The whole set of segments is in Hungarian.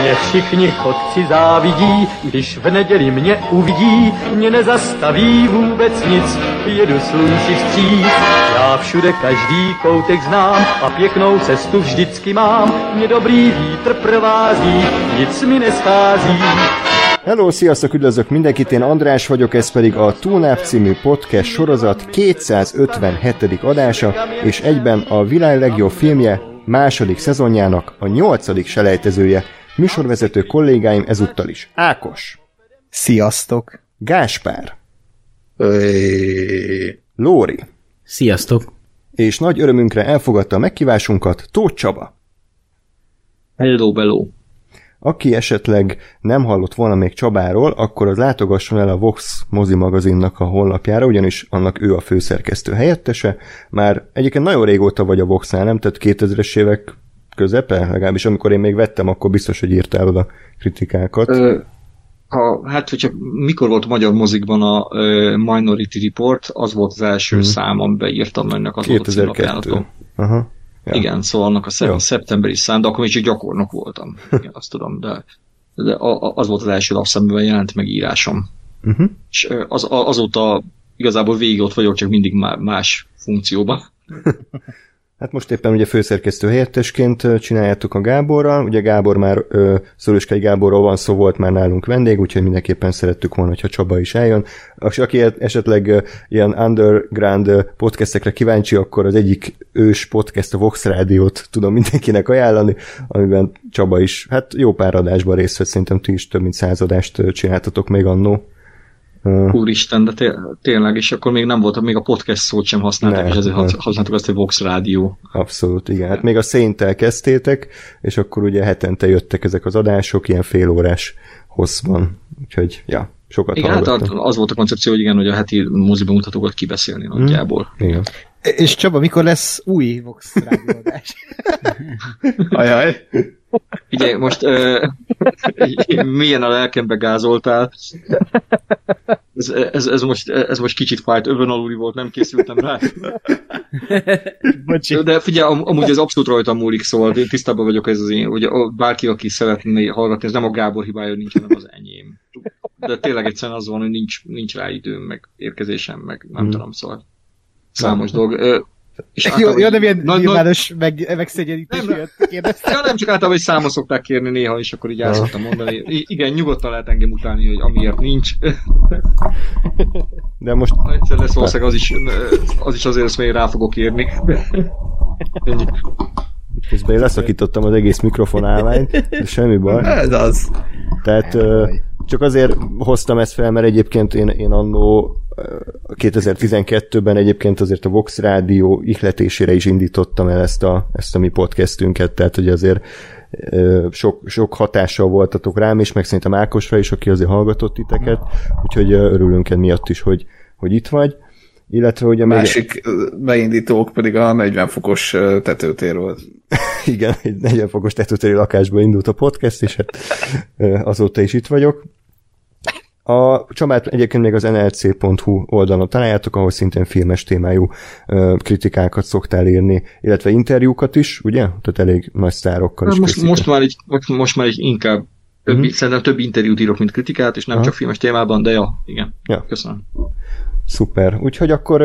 Mě všichni chodci závidí, když v neděli mě uvidí, mě nezastaví vůbec nic, jedu slunci vstříc. Já všude každý koutek znám a pěknou cestu vždycky mám, mě dobrý vítr provází, nic mi neschází. Hello, sziasztok, üdvözlök mindenkit, én András vagyok, ez pedig a Túnáp című podcast sorozat 257. adása, és egyben a világ legjobb filmje második szezonjának a nyolcadik selejtezője. Műsorvezető kollégáim ezúttal is. Ákos. Sziasztok. Gáspár. Öy. Lóri. Sziasztok. És nagy örömünkre elfogadta a megkívásunkat Tóth Csaba. Hello, bello. Aki esetleg nem hallott volna még Csabáról, akkor az látogasson el a Vox mozi magazinnak a honlapjára, ugyanis annak ő a főszerkesztő helyettese. Már egyébként nagyon régóta vagy a Voxnál, nem? Tehát 2000-es évek közepe, legalábbis amikor én még vettem, akkor biztos, hogy írtál oda kritikákat. Ö, ha, hát, hogyha mikor volt magyar mozikban a uh, Minority Report, az volt az első hmm. szám, amiben írtam ennek az 2002. Aha. Ja. Igen, szóval annak a szep- szeptemberi szám, de akkor még csak gyakornok voltam. Igen, azt tudom, de, de az volt az első lapszám, amiben jelent meg írásom. Uh-huh. És az, azóta igazából végig ott vagyok, csak mindig más funkcióban. Hát most éppen ugye főszerkesztő helyettesként csináljátok a Gáborral, ugye Gábor már Szöröskei Gáborról van szó, volt már nálunk vendég, úgyhogy mindenképpen szerettük volna, hogyha Csaba is eljön. Aki esetleg ilyen underground podcastekre kíváncsi, akkor az egyik ős podcast, a Vox Rádiót tudom mindenkinek ajánlani, amiben Csaba is, hát jó pár adásban részt vett, szerintem ti is több mint századást csináltatok még annó. Úristen, de té- tényleg, és akkor még nem volt, még a podcast szót sem használtak, ne, és ezért ne. használtuk azt, hogy Vox Rádió. Abszolút, igen. Hát még a széntel kezdtétek, és akkor ugye hetente jöttek ezek az adások, ilyen félórás hosszban. Úgyhogy, ja, sokat Igen, hát az volt a koncepció, hogy igen, hogy a heti moziban mutatókat kibeszélni nagyjából. Hmm. Igen. És Csaba, mikor lesz új Vox rádióadás? Ajaj. Ugye, most uh, milyen a lelkembe gázoltál. Ez, ez, ez, most, ez most kicsit fájt, övön aluli volt, nem készültem rá. Bocsi. De figyelj, am, amúgy ez abszolút rajtam múlik, szóval én tisztában vagyok ez az én, hogy bárki, aki szeretné hallgatni, ez nem a Gábor hibája nincs, hanem az enyém. De tényleg egyszerűen az van, hogy nincs, nincs rá időm, meg érkezésem, meg nem hmm. tudom, szóval számos dolog. És jó, jó, de milyen nagy, nyilvános meg, megszegyenítés miatt kérdeztem. Ja, nem csak általában, hogy számot szokták kérni néha, és akkor így el szoktam mondani. I- igen, nyugodtan lehet engem utálni, hogy amiért nincs. De most... Ha egyszer lesz valószínűleg az is, az is azért hogy rá fogok írni. Ennyi. Közben én leszakítottam az egész mikrofonállányt, de semmi baj. Ez az. Tehát csak azért hoztam ezt fel, mert egyébként én, én annó 2012-ben egyébként azért a Vox Rádió ihletésére is indítottam el ezt a, ezt a mi podcastünket, tehát hogy azért sok, sok hatással voltatok rám, és meg szerintem Ákosra is, aki azért hallgatott titeket, úgyhogy örülünk miatt is, hogy, hogy itt vagy. Illetve ugye a másik még... beindítók pedig a 40 fokos tetőtér volt. Igen, egy 40 fokos tetőtéri lakásból indult a podcast, és hát azóta is itt vagyok. A Csabát egyébként még az nlc.hu oldalon találjátok, ahol szintén filmes témájú ö, kritikákat szoktál írni, illetve interjúkat is, ugye? Tehát elég nagy sztárokkal is most, most, már így, most, most már így inkább több, mm-hmm. szerintem több interjút írok, mint kritikát, és nem Aha. csak filmes témában, de ja, igen. Ja. Köszönöm. Szuper. Úgyhogy akkor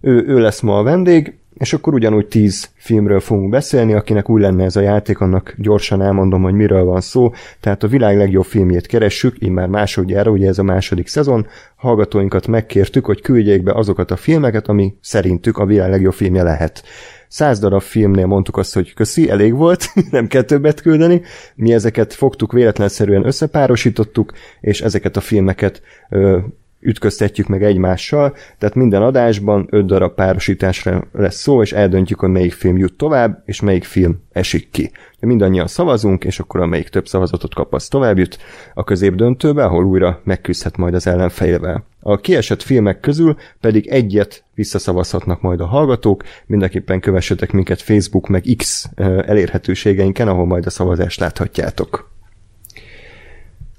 ő, ő lesz ma a vendég, és akkor ugyanúgy tíz filmről fogunk beszélni, akinek új lenne ez a játék, annak gyorsan elmondom, hogy miről van szó. Tehát a világ legjobb filmjét keressük, immár másodjára, ugye ez a második szezon. Hallgatóinkat megkértük, hogy küldjék be azokat a filmeket, ami szerintük a világ legjobb filmje lehet. Száz darab filmnél mondtuk azt, hogy köszi, elég volt, nem kell többet küldeni. Mi ezeket fogtuk, véletlenszerűen összepárosítottuk, és ezeket a filmeket ö, ütköztetjük meg egymással, tehát minden adásban öt darab párosításra lesz szó, és eldöntjük, hogy melyik film jut tovább, és melyik film esik ki. Mindannyian szavazunk, és akkor amelyik több szavazatot kap, az tovább jut a középdöntőbe, ahol újra megküzdhet majd az ellenfejével. A kiesett filmek közül pedig egyet visszaszavazhatnak majd a hallgatók, mindenképpen kövessetek minket Facebook meg X elérhetőségeinken, ahol majd a szavazást láthatjátok.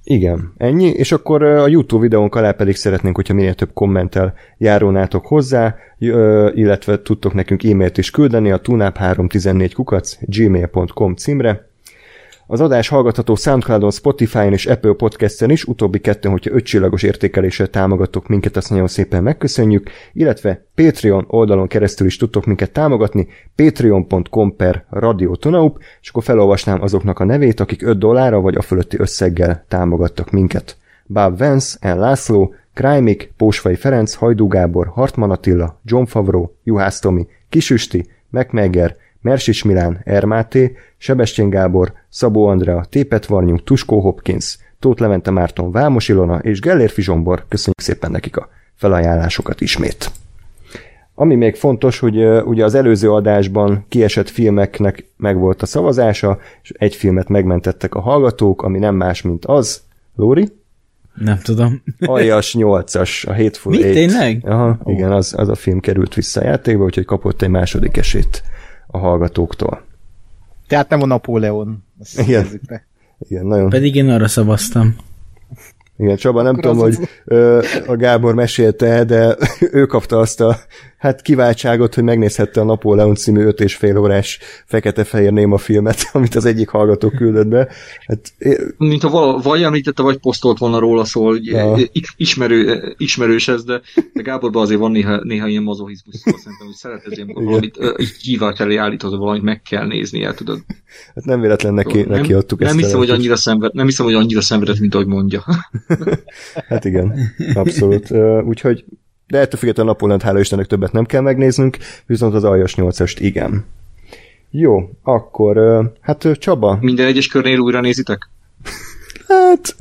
Igen, ennyi, és akkor a YouTube videónk alá pedig szeretnénk, hogyha minél több kommentel járulnátok hozzá, illetve tudtok nekünk e-mailt is küldeni a tunap314 kukac gmail.com címre, az adás hallgatható Soundcloudon, Spotify-on és Apple Podcast-en is, utóbbi kettőn, hogyha ötcsillagos értékeléssel támogatok minket, azt nagyon szépen megköszönjük, illetve Patreon oldalon keresztül is tudtok minket támogatni, patreon.com per radiotonaup, és akkor felolvasnám azoknak a nevét, akik 5 dollárra vagy a fölötti összeggel támogattak minket. Bob Vance, N. László, Krajmik, Pósfai Ferenc, Hajdú Gábor, Hartman Attila, John Favro, Juhász Tomi, Kisüsti, MacMegger, Mersis Milán, Ermáté, Sebestyén Gábor, Szabó Andrea, Tépet Varnyú, Tuskó Hopkins, Tóth Levente Márton, Vámos Ilona és Gellérfi Zsombor. Köszönjük szépen nekik a felajánlásokat ismét. Ami még fontos, hogy ugye az előző adásban kiesett filmeknek megvolt a szavazása, és egy filmet megmentettek a hallgatók, ami nem más, mint az. Lóri? Nem tudom. Aljas 8-as, a Hateful Mi, Eight. tényleg? Aha, oh. igen, az, az a film került vissza a játékba, úgyhogy kapott egy második esélyt a hallgatóktól. Tehát nem a Napóleon. Igen. Igen, nagyon. Pedig én arra szavaztam. Igen, Csaba, nem Akkor tudom, hogy ö, a Gábor mesélte, de ő kapta azt a hát kiváltságot, hogy megnézhette a Napóleon című 5 és fél órás fekete-fehér néma filmet, amit az egyik hallgató küldött be. Hát, Mint ha vagy említette, vagy posztolt volna róla, szóval ja. ismerő, ismerős ez, de, de Gáborban azért van néha, néha ilyen mazohizmus, szóval szerintem, hogy szeret ez ilyen valamit, hívás elé állítod, valamit meg kell nézni, el tudod. Hát nem véletlen neki, nem, neki adtuk nem ezt hiszem, hogy annyira szenved, nem hiszem, hogy annyira szenvedett, mint ahogy mondja. hát igen, abszolút. Úgyhogy de ettől függetlenül a Napoleont hála Istennek többet nem kell megnéznünk, viszont az aljas 8 igen. Jó, akkor hát Csaba. Minden egyes körnél újra nézitek? Hát,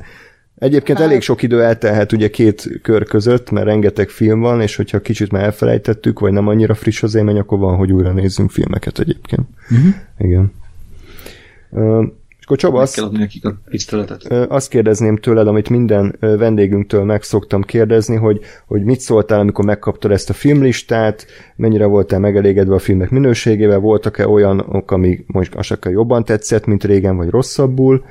egyébként hát. elég sok idő eltelhet ugye két kör között, mert rengeteg film van, és hogyha kicsit már elfelejtettük, vagy nem annyira friss az élmény, akkor van, hogy újra nézzünk filmeket egyébként. Uh-huh. Igen akkor Csaba, azt, nekik a tiszteletet. azt kérdezném tőled, amit minden vendégünktől meg szoktam kérdezni, hogy, hogy mit szóltál, amikor megkaptad ezt a filmlistát, mennyire voltál megelégedve a filmek minőségével, voltak-e olyanok, ami most akár jobban tetszett, mint régen, vagy rosszabbul,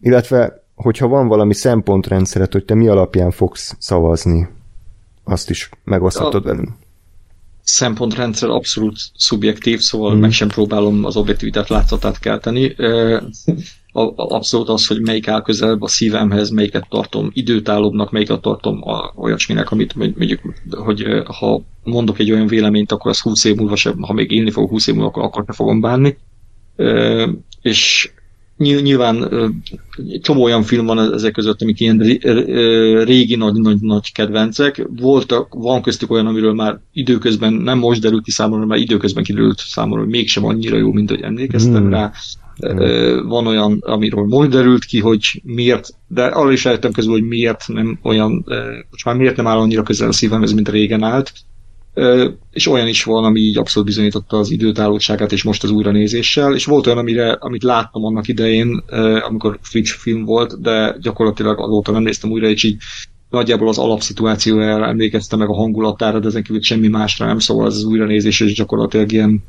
illetve hogyha van valami szempontrendszeret, hogy te mi alapján fogsz szavazni, azt is megoszthatod a... velünk szempontrendszer abszolút szubjektív, szóval mm. meg sem próbálom az objektivitát látszatát kelteni. Abszolút az, hogy melyik áll közelebb a szívemhez, melyiket tartom időtállóbbnak, melyiket tartom a, olyasminek, amit mondjuk, hogy ha mondok egy olyan véleményt, akkor az 20 év múlva sem, ha még élni fogok 20 év múlva, akkor, akkor ne fogom bánni. És nyilván csomó olyan film van ezek között, amik ilyen régi nagy-nagy kedvencek. Voltak, van köztük olyan, amiről már időközben, nem most derült ki számomra, már időközben kiderült számomra, hogy mégsem annyira jó, mint hogy emlékeztem hmm. rá. Hmm. Van olyan, amiről most derült ki, hogy miért, de arra is eljöttem közül, hogy miért nem olyan, most már miért nem áll annyira közel a szívemhez, mint régen állt és olyan is van, ami így abszolút bizonyította az időtállóságát, és most az újranézéssel, és volt olyan, amire, amit láttam annak idején, amikor friss film volt, de gyakorlatilag azóta nem néztem újra, és így nagyjából az alapszituációjára emlékeztem meg a hangulatára, de ezen kívül semmi másra nem, szóval az újranézés, és gyakorlatilag ilyen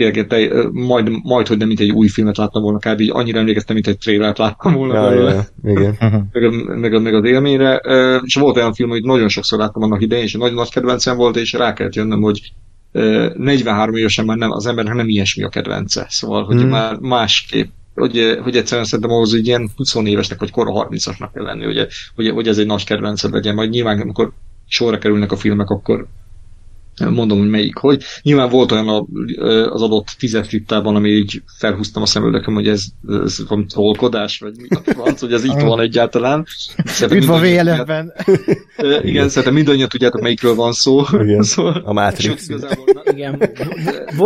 tényleg te, majd, majd, hogy nem mint egy új filmet láttam volna, kb. így annyira emlékeztem, mint egy trailert láttam volna ja, ja, igen. meg, a, meg, a, meg az élményre. És volt olyan film, hogy nagyon sokszor láttam annak idején, és nagyon nagy kedvencem volt, és rá kellett jönnöm, hogy 43 évesen már nem, az embernek nem ilyesmi a kedvence. Szóval, hogy mm. már másképp hogy, hogy egyszerűen szerintem ahhoz, hogy ilyen 20 évesnek vagy kora 30-asnak kell lenni, hogy, hogy, hogy ez egy nagy kedvenced legyen, majd nyilván amikor sorra kerülnek a filmek, akkor mondom, hogy melyik, hogy. Nyilván volt olyan a, az adott tízes listában, ami így felhúztam a szemöldököm, hogy ez, ez van trollkodás, vagy mi a franc, hogy ez így van egyáltalán. Üdv a VLF-ben! Igen, szerintem mindannyian tudjátok, melyikről van szó. Igen, szóval, a Matrix. Igen,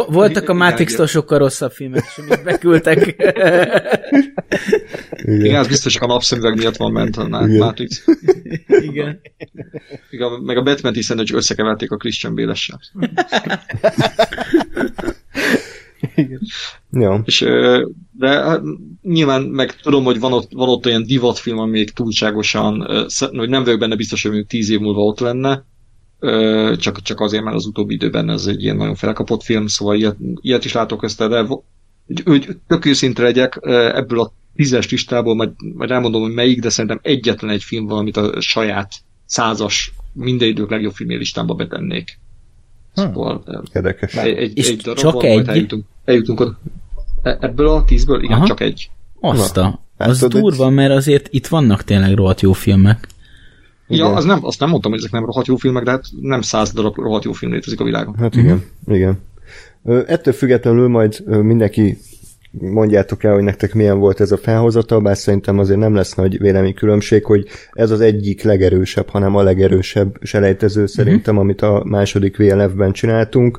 voltak a Matrix-tól sokkal rosszabb filmek, és amit beküldtek. Igen. Igen, az biztos, hogy a napszemüveg miatt van ment a Matrix. Igen. Igen. Meg a Batman-t is szerintem csak összekeverték a Christian Bale-essel. Ja. És, de hát, nyilván meg tudom, hogy van ott, van ott olyan divatfilm, ami még túlságosan, hogy nem vagyok benne biztos, hogy tíz év múlva ott lenne, csak, csak azért, mert az utóbbi időben ez egy ilyen nagyon felkapott film, szóval ilyet, ilyet is látok ezt, de hogy, hogy tök őszinte legyek, ebből a tízes listából, majd, majd elmondom, hogy melyik, de szerintem egyetlen egy film van, amit a saját százas, minden idők legjobb filmé listámba betennék. Szóval hm. Érdekes. Egy, egy, és egy darab csak van, egy? Eljutunk, eljutunk oda. E, ebből a tízből? Igen, Aha. csak egy. Azt a. Az durva, mert azért itt vannak tényleg rohadt jó filmek. Ja, az nem, azt nem mondtam, hogy ezek nem rohadt jó filmek, de hát nem száz darab rohadt jó film létezik a világon. Hát igen, mm-hmm. igen. Ettől függetlenül majd mindenki mondjátok el, hogy nektek milyen volt ez a felhozata, bár szerintem azért nem lesz nagy véleménykülönbség, hogy ez az egyik legerősebb, hanem a legerősebb selejtező szerintem, mm-hmm. amit a második VLF-ben csináltunk.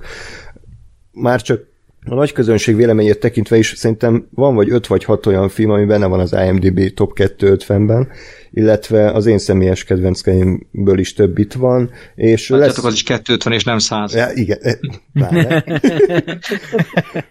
Már csak a nagy közönség véleményét tekintve is szerintem van vagy öt vagy hat olyan film, ami benne van az IMDb top 250-ben, illetve az én személyes kedvenceimből is több itt van. És hát lesz... az is 250 és nem 100. Ja, igen.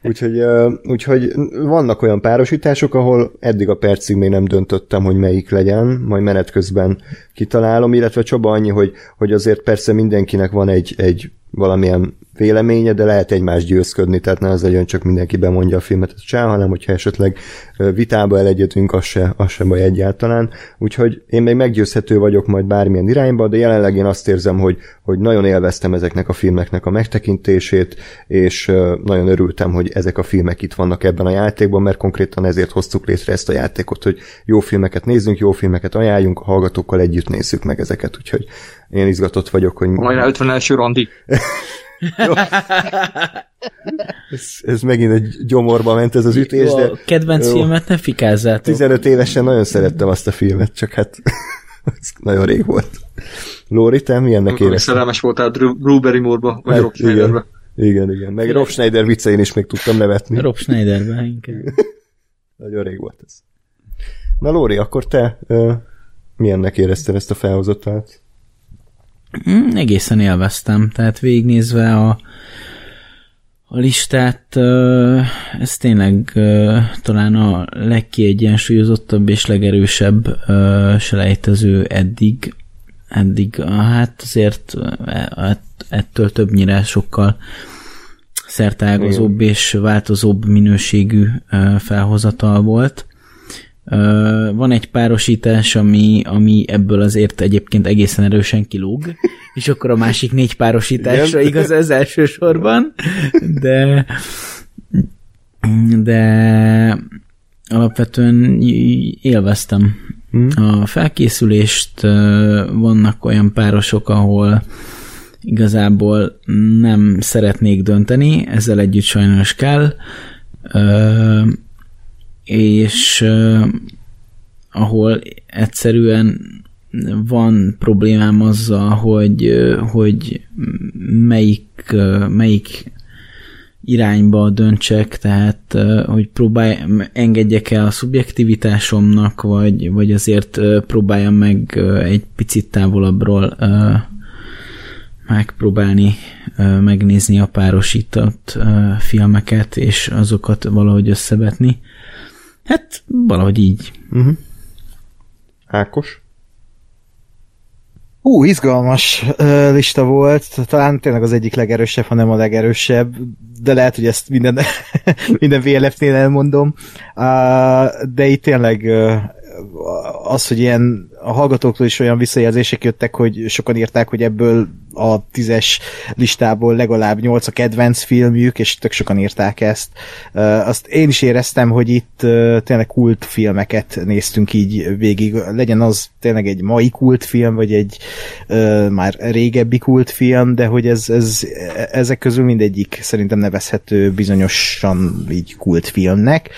úgyhogy, úgyhogy vannak olyan párosítások, ahol eddig a percig még nem döntöttem, hogy melyik legyen, majd menet közben kitalálom, illetve Csaba annyi, hogy, hogy azért persze mindenkinek van egy, egy valamilyen véleménye, de lehet egymást győzködni, tehát ne az legyen csak mindenki bemondja a filmet csá, hanem hogyha esetleg vitába elegyedünk, az se, az se baj egyáltalán. Úgyhogy én még meggyőzhető vagyok majd bármilyen irányba, de jelenleg én azt érzem, hogy, hogy nagyon élveztem ezeknek a filmeknek a megtekintését, és nagyon örültem, hogy ezek a filmek itt vannak ebben a játékban, mert konkrétan ezért hoztuk létre ezt a játékot, hogy jó filmeket nézzünk, jó filmeket ajánljunk, a hallgatókkal együtt nézzük meg ezeket, úgyhogy én izgatott vagyok, hogy... Majd 50 első randi. Ez, ez megint egy gyomorba ment ez az ütés, jó, de... Kedvenc jó, filmet ne fikázzátok. 15 évesen nagyon szerettem azt a filmet, csak hát ez nagyon rég volt. Lóri, te milyennek érezted? Szerelmes voltál Drew Barrymore-ba, vagy hát, Rob Schneiderbe. Igen, igen. Meg Rob Schneider viccein is még tudtam nevetni. Rob Schneiderbe inkább. Nagyon rég volt ez. Na Lóri, akkor te uh, milyennek érezted ezt a felhozatát? Mm, egészen élveztem, tehát végignézve a, a listát, ez tényleg talán a legkiegyensúlyozottabb és legerősebb selejtező eddig. Eddig, hát azért e, ettől többnyire sokkal szertágazóbb és változóbb minőségű felhozatal volt. Van egy párosítás, ami, ami ebből azért egyébként egészen erősen kilóg, és akkor a másik négy párosításra Igen. igaz ez elsősorban, de de alapvetően élveztem hmm. a felkészülést, vannak olyan párosok, ahol igazából nem szeretnék dönteni, ezzel együtt sajnos kell, és uh, ahol egyszerűen van problémám azzal, hogy, hogy melyik, melyik irányba döntsek, tehát hogy próbálj, engedjek el a szubjektivitásomnak, vagy, vagy azért próbáljam meg egy picit távolabbról megpróbálni megnézni a párosított filmeket, és azokat valahogy összevetni. Hát valahogy így. Uh-huh. Ákos? Ú, izgalmas lista volt, talán tényleg az egyik legerősebb, hanem a legerősebb, de lehet, hogy ezt minden, minden VLF-nél elmondom, de itt tényleg az, hogy ilyen a hallgatóktól is olyan visszajelzések jöttek, hogy sokan írták, hogy ebből a tízes listából legalább nyolc a kedvenc filmjük, és tök sokan írták ezt. Azt én is éreztem, hogy itt tényleg kult filmeket néztünk így végig. Legyen az tényleg egy mai kult film, vagy egy már régebbi kult film, de hogy ez, ez, ezek közül mindegyik szerintem nevezhető bizonyosan így kult filmnek.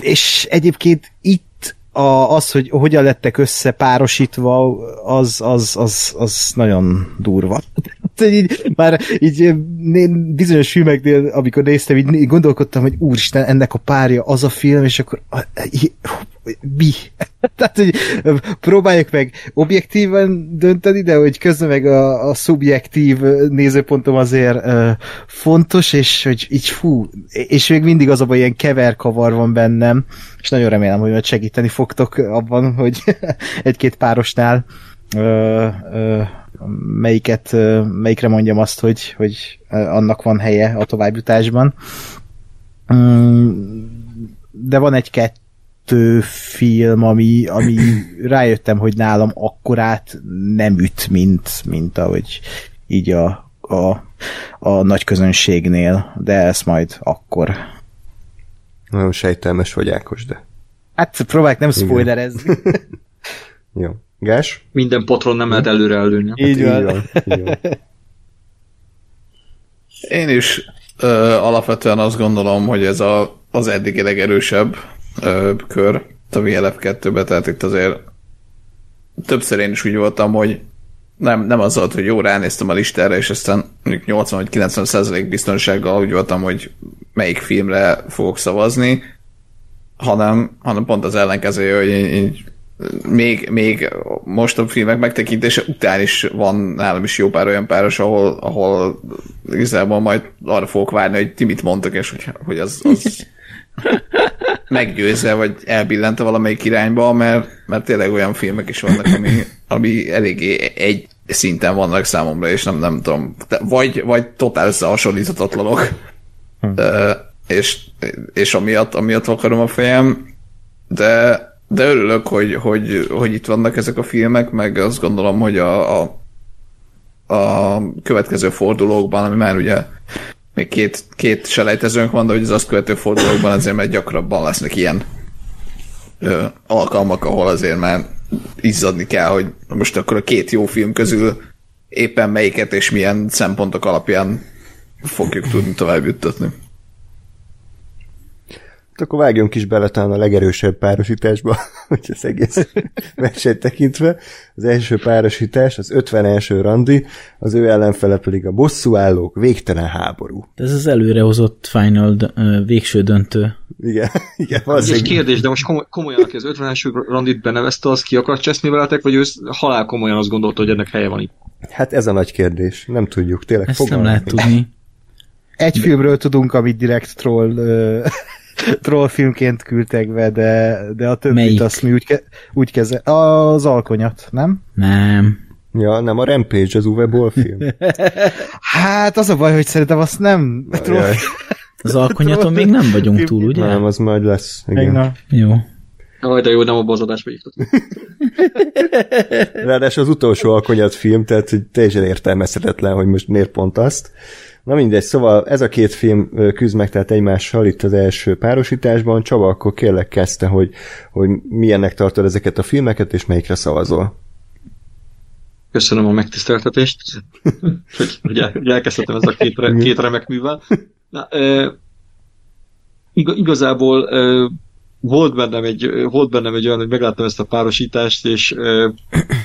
És egyébként itt a, az, hogy hogyan lettek összepárosítva, az, az, az, az nagyon durva. így, már így bizonyos filmeknél, amikor néztem, így gondolkodtam, hogy úristen, ennek a párja az a film, és akkor mi? Tehát, hogy próbáljuk meg objektíven dönteni, de hogy közben meg a, a szubjektív nézőpontom azért uh, fontos, és hogy így fú, és még mindig az a ilyen kever-kavar van bennem, és nagyon remélem, hogy majd segíteni fogtok abban, hogy egy-két párosnál uh, uh, melyiket, melyikre mondjam azt, hogy, hogy annak van helye a továbbjutásban. Mm, de van egy kettő film, ami, ami rájöttem, hogy nálam akkorát nem üt, mint, mint ahogy így a, a, a nagy közönségnél, de ezt majd akkor. Nagyon sejtelmes vagy Ákos, de Hát próbálják nem spoilerezni. jó. Gás? Minden potron nem lehet előre előni. Így van. Így van. Én is ö, alapvetően azt gondolom, hogy ez a, az eddigi legerősebb ö, kör. A VLF2-be, tehát itt azért többször én is úgy voltam, hogy nem, nem az volt, hogy jó, ránéztem a listára, és aztán mondjuk 80 vagy 90 százalék biztonsággal úgy voltam, hogy melyik filmre fogok szavazni, hanem, hanem pont az ellenkezője, hogy én, én még, még most a filmek megtekintése után is van nálam is jó pár olyan páros, ahol, ahol igazából majd arra fogok várni, hogy ti mit mondtok, és hogy, hogy az, az meggyőzze, vagy elbillente valamelyik irányba, mert, mert tényleg olyan filmek is vannak, ami, ami eléggé egy szinten vannak számomra, és nem, nem tudom, vagy, vagy totál összehasonlíthatatlanok, hm. és, és amiatt, amiatt vakarom a fejem, de, de örülök, hogy, hogy, hogy itt vannak ezek a filmek, meg azt gondolom, hogy a, a, a következő fordulókban, ami már ugye még két, két selejtezőnk van, de hogy az azt követő fordulókban azért már gyakrabban lesznek ilyen ö, alkalmak, ahol azért már izzadni kell, hogy most akkor a két jó film közül éppen melyiket és milyen szempontok alapján fogjuk tudni tovább juttatni. Akkor vágjunk is bele talán a legerősebb párosításba, hogy az egész versenyt tekintve. Az első párosítás, az 51. randi, az ő ellenfele pedig a bosszúállók végtelen háború. Ez az előrehozott final végső döntő. Igen, igen, És valószínűleg. kérdés, de most komoly, komolyan, aki az 50 randit benevezte, az ki akar cseszni veletek, vagy ő halál komolyan azt gondolta, hogy ennek helye van itt? Hát ez a nagy kérdés. Nem tudjuk, tényleg Ezt nem fogalmam lehet tudni. Egy filmről tudunk, amit direkt troll, ö, troll filmként küldtek be, de, de a többit Melyik? azt mi úgy, ke, úgy kezel... Az alkonyat, nem? Nem. Ja, nem a Rampage, az Uwe Boll film. Hát az a baj, hogy szerintem azt nem troll Jaj, Az alkonyaton még nem vagyunk túl, ugye? nem, az majd lesz. Igen. Na. Jó. Aj, de jó, nem abba az adásba hívtat. Ráadásul az utolsó alkonyat film, tehát teljesen értelmezhetetlen, hogy most miért pont azt. Na mindegy, szóval ez a két film küzd meg tehát egymással itt az első párosításban. Csaba, akkor kérlek kezdte, hogy, hogy milyennek tartod ezeket a filmeket, és melyikre szavazol. Köszönöm a megtiszteltetést, hogy, hogy, el, hogy elkezdhetem ezt a két, re, két remek művel. Na, e, ig- igazából e, volt bennem, egy, volt bennem egy olyan, hogy megláttam ezt a párosítást, és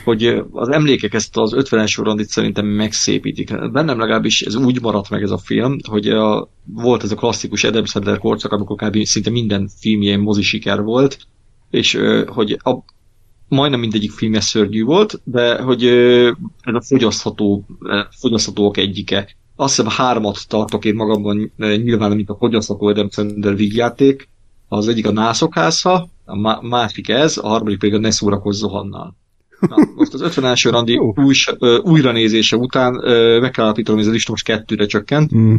hogy az emlékek ezt az 50-es randit szerintem megszépítik. Bennem legalábbis ez úgy maradt meg ez a film, hogy a, volt ez a klasszikus Adam Sandler korszak, amikor kb. szinte minden film ilyen mozi siker volt, és hogy a, majdnem mindegyik filmje szörnyű volt, de hogy ez a fogyasztható, ö, fogyaszthatóak egyike. Azt hiszem hármat tartok én magamban nyilván, mint a fogyasztható Adam Sandler vígjáték. Az egyik a nászokháza, a má- másik ez, a harmadik pedig a Ne szórakozz Zohannal. Na, most az 50 első randi Jó. új, újranézése után meg kell állapítanom, hogy ez a lista most kettőre csökkent. Mm.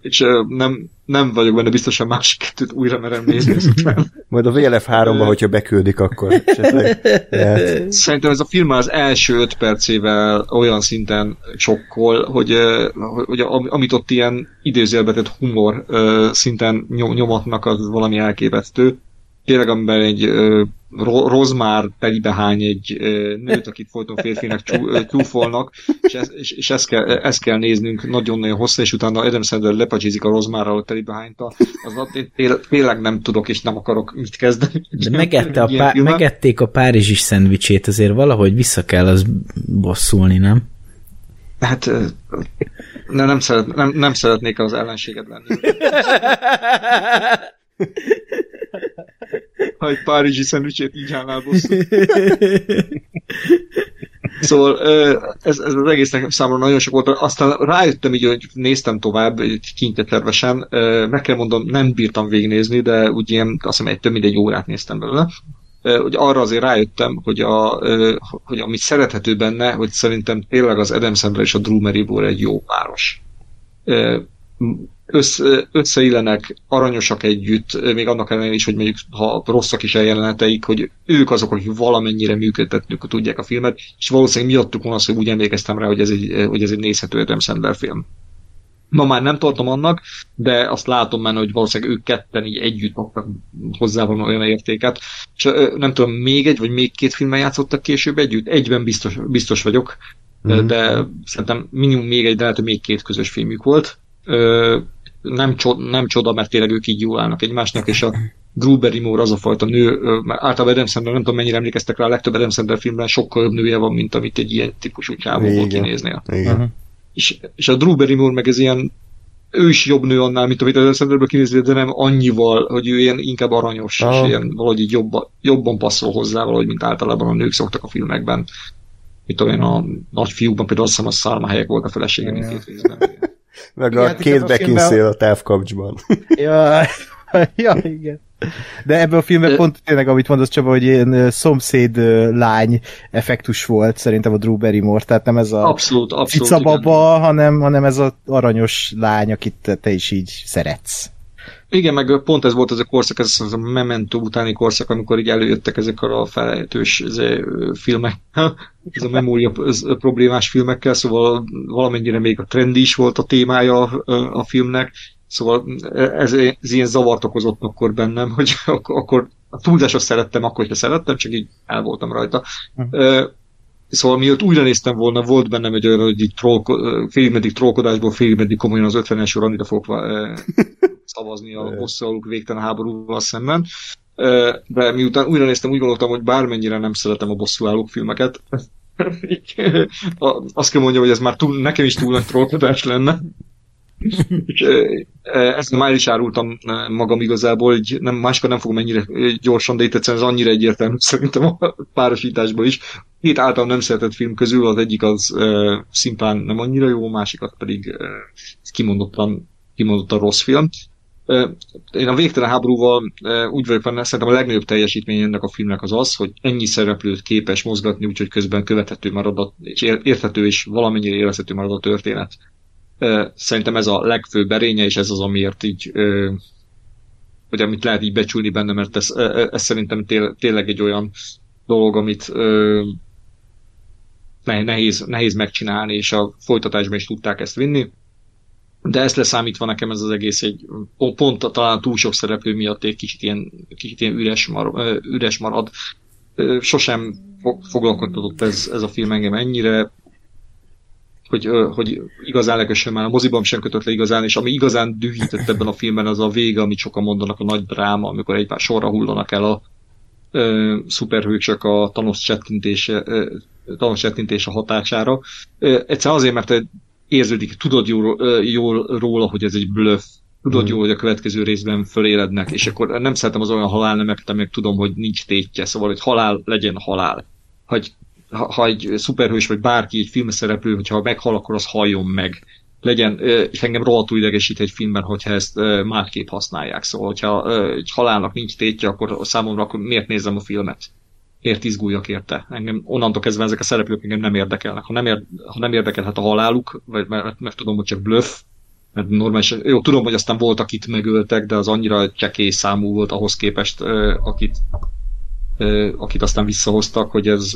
És nem, nem vagyok benne biztos, a másik kettőt újra merem nézni ezután. Majd a VLF 3-ba, Ö. hogyha beküldik, akkor esetleg lehet. Szerintem ez a film az első öt percével olyan szinten sokkol, hogy, hogy, hogy am- amit ott ilyen idézőjelbetett humor szinten nyom, nyomatnak, az valami elképesztő. Tényleg, amiben egy ö, ro- rozmár telibehány egy ö, nőt, akit folyton férfinek csú, csúfolnak, és, ez, és, és ezt, kell, ezt kell néznünk nagyon-nagyon hosszú, és utána Adam Sandler lepacsizik a rozmárral a telibehányta. Az ott én té- tényleg nem tudok, és nem akarok mit kezdeni. De megette a pá- megették a párizsi szendvicsét, azért valahogy vissza kell az bosszulni, nem? Hát ne, nem, szeret, nem, nem szeretnék az ellenséged lenni. Ha egy párizsi szendvicsét így állnál bosszú. Szóval ez, ez az egész nekem számomra nagyon sok volt. Aztán rájöttem így, hogy néztem tovább kintetervesen. Ö, Meg kell mondom, nem bírtam végignézni, de úgy ilyen, azt hiszem egy több mint egy órát néztem belőle. Hogy arra azért rájöttem, hogy, a, hogy amit szerethető benne, hogy szerintem tényleg az Adam Sandler és a Drew Barrymore egy jó páros. Össze, összeillenek, aranyosak együtt, még annak ellenére is, hogy mondjuk ha rosszak is a jeleneteik, hogy ők azok, akik valamennyire működtetni tudják a filmet, és valószínűleg miattuk van az, hogy úgy emlékeztem rá, hogy ez egy, hogy ez egy nézhető Adam Sandler film. Ma már nem tartom annak, de azt látom már, hogy valószínűleg ők ketten így együtt adtak hozzá van olyan értéket. És nem tudom, még egy vagy még két filmmel játszottak később együtt? Egyben biztos, biztos vagyok, mm. de szerintem minimum még egy, de lehet, hogy még két közös filmük volt. Ö, nem, csoda, nem csoda, mert tényleg ők így jól állnak egymásnak, és a Barrymore az a fajta nő, mert általában Adam Sandler, nem tudom mennyire emlékeztek rá, a legtöbb Adam Sandler filmben sokkal jobb nője van, mint amit egy ilyen típusú csávóból kinéznél. Igen. Uh-huh. És, és a Drew Barrymore meg ez ilyen ő is jobb nő annál, mint amit Adam Sandlerből kinézni, de nem annyival, hogy ő ilyen inkább aranyos, ah. és ilyen valahogy így jobban, jobban passzol hozzá, valahogy, mint általában a nők szoktak a filmekben. Mit tudom én, a nagy fiúkban például azt hiszem a Salma helyek volt a felesége mindkét részben. Meg igen, a két Beckinsale a távkapcsban. ja, ja, igen. De ebben a filmben pont tényleg, amit mondasz Csaba, hogy ilyen szomszéd lány effektus volt szerintem a Drew Barrymore, tehát nem ez a abszolút, abszolút, cicababa, hanem, hanem ez a aranyos lány, akit te is így szeretsz. Igen, meg pont ez volt ez a korszak, ez az a Memento utáni korszak, amikor így előjöttek ezek a felejtős ez filmek, ez a memória problémás filmekkel, szóval valamennyire még a trendi is volt a témája a filmnek, Szóval ez, ez ilyen zavart okozott akkor bennem, hogy akkor a túlzásos szerettem, akkor, hogyha szerettem, csak így el voltam rajta. Uh-huh. Szóval miatt újra néztem volna, volt bennem egy olyan, hogy így trollko, félig trollkodásból, félig komolyan az 50-es Ranira fogok szavazni a bosszaluk végtelen háborúval szemben. De miután újra néztem, úgy gondoltam, hogy bármennyire nem szeretem a bosszúállók filmeket, azt kell mondjam, hogy ez már túl, nekem is túl nagy trollkodás lenne. ezt már is árultam magam igazából, hogy nem, máskor nem fogom ennyire gyorsan, de itt egyszerűen ez annyira egyértelmű szerintem a párosításból is. Két által nem szeretett film közül az egyik az uh, szimplán nem annyira jó, a másikat pedig uh, kimondottan, kimondottan rossz film. Én a végtelen háborúval úgy vagyok benne, szerintem a legnagyobb teljesítmény ennek a filmnek az az, hogy ennyi szereplőt képes mozgatni, úgyhogy közben követhető marad, a, és érthető és valamennyire élvezhető marad a történet Szerintem ez a legfőbb erénye, és ez az, amiért így hogy amit lehet így becsülni benne, mert ez, ez szerintem tényleg egy olyan dolog, amit nehéz, nehéz megcsinálni, és a folytatásban is tudták ezt vinni. De ezt leszámítva nekem ez az egész egy pont talán túl sok szereplő miatt egy kicsit ilyen, kicsit ilyen üres, mar, üres marad. Sosem foglalkoztatott ez, ez a film engem ennyire hogy, hogy igazán lekössön már a moziban sem kötött le igazán, és ami igazán dühített ebben a filmben, az a vége, amit sokan mondanak, a nagy dráma, amikor egymás sorra hullanak el a ö, szuperhősök a Thanos csettintése, ö, Thanos csettintése hatására. Egyszerűen azért, mert érződik, tudod jól, jól róla, hogy ez egy bluff, tudod hmm. jól, hogy a következő részben fölélednek, és akkor nem szeretem az olyan halálnemeket, amelyek tudom, hogy nincs tétje, szóval, hogy halál legyen halál. Hogy ha, ha egy szuperhős vagy bárki, egy filmszereplő, hogyha meghal, akkor az halljon meg. Legyen, és engem rohadtul idegesít egy filmben, hogyha ezt másképp használják. Szóval, hogyha egy halálnak nincs tétje, akkor számomra akkor miért nézem a filmet? Miért izguljak érte? Engem onnantól kezdve ezek a szereplők engem nem érdekelnek. Ha nem, ér, ha nem érdekelhet a haláluk, vagy mert, mert, tudom, hogy csak bluff, mert normális, jó, tudom, hogy aztán volt, akit megöltek, de az annyira csekély számú volt ahhoz képest, akit akit aztán visszahoztak, hogy ez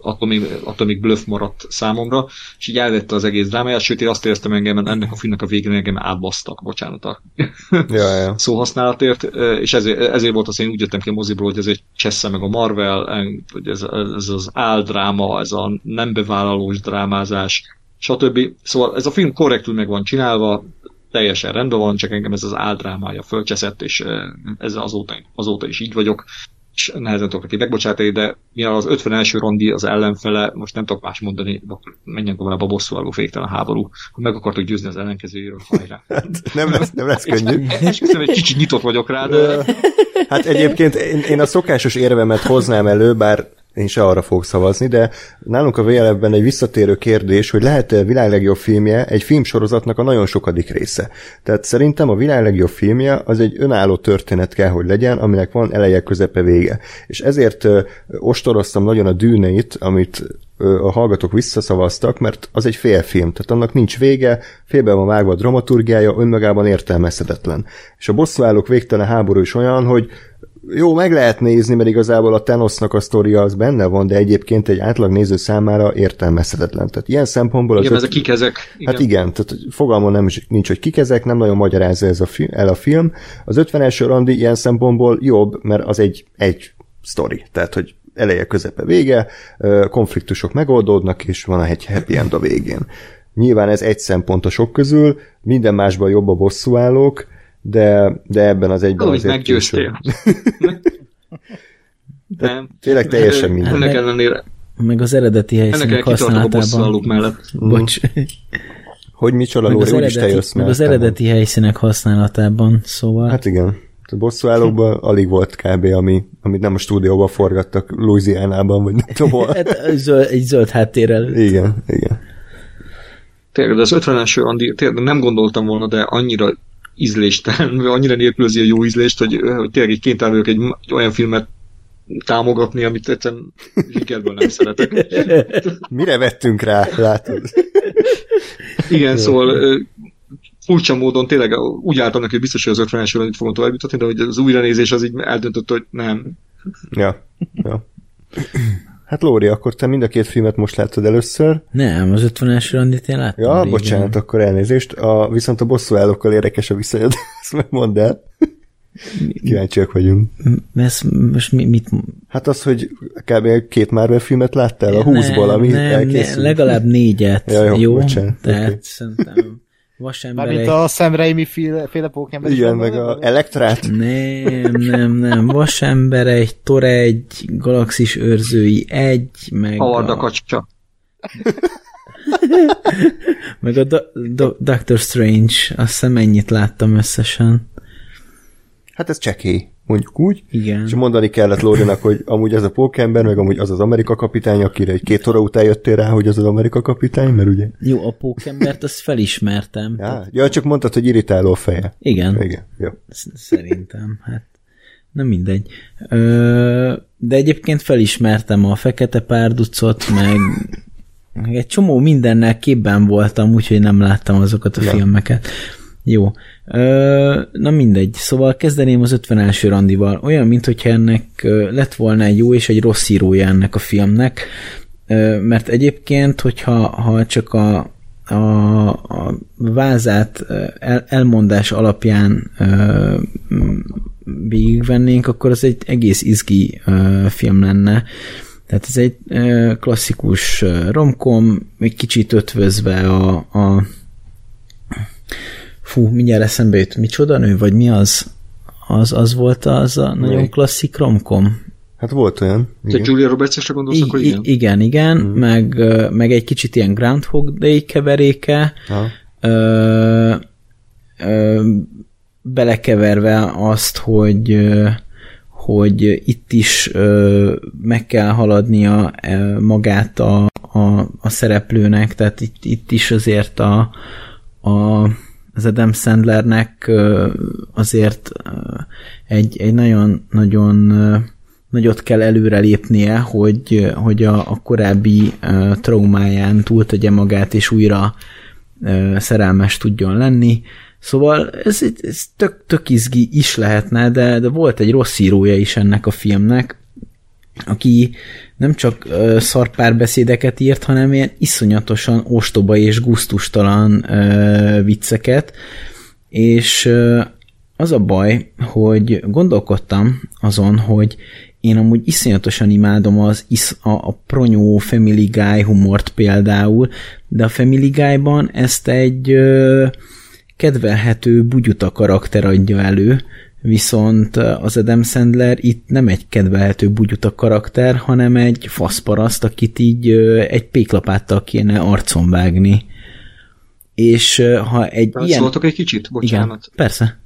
attól még, attól még bluff maradt számomra, és így elvette az egész drámáját, sőt én azt éreztem engem, ennek a filmnek a végén engem átbasztak, bocsánat a ja, ja. szóhasználatért, és ezért, ezért volt az, én úgy jöttem ki a moziból, hogy ez egy Csessze meg a Marvel, hogy ez, ez az áldráma, ez a nem bevállalós drámázás, stb. Szóval ez a film korrektül meg van csinálva, teljesen rendben van, csak engem ez az áldrámája fölcseszett, és ez azóta, azóta is így vagyok nehezen tudok neki megbocsátani, de mivel az 51. rondi az ellenfele, most nem tudok más mondani, menjen tovább a bosszúálló féktelen háború, ha meg akartok győzni az ellenkezőjéről, hajrá. Nem lesz, nem lesz könnyű. Esküszöm, egy kicsit nyitott vagyok rá, de... Hát egyébként én, én a szokásos érvemet hoznám elő, bár én se arra fogok szavazni, de nálunk a VLF-ben egy visszatérő kérdés, hogy lehet-e a világ legjobb filmje egy filmsorozatnak a nagyon sokadik része. Tehát szerintem a világ legjobb filmje az egy önálló történet kell, hogy legyen, aminek van eleje, közepe, vége. És ezért ö, ostoroztam nagyon a dűneit, amit a hallgatók visszaszavaztak, mert az egy félfilm, tehát annak nincs vége, félben van vágva a dramaturgiája, önmagában értelmezhetetlen. És a bosszúállók végtelen háború is olyan, hogy jó, meg lehet nézni, mert igazából a Thanosnak a sztoria az benne van, de egyébként egy átlag néző számára értelmezhetetlen. Tehát ilyen szempontból az Igen, öt- ezek kik ezek? Igen. Hát igen, tehát fogalmam nem, is- nincs, hogy kik ezek, nem nagyon magyarázza ez a fi- el a film. Az 50 randi ilyen szempontból jobb, mert az egy, egy sztori, tehát hogy eleje, közepe, vége, konfliktusok megoldódnak, és van egy happy end a végén. Nyilván ez egy szempont a sok közül, minden másban jobb a bosszúállók, de, de ebben az egyben Úgy azért meggyőztél. Nem. tényleg teljesen mindegy. Ennek ellenére, Meg az eredeti helyszínek használatában. mellett. Bocs. Hogy micsoda, Lóri, úgyis te eredeti, jössz meg az eredeti helyszínek használatában, szóval... Hát igen. A bosszúállókban alig volt kb. Ami, amit nem a stúdióban forgattak Louisiana-ban, vagy nem tudom hol. Hát zöld, egy zöld háttérrel. Igen, igen. Tényleg, de az 50-es Andi, tényleg nem gondoltam volna, de annyira ízléstelen, annyira nélkülözi a jó ízlést, hogy, hogy tényleg egy kénytelen vagyok egy, egy olyan filmet támogatni, amit egyszerűen zsikerből nem szeretek. Mire vettünk rá, látod? Igen, szóval furcsa módon tényleg úgy álltam neki, hogy biztos, hogy az 50-es Andit fogom tovább jutatni, de hogy az újranézés az így eldöntött, hogy nem. Ja, ja. Hát Lóri, akkor te mind a két filmet most láttad először. Nem, az 50-es randit én láttam Ja, régen. bocsánat, akkor elnézést. A, viszont a bosszúállókkal érdekes a viszonyod, ezt meg mondd el. Kíváncsiak vagyunk. Ez most mi, mit... Hát az, hogy kb. két Marvel filmet láttál a 20-ból, nem, ami nem, elkészült. ne, legalább négyet, Ja, jó, jó? bocsánat, Tehát oké. szerintem vasember Mármint egy... a Sam Raimi féle, féle Pokémon. Igen, meg a Elektrát. Nem, nem, nem. Vasember egy, Tor egy, Galaxis őrzői egy, meg Howard a a, kacsa. meg a Do- Do- Doctor Strange. Azt hiszem ennyit láttam összesen. Hát ez csekély, mondjuk úgy. Igen. És mondani kellett Lórinak, hogy amúgy ez a pókember, meg amúgy az az Amerika kapitány, akire egy két óra után jöttél rá, hogy az az Amerika kapitány, mert ugye... Jó, a pókembert azt felismertem. Ja, ja csak mondtad, hogy irritáló a feje. Igen. Igen, jó. Sz- Szerintem, hát nem mindegy. Ö, de egyébként felismertem a fekete párducot, meg, meg egy csomó mindennel képben voltam, úgyhogy nem láttam azokat a Ja. filmeket. Jó. Ö, na mindegy. Szóval kezdeném az 50 első randival. Olyan, mintha ennek lett volna egy jó és egy rossz írója ennek a filmnek, Ö, mert egyébként, hogyha ha csak a, a, a vázát el, elmondás alapján ö, végigvennénk, akkor az egy egész izgi ö, film lenne. Tehát ez egy ö, klasszikus romkom, egy kicsit ötvözve a, a fú, mindjárt eszembe jut, micsoda nő, vagy mi az? Az, az volt az a nagyon Melyik? klasszik romkom. Hát volt olyan. Te Igen. Julia Roberts-esre gondolsz, I- akkor i- igen? igen, igen, mm. meg, meg egy kicsit ilyen Groundhog Day keveréke, Aha. ö, ö, belekeverve azt, hogy hogy itt is ö, meg kell haladnia magát a, a, a szereplőnek, tehát itt, itt is azért a, a, az Adam Sandlernek azért egy, egy nagyon, nagyon nagyot kell előrelépnie, hogy, hogy a, a korábbi traumáján túltegye magát, és újra szerelmes tudjon lenni. Szóval ez, ez tök, tök izgi is lehetne, de, de volt egy rossz írója is ennek a filmnek, aki nem csak ö, szarpárbeszédeket írt, hanem ilyen iszonyatosan ostoba és guztustalan ö, vicceket, és ö, az a baj, hogy gondolkodtam azon, hogy én amúgy iszonyatosan imádom az isz, a, a pronyó Family Guy humort például, de a Family Guy-ban ezt egy ö, kedvelhető bugyuta karakter adja elő, viszont az Adam Sandler itt nem egy kedvelhető bugyuta karakter, hanem egy faszparaszt, akit így egy péklapáttal kéne arcon vágni. És ha egy ilyen... Szóltok egy kicsit? Bocsánat. Igen, persze.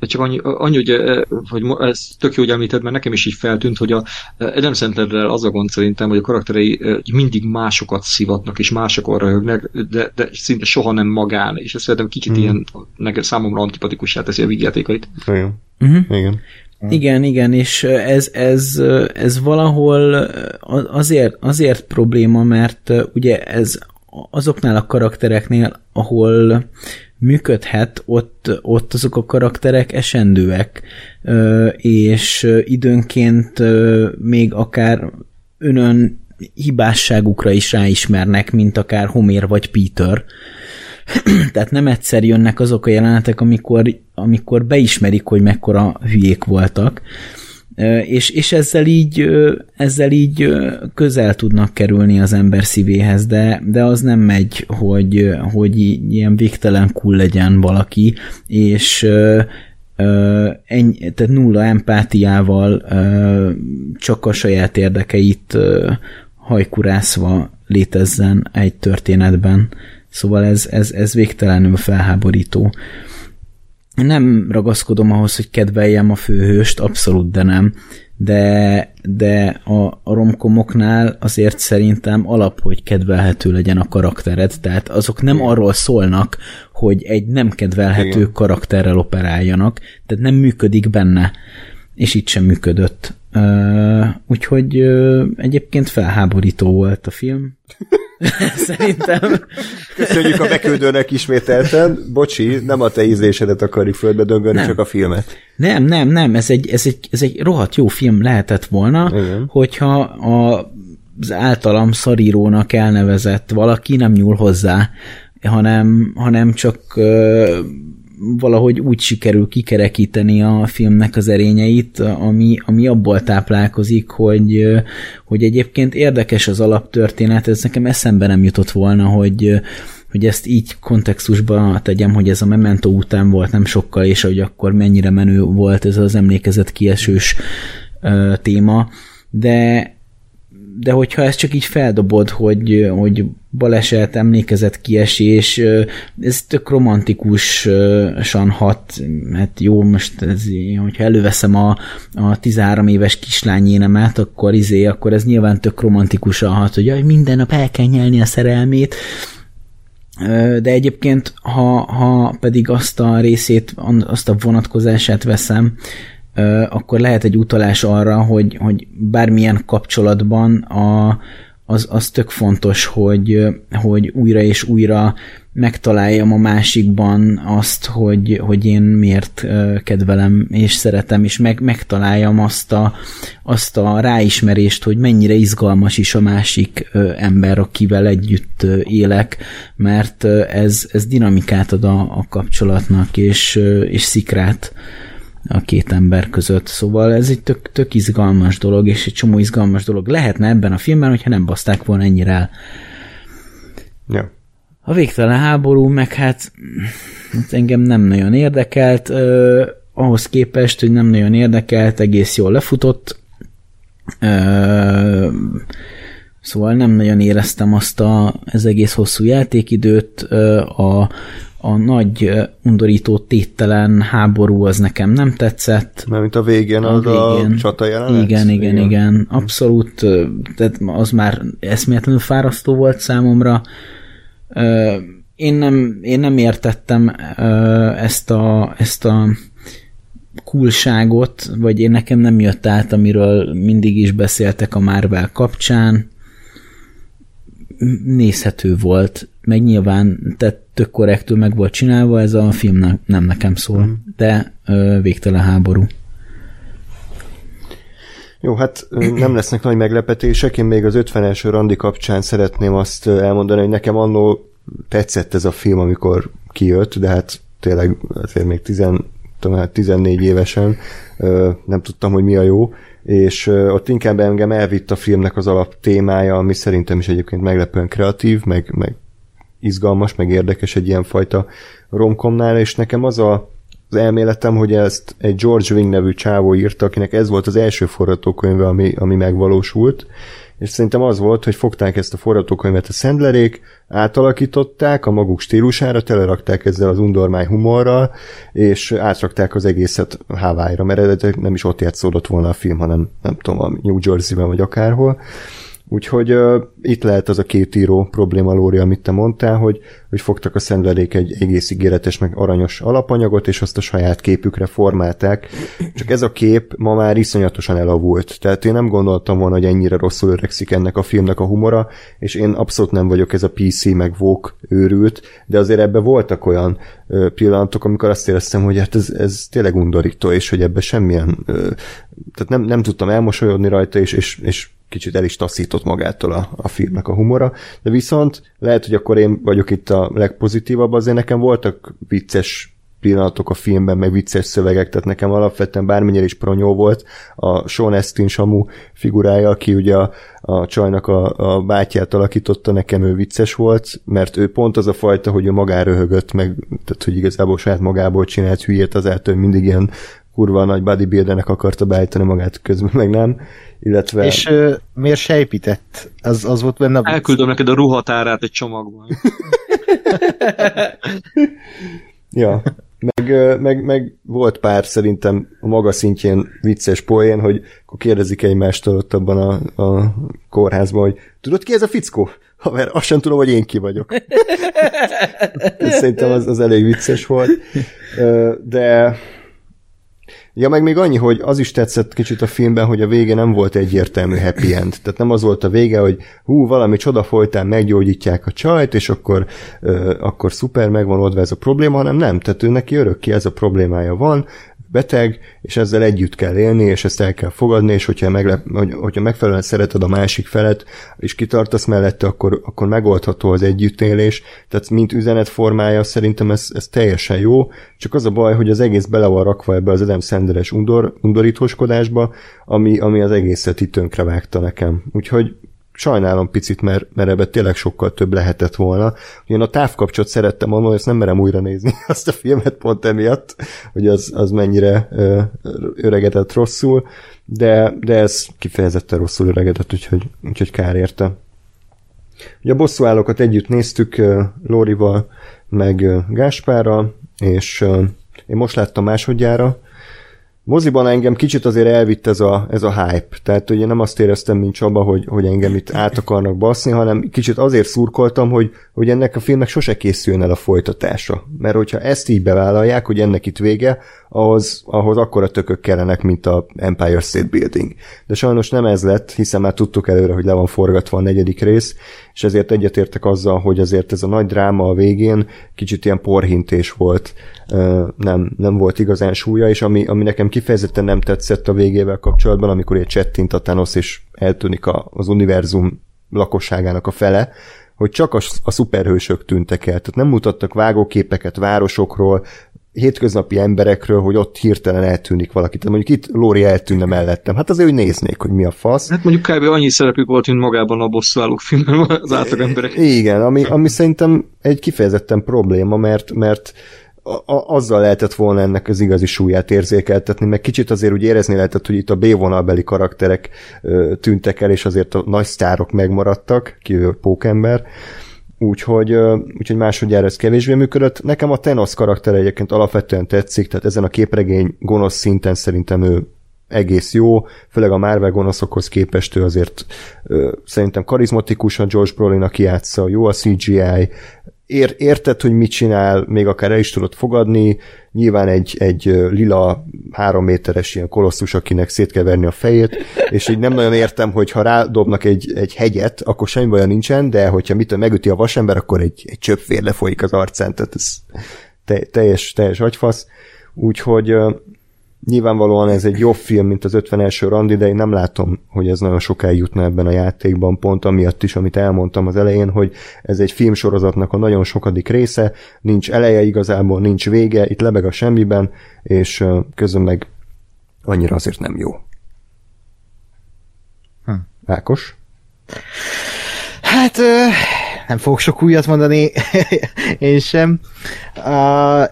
Csak annyi, annyi hogy, hogy ez tök jó, hogy említed, mert nekem is így feltűnt, hogy a Adam Sandlerrel az a gond szerintem, hogy a karakterei mindig másokat szivatnak, és másokon röhögnek, de, de szinte soha nem magán, és ez szerintem kicsit Hmm. ilyen nekem számomra antipatikussá teszi a vígjátékait. Igen. Uh-huh. Igen. Igen, igen, és ez, ez, ez valahol azért, azért probléma, mert ugye ez azoknál a karaktereknél, ahol működhet, ott, ott azok a karakterek esendőek, és időnként még akár önön hibásságukra is ráismernek, mint akár Homér vagy Peter. Tehát nem egyszer jönnek azok a jelenetek, amikor, amikor beismerik, hogy mekkora hülyék voltak, és, és ezzel így, ö, ezzel így ö, közel tudnak kerülni az ember szívéhez, de, de az nem megy, hogy, hogy ilyen végtelen cool legyen valaki, és ö, ö, ennyi, tehát nulla empátiával ö, csak a saját érdekeit ö, hajkurászva létezzen egy történetben. Szóval ez, ez, ez végtelenül felháborító. Nem ragaszkodom ahhoz, hogy kedveljem a főhőst, abszolút, de nem. De, de a, a romkomoknál azért szerintem alap, hogy kedvelhető legyen a karaktered, tehát azok nem arról szólnak, hogy egy nem kedvelhető Igen. karakterrel operáljanak, tehát nem működik benne, és itt sem működött. Úgyhogy egyébként felháborító volt a film. Szerintem. Köszönjük a beküldőnek ismételten. Bocsi, nem a te ízlésedet akarjuk földbe döngölni, csak a filmet. Nem, nem, nem, ez egy, ez egy, ez egy rohadt jó film lehetett volna, Igen. hogyha a, az általam szarírónak elnevezett valaki nem nyúl hozzá, hanem, hanem csak ö, valahogy úgy sikerül kikerekíteni a filmnek az erényeit, ami, ami abból táplálkozik, hogy, hogy egyébként érdekes az alaptörténet, ez nekem eszembe nem jutott volna, hogy hogy ezt így kontextusba tegyem, hogy ez a Memento után volt nem sokkal, és hogy akkor mennyire menő volt ez az emlékezet kiesős ö, téma, de de hogyha ezt csak így feldobod, hogy, hogy baleset, emlékezet kiesés, ez tök romantikusan hat, hát jó, most ez, hogyha előveszem a, a 13 éves kislányénemet, akkor izé, akkor ez nyilván tök romantikusan hat, hogy jaj, minden nap el kell nyelni a szerelmét, de egyébként, ha, ha pedig azt a részét, azt a vonatkozását veszem, akkor lehet egy utalás arra, hogy, hogy bármilyen kapcsolatban a, az, az tök fontos, hogy, hogy újra és újra megtaláljam a másikban azt, hogy, hogy én miért kedvelem és szeretem, és meg, megtaláljam azt a, azt a ráismerést, hogy mennyire izgalmas is a másik ember, akivel együtt élek, mert ez, ez dinamikát ad a, a kapcsolatnak, és, és szikrát a két ember között. Szóval ez egy tök, tök izgalmas dolog, és egy csomó izgalmas dolog lehetne ebben a filmben, hogyha nem baszták volna ennyire el. Ja. A végtelen háború, meg hát hát engem nem nagyon érdekelt, ö, ahhoz képest, hogy nem nagyon érdekelt, egész jól lefutott. Ö, szóval nem nagyon éreztem azt a, ez egész hosszú játékidőt, a, a nagy undorító téttelen háború az nekem nem tetszett. Mert a végén az a, csata jelenet? Igen, igen, igen, igen. Abszolút, ö, tehát az már eszméletlenül fárasztó volt számomra. Én nem, én nem értettem ezt a, ezt a coolságot, vagy én nekem nem jött át, amiről mindig is beszéltek a Marvel kapcsán. Nézhető volt, meg nyilván tehát tök korrektül meg volt csinálva, ez a film ne, nem nekem szól, de ö, végtelen háború. Jó, hát nem lesznek nagy meglepetések, én még az 50-es randi kapcsán szeretném azt elmondani, hogy nekem annó tetszett ez a film, amikor kijött, de hát tényleg azért még 10, tudom, hát 14 évesen nem tudtam, hogy mi a jó, és ott inkább engem elvitt a filmnek az alap témája, ami szerintem is egyébként meglepően kreatív, meg, meg izgalmas, meg érdekes egy ilyen fajta romkomnál, és nekem az a az elméletem, hogy ezt egy George Wing nevű csávó írta, akinek ez volt az első forgatókönyve, ami, ami megvalósult, és szerintem az volt, hogy fogták ezt a forgatókönyvet a Sandlerék, átalakították a maguk stílusára, telerakták ezzel az undormány humorral, és átrakták az egészet Hawaii-ra, mert nem is ott játszódott volna a film, hanem nem tudom, New Jersey-ben vagy akárhol. Úgyhogy uh, itt lehet az a két író probléma, Lóri, amit te mondtál, hogy, hogy fogtak a szenvedék egy egész ígéretes, meg aranyos alapanyagot, és azt a saját képükre formálták. Csak ez a kép ma már iszonyatosan elavult. Tehát én nem gondoltam volna, hogy ennyire rosszul öregszik ennek a filmnek a humora, és én abszolút nem vagyok ez a PC meg Vogue őrült, de azért ebbe voltak olyan ö, pillanatok, amikor azt éreztem, hogy hát ez, ez tényleg undorító, és hogy ebbe semmilyen, ö, tehát nem, nem tudtam elmosolyodni rajta, és, és, és kicsit el is taszított magától a, a filmnek a humora, de viszont lehet, hogy akkor én vagyok itt a legpozitívabb, azért nekem voltak vicces pillanatok a filmben, meg vicces szövegek, tehát nekem alapvetően bármennyire is pronyó volt a Sean Astin Samu figurája, aki ugye a, a csajnak a, a bátyját alakította, nekem ő vicces volt, mert ő pont az a fajta, hogy ő magára röhögött, meg, tehát hogy igazából saját magából csinált hülyét, azáltal mindig ilyen kurva nagy bodybuildernek akarta beállítani magát, közben meg nem. Illetve... És ö, miért sejpített? Az, az volt benne a Elküldöm neked a ruhatárát egy csomagban. ja, meg, meg, meg volt pár szerintem a maga szintjén vicces poén, hogy akkor kérdezik egymástól ott abban a, a kórházban, hogy tudod ki ez a fickó? Haver, azt sem tudom, hogy én ki vagyok. Szerintem az, az elég vicces volt. De Ja, meg még annyi, hogy az is tetszett kicsit a filmben, hogy a vége nem volt egyértelmű happy end. Tehát nem az volt a vége, hogy hú, valami csoda folytán meggyógyítják a csajt, és akkor, ö, akkor szuper, megvan oldva ez a probléma, hanem nem. Tehát ő neki örökké ez a problémája van, beteg, és ezzel együtt kell élni, és ezt el kell fogadni, és hogyha, meglep, hogy, hogyha megfelelően szereted a másik felet, és kitartasz mellette, akkor, akkor megoldható az együttélés. Tehát mint üzenetformája szerintem ez, ez teljesen jó, csak az a baj, hogy az egész bele van rakva ebbe az Adam Sanders undor, undorítóskodásba, ami, ami az egészet itt tönkre vágta nekem. Úgyhogy sajnálom picit, mert, mert ebbe tényleg sokkal több lehetett volna. Én a távkapcsot szerettem volna, ezt nem merem újra nézni azt a filmet pont emiatt, hogy az, az mennyire ö, öregedett rosszul, de, de ez kifejezetten rosszul öregedett, úgyhogy, úgyhogy kár érte. Ugye a bosszúállókat együtt néztük Lórival, meg Gáspárral, és én most láttam másodjára, moziban engem kicsit azért elvitt ez a, ez a hype. Tehát ugye nem azt éreztem, mint Csaba, hogy, hogy engem itt át akarnak baszni, hanem kicsit azért szurkoltam, hogy, hogy ennek a filmnek sose készüljön el a folytatása. Mert hogyha ezt így bevállalják, hogy ennek itt vége, ahhoz, ahhoz akkora tökök kellenek, mint a Empire State Building. De sajnos nem ez lett, hiszen már tudtuk előre, hogy le van forgatva a negyedik rész, és ezért egyetértek azzal, hogy azért ez a nagy dráma a végén kicsit ilyen porhintés volt, nem, nem volt igazán súlya, és ami, ami nekem kifejezetten nem tetszett a végével kapcsolatban, amikor egy csettint a Thanos, és eltűnik a, az univerzum lakosságának a fele, hogy csak a, a szuperhősök tűntek el. Tehát nem mutattak vágóképeket városokról, hétköznapi emberekről, hogy ott hirtelen eltűnik valaki. Tehát mondjuk itt Lóri eltűnne mellettem. Hát azért, hogy néznék, hogy mi a fasz. Hát mondjuk kb. annyi szerepük volt, mint magában a bosszúállók filmben az átlag emberek. Igen, ami, ami szerintem egy kifejezetten probléma, mert, mert a, a, azzal lehetett volna ennek az igazi súlyát érzékeltetni, meg kicsit azért úgy érezni lehetett, hogy itt a B-vonalbeli karakterek ö, tűntek el, és azért a nagy sztárok megmaradtak, kivéve Pókember, úgyhogy, úgyhogy másodjára ez kevésbé működött. Nekem a Thanos karakter egyébként alapvetően tetszik, tehát ezen a képregény gonosz szinten szerintem ő egész jó, főleg a Marvel gonoszokhoz képest ő azért ö, szerintem karizmatikus a George Brolin, aki játsza, jó a CGI, ér, érted, hogy mit csinál, még akár el is tudod fogadni, nyilván egy, egy lila három méteres ilyen kolosszus, akinek szét kell verni a fejét, és így nem nagyon értem, hogy ha rádobnak egy, egy hegyet, akkor semmi baja nincsen, de hogyha mit megüti a vasember, akkor egy, egy csöpfér lefolyik az arcán, tehát ez te, teljes, teljes agyfasz. Úgyhogy Nyilvánvalóan ez egy jobb film, mint az 51. randi, de én nem látom, hogy ez nagyon sokáig jutna ebben a játékban, pont amiatt is, amit elmondtam az elején, hogy ez egy filmsorozatnak a nagyon sokadik része, nincs eleje igazából, nincs vége, itt lebeg a semmiben, és közben meg annyira azért nem jó. Hm. Ákos? Hát nem fogok sok újat mondani, én sem.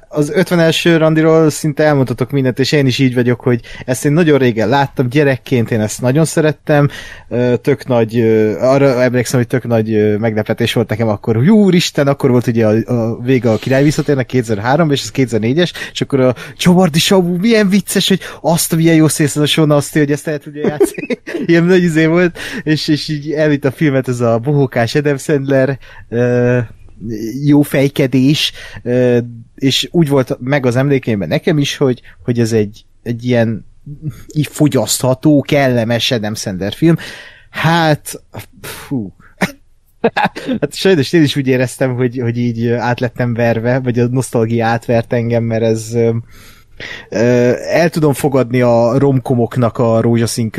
Az 50-es randiról szinte elmondhatok mindent, és én is így vagyok, hogy ezt én nagyon régen láttam, gyerekként én ezt nagyon szerettem, tök nagy, arra emlékszem, hogy tök nagy meglepetés volt nekem akkor, hogy úristen, akkor volt ugye a, a vége a király visszatérnek 2003 és ez 2004-es, és akkor a Csavardi Sabu milyen vicces, hogy azt a milyen jó szész a Sona azt, hogy ezt el tudja játszani. Ilyen nagy izé volt, és, és így elvitt a filmet ez a bohókás Adam Sandler jó fejkedés, és úgy volt meg az emlékeimben nekem is, hogy, hogy ez egy, egy ilyen így fogyasztható, kellemes Adam Sandler film. Hát, fú, hát sajnos én is úgy éreztem, hogy, hogy így átlettem verve, vagy a nosztalgia átvert engem, mert ez el tudom fogadni a romkomoknak a rózsaszín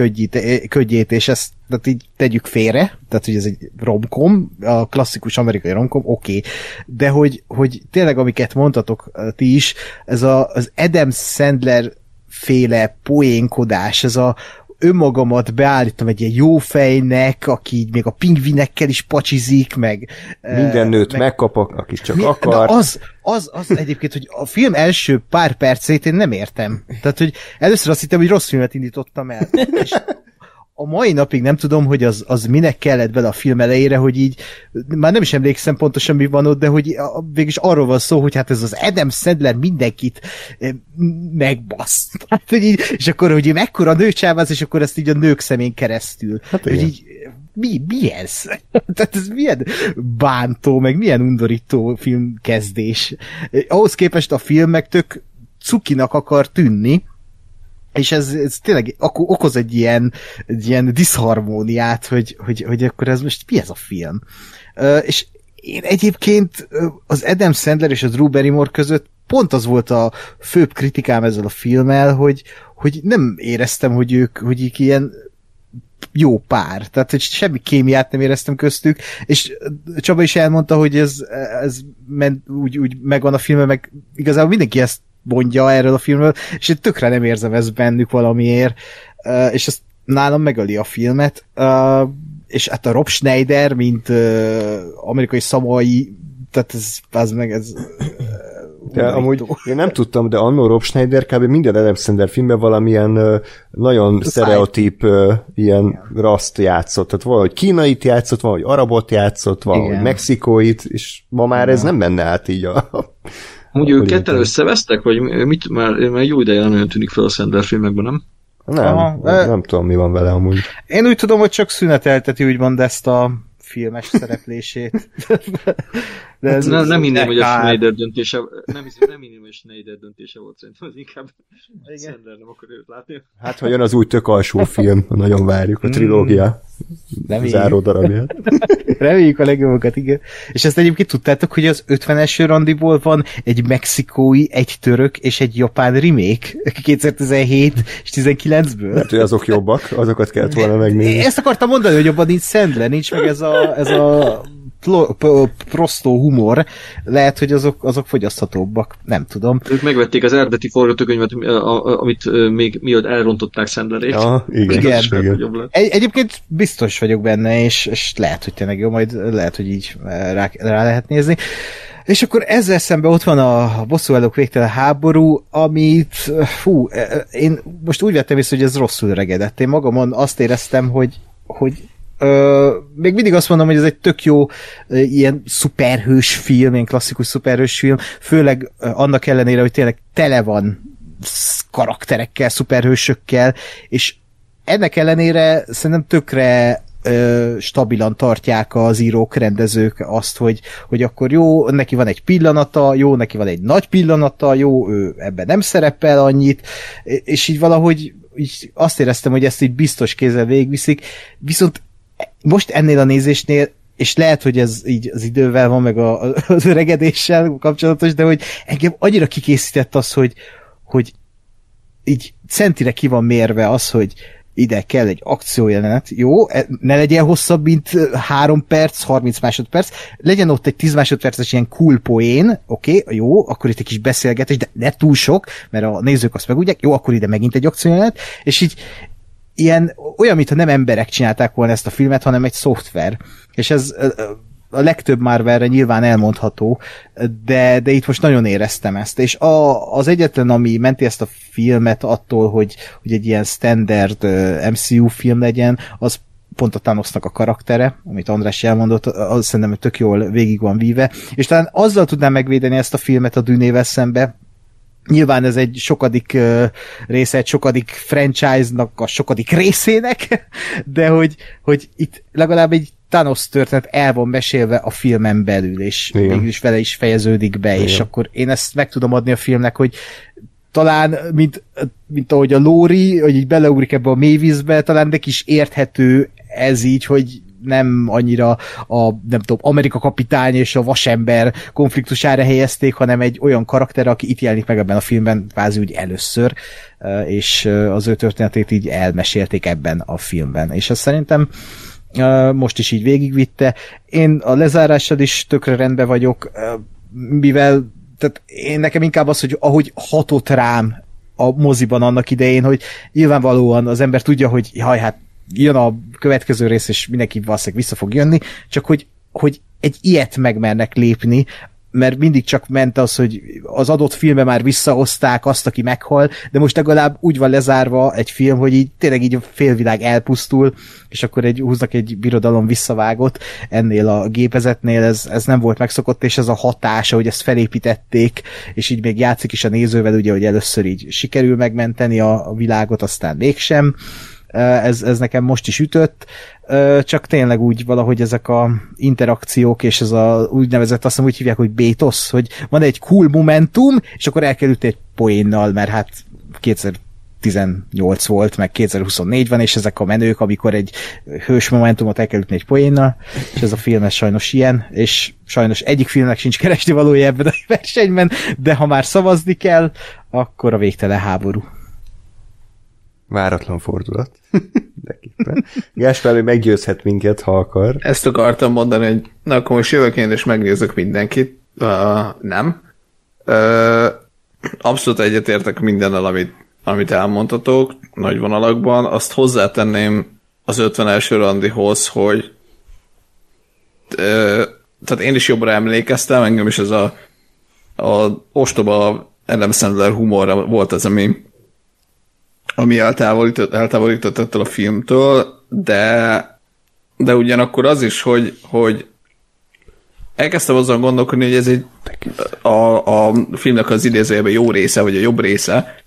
ködjét, és ezt tehát így tegyük félre, tehát hogy ez egy romkom, a klasszikus amerikai romkom, oké, okay. de hogy, hogy tényleg amiket mondtatok ti is, ez a, az Adam Sandler féle poénkodás, ez a önmagamat beállítom egy ilyen jó fejnek, aki így még a pingvinekkel is pacsizik, meg... Minden nőt meg, megkapok, aki csak mi, akar. Az, az, az egyébként, hogy a film első pár percét én nem értem. Tehát, hogy először azt hittem, hogy rossz filmet indítottam el. És a mai napig nem tudom, hogy az, az minek kellett bele a film elejére, hogy így, már nem is emlékszem pontosan mi van ott, de hogy végülis arról van szó, hogy hát ez az Adam Sandler mindenkit megbasz. Hát, hogy így, és akkor, hogy mekkora nőcsáváz, és akkor ezt így a nők szemén keresztül. Hát hogy így, mi, mi ez? Tehát ez milyen bántó, meg milyen undorító filmkezdés. Ahhoz képest a film meg tök cukinak akar tűnni, és ez, ez tényleg okoz egy ilyen, egy ilyen diszharmóniát, hogy, hogy, hogy akkor ez most mi ez a film? És én egyébként az Adam Sandler és az Drew Barrymore között pont az volt a főbb kritikám ezzel a filmmel, hogy, hogy nem éreztem, hogy ők, hogy ők ilyen jó pár. Tehát, hogy semmi kémiát nem éreztem köztük, és Csaba is elmondta, hogy ez, ez ment, úgy, úgy megvan a filmben, meg igazából mindenki ezt mondja erről a filmről, és én tökre nem érzem ezt bennük valamiért, uh, és ezt nálam megöli a filmet, uh, és hát a Rob Schneider, mint uh, amerikai szamai, tehát ez, ez meg ez de amúgy én nem tudtam, de annó Rob Schneider kb. minden Adam Sandler filmben valamilyen uh, nagyon sztereotíp uh, ilyen raszt játszott. Tehát valahogy kínait játszott, valahogy arabot játszott, valahogy Igen. mexikóit, és ma már ez nem menne át így a Amúgy ők ketten összevesztek, vagy mit, már, már jó ideje nem nagyon tűnik fel a Sandler filmekben, nem? Nem, Aha, nem, nem tudom, mi van vele amúgy. Én úgy tudom, hogy csak szünetelteti úgymond ezt a filmes szereplését. De ez nem, nem hinném, hogy a Schneider döntése, nem, hiszem, nem hinném, hogy Schneider döntése volt szerintem, az inkább Igen. Nem akar őt látni. Hát, ha jön az új tök alsó film, nagyon várjuk a trilógia. Nem záró darabját. Reméljük a legjobbakat, igen. És ezt egyébként tudtátok, hogy az 50-es randiból van egy mexikói, egy török és egy japán remake 2017 és 19-ből. Hát, hogy azok jobbak, azokat kellett volna megnézni. Ezt akartam mondani, hogy jobban nincs Sandler, nincs meg ez a, ez a prostó humor, lehet, hogy azok, azok fogyaszthatóbbak, nem tudom. Ők megvették az eredeti forgatókönyvet, amit még miatt elrontották Sandlerék. Ja, igen. igen. igen. Egy, egyébként biztos vagyok benne, és, és lehet, hogy tényleg jó, majd lehet, hogy így rá, rá lehet nézni. És akkor ezzel szemben ott van a bosszúállók végtelen háború, amit, fú, én most úgy vettem észre, hogy ez rosszul regedett. Én magamon azt éreztem, hogy, hogy Ö, még mindig azt mondom, hogy ez egy tök jó ö, ilyen szuperhős film, ilyen klasszikus szuperhős film, főleg ö, annak ellenére, hogy tényleg tele van karakterekkel, szuperhősökkel, és ennek ellenére szerintem tökre ö, stabilan tartják az írók, rendezők azt, hogy, hogy akkor jó, neki van egy pillanata, jó, neki van egy nagy pillanata, jó, ő ebben nem szerepel annyit, és így valahogy így azt éreztem, hogy ezt így biztos kézzel végviszik, viszont most ennél a nézésnél és lehet, hogy ez így az idővel van, meg a, az öregedéssel kapcsolatos, de hogy engem annyira kikészített az, hogy, hogy így centire ki van mérve az, hogy ide kell egy akciójelenet, jó, e, ne legyen hosszabb, mint 3 perc, 30 másodperc, legyen ott egy 10 másodperces ilyen cool poén, oké, okay, jó, akkor itt egy kis beszélgetés, de ne túl sok, mert a nézők azt megudják, jó, akkor ide megint egy akciójelenet, és így ilyen, olyan, mintha nem emberek csinálták volna ezt a filmet, hanem egy szoftver. És ez a legtöbb Marvelre nyilván elmondható, de, de itt most nagyon éreztem ezt, és a, az egyetlen, ami menti ezt a filmet attól, hogy, hogy egy ilyen standard MCU film legyen, az pont a Thanosnak a karaktere, amit András elmondott, az szerintem tök jól végig van víve, és talán azzal tudnám megvédeni ezt a filmet a dűnével szembe, Nyilván ez egy sokadik uh, része, egy sokadik franchise-nak a sokadik részének, de hogy, hogy itt legalább egy Thanos történet el van mesélve a filmen belül, és Igen. mégis vele is fejeződik be, Igen. és akkor én ezt meg tudom adni a filmnek, hogy talán, mint, mint ahogy a Lóri, hogy így beleugrik ebbe a mélyvízbe, talán neki is érthető ez így, hogy nem annyira a, nem tudom, Amerika kapitány és a vasember konfliktusára helyezték, hanem egy olyan karakter, aki itt jelenik meg ebben a filmben kvázi úgy először, és az ő történetét így elmesélték ebben a filmben. És azt szerintem most is így végigvitte. Én a lezárással is tökre rendben vagyok, mivel tehát én nekem inkább az, hogy ahogy hatott rám a moziban annak idején, hogy nyilvánvalóan az ember tudja, hogy jaj, hát jön a következő rész, és mindenki valószínűleg vissza fog jönni, csak hogy, hogy egy ilyet megmernek lépni, mert mindig csak ment az, hogy az adott filmbe már visszahozták azt, aki meghal, de most legalább úgy van lezárva egy film, hogy így tényleg így a félvilág elpusztul, és akkor egy, húznak egy birodalom visszavágott. Ennél a gépezetnél ez, ez nem volt megszokott, és ez a hatása, hogy ezt felépítették, és így még játszik is a nézővel, ugye, hogy először így sikerül megmenteni a, a világot, aztán mégsem ez, ez nekem most is ütött, csak tényleg úgy valahogy ezek a interakciók, és ez a úgynevezett, azt úgy hívják, hogy bétosz, hogy van egy cool momentum, és akkor elkerült egy poénnal, mert hát 2018 volt, meg 2024 van, és ezek a menők, amikor egy hős momentumot el kell ütni egy poénnal, és ez a film ez sajnos ilyen, és sajnos egyik filmnek sincs keresni valója ebben a versenyben, de ha már szavazni kell, akkor a végtelen háború. Váratlan fordulat. Mindenképpen. Gáspár, hogy meggyőzhet minket, ha akar. Ezt akartam mondani, hogy na akkor most jövök én, és megnézek mindenkit. Uh, nem. Uh, abszolút egyetértek mindennel, amit, amit elmondhatok, nagy vonalakban. Azt hozzátenném az 51. randihoz, hogy uh, tehát én is jobbra emlékeztem, engem is ez a, a ostoba Adam Sandler humorra volt az, ami ami eltávolított, eltávolított ettől a filmtől, de, de ugyanakkor az is, hogy, hogy elkezdtem azon gondolkodni, hogy ez egy a, a filmnek az idézőjében jó része, vagy a jobb része,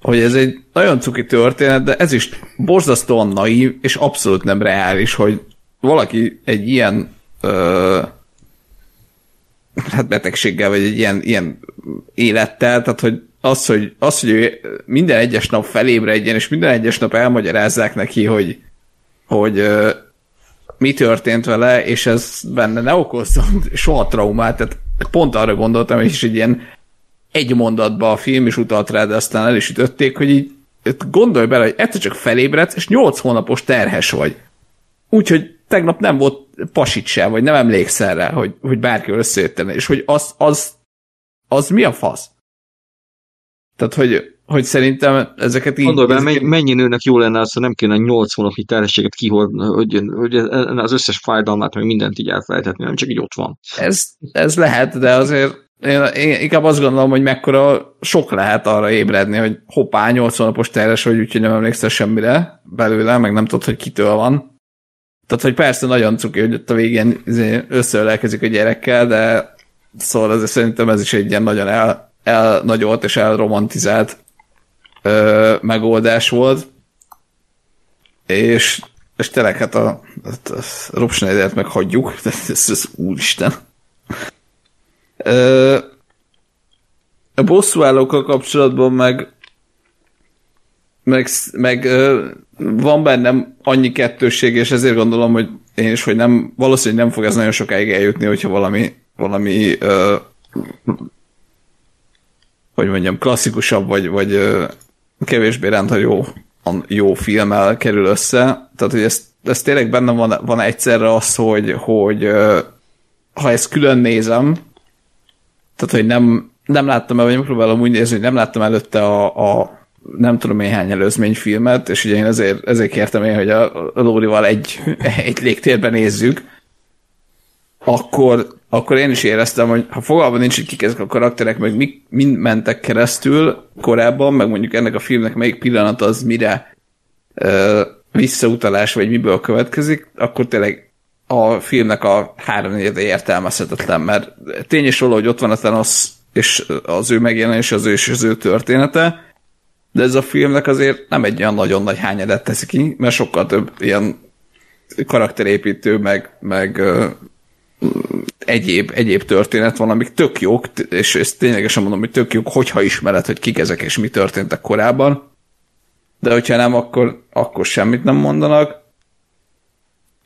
hogy ez egy nagyon cuki történet, de ez is borzasztóan naív, és abszolút nem reális, hogy valaki egy ilyen ö, hát betegséggel, vagy egy ilyen, ilyen élettel, tehát hogy az, hogy, az, hogy ő minden egyes nap felébredjen, és minden egyes nap elmagyarázzák neki, hogy, hogy mi történt vele, és ez benne ne okozzon soha traumát, tehát pont arra gondoltam, és egy ilyen egy mondatba a film is utalt rá, de aztán el is ütötték, hogy így gondolj bele, hogy egyszer csak felébredsz, és nyolc hónapos terhes vagy. Úgyhogy tegnap nem volt pasit sem, vagy nem emlékszel rá, hogy, hogy bárki összejöttene, és hogy az, az, az mi a fasz? Tehát, hogy, hogy szerintem ezeket így... Gondolj bele, mennyi nőnek jó lenne az, ha nem kéne 8 hónapnyi terhességet kihordni, hogy, hogy az összes fájdalmát, meg mindent így elfelejthetni, nem csak így ott van. Ez, ez lehet, de azért én, én inkább azt gondolom, hogy mekkora sok lehet arra ébredni, hogy hoppá, 8 hónapos terhes vagy, úgyhogy nem emlékszel semmire belőle, meg nem tudod, hogy kitől van. Tehát, hogy persze nagyon cuki, hogy ott a végén izé összeölelkezik a gyerekkel, de szóval azért szerintem ez is egy ilyen nagyon el, elnagyolt és elromantizált ö, megoldás volt. És, és tényleg hát a, a, a Rob Schneider-t meg hagyjuk, ez, ez, úristen. Ö, a bosszúállókkal kapcsolatban meg meg, meg ö, van bennem annyi kettősség, és ezért gondolom, hogy én is, hogy nem, valószínűleg nem fog ez nagyon sokáig eljutni, hogyha valami, valami ö, hogy mondjam, klasszikusabb, vagy, vagy kevésbé rendha jó, jó filmmel kerül össze. Tehát, hogy ez, ez tényleg benne van, van egyszerre az, hogy, hogy ha ezt külön nézem, tehát, hogy nem, nem láttam el, vagy megpróbálom úgy nézni, hogy nem láttam előtte a, a nem tudom én hány előzményfilmet, és ugye én ezért, ezért kértem én, hogy a, a Lórival egy, egy légtérben nézzük. akkor, akkor én is éreztem, hogy ha fogalma nincs, hogy kik ezek a karakterek, meg mi, mind mentek keresztül korábban, meg mondjuk ennek a filmnek melyik pillanat az mire ö, visszautalás, vagy miből következik, akkor tényleg a filmnek a háromnegyede értelmezhetetlen, mert tény is róla, hogy ott van a Thanos és az ő megjelenés, az ő és az ő története, de ez a filmnek azért nem egy olyan nagyon nagy hányadat teszi ki, mert sokkal több ilyen karakterépítő, meg, meg egyéb, egyéb történet van, amik tök jók, és ezt ténylegesen mondom, hogy tök jók, hogyha ismered, hogy kik ezek és mi történtek korábban, de hogyha nem, akkor, akkor semmit nem mondanak.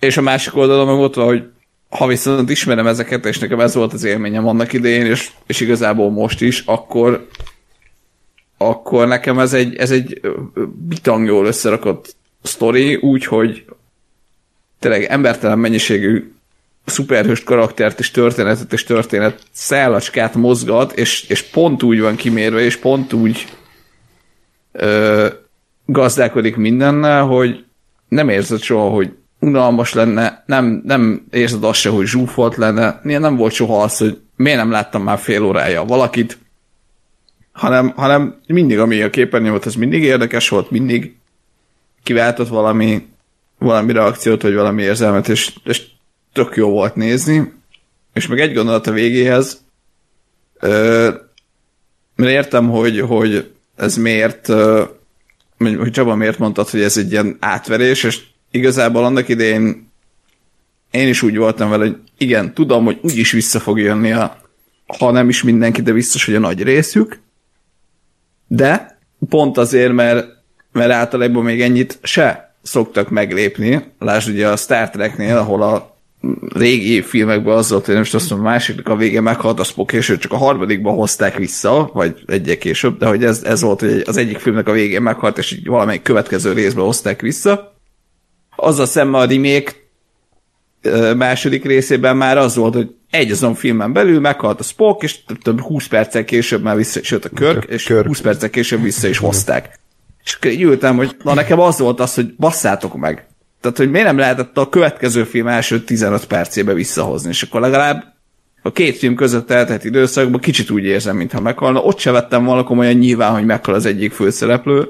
És a másik oldalon meg ott van, hogy ha viszont ismerem ezeket, és nekem ez volt az élményem annak idején, és, és igazából most is, akkor akkor nekem ez egy, ez egy bitang jól összerakott sztori, úgyhogy tényleg embertelen mennyiségű szuperhőst karaktert és történetet és történet szálacskát mozgat, és, és pont úgy van kimérve, és pont úgy ö, gazdálkodik mindennel, hogy nem érzed soha, hogy unalmas lenne, nem, nem érzed azt se, hogy zsúfolt lenne, nem volt soha az, hogy miért nem láttam már fél órája valakit, hanem, hanem mindig, ami a képernyő volt, az mindig érdekes volt, mindig kiváltott valami, valami reakciót, vagy valami érzelmet, és, és tök jó volt nézni. És meg egy gondolat a végéhez, ö, mert értem, hogy, hogy ez miért, ö, hogy Csaba miért mondtad, hogy ez egy ilyen átverés, és igazából annak idején én is úgy voltam vele, hogy igen, tudom, hogy úgyis vissza fog jönni a, ha nem is mindenki, de biztos, hogy a nagy részük, de pont azért, mert, mert általában még ennyit se szoktak meglépni. Lásd ugye a Star Treknél, ahol a régi filmekben az volt, hogy most azt mondom, a másiknak a vége meghalt a Spock, és csak a harmadikban hozták vissza, vagy egyek később, de hogy ez, ez volt, hogy az egyik filmnek a végén meghalt, és így valamelyik következő részben hozták vissza. Az a szemben a remake második részében már az volt, hogy egy azon filmen belül meghalt a Spock, és több 20 perccel később már vissza is jött a Körk, és Körk. 20 perccel később vissza is hozták. És ültem, hogy na nekem az volt az, hogy basszátok meg. Tehát, hogy miért nem lehetett a következő film első 15 percébe visszahozni, és akkor legalább a két film között eltelt időszakban kicsit úgy érzem, mintha meghalna. Ott se vettem volna komolyan nyilván, hogy meghal az egyik főszereplő,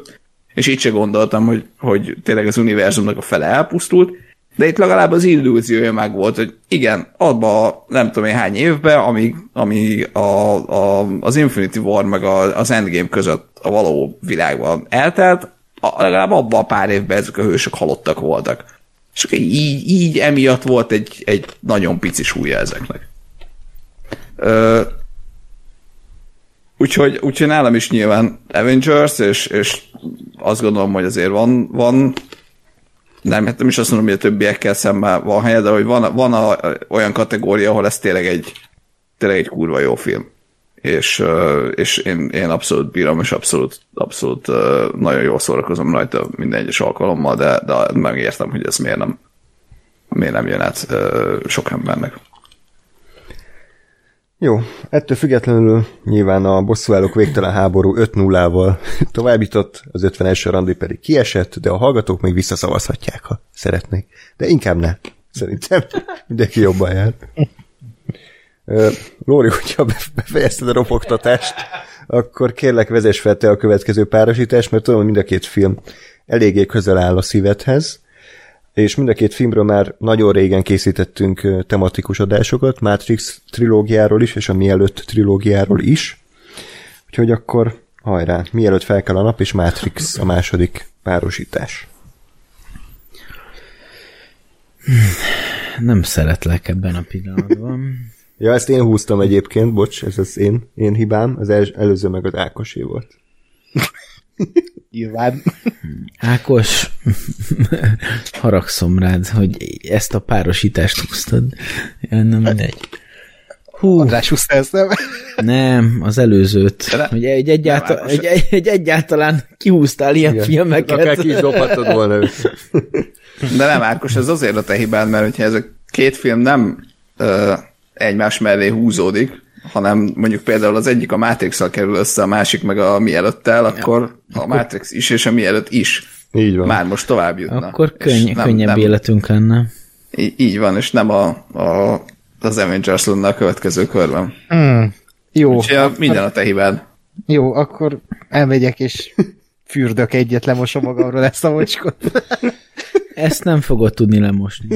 és így se gondoltam, hogy, hogy tényleg az univerzumnak a fele elpusztult, de itt legalább az illúziója meg volt, hogy igen, abban nem tudom én hány évben, amíg, amíg a, a, az Infinity War meg a, az Endgame között a való világban eltelt, legalább abban a pár évben ezek a hősök halottak voltak. És így, így emiatt volt egy, egy nagyon pici súlya ezeknek. Ö, úgyhogy, úgyhogy nálam is nyilván Avengers, és, és azt gondolom, hogy azért van, van nem, hát nem is azt mondom, hogy a többiekkel szemben van helye, de hogy van, van a, olyan kategória, ahol ez tényleg egy, tényleg egy kurva jó film. És, és én, én abszolút bírom, és abszolút, abszolút nagyon jól szórakozom rajta minden egyes alkalommal, de, de megértem, hogy ez miért nem, miért nem jön át sok embernek. Jó, ettől függetlenül nyilván a bosszúállók végtelen háború 5-0-ával továbbított, az 51 randi pedig kiesett, de a hallgatók még visszaszavazhatják, ha szeretnék. De inkább ne. Szerintem mindenki jobban jár. Lóri, hogyha befejezted a ropogtatást, akkor kérlek vezess fel te a következő párosítást, mert tudom, hogy mind a két film eléggé közel áll a szívedhez és mind a két filmről már nagyon régen készítettünk tematikus adásokat, Matrix trilógiáról is, és a Mielőtt trilógiáról is. Úgyhogy akkor hajrá, Mielőtt fel kell a nap, és Matrix a második párosítás. Nem szeretlek ebben a pillanatban. Ja, ezt én húztam egyébként, bocs, ez az én, én hibám, az el, előző meg az Ákosé volt. Nyilván. Ákos, haragszom rád, hogy ezt a párosítást húztad. Ja, nem mindegy. Hú. András húzta ezt, nem? Nem, az előzőt. De hogy egy, egyáltal, egy, egy, egy egyáltalán kihúztál ilyen Igen. filmeket. Akár ki is dobhattad volna De nem, Ákos, ez azért a te hibád, mert hogyha ez a két film nem ö, egymás mellé húzódik, hanem mondjuk például az egyik a matrix kerül össze, a másik meg a mielőttel, akkor ja. a Matrix is és a mielőtt is így van. már most tovább jutna. Akkor könny- nem, könnyebb nem, életünk lenne. Így, így van, és nem a, a az Avengers lenne a következő körben. Mm. Jó, Úgyhogy a, minden a te hibád. jó, akkor elmegyek és fürdök egyet, lemosom magamról ezt a mocskot. Ezt nem fogod tudni lemosni.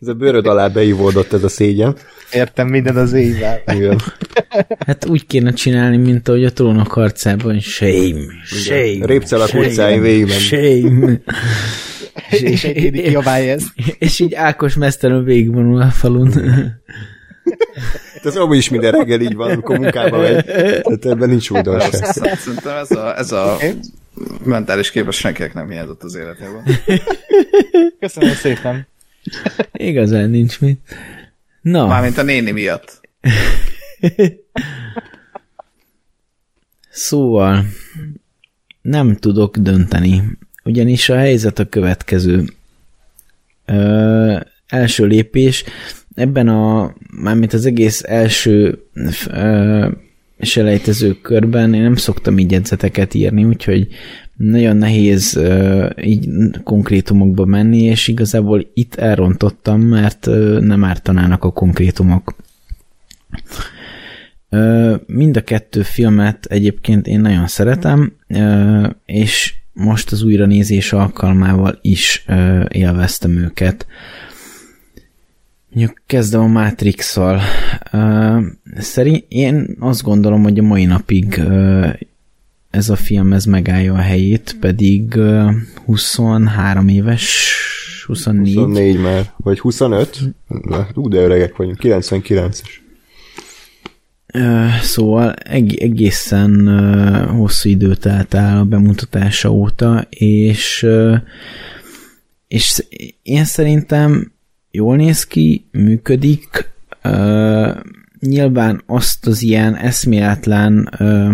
Ez a bőröd alá beivódott ez a szégyen. Értem minden az éjjel. Igen. Hát úgy kéne csinálni, mint ahogy a trónok harcában, shame, shame. Répcelak shame, utcáin végigmenni. Shame. És senki kiabálja ezt. És így Ákos mesztelen végigvonul a falun. Ez amúgy is minden reggel így van, amikor munkába megy. Tehát ebben nincs újdonság. Szerintem ez a, ez a mentális képes senkinek nem hiányzott az életében. Köszönöm szépen. Igazán nincs mit. Na, Mármint a néni miatt. szóval nem tudok dönteni, ugyanis a helyzet a következő. Ö, első lépés, ebben a, mármint az egész első ö, selejtező körben én nem szoktam így jegyzeteket írni, úgyhogy nagyon nehéz ö, így konkrétumokba menni, és igazából itt elrontottam, mert ö, nem ártanának a konkrétumok. Ö, mind a kettő filmet egyébként én nagyon szeretem, ö, és most az újranézés alkalmával is ö, élveztem őket. Mondjuk kezdem a Matrix-szal. Szerint én azt gondolom, hogy a mai napig ez a film ez megállja a helyét, pedig ö, 23 éves, 24. 24 már, vagy 25? Na, Ú, de öregek vagyunk, 99-es. Ö, Szóval eg- egészen hosszú idő telt el a bemutatása óta, és, és én szerintem jól néz ki, működik, ö, nyilván azt az ilyen eszméletlen ö,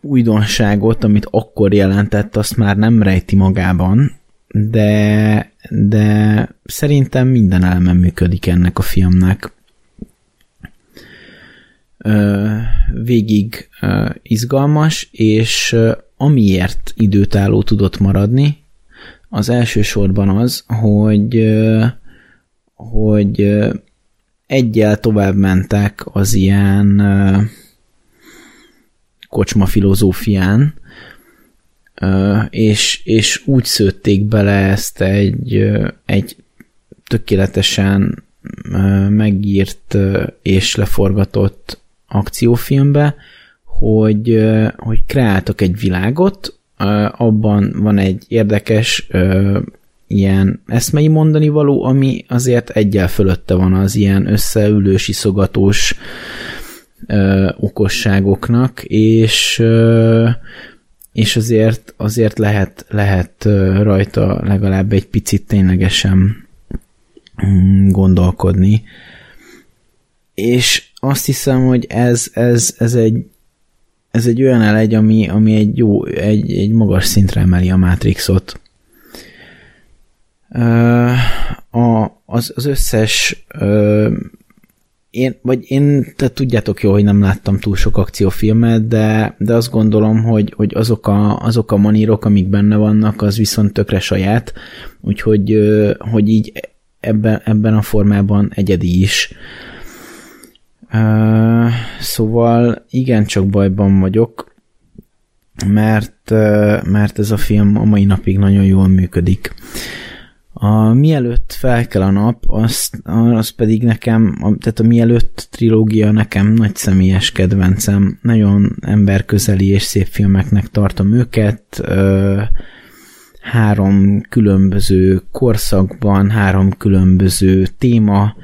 újdonságot, amit akkor jelentett, azt már nem rejti magában, de, de szerintem minden eleme működik ennek a filmnek. Ö, végig izgalmas, és amiért időtálló tudott maradni, az elsősorban az, hogy hogy egyel tovább mentek az ilyen kocsma filozófián, és, és úgy szőtték bele ezt egy, egy tökéletesen megírt és leforgatott akciófilmbe, hogy, hogy kreáltak egy világot, abban van egy érdekes ilyen eszmei mondani való, ami azért egyel fölötte van az ilyen összeülős, iszogatós ö, okosságoknak, és ö, és azért, azért lehet, lehet rajta legalább egy picit ténylegesen mm, gondolkodni. És azt hiszem, hogy ez, ez, ez egy ez egy olyan elegy, ami, ami egy jó, egy, egy magas szintre emeli a Matrixot. A, az, az összes én, vagy én, te tudjátok jó, hogy nem láttam túl sok akciófilmet, de, de azt gondolom, hogy, hogy azok, a, azok a manírok, amik benne vannak, az viszont tökre saját, úgyhogy hogy így ebben, ebben a formában egyedi is. Szóval igencsak bajban vagyok, mert, mert ez a film a mai napig nagyon jól működik. A Mielőtt fel kell a nap, az, az pedig nekem, tehát a Mielőtt trilógia nekem nagy személyes kedvencem. Nagyon emberközeli és szép filmeknek tartom őket. Három különböző korszakban, három különböző téma.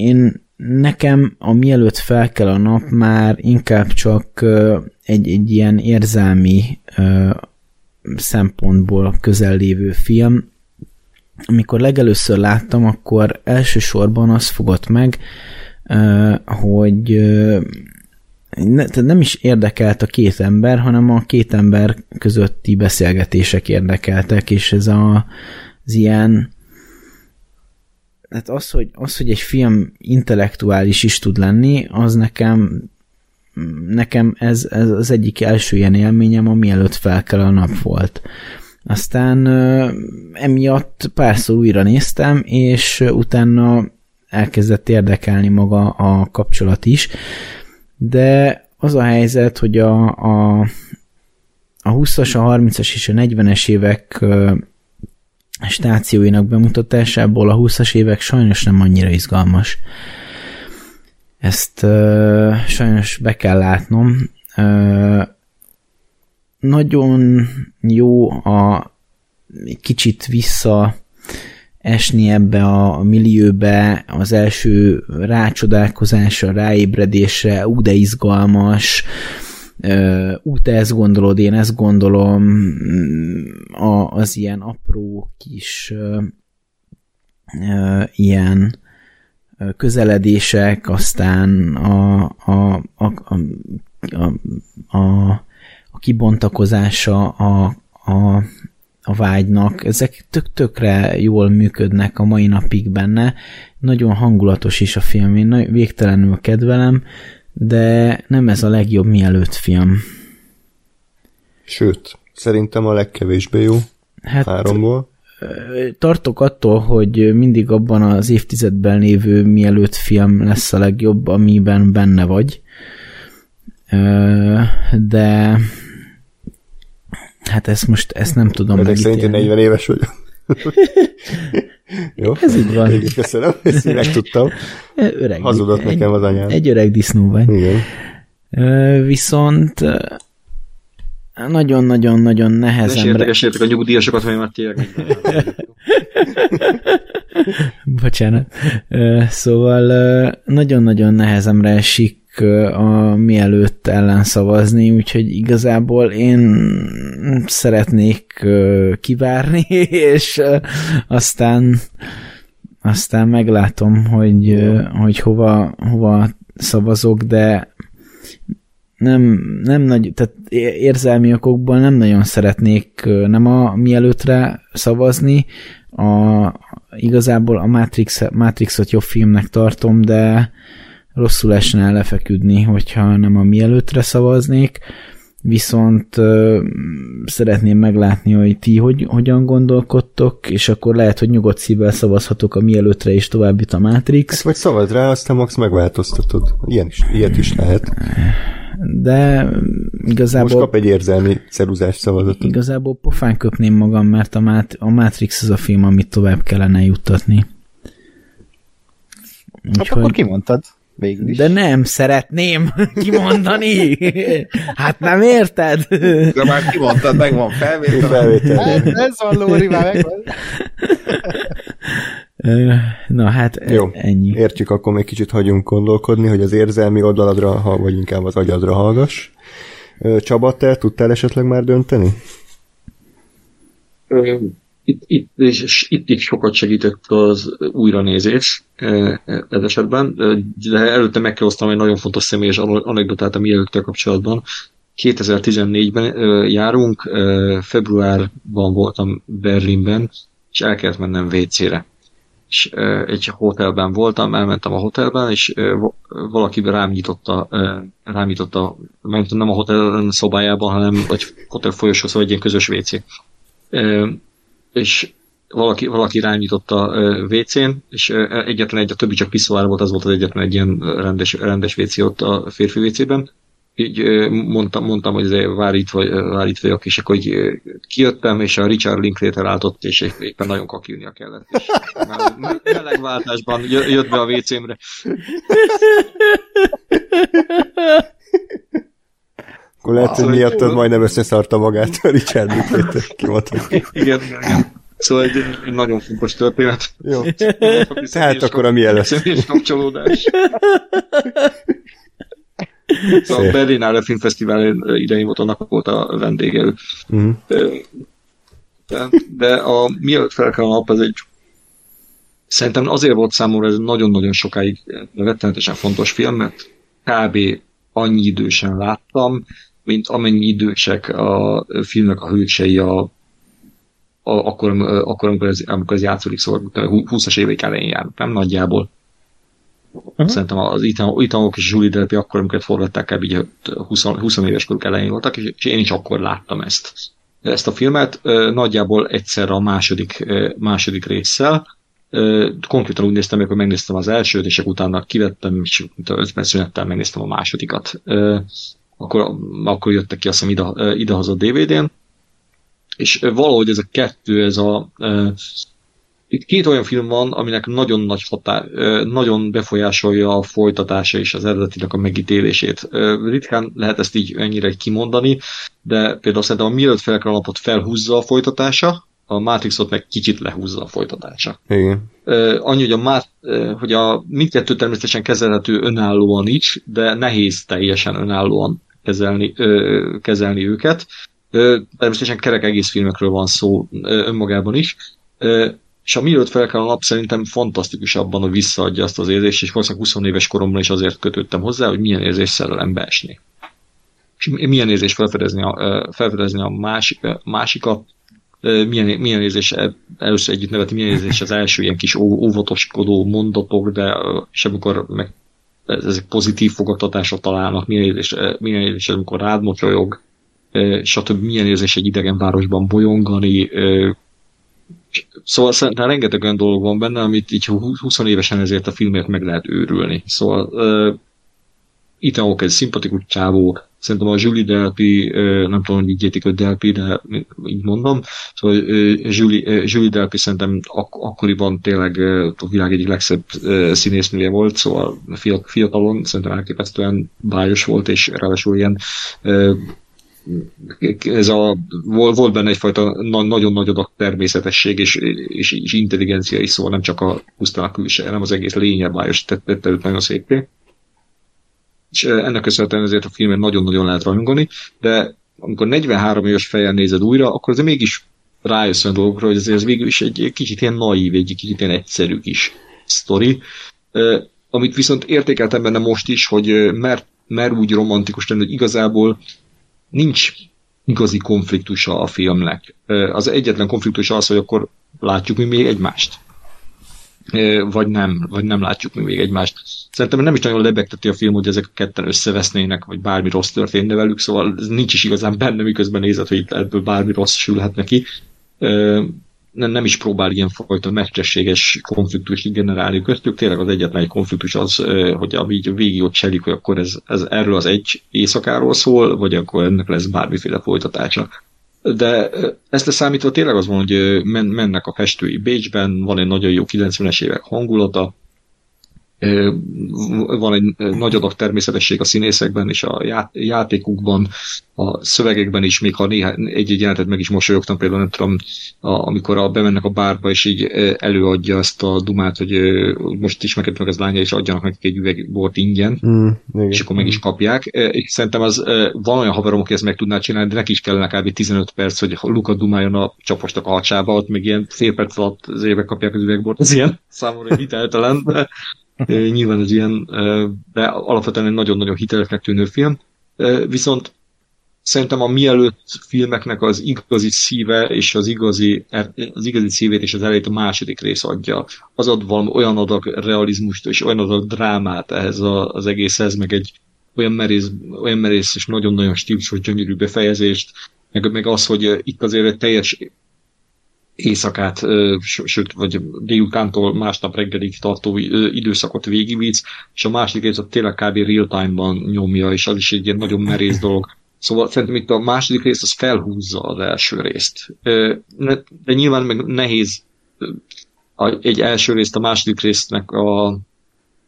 Én nekem a mielőtt fel kell a nap már inkább csak egy, egy ilyen érzelmi szempontból közel lévő film. Amikor legelőször láttam, akkor elsősorban az fogott meg, hogy nem is érdekelt a két ember, hanem a két ember közötti beszélgetések érdekeltek, és ez a, az ilyen hát az, hogy, az, hogy egy film intellektuális is tud lenni, az nekem nekem ez, ez az egyik első ilyen élményem, ami előtt fel kell a nap volt. Aztán emiatt párszor újra néztem, és utána elkezdett érdekelni maga a kapcsolat is, de az a helyzet, hogy a, a, a 20-as, a 30-as és a 40-es évek stációinak bemutatásából a 20-as évek sajnos nem annyira izgalmas. Ezt uh, sajnos be kell látnom. Uh, nagyon jó a kicsit vissza esni ebbe a millióbe, az első rácsodálkozásra, ráébredésre, ú, de izgalmas, ú, te ezt gondolod, én ezt gondolom, a, az ilyen apró kis ilyen közeledések, aztán a, a, a, a, a, a, a kibontakozása a, a, a vágynak, ezek tök-tökre jól működnek a mai napig benne, nagyon hangulatos is a film, én végtelenül kedvelem, de nem ez a legjobb mielőtt film. Sőt, szerintem a legkevésbé jó hát, háromból. Tartok attól, hogy mindig abban az évtizedben lévő mielőtt film lesz a legjobb, amiben benne vagy. De hát ezt most ezt nem tudom Ezek szerint 40 éves vagyok. Jó? Ez így van. Végül köszönöm, ezt én megtudtam. Öreg, Hazudott egy, nekem az anyám. Egy öreg disznó vagy. Igen. Viszont nagyon-nagyon-nagyon nehezen... Ne sértek a nyugdíjasokat, vagy már tényleg Bocsánat. Szóval nagyon-nagyon nehezemre esik a mielőtt ellen szavazni, úgyhogy igazából én szeretnék kivárni, és aztán aztán meglátom, hogy, hogy hova, hova szavazok, de nem, nem nagy, tehát érzelmi okokból nem nagyon szeretnék nem a mielőttre szavazni, a, igazából a Matrix, Matrixot jobb filmnek tartom, de rosszul esne lefeküdni, hogyha nem a mielőttre szavaznék, viszont uh, szeretném meglátni, hogy ti hogy, hogyan gondolkodtok, és akkor lehet, hogy nyugodt szívvel szavazhatok a mielőttre, és tovább a Matrix. Hát vagy szavaz rá, aztán max megváltoztatod. Ilyen is, ilyet is lehet. De igazából... Most kap egy érzelmi ceruzás szavazatot. Igazából pofán köpném magam, mert a, Mat- a Matrix az a film, amit tovább kellene juttatni. Hát Úgyhogy... akkor kimondtad végül is. De nem szeretném kimondani. Hát nem érted? De már kimondtad, megvan felvétel. felvétel. Hát, ez van, Lóri, már megvan. Na hát Jó, ennyi. értjük, akkor még kicsit hagyunk gondolkodni, hogy az érzelmi oldaladra, vagy inkább az agyadra hallgass. Csaba, te tudtál esetleg már dönteni? Itt, itt, és itt is sokat segített az újranézés ez esetben, de előtte meg kell osztanom egy nagyon fontos személyes anekdotát a mielőttel kapcsolatban. 2014-ben járunk, februárban voltam Berlinben, és el kellett mennem WC-re. És egy hotelben voltam, elmentem a hotelben, és valaki rám nyitotta, rám nyitotta nem a hotel szobájában, hanem egy hotel folyosó, szóval egy ilyen közös WC és valaki, valaki rányította a WC-n, és egyetlen egy, a többi csak piszolár volt, az volt az egyetlen egy ilyen rendes, rendes WC ott a férfi WC-ben. Így mondtam, mondtam hogy vár itt, vagy, vár itt vagyok, és akkor így kijöttem, és a Richard Linklater állt ott, és éppen nagyon kakilnia kellett. És melegváltásban jött be a WC-mre. Akkor lehet, hogy miattad majdnem összeszarta magát a Richard Linklater. Igen, igen. Szóval egy, egy nagyon fontos történet. Jó. Tehát akkor a mielőtt. Személyes kapcsolódás. Szóval a Berlinale Filmfesztivál idején volt, annak volt a vendége. Uh-huh. De, de a mielőtt fel kell a nap, ez egy szerintem azért volt számomra ez nagyon-nagyon sokáig rettenetesen fontos film, mert kb. annyi idősen láttam, mint amennyi idősek a filmnek a hősei a, a, akkor, akkor amikor, ez, amikor ez játszódik, szóval 20-as évek elején járnak, nem nagyjából. Uh-huh. Szerintem az italok és Julie Delpy akkor, amikor forgatták el, így 20, 20 éves koruk elején voltak, és, és én is akkor láttam ezt. ezt a filmet, nagyjából egyszer a második, második résszel. Konkrétan úgy néztem, amikor megnéztem az elsőt, és utána kivettem, és 5 perc szünettel megnéztem a másodikat. Akkor, akkor jöttek ki azt hiszem ide, idehozott DVD-n, és valahogy ez a kettő, ez a itt két olyan film van, aminek nagyon nagy határ, nagyon befolyásolja a folytatása és az eredetinek a megítélését. Ritkán lehet ezt így ennyire kimondani, de például szerintem a Mielőtt fel napot felhúzza a folytatása, a Matrixot meg kicsit lehúzza a folytatása. Igen. Annyi, hogy a, Mát, hogy a mindkettő természetesen kezelhető önállóan is, de nehéz teljesen önállóan kezelni, kezelni őket. Természetesen kerek egész filmekről van szó önmagában is és a mielőtt fel kell a nap szerintem fantasztikus abban, hogy visszaadja azt az érzést, és valószínűleg 20 éves koromban is azért kötöttem hozzá, hogy milyen érzés szerelembe esni. És milyen érzés felfedezni a, felfedezni a másik, másikat, milyen, milyen érzés először együtt neveti, milyen érzés az első ilyen kis óvatoskodó mondatok, de és amikor meg ezek pozitív fogadtatásra találnak, milyen érzés, milyen érzés amikor rád mosolyog, stb. milyen érzés egy idegen városban bolyongani, Szóval szerintem rengeteg olyan dolog van benne, amit így 20 évesen ezért a filmért meg lehet őrülni. Szóval Ethan Hawke egy szimpatikus csávó, szerintem a Julie Delpy, uh, nem tudom, hogy így értik, hogy Delpy, de így mondom, szóval Julie, Julie Delpy szerintem ak- akkoriban tényleg a világ egyik legszebb színésznője volt, szóval fiatalon szerintem elképesztően bájos volt, és ráadásul ilyen ez a, volt benne egyfajta nagyon nagy adag természetesség és, és, és intelligencia is, szóval nem csak a pusztán a külső, hanem az egész lényeg bájos tette őt nagyon szépé. És ennek köszönhetően ezért a filmet nagyon-nagyon lehet rajongani, de amikor 43 éves fejjel nézed újra, akkor azért mégis rájössz olyan dolgokra, hogy ez végül is egy kicsit ilyen naív, egy kicsit ilyen egyszerű kis sztori, amit viszont értékeltem benne most is, hogy mert, mert úgy romantikus lenni, hogy igazából nincs igazi konfliktusa a filmnek. Az egyetlen konfliktus az, hogy akkor látjuk mi még egymást. Vagy nem, vagy nem látjuk mi még egymást. Szerintem nem is nagyon lebegteti a film, hogy ezek a ketten összevesznének, vagy bármi rossz történne velük, szóval ez nincs is igazán benne, miközben nézed, hogy ebből bármi rossz sülhet neki nem, nem is próbál ilyen fajta meccsességes konfliktust generálni köztük. Tényleg az egyetlen egy konfliktus az, hogy ami így végig ott cselik, hogy akkor ez, ez erről az egy éjszakáról szól, vagy akkor ennek lesz bármiféle folytatása. De ezt leszámítva tényleg az van, hogy mennek a festői Bécsben, van egy nagyon jó 90-es évek hangulata, van egy nagy adag természetesség a színészekben és a játékukban, a szövegekben is, még ha néha egy-egy jelenetet meg is mosolyogtam, például nem tudom, a, amikor a, bemennek a bárba, és így előadja ezt a dumát, hogy most ismerkedett meg az lánya, és adjanak nekik egy üveg bort ingyen, mm, és akkor meg is kapják. És szerintem az van olyan haverom, aki ezt meg tudná csinálni, de neki is kellene kb. 15 perc, hogy Luka dumáljon a csapostak a hacsába, ott még ilyen fél perc alatt az évek kapják az üvegbort, ez ilyen számomra hiteltelen, de Nyilván ez ilyen, de alapvetően egy nagyon-nagyon hitelesnek tűnő film. Viszont szerintem a mielőtt filmeknek az igazi szíve és az igazi, az igazi szívét és az elejét a második rész adja. Az ad valami olyan adag realizmust és olyan adag drámát ehhez az egészhez, meg egy olyan merész, olyan merész és nagyon-nagyon stílusos, gyönyörű befejezést, meg, meg az, hogy itt azért egy teljes éjszakát, sőt, vagy délutántól másnap reggelig tartó időszakot végigvisz, és a másik rész tényleg kb. real-time-ban nyomja, és az is egy ilyen nagyon merész dolog. Szóval szerintem itt a második rész az felhúzza az első részt. De nyilván meg nehéz egy első részt a második résznek a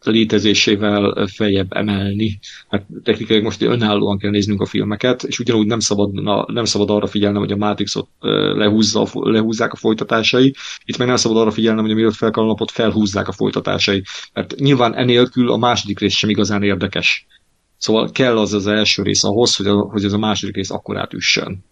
létezésével feljebb emelni. Hát technikai most önállóan kell néznünk a filmeket, és ugyanúgy nem szabad, na, nem szabad arra figyelnem, hogy a Matrixot lehúzza, lehúzzák a folytatásai, itt meg nem szabad arra figyelnem, hogy a mielőtt fel a napot felhúzzák a folytatásai. Mert nyilván enélkül a második rész sem igazán érdekes. Szóval kell az az első rész ahhoz, hogy, a, hogy ez a második rész akkor átüssön.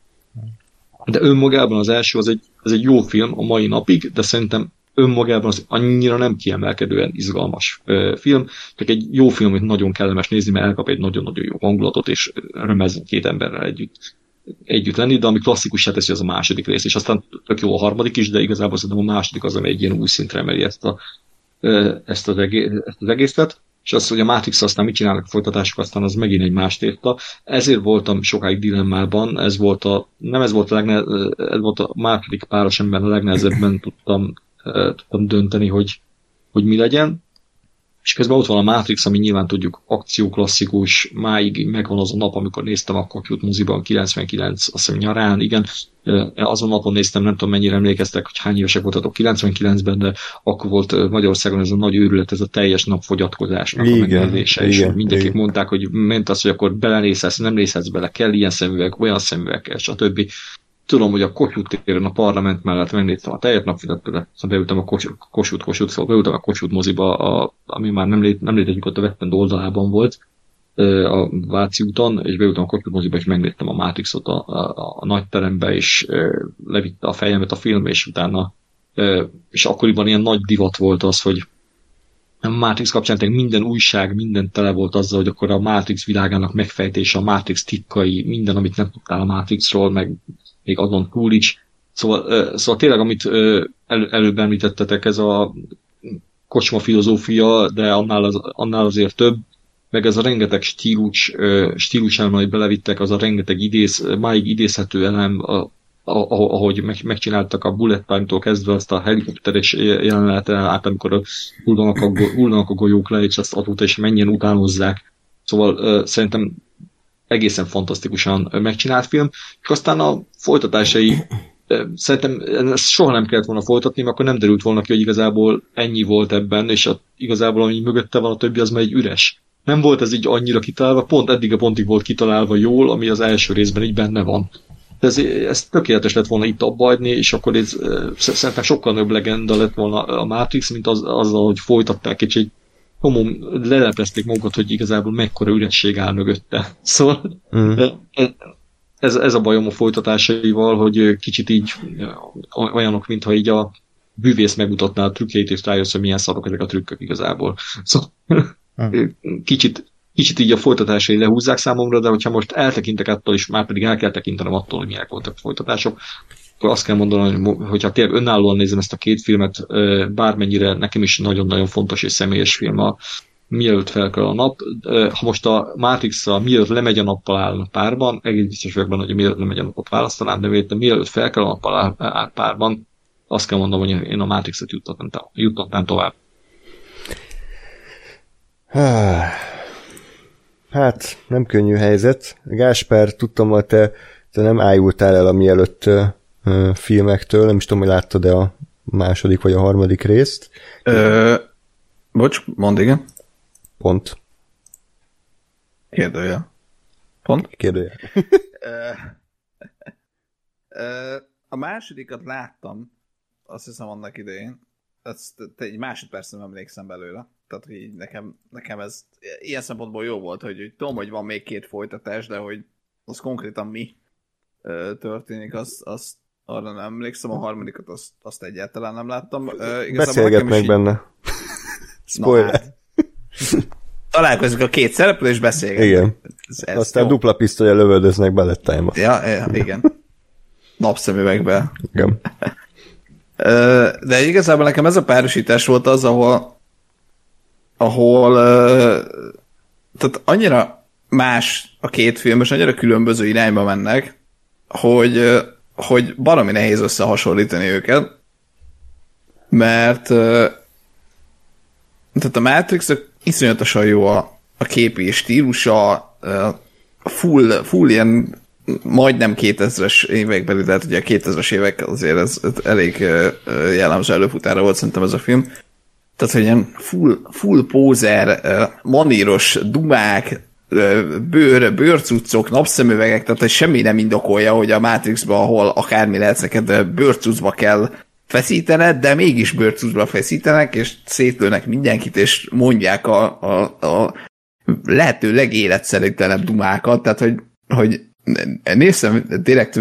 De önmagában az első az egy, az egy jó film a mai napig, de szerintem önmagában az annyira nem kiemelkedően izgalmas film, csak egy jó film, amit nagyon kellemes nézni, mert elkap egy nagyon-nagyon jó hangulatot, és remezni két emberrel együtt együtt lenni, de ami klasszikus teszi az a második rész, és aztán tök jó a harmadik is, de igazából szerintem a második az, ami egy ilyen új szintre emeli ezt, a, ezt, az, egész, ezt az egészet. és az, hogy a Matrix aztán mit csinálnak a folytatások, aztán az megint egy más téta. Ezért voltam sokáig dilemmában, ez volt a, nem ez volt a legne, ez volt a második páros ember a legnehezebben tudtam, tudtam dönteni, hogy, hogy mi legyen. És közben ott van a Matrix, ami nyilván tudjuk akció klasszikus, máig megvan az a nap, amikor néztem a Kakjút moziban 99, azt hiszem nyarán, igen, azon napon néztem, nem tudom mennyire emlékeztek, hogy hány évesek voltatok 99-ben, de akkor volt Magyarországon ez a nagy őrület, ez a teljes napfogyatkozásnak igen, a megnézése, és igen. mondták, hogy ment az, hogy akkor belenézhetsz, nem nézhetsz bele, kell ilyen szemüveg, olyan szemüveg, stb tudom, hogy a Kossuth téren a parlament mellett megnéztem a teljes napvitat, szóval beültem a Kossuth, Kossuth, szóval beültem a Kossuth moziba, a, ami már nem, lét, nem létezik, ott a Wettend oldalában volt, a Váci úton, és beültem a Kossuth moziba, és megnéztem a Matrixot a, a, a nagy terembe, és levitte a fejemet a film, és utána, és akkoriban ilyen nagy divat volt az, hogy a Matrix kapcsán minden újság, minden tele volt azzal, hogy akkor a Matrix világának megfejtése, a Matrix titkai, minden, amit nem tudtál a Matrixról, meg még túl is. Szóval, szóval tényleg, amit el, előbb említettetek, ez a kocsma filozófia, de annál, az, annál azért több, meg ez a rengeteg stílus, stílus elem, amit belevittek, az a rengeteg idéz, máig idézhető elem, a, ahogy meg, megcsináltak a bullet time-tól kezdve azt a helikopteres jelenetet át, amikor hullanak a, hullanak a golyók le, és azt azóta is mennyien utánozzák. Szóval szerintem egészen fantasztikusan megcsinált film, és aztán a folytatásai szerintem ezt soha nem kellett volna folytatni, mert akkor nem derült volna ki, hogy igazából ennyi volt ebben, és a, igazából ami mögötte van a többi, az már egy üres. Nem volt ez így annyira kitalálva, pont eddig a pontig volt kitalálva jól, ami az első részben így benne van. Ez, ez tökéletes lett volna itt abba adni, és akkor ez szerintem sokkal nagyobb legenda lett volna a Matrix, mint az, azzal, hogy folytatták egy homom lelepezték magukat, hogy igazából mekkora üresség áll mögötte. Szóval mm. ez, ez a bajom a folytatásaival, hogy kicsit így olyanok, mintha így a bűvész megmutatná a trükkjeit, és rájössz, hogy milyen szarok ezek a trükkök igazából. Szóval mm. kicsit, kicsit így a folytatásai lehúzzák számomra, de hogyha most eltekintek attól, és már pedig el kell tekintenem attól, hogy milyenek voltak a folytatások, azt kell mondanom, hogy ha tényleg önállóan nézem ezt a két filmet, bármennyire nekem is nagyon-nagyon fontos és személyes film a mielőtt felkel a nap. Ha most a matrix a mielőtt lemegy a nappal áll párban, egész biztos vagyok benne, hogy mielőtt lemegy a napot választanám, de de mielőtt felkel a nappal áll párban, azt kell mondanom, hogy én a Matrixot juttatnám, juttatnám tovább. Hát, nem könnyű helyzet. Gásper, tudtam, hogy te, te nem ájultál el mielőtt filmektől, nem is tudom, hogy láttad-e a második vagy a harmadik részt. Ö, bocs, mondd igen. Pont. Kérdője. Pont? Kérdője. a másodikat láttam, azt hiszem annak idején, ezt egy másodperc nem emlékszem belőle. Tehát, hogy így nekem, nekem ez ilyen szempontból jó volt, hogy, hogy tudom, hogy van még két folytatás, de hogy az konkrétan mi történik, azt, azt arra nem emlékszem, a harmadikat azt, azt egyáltalán nem láttam. Uh, Beszélgetnek benne. Spoiler. Hát. Találkozik a két szereplő, és beszélgetnek. Igen. Ez, ez Aztán jó. dupla pisztolya lövöldöznek bele time ja, ja, igen. Napszemüvegbe. Igen. De igazából nekem ez a párosítás volt az, ahol ahol tehát annyira más a két film, és annyira különböző irányba mennek, hogy hogy valami nehéz összehasonlítani őket, mert tehát a Matrix iszonyatosan jó a, a képi stílusa, full, full ilyen majdnem 2000-es évekbeli, tehát ugye a 2000-es évek azért ez, ez elég jellemző előfutára volt szerintem ez a film. Tehát, hogy ilyen full, full pózer, maníros dumák, bőr, bőrcuccok, napszemüvegek, tehát hogy semmi nem indokolja, hogy a Matrixban, ahol akármi lehet neked, bőrcucba kell feszítened, de mégis bőrcucba feszítenek, és szétlőnek mindenkit, és mondják a, a, a lehető legéletszerűtlenebb dumákat, tehát hogy, hogy néztem direkt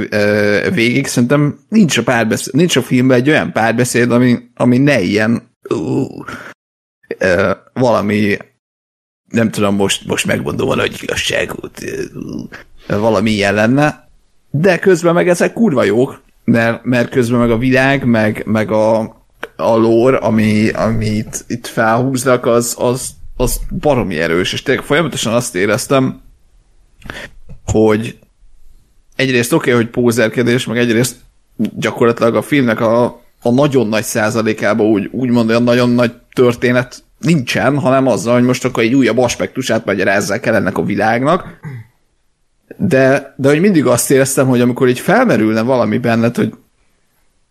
végig, szerintem nincs a, párbeszéd, nincs a filmben egy olyan párbeszéd, ami, ami ne ilyen uh, valami nem tudom, most, most megmondom a nagy igazságot, valami ilyen lenne, de közben meg ezek kurva jók, mert, mert közben meg a világ, meg, meg a, a lore, ami, amit itt felhúznak, az, az, az baromi erős, és tényleg folyamatosan azt éreztem, hogy egyrészt oké, okay, hogy pózerkedés, meg egyrészt gyakorlatilag a filmnek a, a nagyon nagy százalékában úgy, úgymond olyan nagyon nagy történet nincsen, hanem azzal, hogy most akkor egy újabb aspektusát magyarázzák el ennek a világnak. De, de hogy mindig azt éreztem, hogy amikor így felmerülne valami benned, hogy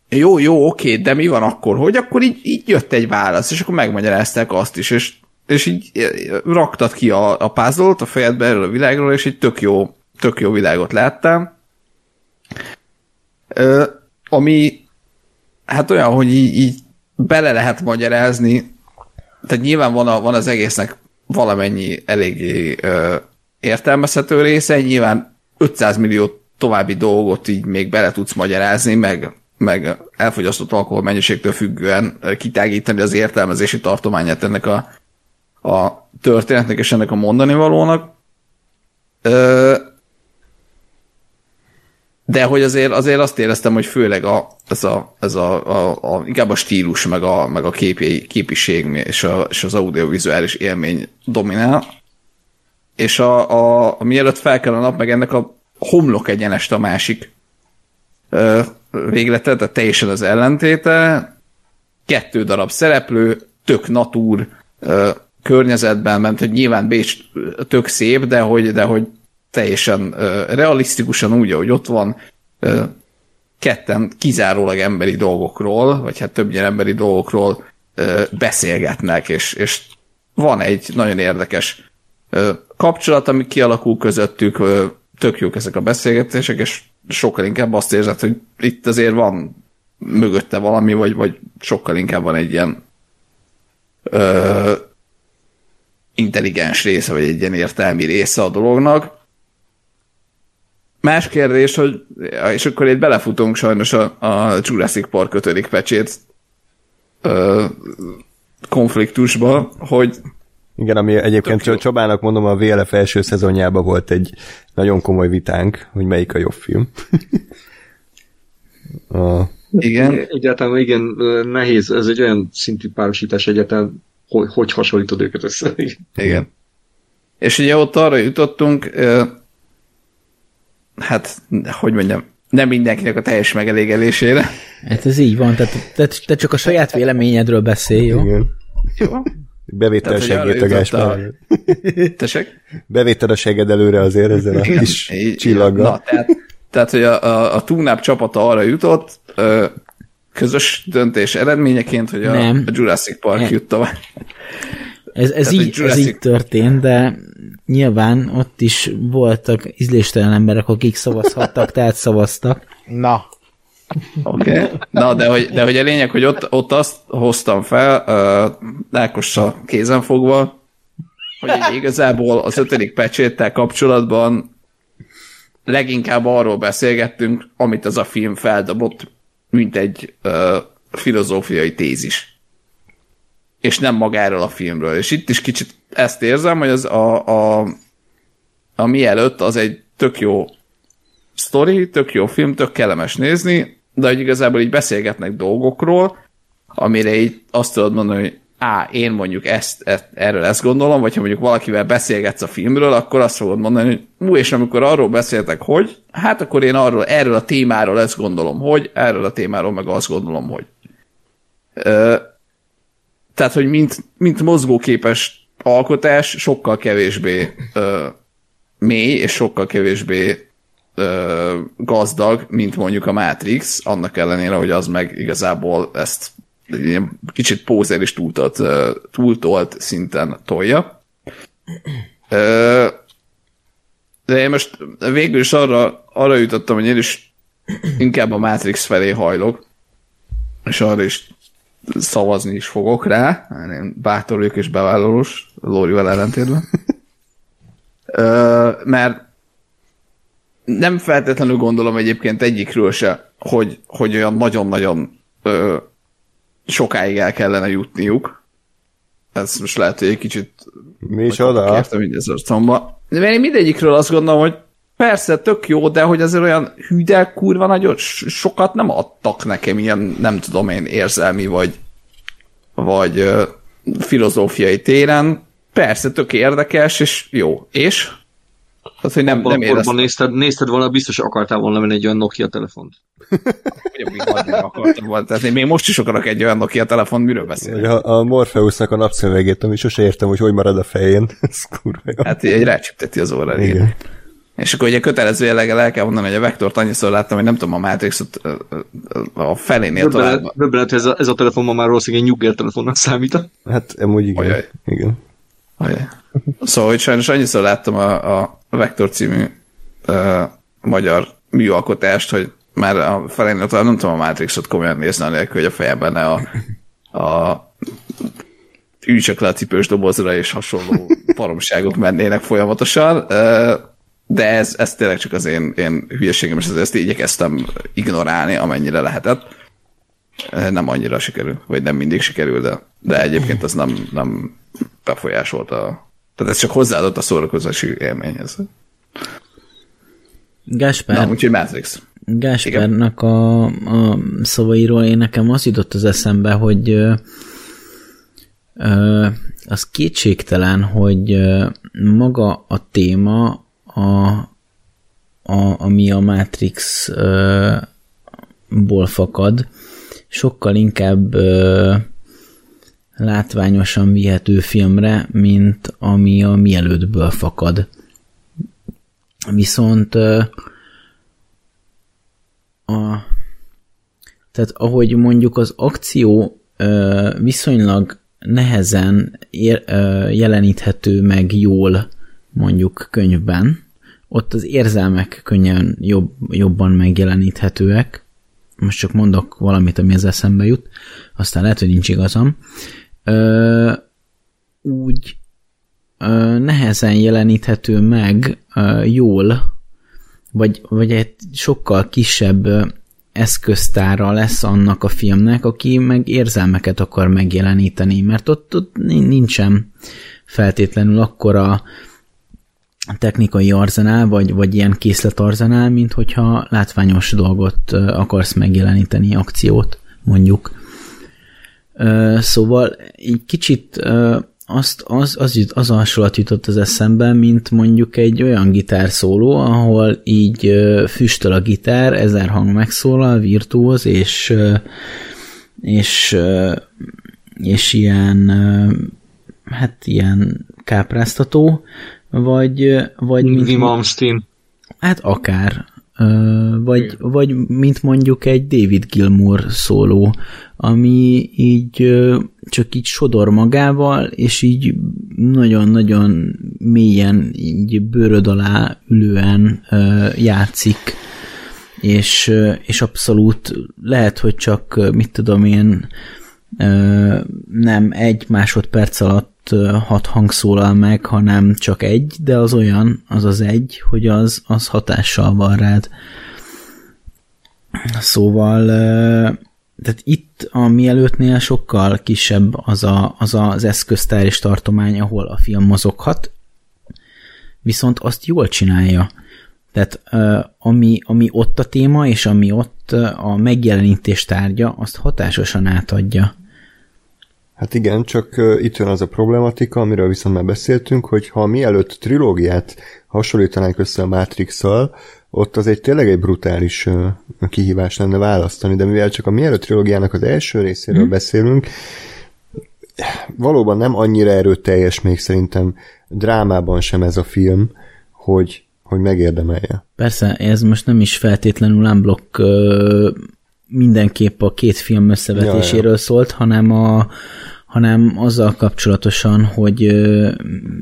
jó, jó, oké, de mi van akkor, hogy akkor így, így jött egy válasz, és akkor megmagyarázták azt is, és, és így raktad ki a, a puzzle a fejedbe erről a világról, és egy tök jó, tök jó világot láttam. Ö, ami hát olyan, hogy így, így bele lehet magyarázni, tehát nyilván van, a, van az egésznek valamennyi eléggé ö, értelmezhető része, nyilván 500 millió további dolgot így még bele tudsz magyarázni, meg, meg elfogyasztott alkohol mennyiségtől függően kitágítani az értelmezési tartományát ennek a, a történetnek és ennek a mondani valónak. De hogy azért, azért azt éreztem, hogy főleg a, ez, a, ez a, a, a, inkább a stílus, meg a, meg a képi, képiség és, a, és az audiovizuális élmény dominál. És a, a, a mielőtt fel kell a nap, meg ennek a homlok egyenest a másik ö, véglete, tehát teljesen az ellentéte. Kettő darab szereplő, tök natúr ö, környezetben ment, hogy nyilván Bécs tök szép, de hogy, de hogy teljesen realisztikusan úgy, ahogy ott van, ketten kizárólag emberi dolgokról, vagy hát többnyire emberi dolgokról beszélgetnek, és, és van egy nagyon érdekes kapcsolat, ami kialakul közöttük, tök jók ezek a beszélgetések, és sokkal inkább azt érzed, hogy itt azért van mögötte valami, vagy, vagy sokkal inkább van egy ilyen uh, intelligens része, vagy egy ilyen értelmi része a dolognak, Más kérdés, hogy és akkor itt belefutunk sajnos a, a Jurassic Park 5. pecsét ö, konfliktusba, hogy igen, ami egyébként Csobának mondom, a VLF első szezonjában volt egy nagyon komoly vitánk, hogy melyik a jobb film. a... Igen. Egyáltalán igen, nehéz, ez egy olyan szintű párosítás egyáltalán, hogy, hogy hasonlítod őket össze. Igen. És ugye ott arra jutottunk, hát, hogy mondjam, nem mindenkinek a teljes megelégedésére. Hát ez így van, tehát te, te csak a saját véleményedről beszélj, jó? Igen. Jó. Bevétel a segítagás a... Tessék? Bevétel a seged előre azért ezzel a kis csillaggal. Na, tehát, tehát, hogy a, a, a Túnáp csapata arra jutott, ö, közös döntés eredményeként, hogy a, nem. a Jurassic Park nem. jut tovább. Ez, ez, így, Jurassic... ez így történt, de nyilván ott is voltak ízléstelen emberek, akik szavazhattak, tehát szavaztak. Na. Oké. Okay. Na, de hogy, de hogy a lényeg, hogy ott, ott azt hoztam fel, uh, Ákossal kézen fogva, hogy igazából az ötödik pecséttel kapcsolatban leginkább arról beszélgettünk, amit az a film feldobott, mint egy uh, filozófiai tézis és nem magáról a filmről. És itt is kicsit ezt érzem, hogy az a, a, a mielőtt az egy tök jó sztori, tök jó film, tök kellemes nézni, de hogy igazából így beszélgetnek dolgokról, amire így azt tudod mondani, hogy á, én mondjuk ezt, ezt, erről ezt gondolom, vagy ha mondjuk valakivel beszélgetsz a filmről, akkor azt fogod mondani, hogy ú, és amikor arról beszéltek, hogy, hát akkor én arról, erről a témáról ezt gondolom, hogy, erről a témáról meg azt gondolom, hogy. Ö, tehát, hogy mint, mint mozgóképes alkotás sokkal kevésbé ö, mély, és sokkal kevésbé ö, gazdag, mint mondjuk a Matrix, annak ellenére, hogy az meg igazából ezt ilyen kicsit pózer és túltolt, túltolt szinten tolja. Ö, de én most végül is arra, arra jutottam, hogy én is inkább a Matrix felé hajlok, és arra is szavazni is fogok rá, én bátor vagyok és bevállalós, Lórival ellentétben. Ö, mert nem feltétlenül gondolom egyébként egyikről se, hogy, hogy olyan nagyon-nagyon ö, sokáig el kellene jutniuk. Ez most lehet, hogy egy kicsit mi is oda? Kértem így az arcomba. De én mindegyikről azt gondolom, hogy persze, tök jó, de hogy azért olyan hűde kurva nagyon sokat nem adtak nekem ilyen, nem tudom én, érzelmi vagy, vagy ö, filozófiai téren. Persze, tök érdekes, és jó. És? Az, hogy nem, nem Nem éreztem, nézted, nézted volna, biztos akartál volna venni egy olyan Nokia telefont. akartam volna. Tehát én még most is akarok egy olyan Nokia telefon, miről beszélni? Vagy a, a Morpheusnak a napszövegét, ami sose értem, hogy hogy marad a fején. Ez kurva jó. Hát egy rácsipteti az órára. Igen. Igen. És akkor ugye kötelező jelleggel el kell mondani, hogy a vektort annyiszor láttam, hogy nem tudom, a Matrixot a felénél. Döbbenet, döbbenet, ez a, ez a telefon ma már valószínűleg egy nyugger telefonnak számít. Hát amúgy igen. Ajaj. igen. Ajaj. Szóval, hogy sajnos annyiszor láttam a, a Vektor című ö, magyar műalkotást, hogy már a felénél tovább nem tudom a Matrixot komolyan nézni, anélkül, hogy a fejemben ne a, a a cipős dobozra és hasonló paromságok mennének folyamatosan, ö, de ez, ez tényleg csak az én, én hülyeségem, és ezt igyekeztem ignorálni, amennyire lehetett. Ö, Nem annyira sikerül, vagy nem mindig sikerül, de, de egyébként az nem, nem befolyásolta. Tehát ez csak hozzáadott a szórakozási élményhez. Gáspár, Na, úgyhogy Matrix. Gáspárnak a, a szavairól én nekem az jutott az eszembe, hogy ö, ö, az kétségtelen, hogy ö, maga a téma, a, a, ami a Matrix ö, ból fakad, sokkal inkább ö, látványosan vihető filmre, mint ami a mielőttből fakad. Viszont ö, a, tehát ahogy mondjuk az akció ö, viszonylag nehezen ér, ö, jeleníthető meg jól mondjuk könyvben, ott az érzelmek könnyen jobb, jobban megjeleníthetőek. Most csak mondok valamit, ami az eszembe jut, aztán lehet, hogy nincs igazam. Ö, úgy ö, nehezen jeleníthető meg ö, jól, vagy, vagy egy sokkal kisebb ö, eszköztára lesz annak a filmnek, aki meg érzelmeket akar megjeleníteni, mert ott, ott nincsen feltétlenül akkora technikai arzenál, vagy, vagy ilyen készletarzenál, mint hogyha látványos dolgot akarsz megjeleníteni, akciót, mondjuk. Szóval így kicsit azt, az, az, jut, az hasonlat jutott az eszembe, mint mondjuk egy olyan gitárszóló, ahol így füstöl a gitár, ezer hang megszólal, virtuóz, és és, és ilyen hát ilyen kápráztató, vagy, vagy mint, Malmsteen. Hát akár. Vagy, vagy mint mondjuk egy David Gilmour szóló, ami így csak így sodor magával, és így nagyon-nagyon mélyen így bőröd alá ülően játszik, és, és abszolút lehet, hogy csak, mit tudom én, nem egy másodperc alatt hat hang szólal meg, hanem csak egy, de az olyan, az az egy, hogy az, az hatással van rád. Szóval tehát itt a mielőttnél sokkal kisebb az, a, az az eszköztár és tartomány, ahol a film mozoghat, viszont azt jól csinálja. Tehát ami, ami ott a téma, és ami ott a megjelenítés tárgya, azt hatásosan átadja. Hát igen, csak itt jön az a problematika, amiről viszont már beszéltünk, hogy ha mielőtt trilógiát hasonlítanánk össze a matrix ott az egy tényleg egy brutális kihívás lenne választani, de mivel csak a mielőtt trilógiának az első részéről hmm. beszélünk, valóban nem annyira erőteljes még szerintem drámában sem ez a film, hogy, hogy megérdemelje. Persze, ez most nem is feltétlenül unblock mindenképp a két film összevetéséről ja, ja. szólt, hanem a hanem azzal kapcsolatosan, hogy ö,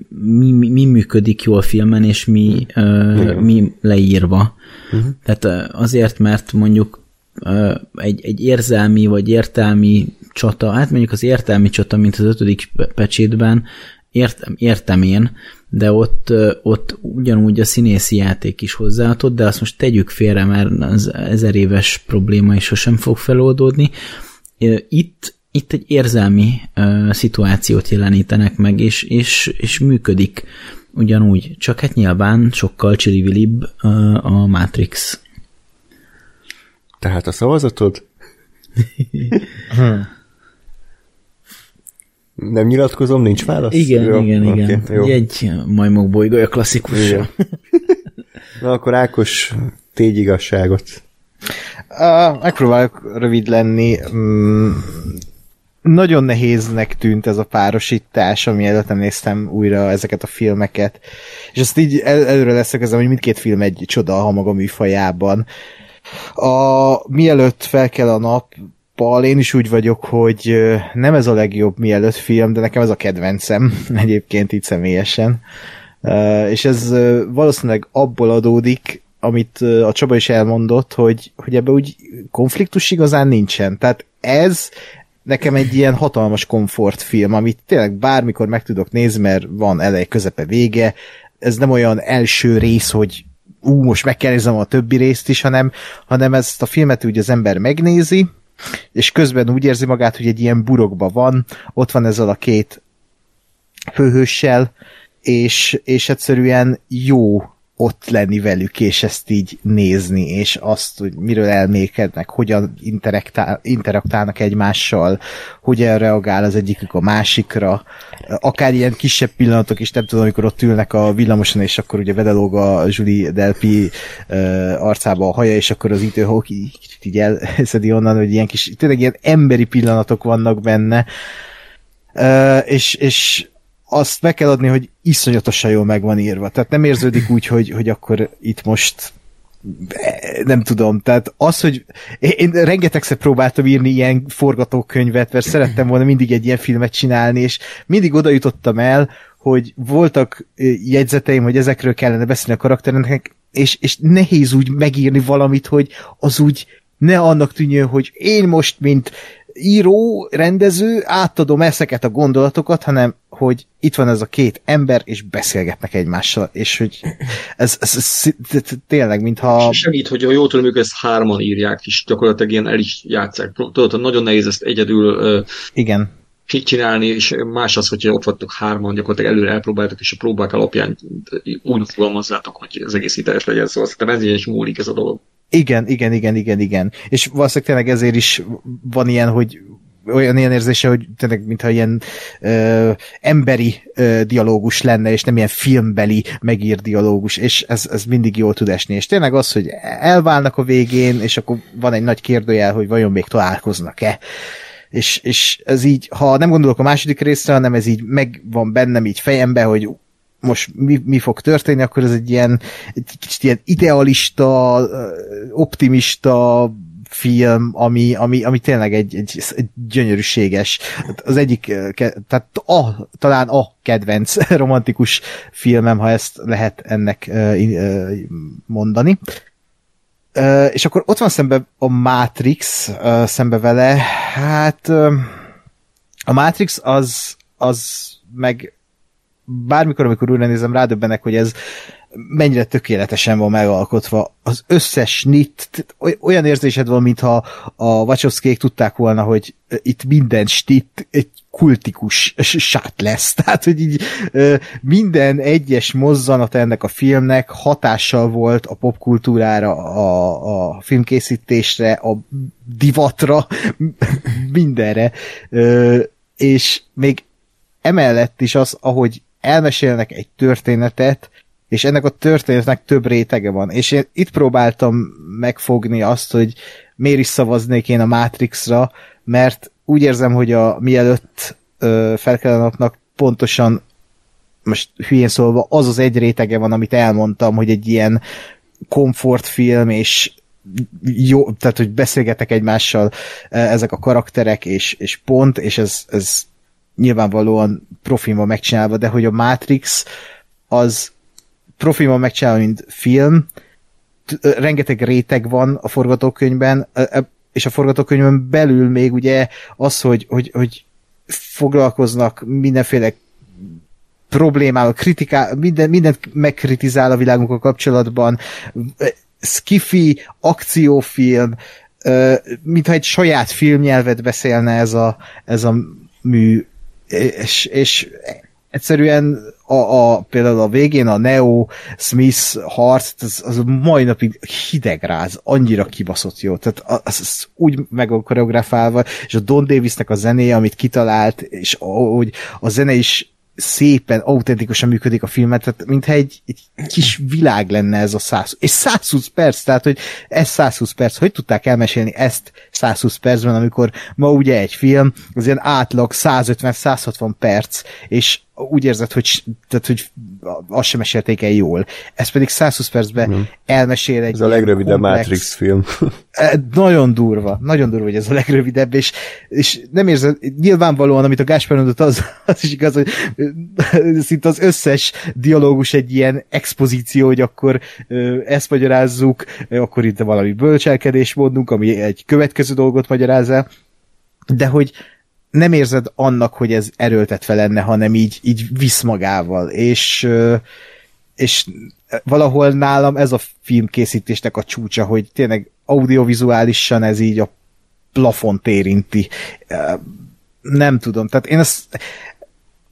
mi, mi, mi működik jól filmen, és mi, ö, mi leírva. Uh-huh. Tehát azért, mert mondjuk ö, egy, egy érzelmi vagy értelmi csata, hát mondjuk az értelmi csata, mint az ötödik pecsétben, értem, értem én, de ott, ott ugyanúgy a színészi játék is hozzáadott, de azt most tegyük félre, mert az ezer éves probléma is sosem fog feloldódni. Itt, itt egy érzelmi uh, szituációt jelenítenek meg, és, és, és működik ugyanúgy, csak hát nyilván sokkal csirivilibb uh, a Matrix. Tehát a szavazatod? Nem nyilatkozom, nincs válasz? Igen, jó, igen, igen. Okay, jó. Egy majmok bolygója klasszikus. Igen. Na akkor Ákos, tégy igazságot. Uh, megpróbálok rövid lenni. Mm, nagyon nehéznek tűnt ez a párosítás, ami előtte néztem újra ezeket a filmeket. És azt így el, előre leszögezem, hogy mindkét film egy csoda a maga műfajában. A, mielőtt fel kell a nap, Pal, én is úgy vagyok, hogy nem ez a legjobb mielőtt film, de nekem ez a kedvencem egyébként így személyesen. És ez valószínűleg abból adódik, amit a Csaba is elmondott, hogy, hogy ebbe úgy konfliktus igazán nincsen. Tehát ez nekem egy ilyen hatalmas komfortfilm, amit tényleg bármikor meg tudok nézni, mert van elej, közepe, vége. Ez nem olyan első rész, hogy ú, most meg kell néznem a többi részt is, hanem, hanem ezt a filmet úgy az ember megnézi, és közben úgy érzi magát, hogy egy ilyen burokba van, ott van ezzel a két főhőssel, és, és egyszerűen jó ott lenni velük, és ezt így nézni, és azt, hogy miről elmékednek, hogyan interaktál, interaktálnak egymással, hogyan reagál az egyikük a másikra, akár ilyen kisebb pillanatok is, nem tudom, amikor ott ülnek a villamoson, és akkor ugye vedelóg a Julie Delpi arcába a haja, és akkor az időhók kicsit így elszedi onnan, hogy ilyen kis, tényleg ilyen emberi pillanatok vannak benne, uh, és, és azt meg kell adni, hogy iszonyatosan jól meg van írva. Tehát nem érződik úgy, hogy, hogy akkor itt most nem tudom, tehát az, hogy én rengetegszer próbáltam írni ilyen forgatókönyvet, mert szerettem volna mindig egy ilyen filmet csinálni, és mindig oda jutottam el, hogy voltak jegyzeteim, hogy ezekről kellene beszélni a karakternek, és, és nehéz úgy megírni valamit, hogy az úgy ne annak tűnjön, hogy én most, mint író, rendező, átadom ezeket a gondolatokat, hanem hogy itt van ez a két ember, és beszélgetnek egymással, és hogy ez, ez, ez, ez tényleg, mintha... Segít, hogy ha jól tudom, ők ezt hárman írják, és gyakorlatilag ilyen el is játszák. Tudod, nagyon nehéz ezt egyedül Igen csinálni, és más az, hogyha ott vagytok hárman, gyakorlatilag előre elpróbáltok, és a próbák alapján úgy fogalmazzátok, hogy az egész hiteles legyen, szóval szerintem ez is múlik ez a dolog. Igen, igen, igen, igen, igen. És valószínűleg tényleg ezért is van ilyen, hogy olyan ilyen érzése, hogy tényleg mintha ilyen ö, emberi ö, dialógus lenne, és nem ilyen filmbeli megírt dialógus, és ez, ez mindig jól tud esni. És tényleg az, hogy elválnak a végén, és akkor van egy nagy kérdőjel, hogy vajon még találkoznak-e. És, és ez így, ha nem gondolok a második részre, hanem ez így meg van bennem így fejembe, hogy most mi, mi fog történni, akkor ez egy ilyen egy kicsit ilyen idealista, optimista film, ami, ami, ami tényleg egy, egy, egy gyönyörűséges, az egyik, tehát a, talán a kedvenc romantikus filmem, ha ezt lehet ennek mondani. És akkor ott van szembe a Matrix, szembe vele, hát a Matrix az, az meg bármikor, amikor újra nézem, rádöbbenek, hogy ez mennyire tökéletesen van megalkotva. Az összes nit, olyan érzésed van, mintha a Wachowskiék tudták volna, hogy itt minden snit egy kultikus sát lesz. Tehát, hogy így minden egyes mozzanat ennek a filmnek hatással volt a popkultúrára, a, a filmkészítésre, a divatra, mindenre. És még emellett is az, ahogy elmesélnek egy történetet, és ennek a történetnek több rétege van. És én itt próbáltam megfogni azt, hogy miért is szavaznék én a Matrixra, mert úgy érzem, hogy a mielőtt fel napnak pontosan most hülyén szólva, az az egy rétege van, amit elmondtam, hogy egy ilyen komfortfilm, és jó, tehát, hogy beszélgetek egymással ezek a karakterek, és, és pont, és ez, ez nyilvánvalóan profilma megcsinálva, de hogy a Matrix az profilma megcsinálva, mint film, rengeteg réteg van a forgatókönyvben, és a forgatókönyvben belül még ugye az, hogy, hogy, hogy foglalkoznak mindenféle problémával, kritikál, minden, mindent megkritizál a világunkkal kapcsolatban, skifi, akciófilm, mintha egy saját filmnyelvet beszélne ez a, ez a mű, és, és egyszerűen a, a, például a végén a Neo Smith harc, az, az mai napig hidegráz, annyira kibaszott jó. Tehát az, az úgy meg van koreografálva, és a Don Davisnek a zenéje, amit kitalált, és ahogy a zene is szépen, autentikusan működik a filmet, tehát mintha egy, egy kis világ lenne ez a 100, és 120 perc, tehát hogy ez 120 perc, hogy tudták elmesélni ezt 120 percben, amikor ma ugye egy film, az ilyen átlag 150-160 perc, és úgy érzed, hogy, tehát, hogy azt sem mesélték el jól. Ez pedig 120 percben mm. elmesél egy Ez a legrövidebb komplex, Matrix film. Eh, nagyon durva, nagyon durva, hogy ez a legrövidebb, és, és nem érzed, nyilvánvalóan, amit a Gáspár mondott, az, az is igaz, hogy szinte az összes dialógus egy ilyen expozíció, hogy akkor ezt magyarázzuk, akkor itt valami bölcselkedés mondunk, ami egy következő dolgot magyaráz el, de hogy nem érzed annak, hogy ez erőltetve lenne, hanem így, így visz magával, és, és valahol nálam ez a filmkészítésnek a csúcsa, hogy tényleg audiovizuálisan ez így a plafont érinti. Nem tudom, tehát én ezt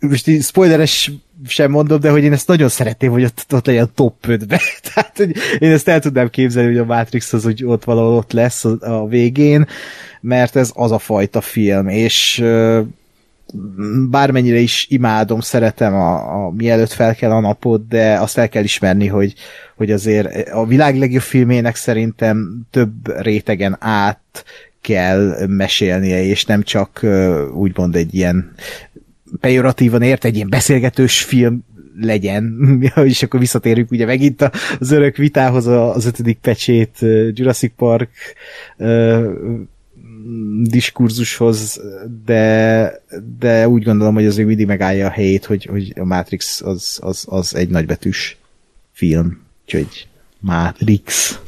most így spoileres sem mondom, de hogy én ezt nagyon szeretném, hogy ott, ott legyen top 5-be. Tehát, hogy én ezt el tudnám képzelni, hogy a Matrix az, hogy ott valahol ott lesz a, a végén, mert ez az a fajta film, és bármennyire is imádom, szeretem a, a mielőtt fel kell a napot, de azt el kell ismerni, hogy, hogy azért a világ legjobb filmének szerintem több rétegen át kell mesélnie, és nem csak úgymond egy ilyen pejoratívan ért, egy ilyen beszélgetős film legyen, és akkor visszatérünk ugye megint az örök vitához az ötödik pecsét Jurassic Park diskurzushoz, de, de úgy gondolom, hogy az még mindig megállja a helyét, hogy, hogy a Matrix az, az, az egy nagybetűs film. Úgyhogy Matrix.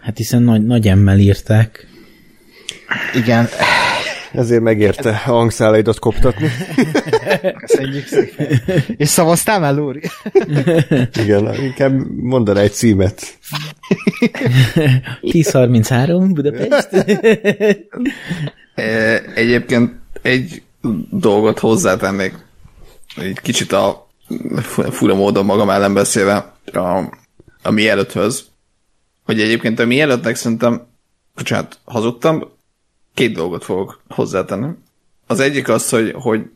Hát hiszen nagy, nagy emmel írták. Igen. Ezért megérte a hangszálaidat koptatni. Köszönjük szépen. És szavaztál már, Lóri? Igen, inkább mondd egy címet. 1033 Budapest. Egyébként egy dolgot hozzátennék, egy kicsit a fura módon magam ellen beszélve a, a mielőtthöz, hogy egyébként a mielőttnek szerintem, bocsánat, hazudtam, két dolgot fogok hozzátenni. Az egyik az, hogy, hogy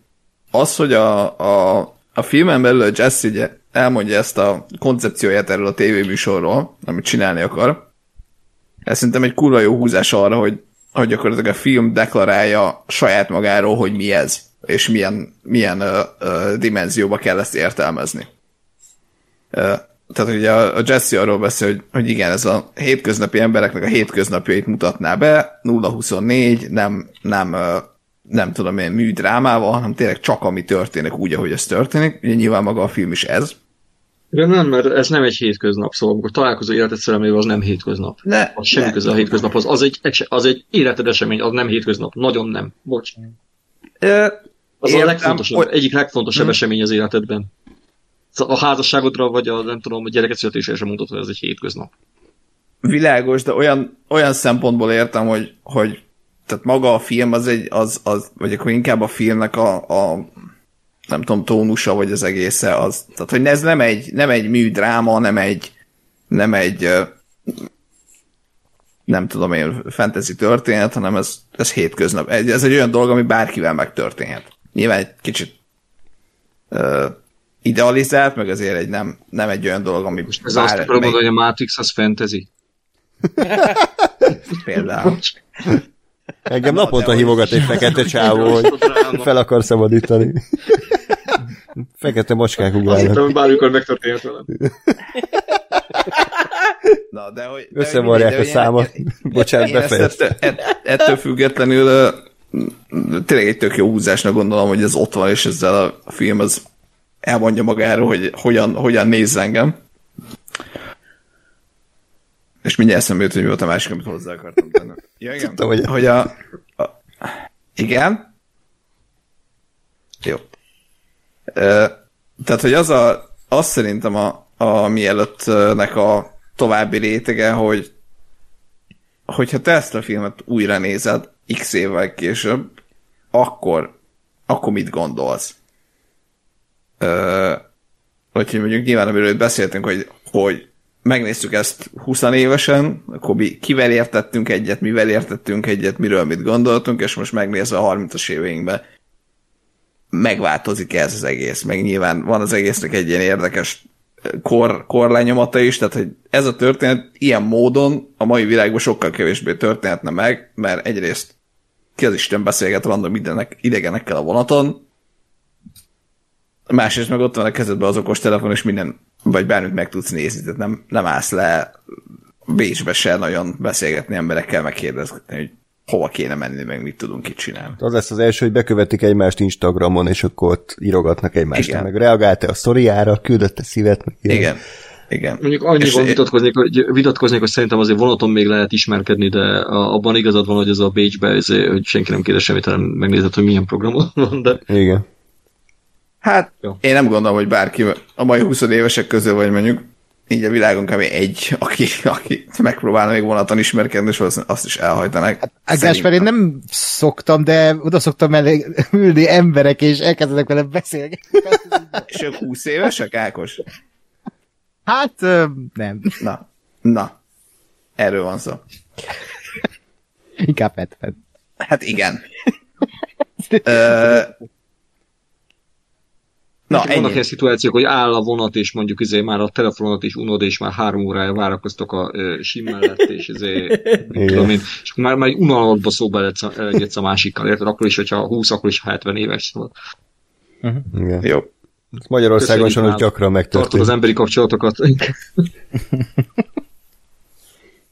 az, hogy a, a, a filmen belül a Jesse ugye elmondja ezt a koncepcióját erről a tévéműsorról, amit csinálni akar, ez szerintem egy kurva jó húzás arra, hogy, hogy gyakorlatilag a film deklarálja saját magáról, hogy mi ez, és milyen, milyen uh, uh, dimenzióba kell ezt értelmezni. Uh, tehát ugye a Jesse arról beszél, hogy, hogy igen, ez a hétköznapi embereknek a hétköznapjait mutatná be, 0-24, nem, nem, nem tudom én, műdrámával, hanem tényleg csak ami történik úgy, ahogy ez történik. Ugye nyilván maga a film is ez. Igen, nem, mert ez nem egy hétköznap, szóval amikor találkozó életed szerelmével, az nem hétköznap. Ne, az semmi köze a hétköznaphoz. Az egy, az egy életed esemény, az nem hétköznap. Nagyon nem. Bocs. Ö, az értem, a legfontosabb, hogy... egyik legfontosabb hmm. esemény az életedben. Szóval a házasságodra, vagy a nem tudom, a gyereket születésre sem mondod, hogy ez egy hétköznap. Világos, de olyan, olyan szempontból értem, hogy, hogy tehát maga a film az egy, az, az vagy akkor inkább a filmnek a, a nem tudom, tónusa, vagy az egésze az. Tehát, hogy ez nem egy, nem egy műdráma, nem egy, nem egy nem tudom én, fantasy történet, hanem ez, ez hétköznap. Ez egy olyan dolog, ami bárkivel megtörténhet. Nyilván egy kicsit idealizált, meg azért egy nem, nem egy olyan dolog, ami Most ez azt akarom mondani, hogy a Matrix az fantasy? Például. Engem naponta hívogat egy fekete csávó, hogy fel akar szabadítani. Fekete macskák ugrálnak. Azt hittem, bármikor megtörténhet velem. Na, de hogy... Összevarják a számot. Bocsánat, befejeztem. Ettől függetlenül tényleg egy tök jó húzásnak gondolom, hogy ez ott van, és ezzel a film az elmondja magáról, hogy hogyan, hogyan néz engem. És mindjárt eszembe jut, hogy mi volt a másik, amit hozzá akartam tenni. Ja, igen. Tudtam, hogy... hogy a, a... Igen? Jó. E, tehát, hogy az a, az szerintem a, a mielőttnek a további rétege, hogy hogyha te ezt a filmet újra nézed x évvel később, akkor, akkor mit gondolsz? Úgyhogy mondjuk nyilván, amiről beszéltünk, hogy, hogy megnéztük ezt 20 évesen, akkor mi kivel értettünk egyet, mivel értettünk egyet, miről mit gondoltunk, és most megnézve a 30-as éveinkben megváltozik ez az egész, meg nyilván van az egésznek egy ilyen érdekes kor, korlenyomata is, tehát hogy ez a történet ilyen módon a mai világban sokkal kevésbé történhetne meg, mert egyrészt ki az Isten beszélget random idenek, idegenekkel a vonaton, másrészt meg ott van a kezedben az okos telefon, és minden, vagy bármit meg tudsz nézni, tehát nem, nem állsz le Bécsbe se nagyon beszélgetni emberekkel, megkérdezni, hogy hova kéne menni, meg mit tudunk itt csinálni. Az lesz az első, hogy bekövetik egymást Instagramon, és akkor ott írogatnak egymást. Igen. Meg reagált-e a sztoriára, küldött-e szívet? Meg ilyen. Igen. Igen. Mondjuk annyiban És- vitatkoznék, hogy, vitatkoznék, hogy szerintem azért vonaton még lehet ismerkedni, de abban igazad van, hogy ez a Bécsbe, ez, hogy senki nem kérdez semmit, hanem megnézed, hogy milyen programon van, de Igen. Hát Jó. én nem gondolom, hogy bárki a mai 20 évesek közül, vagy mondjuk így a világon kb. egy, aki, aki megpróbálna még vonaton ismerkedni, és azt is elhajtanak. Hát Gásper, én nem szoktam, de oda szoktam elé ülni emberek, és elkezdenek vele beszélgetni. És ők 20 évesek, Ákos? Hát ö, nem. Na, na. Erről van szó. Inkább 70. Hát igen. Ö, Na, Na, vannak ennyi. ilyen szituációk, hogy áll a vonat, és mondjuk izé már a telefonot is unod, és már három órája várakoztok a ö, sim mellett, és izé, tudom én, és akkor már, már egy unalmatba szóba elegedsz a másikkal, érted? Akkor is, hogyha 20, akkor is 70 éves. Szóval Igen. Jó. Magyarországon sajnos gyakran tartod megtörténik. az emberi kapcsolatokat.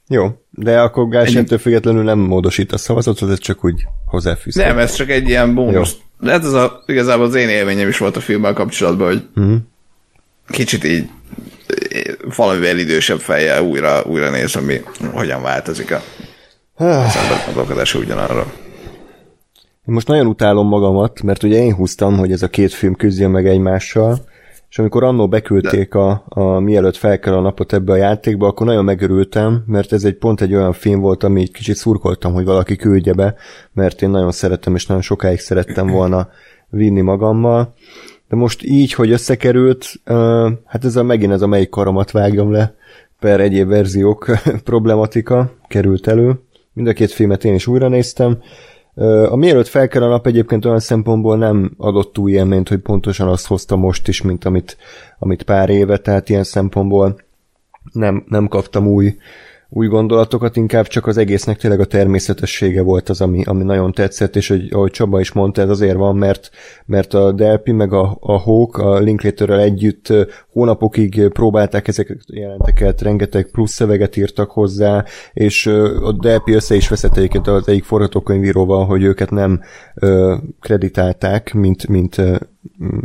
Jó, de akkor Gás ettől függetlenül nem módosít a szavazatot, ez csak úgy hozzáfűz. Nem, ez csak egy ilyen bónusz. De hát ez a, igazából az én élményem is volt a filmmel kapcsolatban, hogy Mhm. kicsit így eh, valamivel idősebb fejjel újra, újra néz, ami hogyan változik a az gondolkodása ugyanarra. Most nagyon utálom magamat, mert ugye én húztam, hogy ez a két film küzdjön meg egymással, és amikor annó beküldték a, a mielőtt fel kell a napot ebbe a játékba, akkor nagyon megörültem, mert ez egy pont egy olyan film volt, ami így kicsit szurkoltam, hogy valaki küldje be, mert én nagyon szeretem, és nagyon sokáig szerettem volna vinni magammal. De most így, hogy összekerült, hát ez a megint ez a melyik karomat vágjam le, per egyéb verziók problematika került elő. Mind a két filmet én is újra néztem. A mielőtt felkel a nap egyébként olyan szempontból nem adott új élményt, hogy pontosan azt hozta most is, mint amit, amit pár éve, tehát ilyen szempontból nem, nem kaptam új, új gondolatokat, inkább csak az egésznek tényleg a természetessége volt az, ami, ami nagyon tetszett, és hogy, ahogy Csaba is mondta, ez azért van, mert, mert a Delpi meg a, a Hawk a Linklaterrel együtt hónapokig próbálták ezeket jelenteket, rengeteg plusz szöveget írtak hozzá, és a Delpi össze is veszett egyébként az egyik forgatókönyvíróval, hogy őket nem ö, kreditálták, mint, mint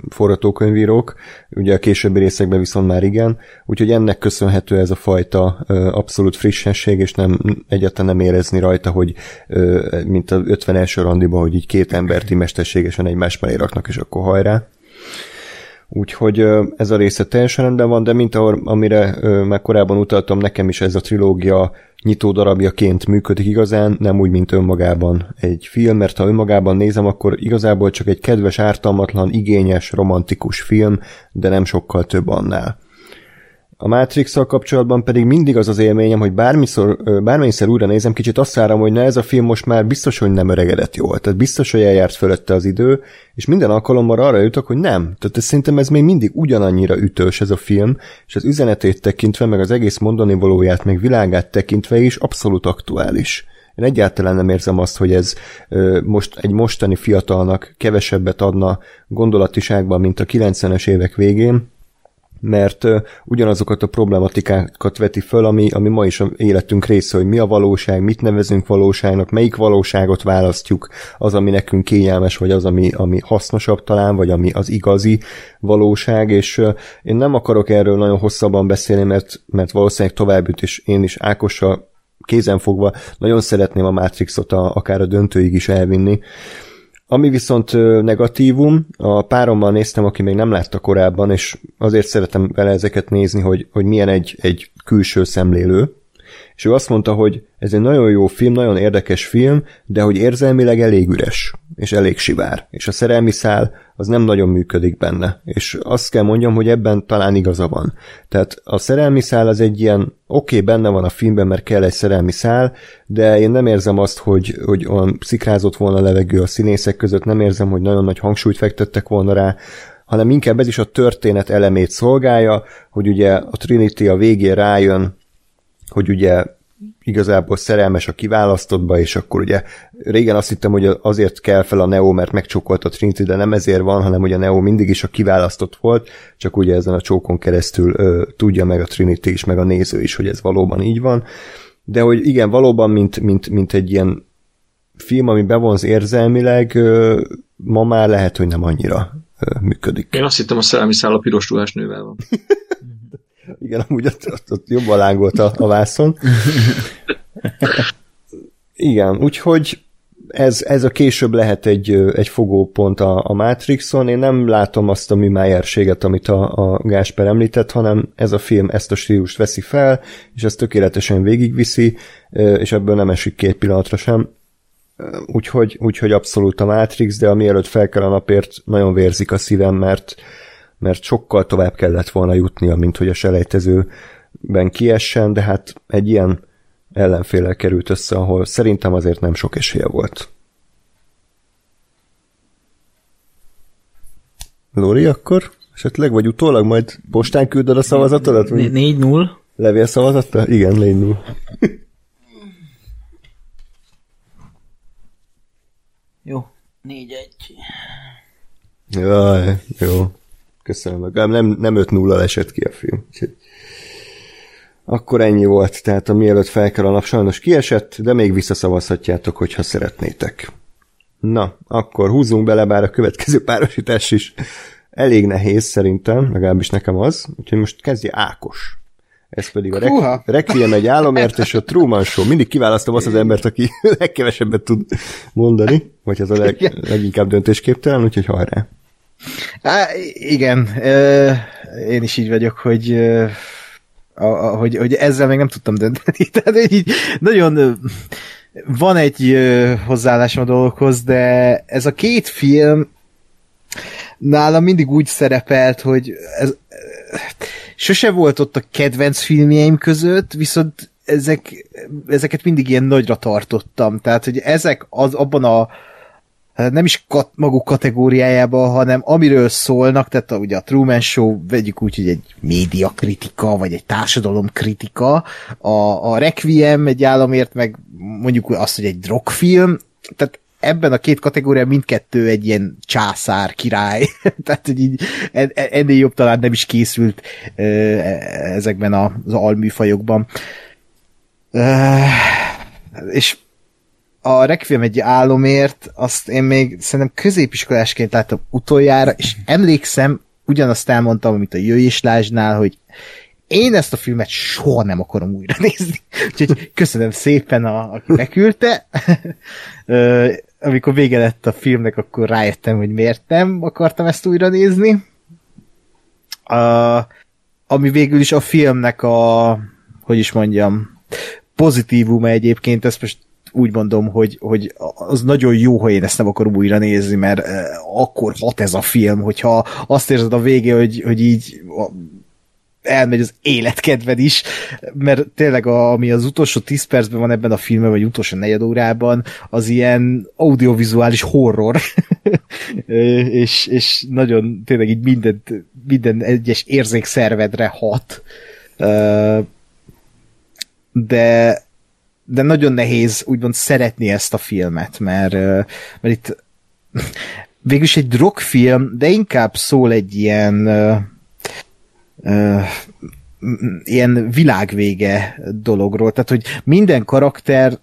forgatókönyvírók, ugye a későbbi részekben viszont már igen, úgyhogy ennek köszönhető ez a fajta abszolút frissesség, és nem egyáltalán nem érezni rajta, hogy mint az 51. randiban, hogy így két embert így mesterségesen egymás mellé raknak, és akkor hajrá. Úgyhogy ez a része teljesen rendben van, de mint ahol, amire már korábban utaltam, nekem is ez a trilógia nyitó darabjaként működik igazán, nem úgy, mint önmagában egy film, mert ha önmagában nézem, akkor igazából csak egy kedves, ártalmatlan, igényes, romantikus film, de nem sokkal több annál. A matrix kapcsolatban pedig mindig az az élményem, hogy bármiszor, ö, bármennyiszer újra nézem, kicsit azt várom, hogy na ez a film most már biztos, hogy nem öregedett jól. Tehát biztos, hogy eljárt fölötte az idő, és minden alkalommal arra jutok, hogy nem. Tehát ez, szerintem ez még mindig ugyanannyira ütős ez a film, és az üzenetét tekintve, meg az egész mondani valóját, meg világát tekintve is abszolút aktuális. Én egyáltalán nem érzem azt, hogy ez ö, most egy mostani fiatalnak kevesebbet adna gondolatiságban, mint a 90-es évek végén, mert ö, ugyanazokat a problematikákat veti föl, ami, ami ma is a életünk része, hogy mi a valóság, mit nevezünk valóságnak, melyik valóságot választjuk, az, ami nekünk kényelmes, vagy az, ami, ami hasznosabb talán, vagy ami az igazi valóság, és én nem akarok erről nagyon hosszabban beszélni, mert, mert valószínűleg tovább jut, én is Ákossal kézenfogva nagyon szeretném a Matrixot a, akár a döntőig is elvinni, ami viszont negatívum, a párommal néztem, aki még nem látta korábban, és azért szeretem vele ezeket nézni, hogy, hogy milyen egy, egy külső szemlélő, és ő azt mondta, hogy ez egy nagyon jó film, nagyon érdekes film, de hogy érzelmileg elég üres, és elég sivár, és a szerelmi szál az nem nagyon működik benne, és azt kell mondjam, hogy ebben talán igaza van. Tehát a szerelmi szál az egy ilyen, oké, okay, benne van a filmben, mert kell egy szerelmi szál, de én nem érzem azt, hogy, hogy olyan szikrázott volna a levegő a színészek között, nem érzem, hogy nagyon nagy hangsúlyt fektettek volna rá, hanem inkább ez is a történet elemét szolgálja, hogy ugye a Trinity a végén rájön, hogy ugye igazából szerelmes a kiválasztottba, és akkor ugye régen azt hittem, hogy azért kell fel a Neo, mert megcsókolt a Trinity, de nem ezért van, hanem hogy a Neo mindig is a kiválasztott volt, csak ugye ezen a csókon keresztül ö, tudja meg a Trinity is, meg a néző is, hogy ez valóban így van. De hogy igen, valóban, mint, mint, mint egy ilyen film, ami bevonz érzelmileg, ö, ma már lehet, hogy nem annyira ö, működik. Én azt hittem, a szerelmi száll a piros ruhás nővel van. Igen, amúgy ott, ott, ott jobban lángolt a, a vászon. Igen, úgyhogy ez, ez a később lehet egy, egy fogópont a, a Matrixon. Én nem látom azt a műmájerséget, amit a, a Gásper említett, hanem ez a film ezt a stílust veszi fel, és ezt tökéletesen végigviszi, és ebből nem esik két pillanatra sem. Úgyhogy, úgyhogy abszolút a Matrix, de mielőtt fel kell a napért, nagyon vérzik a szívem, mert, mert sokkal tovább kellett volna jutnia, mint hogy a selejtezőben kiessen, de hát egy ilyen ellenfélel került össze, ahol szerintem azért nem sok esélye volt. Lóri, akkor esetleg, vagy utólag majd postán küldöd a szavazatodat? 4-0. Levél szavazattal? Igen, 4-0. Jó, 4-1. Jaj, jó. Köszönöm. Legalább nem, nem 5-0 esett ki a film. Úgyhogy akkor ennyi volt, tehát a mielőtt fel kell a nap sajnos kiesett, de még visszaszavazhatjátok, hogyha szeretnétek. Na, akkor húzzunk bele, bár a következő párosítás is elég nehéz szerintem, legalábbis nekem az, úgyhogy most kezdje Ákos. Ez pedig a Re- Requiem egy álomért, és a Truman Show. Mindig kiválasztom azt az embert, aki legkevesebbet tud mondani, vagy ez a leg, leginkább döntésképtelen, úgyhogy hajrá. Á, igen, én is így vagyok, hogy, hogy, hogy ezzel még nem tudtam dönteni. Tehát így nagyon van egy hozzáállásom a dolgokhoz, de ez a két film nálam mindig úgy szerepelt, hogy ez, sose volt ott a kedvenc filmjeim között, viszont ezek, ezeket mindig ilyen nagyra tartottam. Tehát, hogy ezek az abban a nem is kat, maguk kategóriájában, hanem amiről szólnak, tehát a, ugye a Truman Show, vegyük úgy, hogy egy médiakritika, vagy egy társadalomkritika, a, a Requiem egy államért, meg mondjuk azt, hogy egy drogfilm, tehát ebben a két kategóriában mindkettő egy ilyen császár, király, tehát hogy így ennél jobb talán nem is készült ezekben az alműfajokban. És a Requiem egy álomért, azt én még szerintem középiskolásként láttam utoljára, és emlékszem, ugyanazt elmondtam, amit a Jöjjéslásnál, hogy én ezt a filmet soha nem akarom újra nézni. Úgyhogy köszönöm szépen, a, aki beküldte. Amikor vége lett a filmnek, akkor rájöttem, hogy miért nem akartam ezt újra nézni. Uh, ami végül is a filmnek a, hogy is mondjam, pozitívuma egyébként, ezt most úgy mondom, hogy, hogy az nagyon jó, ha én ezt nem akarom újra nézni, mert eh, akkor hat ez a film, hogyha azt érzed a vége, hogy, hogy így elmegy az életkedved is, mert tényleg a, ami az utolsó 10 percben van ebben a filmben, vagy utolsó negyed órában, az ilyen audiovizuális horror, és, és nagyon tényleg így minden, minden egyes érzékszervedre hat. De de nagyon nehéz úgymond szeretni ezt a filmet, mert, mert itt végülis egy drogfilm, de inkább szól egy ilyen ilyen világvége dologról, tehát hogy minden karakter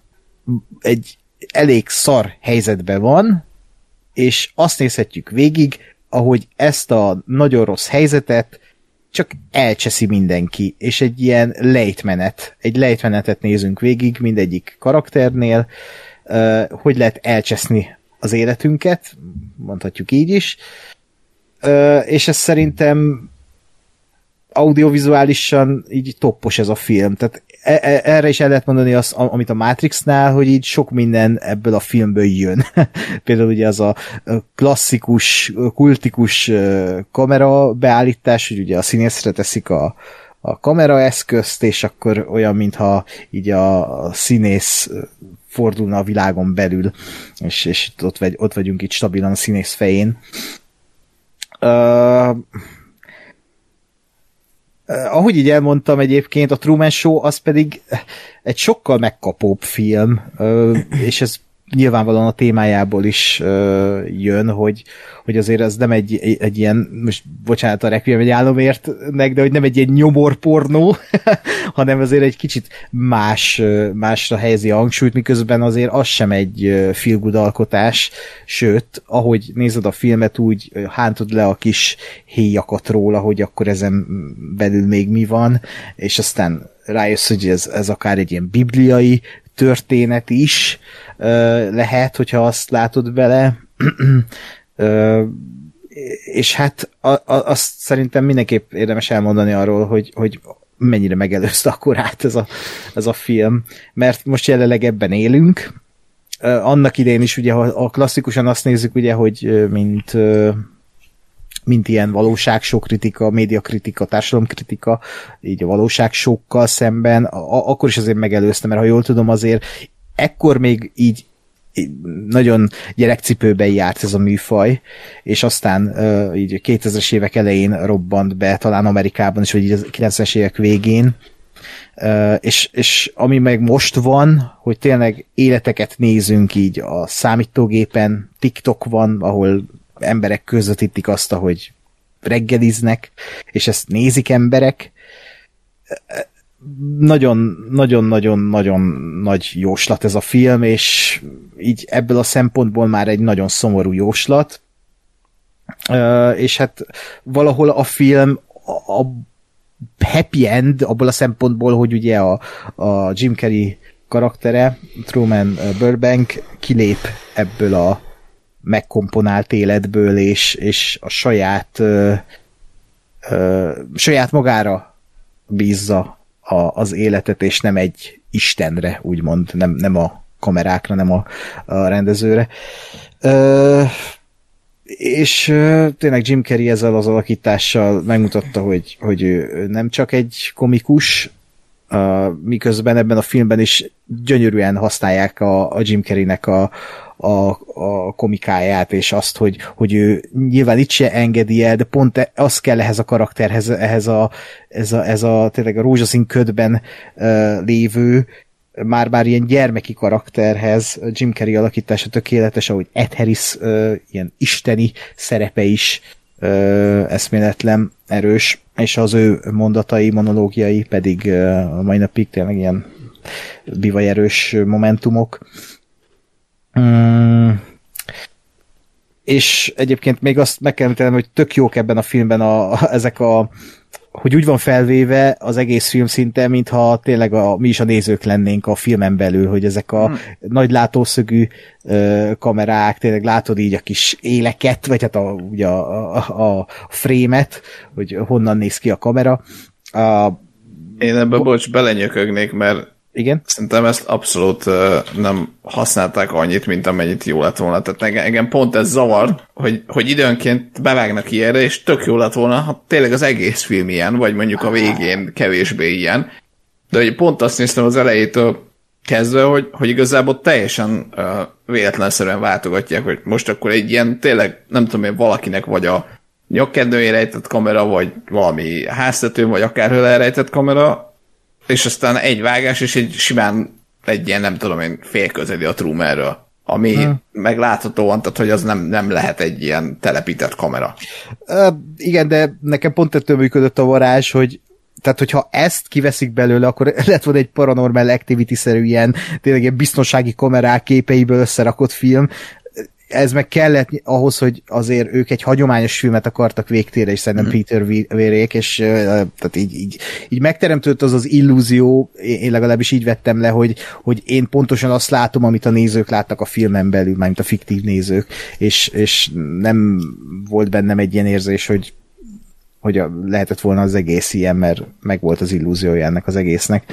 egy elég szar helyzetben van, és azt nézhetjük végig, ahogy ezt a nagyon rossz helyzetet csak elcseszi mindenki, és egy ilyen lejtmenet, egy lejtmenetet nézünk végig mindegyik karakternél, hogy lehet elcseszni az életünket, mondhatjuk így is, és ez szerintem audiovizuálisan így toppos ez a film. Tehát erre is el lehet mondani azt, amit a Matrixnál, hogy így sok minden ebből a filmből jön. Például ugye az a klasszikus, kultikus kamera beállítás, hogy ugye a színészre teszik a, a kameraeszközt, és akkor olyan, mintha így a színész fordulna a világon belül, és, és ott, vagy, ott vagyunk itt stabilan a színész fején. Uh, ahogy így elmondtam egyébként, a Truman Show az pedig egy sokkal megkapóbb film, és ez nyilvánvalóan a témájából is jön, hogy, hogy azért ez nem egy, egy, egy ilyen, most bocsánat a Requiem egy álomértnek, de hogy nem egy ilyen nyomorpornó, hanem azért egy kicsit más, másra helyezi a hangsúlyt, miközben azért az sem egy feel alkotás, sőt, ahogy nézed a filmet, úgy hántod le a kis héjakat róla, hogy akkor ezen belül még mi van, és aztán rájössz, hogy ez, ez akár egy ilyen bibliai történet is lehet, hogyha azt látod bele. és hát azt szerintem mindenképp érdemes elmondani arról, hogy, hogy mennyire megelőzte a korát ez a, ez a film, mert most jelenleg ebben élünk. Annak idején is ugye, ha a klasszikusan azt nézzük, ugye, hogy mint mint ilyen valóságsok kritika, médiakritika, társadalomkritika, így a valóságsokkal szemben, a, akkor is azért megelőzte, mert ha jól tudom, azért ekkor még így nagyon gyerekcipőben járt ez a műfaj, és aztán uh, így 2000-es évek elején robbant be, talán Amerikában is, vagy így a 90-es évek végén, uh, és, és ami meg most van, hogy tényleg életeket nézünk így a számítógépen, TikTok van, ahol emberek közvetítik azt, hogy reggeliznek, és ezt nézik emberek. Nagyon-nagyon-nagyon-nagyon nagy jóslat ez a film, és így ebből a szempontból már egy nagyon szomorú jóslat. És hát valahol a film a happy end abból a szempontból, hogy ugye a, a Jim Carrey karaktere, Truman Burbank kilép ebből a megkomponált életből, és, és a saját ö, ö, saját magára bízza a, az életet, és nem egy istenre, úgymond, nem, nem a kamerákra, nem a, a rendezőre. Ö, és tényleg Jim Carrey ezzel az alakítással megmutatta, hogy, hogy ő nem csak egy komikus, miközben ebben a filmben is gyönyörűen használják a, a Jim Carrey-nek a, a, a komikáját, és azt, hogy, hogy ő nyilván itt se engedi el, de pont e, az kell ehhez a karakterhez, ehhez a, ez a, ez a tényleg a rózsaszín ködben uh, lévő, már-már ilyen gyermeki karakterhez Jim Carrey alakítása tökéletes, ahogy Ed Harris uh, ilyen isteni szerepe is uh, eszméletlen erős, és az ő mondatai, monológiai pedig uh, a mai napig tényleg ilyen bivajerős momentumok. Mm. És egyébként még azt meg kell említenem, hogy tök jók ebben a filmben a, a, ezek a hogy úgy van felvéve az egész film szinte, mintha tényleg a, mi is a nézők lennénk a filmen belül, hogy ezek a hmm. nagy látószögű ö, kamerák, tényleg látod így a kis éleket, vagy hát a, ugye a, a, a frémet, hogy honnan néz ki a kamera. A, Én ebbe, bocs, belenyökögnék, mert igen? Szerintem ezt abszolút nem használták annyit, mint amennyit jó lett volna. Tehát engem pont ez zavar, hogy, hogy időnként bevágnak ilyenre, és tök jó lett volna, ha tényleg az egész film ilyen, vagy mondjuk a végén kevésbé ilyen. De hogy pont azt néztem az elejétől kezdve, hogy, hogy igazából teljesen uh, véletlenszerűen váltogatják, hogy most akkor egy ilyen tényleg, nem tudom én, valakinek vagy a nyakkendőjén rejtett kamera, vagy valami háztetőn, vagy akárhol elrejtett kamera, és aztán egy vágás, és egy simán egy ilyen, nem tudom én, félközeli a Trumerről ami hmm. megláthatóan, tehát hogy az nem, nem lehet egy ilyen telepített kamera. Uh, igen, de nekem pont ettől működött a varázs, hogy tehát, hogyha ezt kiveszik belőle, akkor lett volna egy paranormal activity-szerű ilyen, tényleg ilyen biztonsági kamerák képeiből összerakott film, ez meg kellett ahhoz, hogy azért ők egy hagyományos filmet akartak végtére, és szerintem mm. Peter Vérék, és uh, tehát így, így, így megteremtődött az az illúzió, én legalábbis így vettem le, hogy, hogy én pontosan azt látom, amit a nézők láttak a filmen belül, mármint a fiktív nézők, és, és nem volt bennem egy ilyen érzés, hogy hogy a, lehetett volna az egész ilyen, mert meg volt az illúziója ennek az egésznek.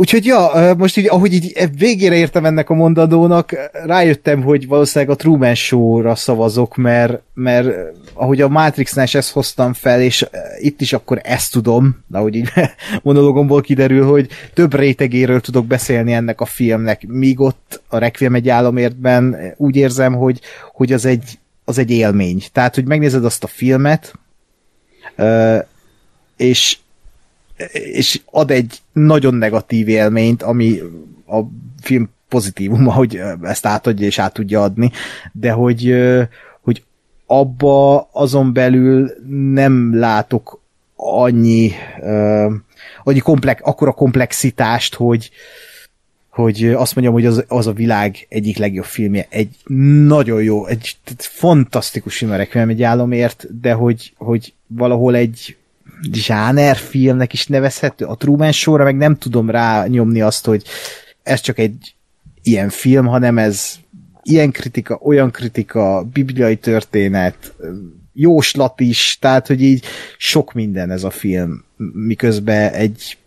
Úgyhogy ja, most így, ahogy így végére értem ennek a mondadónak, rájöttem, hogy valószínűleg a Truman Show-ra szavazok, mert, mert ahogy a Matrixnál is ezt hoztam fel, és itt is akkor ezt tudom, ahogy így monologomból kiderül, hogy több rétegéről tudok beszélni ennek a filmnek, míg ott a Requiem egy álomértben úgy érzem, hogy, hogy az, egy, az egy élmény. Tehát, hogy megnézed azt a filmet, és és ad egy nagyon negatív élményt, ami a film pozitívuma, hogy ezt átadja és át tudja adni, de hogy, hogy abba azon belül nem látok annyi, annyi komplex, akkora komplexitást, hogy, hogy azt mondjam, hogy az, az a világ egyik legjobb filmje, egy nagyon jó, egy fantasztikus film egy álomért, de hogy, hogy valahol egy filmnek is nevezhető. A Truman Show-ra meg nem tudom rá nyomni azt, hogy ez csak egy ilyen film, hanem ez ilyen kritika, olyan kritika, bibliai történet, jóslat is, tehát, hogy így sok minden ez a film, miközben egy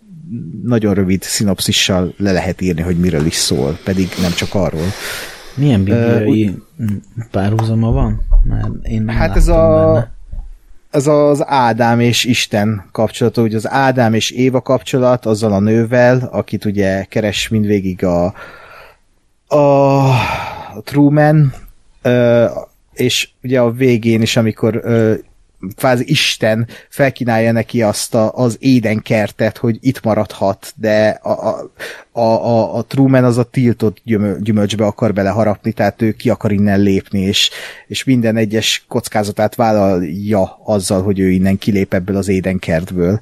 nagyon rövid szinopszissal le lehet írni, hogy miről is szól, pedig nem csak arról. Milyen bibliai uh, párhuzama van? Mert én nem hát ez a, benne ez az Ádám és Isten kapcsolata, ugye az Ádám és Éva kapcsolat azzal a nővel, akit ugye keres mindvégig a, a Truman, és ugye a végén is, amikor kvázi Isten felkínálja neki azt a, az édenkertet, hogy itt maradhat, de a, a, a, a, Truman az a tiltott gyümölcsbe akar beleharapni, tehát ő ki akar innen lépni, és, és minden egyes kockázatát vállalja azzal, hogy ő innen kilép ebből az édenkertből.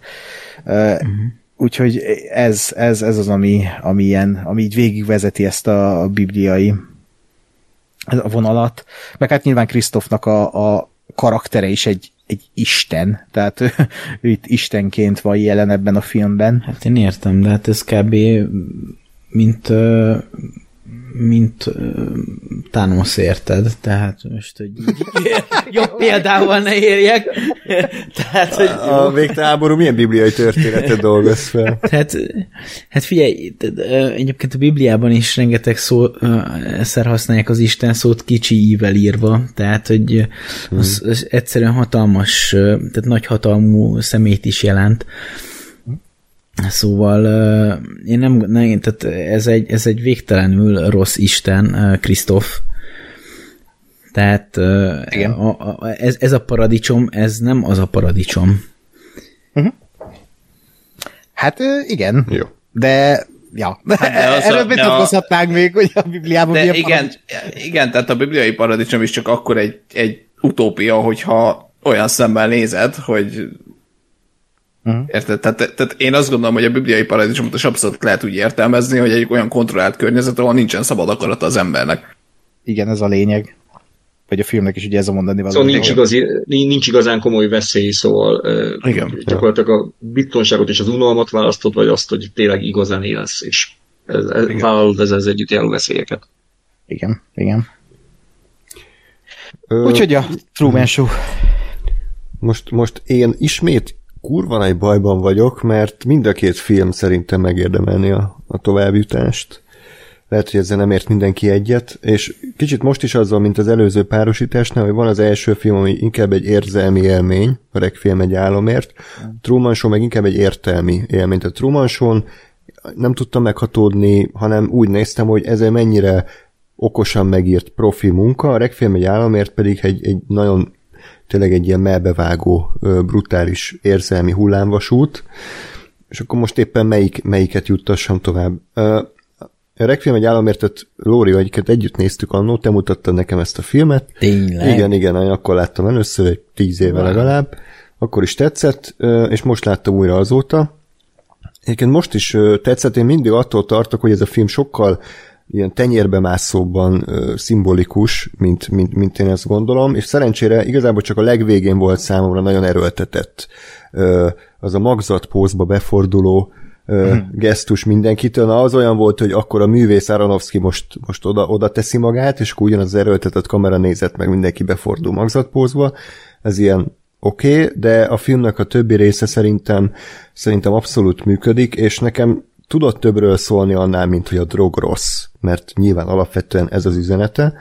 Uh-huh. Úgyhogy ez, ez, ez az, ami, ami, ilyen, ami így végigvezeti ezt a, a bibliai vonalat. Meg hát nyilván Krisztofnak a, a karaktere is egy, egy isten, tehát ő, ő itt istenként van jelen ebben a filmben. Hát én értem, de hát ez kb. mint mint uh, Thanos érted, tehát most, hogy jobb példával ne érjek. tehát, hogy a, a milyen bibliai történetet dolgoz fel? Tehát, hát figyelj, egyébként a Bibliában is rengeteg szó, szer használják az Isten szót kicsi ível írva, tehát, hogy az, hmm. az egyszerűen hatalmas, tehát nagy hatalmú szemét is jelent. Szóval én nem, nem tehát ez egy, ez egy végtelenül rossz Isten, Krisztof. Tehát Igen. A, a, ez, ez a paradicsom, ez nem az a paradicsom. Uh-huh. Hát igen. Jó. De ja, hát de az erről betukozhatnánk a... még, hogy a Bibliában de igen, igen, tehát a bibliai paradicsom is csak akkor egy, egy utópia, hogyha olyan szemmel nézed, hogy Uh-huh. Érted? Tehát, tehát én azt gondolom, hogy a bibliai paradicsomot is abszolút lehet úgy értelmezni, hogy egy olyan kontrollált környezet, ahol nincsen szabad akarata az embernek. Igen, ez a lényeg. Vagy a filmnek is ugye ez a mondani valami. Szóval nincs, igazi, nincs igazán komoly veszély, szóval Igen, gyakorlatilag a biztonságot és az unalmat választod, vagy azt, hogy tényleg igazán élsz, és ez, ez, vállalod ez, ez együtt járó veszélyeket. Igen, igen. Ö... Úgyhogy a Truman Show. Most, most én ismét kurva nagy bajban vagyok, mert mind a két film szerintem megérdemelni a, a továbbjutást. Lehet, hogy ezzel nem ért mindenki egyet, és kicsit most is azzal, mint az előző párosításnál, hogy van az első film, ami inkább egy érzelmi élmény, a Requiem egy álomért, Truman Show meg inkább egy értelmi élmény. A Truman Show nem tudtam meghatódni, hanem úgy néztem, hogy ez mennyire okosan megírt profi munka, a Requiem egy álomért pedig egy, egy nagyon tényleg egy ilyen melbevágó, brutális érzelmi hullámvasút, és akkor most éppen melyik, melyiket juttassam tovább. A Requiem egy államértet Lóri, egyiket együtt néztük annó, te mutattad nekem ezt a filmet. Tényleg? Igen, igen, akkor láttam először, egy tíz éve wow. legalább. Akkor is tetszett, és most láttam újra azóta. Egyébként most is tetszett, én mindig attól tartok, hogy ez a film sokkal ilyen tenyérbe mászóban ö, szimbolikus, mint, mint, mint én ezt gondolom, és szerencsére igazából csak a legvégén volt számomra nagyon erőltetett ö, az a magzatpózba beforduló ö, hmm. gesztus mindenkitől. Na, az olyan volt, hogy akkor a művész Aronofsky most, most oda, oda teszi magát, és akkor ugyanaz az erőltetett kamera nézett meg mindenki befordul magzatpózba. Ez ilyen oké, okay, de a filmnek a többi része szerintem, szerintem abszolút működik, és nekem tudott többről szólni annál, mint hogy a drog rossz, mert nyilván alapvetően ez az üzenete,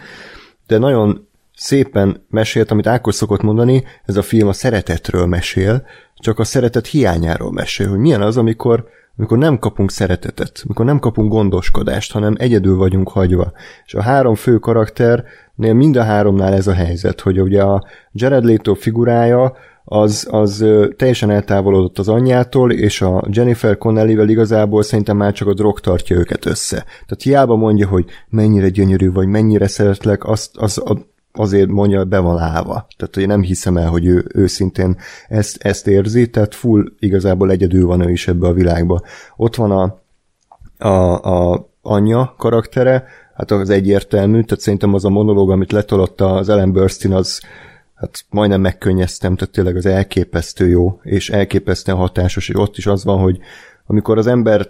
de nagyon szépen mesélt, amit Ákos szokott mondani, ez a film a szeretetről mesél, csak a szeretet hiányáról mesél, hogy milyen az, amikor, amikor nem kapunk szeretetet, amikor nem kapunk gondoskodást, hanem egyedül vagyunk hagyva. És a három fő karakternél mind a háromnál ez a helyzet, hogy ugye a Jared Leto figurája az, az teljesen eltávolodott az anyjától, és a Jennifer Connelly-vel igazából szerintem már csak a drog tartja őket össze. Tehát hiába mondja, hogy mennyire gyönyörű vagy, mennyire szeretlek, azt, az, azért mondja, be van állva. Tehát, hogy nem hiszem el, hogy ő őszintén ezt, ezt érzi, tehát full igazából egyedül van ő is ebbe a világba. Ott van a, a, a anyja karaktere, hát az egyértelmű, tehát szerintem az a monológ, amit letolott az Ellen Burstyn, az hát majdnem megkönnyeztem, tehát tényleg az elképesztő jó, és elképesztően hatásos, és ott is az van, hogy amikor az ember,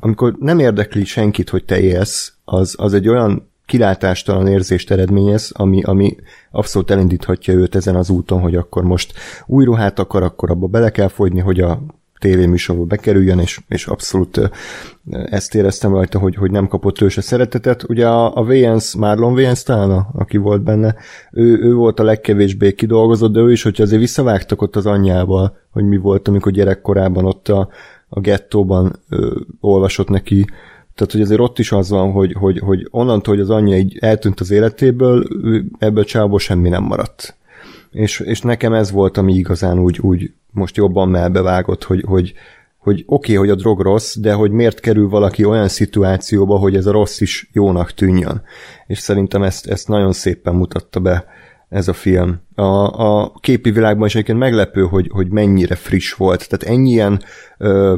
amikor nem érdekli senkit, hogy te élsz, az, az egy olyan kilátástalan érzést eredményez, ami, ami abszolút elindíthatja őt ezen az úton, hogy akkor most új ruhát akar, akkor abba bele kell fogyni, hogy a tévéműsorba bekerüljön, és, és abszolút ezt éreztem rajta, hogy, hogy nem kapott ő se szeretetet. Ugye a, a Vance, Marlon Vance talán, aki volt benne, ő, ő volt a legkevésbé kidolgozott, de ő is, hogyha azért visszavágtak ott az anyjával, hogy mi volt, amikor gyerekkorában ott a, a gettóban ö, olvasott neki tehát, hogy azért ott is az van, hogy, hogy, hogy onnantól, hogy az anyja így eltűnt az életéből, ebből csából semmi nem maradt. És, és nekem ez volt, ami igazán úgy, úgy most jobban melbevágott, hogy, hogy, hogy oké, okay, hogy a drog rossz, de hogy miért kerül valaki olyan szituációba, hogy ez a rossz is jónak tűnjön. És szerintem ezt, ezt nagyon szépen mutatta be ez a film. A, a képi világban is egyébként meglepő, hogy, hogy mennyire friss volt. Tehát ennyi ilyen ö,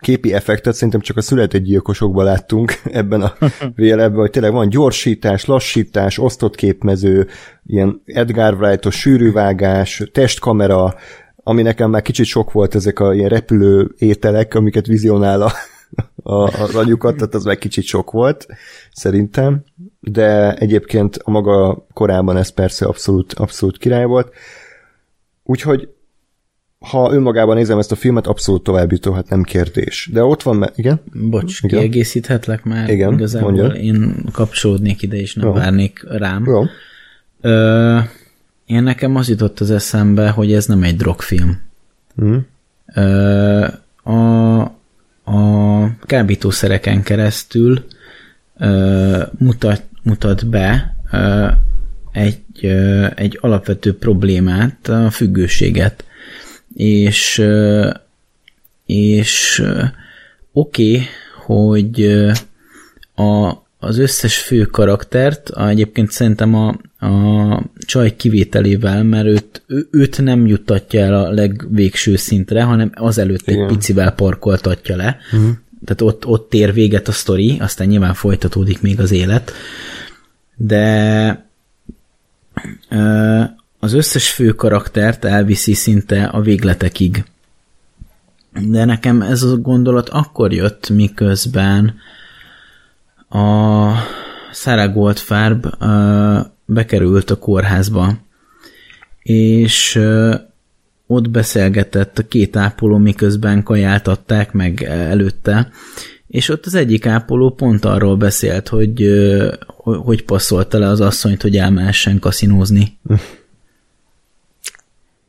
képi effektet szerintem csak a született gyilkosokban láttunk ebben a véletben, hogy tényleg van gyorsítás, lassítás, osztott képmező, ilyen Edgar Wright-os sűrűvágás, testkamera, ami nekem már kicsit sok volt ezek a ilyen repülő ételek, amiket vizionál a, a, a ranyukat, tehát az meg kicsit sok volt, szerintem, de egyébként a maga korában ez persze abszolút, abszolút király volt. Úgyhogy ha önmagában nézem ezt a filmet, abszolút továbbító, hát nem kérdés. De ott van, mert igen? Bocs, igen. kiegészíthetlek már? Igen, Igazából mondja. én kapcsolódnék ide, és nem Jó. várnék rám. Jó. Ö, én nekem az jutott az eszembe, hogy ez nem egy drogfilm. Ö, a, a kábítószereken keresztül ö, mutat, mutat be ö, egy, ö, egy alapvető problémát, a függőséget. És, ö, és oké, okay, hogy a, az összes fő karaktert, egyébként szerintem a, a csaj kivételével, mert őt, ő, őt nem juttatja el a legvégső szintre, hanem azelőtt egy Igen. picivel parkoltatja le. Uh-huh. Tehát ott, ott ér véget a sztori, aztán nyilván folytatódik még az élet. De az összes fő karaktert elviszi szinte a végletekig. De nekem ez a gondolat akkor jött, miközben a Sarah Goldfarb bekerült a kórházba, és ott beszélgetett a két ápoló, miközben kajáltatták meg előtte, és ott az egyik ápoló pont arról beszélt, hogy hogy passzolta le az asszonyt, hogy elmehessen kaszinózni.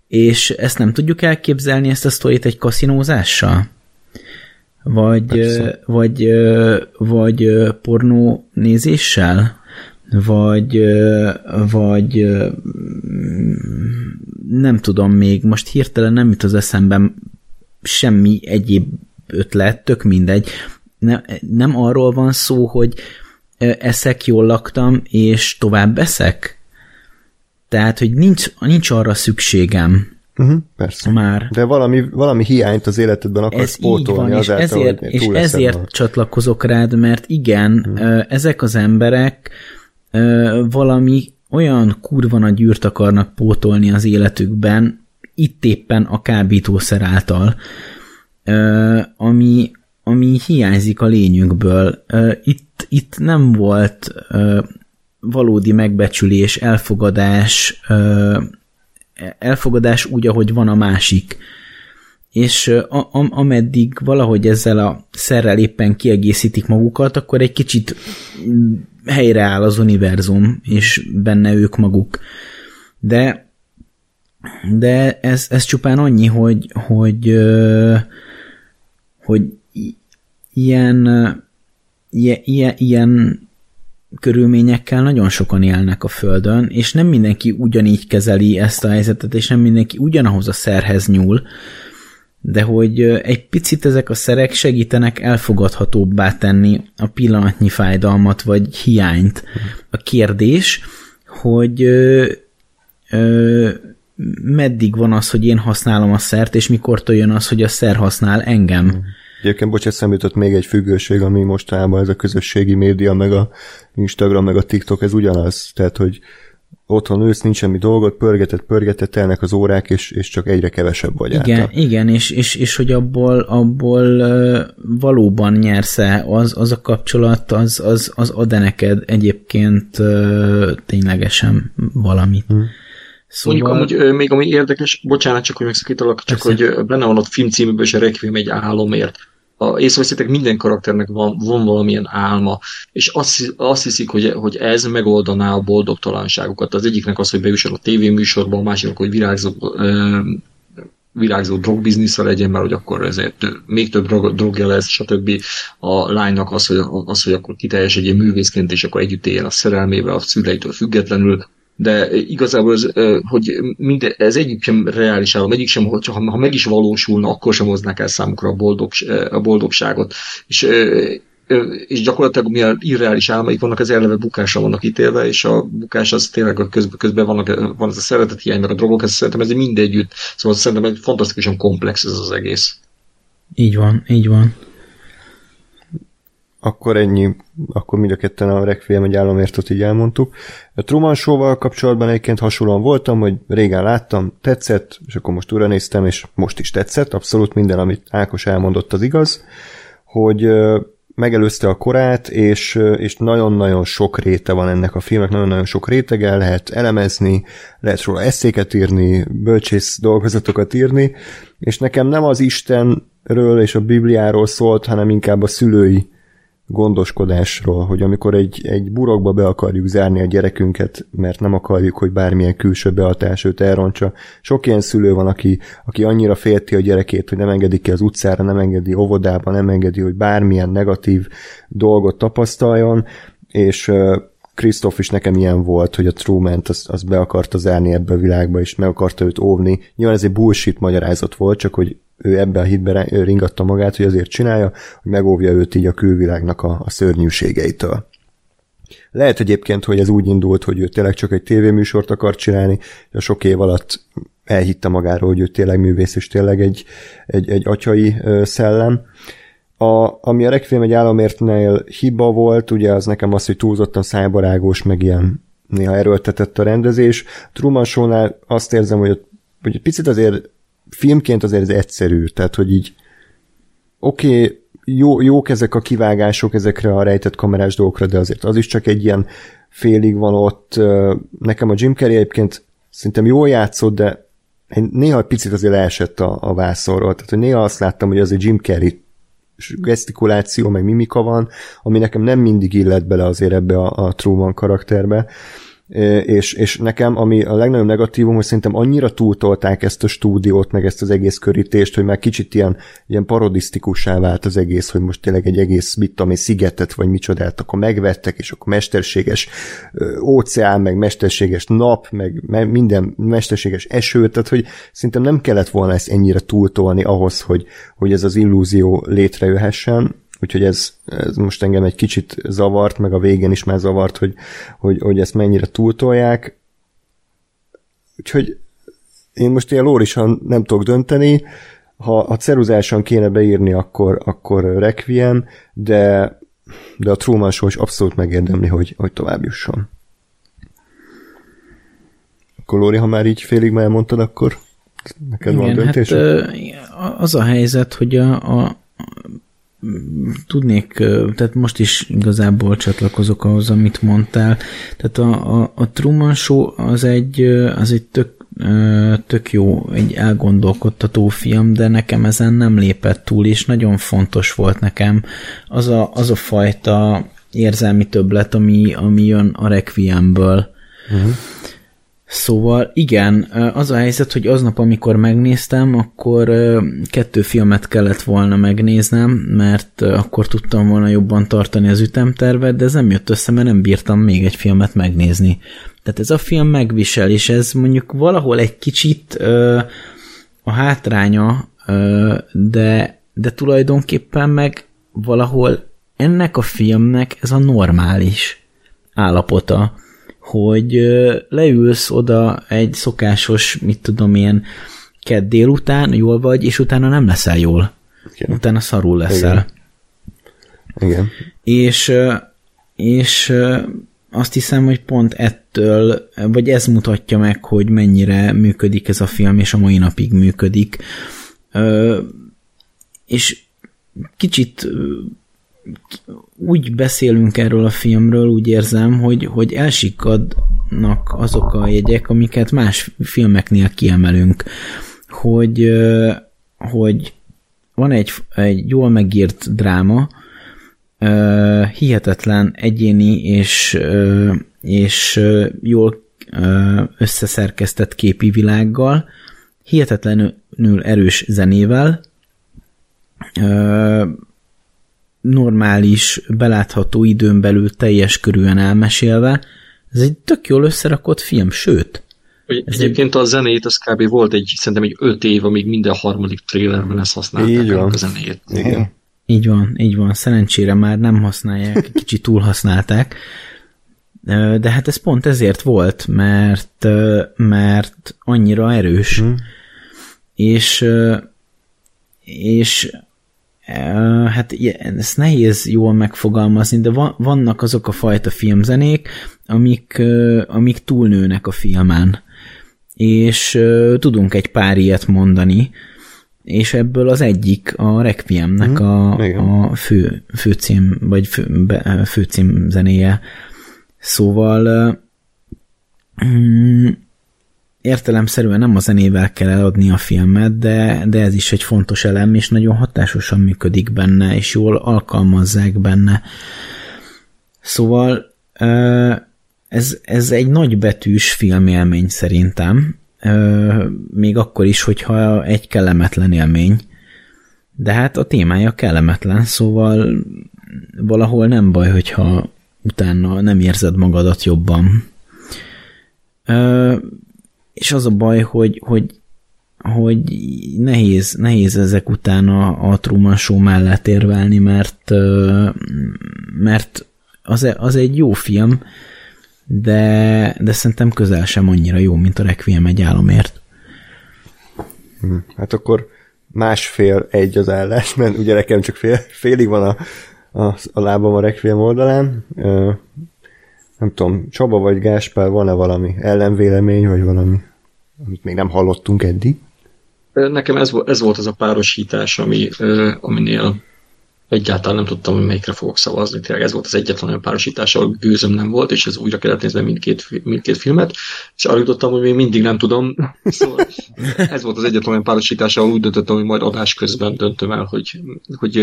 és ezt nem tudjuk elképzelni, ezt a sztorit egy kaszinózással? Vagy, ö, vagy, vagy pornó nézéssel? Vagy, vagy ö, nem tudom még, most hirtelen nem jut az eszembe semmi egyéb ötlet, tök mindegy. Nem, nem arról van szó, hogy eszek, jól laktam, és tovább eszek? Tehát, hogy nincs, nincs arra szükségem Uh-huh, persze. már. De valami, valami hiányt az életedben akarsz Ez így van, pótolni és azáltal, ezért, hogy és ezért valami. csatlakozok rád, mert igen, hmm. ezek az emberek valami olyan kurva nagy űrt akarnak pótolni az életükben, itt éppen a kábítószer által, ami, ami hiányzik a lényükből. Ö, Itt, itt nem volt valódi megbecsülés, elfogadás, elfogadás úgy, ahogy van a másik. És a, a, ameddig valahogy ezzel a szerrel éppen kiegészítik magukat, akkor egy kicsit helyreáll az univerzum, és benne ők maguk. De de ez, ez csupán annyi, hogy, hogy, hogy ilyen, ilyen, ilyen körülményekkel nagyon sokan élnek a Földön, és nem mindenki ugyanígy kezeli ezt a helyzetet, és nem mindenki ugyanahoz a szerhez nyúl, de hogy egy picit ezek a szerek segítenek elfogadhatóbbá tenni a pillanatnyi fájdalmat, vagy hiányt. A kérdés, hogy ö, ö, meddig van az, hogy én használom a szert, és mikor jön az, hogy a szer használ engem. Egyébként, bocs, eszembe jutott még egy függőség, ami mostában ez a közösségi média, meg a Instagram, meg a TikTok, ez ugyanaz. Tehát, hogy otthon ősz, nincs semmi dolgot, pörgetett, pörgetett, telnek az órák, és, és csak egyre kevesebb vagy Igen, által. igen és, és, és hogy abból, abból valóban nyersz-e, az, az a kapcsolat, az, az, az ad-e neked egyébként ténylegesen valamit. Hmm. Szóval... Mondjuk amúgy, még ami érdekes, bocsánat, csak hogy megszakítalak, csak Persze. hogy benne van ott filmcíműben és a Requiem egy álomért. A, észreveszitek, minden karakternek van, van valamilyen álma, és azt, azt hiszik, hogy, hogy ez megoldaná a boldogtalanságukat. Az egyiknek az, hogy bejusson a tévéműsorba, a másiknak, hogy virágzó, virágzó drogbiznisze legyen, mert hogy akkor ezért még több drog, drogja lesz, stb. A lánynak az, hogy, az, hogy akkor kiteljesedjen művészként, és akkor együtt éljen a szerelmével, a szüleitől függetlenül de igazából ez, hogy minden, ez egyik sem reális állam, egyik sem, hogyha, ha meg is valósulna, akkor sem hoznák el számukra a, boldog, a boldogságot. És és gyakorlatilag milyen irreális álmaik vannak, az eleve bukásra vannak ítélve, és a bukás az tényleg a közben, közben vannak, van ez a szeretet hiány, meg a drogok, ez szerintem ez mindegyütt, szóval szerintem egy fantasztikusan komplex ez az egész. Így van, így van akkor ennyi, akkor mind a ketten a Requiem egy államértot így elmondtuk. A Truman Show-val kapcsolatban egyébként hasonlóan voltam, hogy régen láttam, tetszett, és akkor most újra néztem, és most is tetszett, abszolút minden, amit Ákos elmondott, az igaz, hogy megelőzte a korát, és, és nagyon-nagyon sok réte van ennek a filmnek, nagyon-nagyon sok rétege, lehet elemezni, lehet róla eszéket írni, bölcsész dolgozatokat írni, és nekem nem az Istenről és a Bibliáról szólt, hanem inkább a szülői gondoskodásról, hogy amikor egy, egy burokba be akarjuk zárni a gyerekünket, mert nem akarjuk, hogy bármilyen külső behatás őt elrontsa. Sok ilyen szülő van, aki, aki annyira félti a gyerekét, hogy nem engedi ki az utcára, nem engedi óvodába, nem engedi, hogy bármilyen negatív dolgot tapasztaljon, és Krisztof is nekem ilyen volt, hogy a Truman-t az, az be akarta zárni ebbe a világba, és meg akarta őt óvni. Nyilván ez egy bullshit magyarázat volt, csak hogy ő ebbe a hitbe ringatta magát, hogy azért csinálja, hogy megóvja őt így a külvilágnak a, a szörnyűségeitől. Lehet egyébként, hogy ez úgy indult, hogy ő tényleg csak egy tévéműsort akar csinálni, és a sok év alatt elhitte magáról, hogy ő tényleg művész, és tényleg egy, egy, egy atyai szellem. A, ami a Requiem egy államértnél hiba volt, ugye az nekem az, hogy túlzottan szájbarágos, meg ilyen néha erőltetett a rendezés. Truman Show-nál azt érzem, hogy, hogy egy picit azért filmként azért ez egyszerű, tehát hogy így oké, okay, jó, jók ezek a kivágások ezekre a rejtett kamerás dolgokra, de azért az is csak egy ilyen félig van ott. Nekem a Jim Carrey egyébként szerintem jól játszott, de néha picit azért leesett a, a vászorról. Tehát, hogy néha azt láttam, hogy az egy Jim Carrey gesztikuláció, meg mimika van, ami nekem nem mindig illet bele azért ebbe a, a Truman karakterbe és, és nekem, ami a legnagyobb negatívum, hogy szerintem annyira túltolták ezt a stúdiót, meg ezt az egész körítést, hogy már kicsit ilyen, ilyen parodisztikussá vált az egész, hogy most tényleg egy egész, mit tudom, egy szigetet, vagy micsodát, akkor megvettek, és akkor mesterséges óceán, meg mesterséges nap, meg minden mesterséges eső, tehát hogy szerintem nem kellett volna ezt ennyire túltolni ahhoz, hogy, hogy ez az illúzió létrejöhessen, úgyhogy ez, ez most engem egy kicsit zavart, meg a végén is már zavart, hogy, hogy, hogy ezt mennyire túltolják. Úgyhogy én most ilyen lórisan nem tudok dönteni, ha a ceruzásan kéne beírni, akkor, akkor Requiem, de, de a Truman Show is abszolút megérdemli, hogy, hogy tovább jusson. Akkor Lóri, ha már így félig már elmondtad, akkor neked Igen, van döntés? Hát, az a helyzet, hogy a, a, tudnék, tehát most is igazából csatlakozok ahhoz, amit mondtál. Tehát a, a, a Truman Show az egy, az egy tök tök jó, egy elgondolkodtató film, de nekem ezen nem lépett túl, és nagyon fontos volt nekem az a, az a fajta érzelmi többlet, ami, ami jön a Requiemből. Uh-huh. Szóval igen, az a helyzet, hogy aznap, amikor megnéztem, akkor kettő filmet kellett volna megnéznem, mert akkor tudtam volna jobban tartani az ütemtervet, de ez nem jött össze, mert nem bírtam még egy filmet megnézni. Tehát ez a film megvisel, és ez mondjuk valahol egy kicsit a hátránya, de, de tulajdonképpen meg valahol ennek a filmnek ez a normális állapota hogy leülsz oda egy szokásos, mit tudom én, kedd délután, jól vagy, és utána nem leszel jól. Igen. Utána szarul leszel. Igen. Igen. És, és azt hiszem, hogy pont ettől, vagy ez mutatja meg, hogy mennyire működik ez a film, és a mai napig működik. És kicsit úgy beszélünk erről a filmről, úgy érzem, hogy, hogy elsikadnak azok a jegyek, amiket más filmeknél kiemelünk, hogy, hogy van egy, egy jól megírt dráma, hihetetlen egyéni és, és jól összeszerkesztett képi világgal, hihetetlenül erős zenével, normális, belátható időn belül teljes körűen elmesélve. Ez egy tök jól összerakott film, sőt. Egy, egyébként egy... a zenét, az kb. volt egy, szerintem egy öt év, amíg minden harmadik trailerben ezt használták így van. a zenét. Igen. Így van, így van. Szerencsére már nem használják, kicsit túl használták. De hát ez pont ezért volt, mert, mert annyira erős. Hmm. És, és hát ezt nehéz jól megfogalmazni, de vannak azok a fajta filmzenék, amik, amik túlnőnek a filmen. És tudunk egy pár ilyet mondani, és ebből az egyik a Requiemnek mm, a, a fő, főcím, vagy fő, be, főcím zenéje. Szóval mm, értelemszerűen nem a zenével kell eladni a filmet, de, de ez is egy fontos elem, és nagyon hatásosan működik benne, és jól alkalmazzák benne. Szóval ez, ez egy nagy betűs filmélmény szerintem, még akkor is, hogyha egy kellemetlen élmény, de hát a témája kellemetlen, szóval valahol nem baj, hogyha utána nem érzed magadat jobban és az a baj, hogy, hogy, hogy nehéz, nehéz ezek után a, a Truman Show mellett érvelni, mert, mert az, az egy jó film, de, de szerintem közel sem annyira jó, mint a Requiem egy álomért. Hm, hát akkor másfél egy az állás, mert ugye nekem csak fél, félig van a, a, a lábam a Requiem oldalán nem tudom, Csaba vagy Gáspár, van-e valami ellenvélemény, vagy valami, amit még nem hallottunk eddig? Nekem ez, ez volt az a párosítás, ami, aminél egyáltalán nem tudtam, hogy melyikre fogok szavazni. Tényleg ez volt az egyetlen olyan párosítás, ahol gőzöm nem volt, és ez újra kellett nézni mindkét, mindkét filmet, és arra jutottam, hogy még mindig nem tudom. Szóval ez volt az egyetlen olyan párosítás, ahol úgy döntöttem, hogy majd adás közben döntöm el, hogy, hogy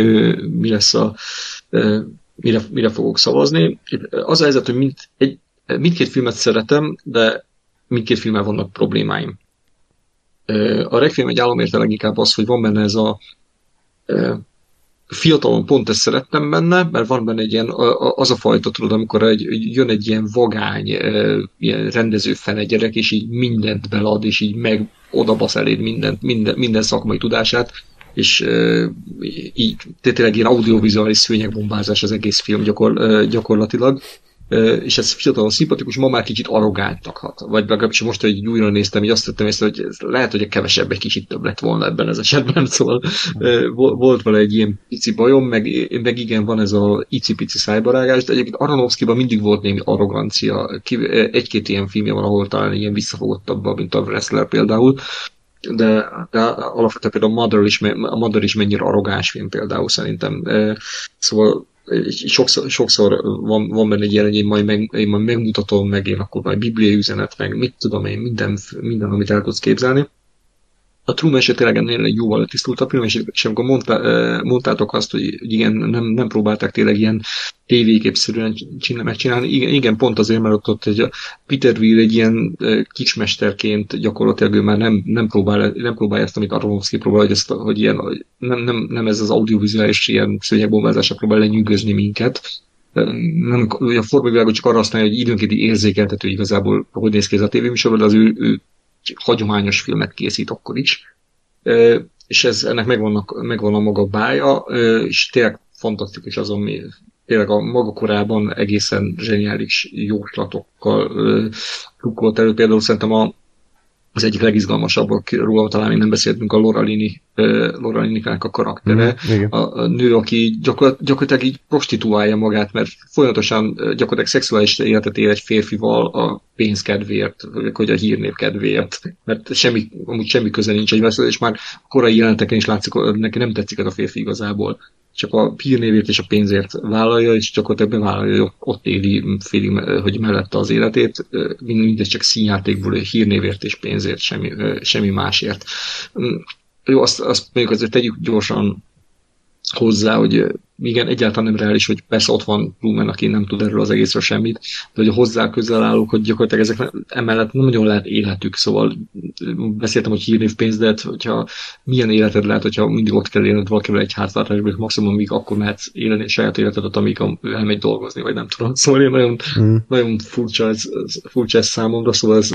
mi lesz a mire, mire fogok szavazni. Az a helyzet, hogy mind, egy, mindkét filmet szeretem, de mindkét filmmel vannak problémáim. A Requiem egy államérte leginkább az, hogy van benne ez a fiatalon pont ezt szerettem benne, mert van benne egy ilyen, az a fajta, tudod, amikor egy, jön egy ilyen vagány, ilyen rendező fene gyerek, és így mindent belad, és így meg odabasz eléd mindent, minden, minden szakmai tudását, és így tényleg ilyen audiovizuális szőnyegbombázás az egész film gyakor, gyakorlatilag, és ez fiatalon szimpatikus, ma már kicsit arrogáltak hat. Vagy legalábbis most, hogy újra néztem, hogy azt tettem észre, hogy ez lehet, hogy a kevesebb egy kicsit több lett volna ebben az esetben, szóval volt vele egy ilyen pici bajom, meg, meg igen, van ez a icipici szájbarágás, de egyébként Aronofskyban mindig volt némi arrogancia, egy-két ilyen filmje van, ahol talán ilyen visszafogottabb, mint a Wrestler például, de, de alapvetően például a Mother is, a Mother is mennyire arrogáns film például szerintem. Szóval sokszor, sokszor van, van benne egy ilyen, hogy én én majd megmutatom, meg én akkor majd bibliai üzenet, meg mit tudom én, minden, minden amit el tudsz képzelni a Truman eset tényleg ennél egy jóval tisztultabb film, és, és amikor mondta, mondtátok azt, hogy igen, nem, nem próbálták tényleg ilyen tévéképszerűen megcsinálni, igen, igen, pont azért, mert ott, ott egy Peter Weir egy ilyen kicsmesterként gyakorlatilag ő már nem, nem, próbál, nem próbálja ezt, amit Aronofsky próbál, hogy, ezt, hogy ilyen, nem, nem, nem ez az audiovizuális ilyen szőnyegbombázásra próbál lenyűgözni minket, nem, a formavilágot csak arra használja, hogy időnkénti érzékeltető igazából, hogy néz ki ez a tévéműsor, de az ő, ő hagyományos filmet készít akkor is, és ez, ennek megvannak, megvan a maga bája, és tényleg fantasztikus az, ami tényleg a maga korában egészen zseniális jóslatokkal rukkolt elő. Például szerintem a, az egyik legizgalmasabb, róla talán még nem beszéltünk, a Loralini, Loralinikának a karaktere. Mm, a, a nő, aki gyakor, gyakorlatilag így prostituálja magát, mert folyamatosan gyakorlatilag szexuális életet él egy férfival a pénz kedvéért, vagy a hírnév kedvéért, mert semmi, amúgy semmi köze nincs egy és már korai jelenteken is látszik, hogy neki nem tetszik ez a férfi igazából csak a hírnévért és a pénzért vállalja, és gyakorlatilag bevállalja, ott éli félig, hogy mellette az életét, mindez csak színjátékból, hírnévért és pénzért, semmi, semmi másért. Jó, azt, azt mondjuk azért tegyük gyorsan hozzá, hogy igen, egyáltalán nem reális, hogy persze ott van Blumen, aki nem tud erről az egészről semmit, de hogy hozzá közel állók, hogy gyakorlatilag ezek emellett nem nagyon lehet életük, szóval beszéltem, hogy hírnév pénz, de hát, hogyha milyen életed lehet, hogyha mindig ott kell élned valakivel egy háztartásban, maximum még akkor mehetsz élni a saját életedet, amíg elmegy dolgozni, vagy nem tudom. Szóval én nagyon, mm. nagyon furcsa, ez, ez, furcsa ez számomra, szóval ez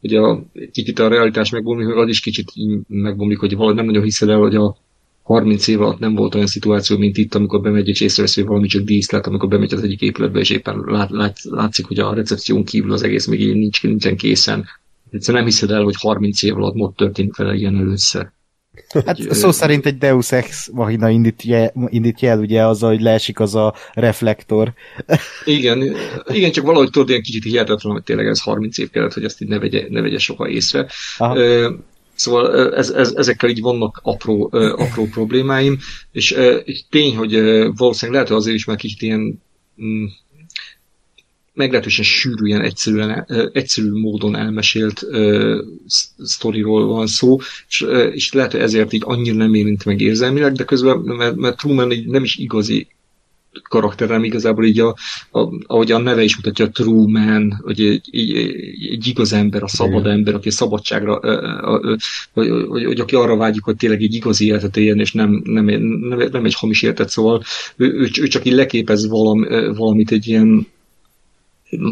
ugye a, kicsit a realitás megbomlik, meg az is kicsit megbomlik, hogy valahogy nem nagyon hiszed el, hogy a 30 év alatt nem volt olyan szituáció, mint itt, amikor bemegy és észrevesz, hogy valami csak díszlet, amikor bemegy az egyik épületbe, és éppen lát, lát, látszik, hogy a recepción kívül az egész még így nincs, nincsen készen. Egyszerűen nem hiszed el, hogy 30 év alatt most történik vele ilyen először. Hát egy, szó szerint egy Deus Ex Machina indítja, indítja el ugye az, hogy leesik az a reflektor. Igen, igen csak valahogy tudod, ilyen kicsit hihetetlen, hogy tényleg ez 30 év kellett, hogy ezt így ne vegye, ne vegye soha észre. Aha. Szóval ez, ez, ezekkel így vannak apró, apró problémáim, és, tény, hogy valószínűleg lehet, hogy azért is már kicsit ilyen mm, meglehetősen sűrű, ilyen egyszerűen, egyszerű módon elmesélt uh, sztoriról van szó, és, uh, és lehet, hogy ezért így annyira nem érint meg érzelmileg, de közben, mert, mert Truman így nem is igazi karakterem igazából így, a, a, ahogy a neve is mutatja, a true man, hogy egy, egy, egy igaz ember, a szabad Igen. ember, aki szabadságra, hogy, hogy, hogy aki arra vágyik, hogy tényleg egy igazi életet éljen, és nem, nem, nem, nem egy hamis életet, szóval ő, ő, ő csak így leképez valam, valamit egy ilyen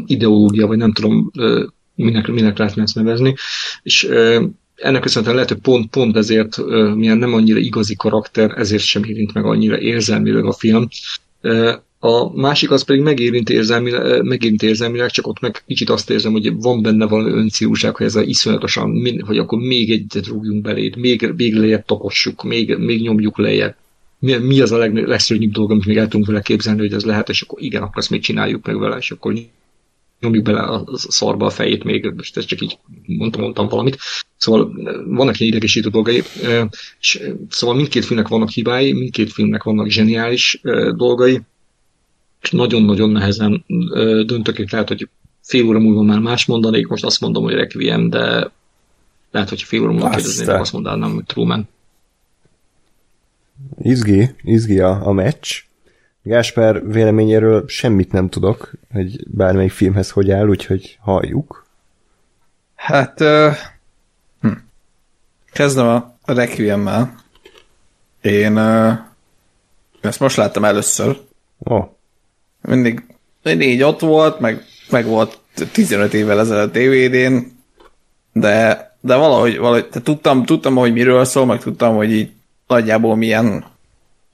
ideológia, vagy nem tudom, minek, minek lehetne ezt nevezni, és ennek köszönhetően lehet, hogy pont, pont ezért, milyen nem annyira igazi karakter, ezért sem érint meg annyira érzelmileg a film, a másik az pedig megérint érzelmileg, megérint érzelmileg, csak ott meg kicsit azt érzem, hogy van benne valami öncélúság, hogy ez a iszonyatosan, hogy akkor még egyet rúgjunk beléd, még, még lejjebb tapossuk, még, még nyomjuk lejjebb. Mi, mi az a leg, legszörnyűbb dolog, amit még el tudunk vele képzelni, hogy ez lehet, és akkor igen, akkor ezt még csináljuk meg vele, és akkor nyomjuk bele a szarba a fejét még, most ezt csak így mondtam, mondtam valamit. Szóval vannak ilyen idegesítő dolgai, és szóval mindkét filmnek vannak hibái, mindkét filmnek vannak zseniális dolgai, és nagyon-nagyon nehezen döntök, és lehet, hogy fél óra múlva már más mondanék, most azt mondom, hogy Requiem, de lehet, hogy fél óra múlva kérdeznék, azt mondanám, hogy Truman. Izgi, izgi a, a meccs. Gásper véleményéről semmit nem tudok, hogy bármelyik filmhez hogy áll, úgyhogy halljuk. Hát, uh, hm. kezdem a Requiemmel. Én uh, ezt most láttam először. Oh. Mindig, mindig így ott volt, meg, meg volt 15 évvel ezelőtt DVD-n, de, de valahogy, valahogy de tudtam, tudtam, hogy miről szól, meg tudtam, hogy így nagyjából milyen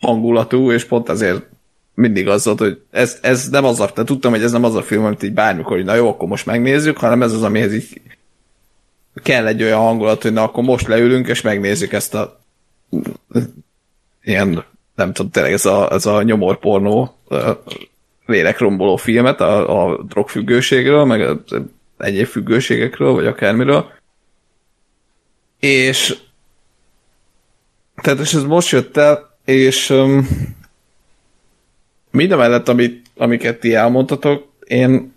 hangulatú, és pont azért mindig az volt, hogy ez, ez nem az a, de tudtam, hogy ez nem az a film, amit így bármikor, hogy na jó, akkor most megnézzük, hanem ez az, amihez így kell egy olyan hangulat, hogy na akkor most leülünk, és megnézzük ezt a ilyen, nem tudom, tényleg ez a, ez a nyomorpornó lélekromboló filmet a, a drogfüggőségről, meg egyéb függőségekről, vagy akármiről. És tehát és ez most jött el, és um, mindemellett, amit, amiket ti elmondtatok, én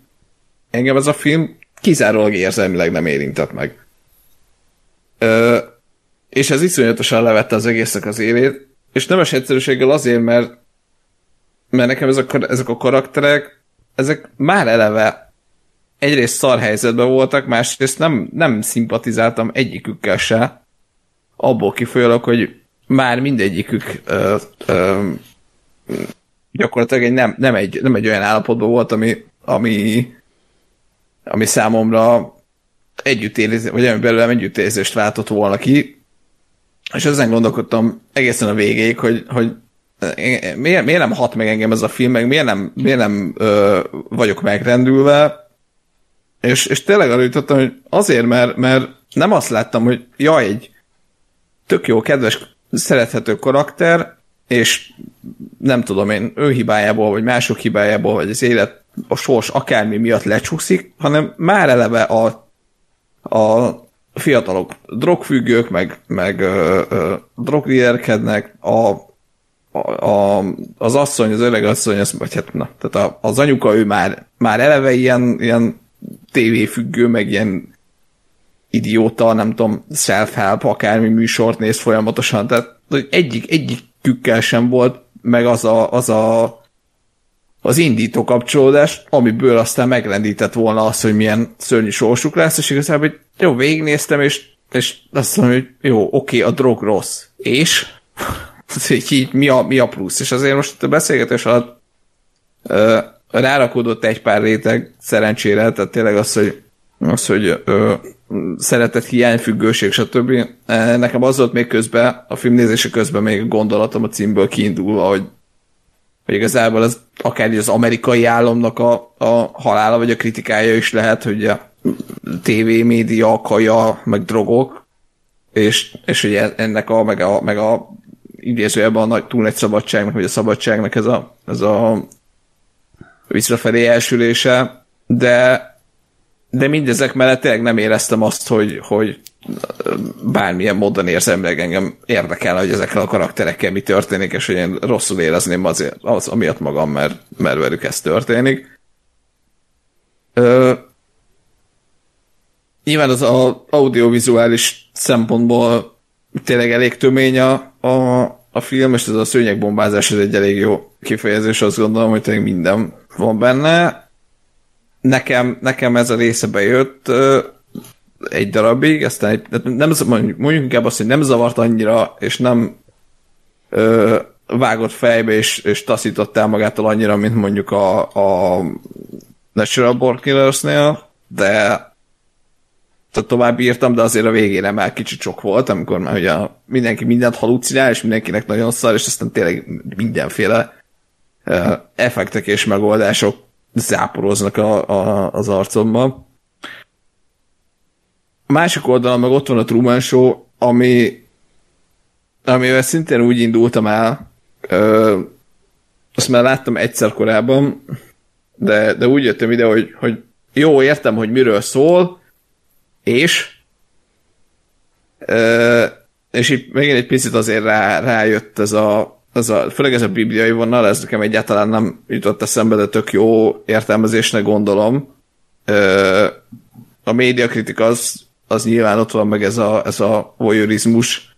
engem ez a film kizárólag érzelmileg nem érintett meg. Ö, és ez iszonyatosan levette az egésznek az élét, és nemes egyszerűséggel azért, mert, mert nekem ezek, a- ezek a karakterek, ezek már eleve egyrészt szar helyzetben voltak, másrészt nem, nem szimpatizáltam egyikükkel se, abból kifolyólag, hogy már mindegyikük ö, ö, gyakorlatilag egy nem, nem, egy, nem egy olyan állapotban volt, ami, ami, ami számomra együttérzés, vagy ami belőlem együttérzést váltott volna ki, és ezen gondolkodtam egészen a végéig, hogy, hogy miért, miért nem hat meg engem ez a film, meg miért nem, miért nem ö, vagyok megrendülve, és, és tényleg arra jutottam, hogy azért, mert, mert nem azt láttam, hogy jaj, egy tök jó, kedves, szerethető karakter, és nem tudom én, ő hibájából, vagy mások hibájából, vagy az élet, a sors akármi miatt lecsúszik, hanem már eleve a, a fiatalok drogfüggők, meg, meg ö, ö, a, a, a, az asszony, az öreg asszony, az, vagy hát na, tehát a, az anyuka, ő már, már eleve ilyen, ilyen tévéfüggő, meg ilyen idióta, nem tudom, self-help, akármi műsort néz folyamatosan, tehát hogy egyik, egyikükkel sem volt meg az a, az a az indító kapcsolódás, amiből aztán megrendített volna az, hogy milyen szörnyű sorsuk lesz, és igazából, hogy jó, végignéztem, és, és azt mondom, hogy jó, oké, a drog rossz. És? így, így mi, a, mi a plusz? És azért most a beszélgetés alatt ö, rárakódott egy pár réteg szerencsére, tehát tényleg az, hogy az, hogy ö, szeretet hiányfüggőség, stb. E, Nekem az volt még közben, a filmnézése közben még gondolatom a címből kiindulva, hogy, hogy igazából az akár az amerikai államnak a, a halála, vagy a kritikája is lehet, hogy a TV, média, kaja, meg drogok, és, és hogy e- ennek a, meg a, meg a idézőjelben a nagy, túl nagy szabadságnak, vagy a szabadságnak ez a, ez a visszafelé elsülése, de de mindezek mellett tényleg nem éreztem azt, hogy, hogy bármilyen módon érzemleg engem érdekel, hogy ezekkel a karakterekkel mi történik, és hogy én rosszul érezném azért, az, amiatt magam, mert, mert velük ez történik. Ö, nyilván az a audiovizuális szempontból tényleg elég tömény a, a, a film, és ez a szőnyegbombázás ez egy elég jó kifejezés, azt gondolom, hogy tényleg minden van benne. Nekem, nekem ez a része bejött egy darabig, aztán egy, nem, mondjuk, mondjuk inkább azt, hogy nem zavart annyira, és nem ö, vágott fejbe, és, és taszított el magától annyira, mint mondjuk a, a Natural Born Killers-nél, de tovább írtam, de azért a végére már kicsit sok volt, amikor már ugye mindenki mindent halucinál, és mindenkinek nagyon szar, és aztán tényleg mindenféle effektek és megoldások záporoznak a, a, az arcomba. A másik oldalon meg ott van a Truman Show, ami amivel szintén úgy indultam el, ö, azt már láttam egyszer korábban, de, de úgy jöttem ide, hogy, hogy jó, értem, hogy miről szól, és ö, és itt megint egy picit azért rá, rájött ez a, ez a, főleg ez a bibliai vonal, ez nekem egyáltalán nem jutott eszembe, de tök jó értelmezésnek gondolom. Ö, a médiakritika az, az nyilván ott van, meg ez a, ez a voyeurizmus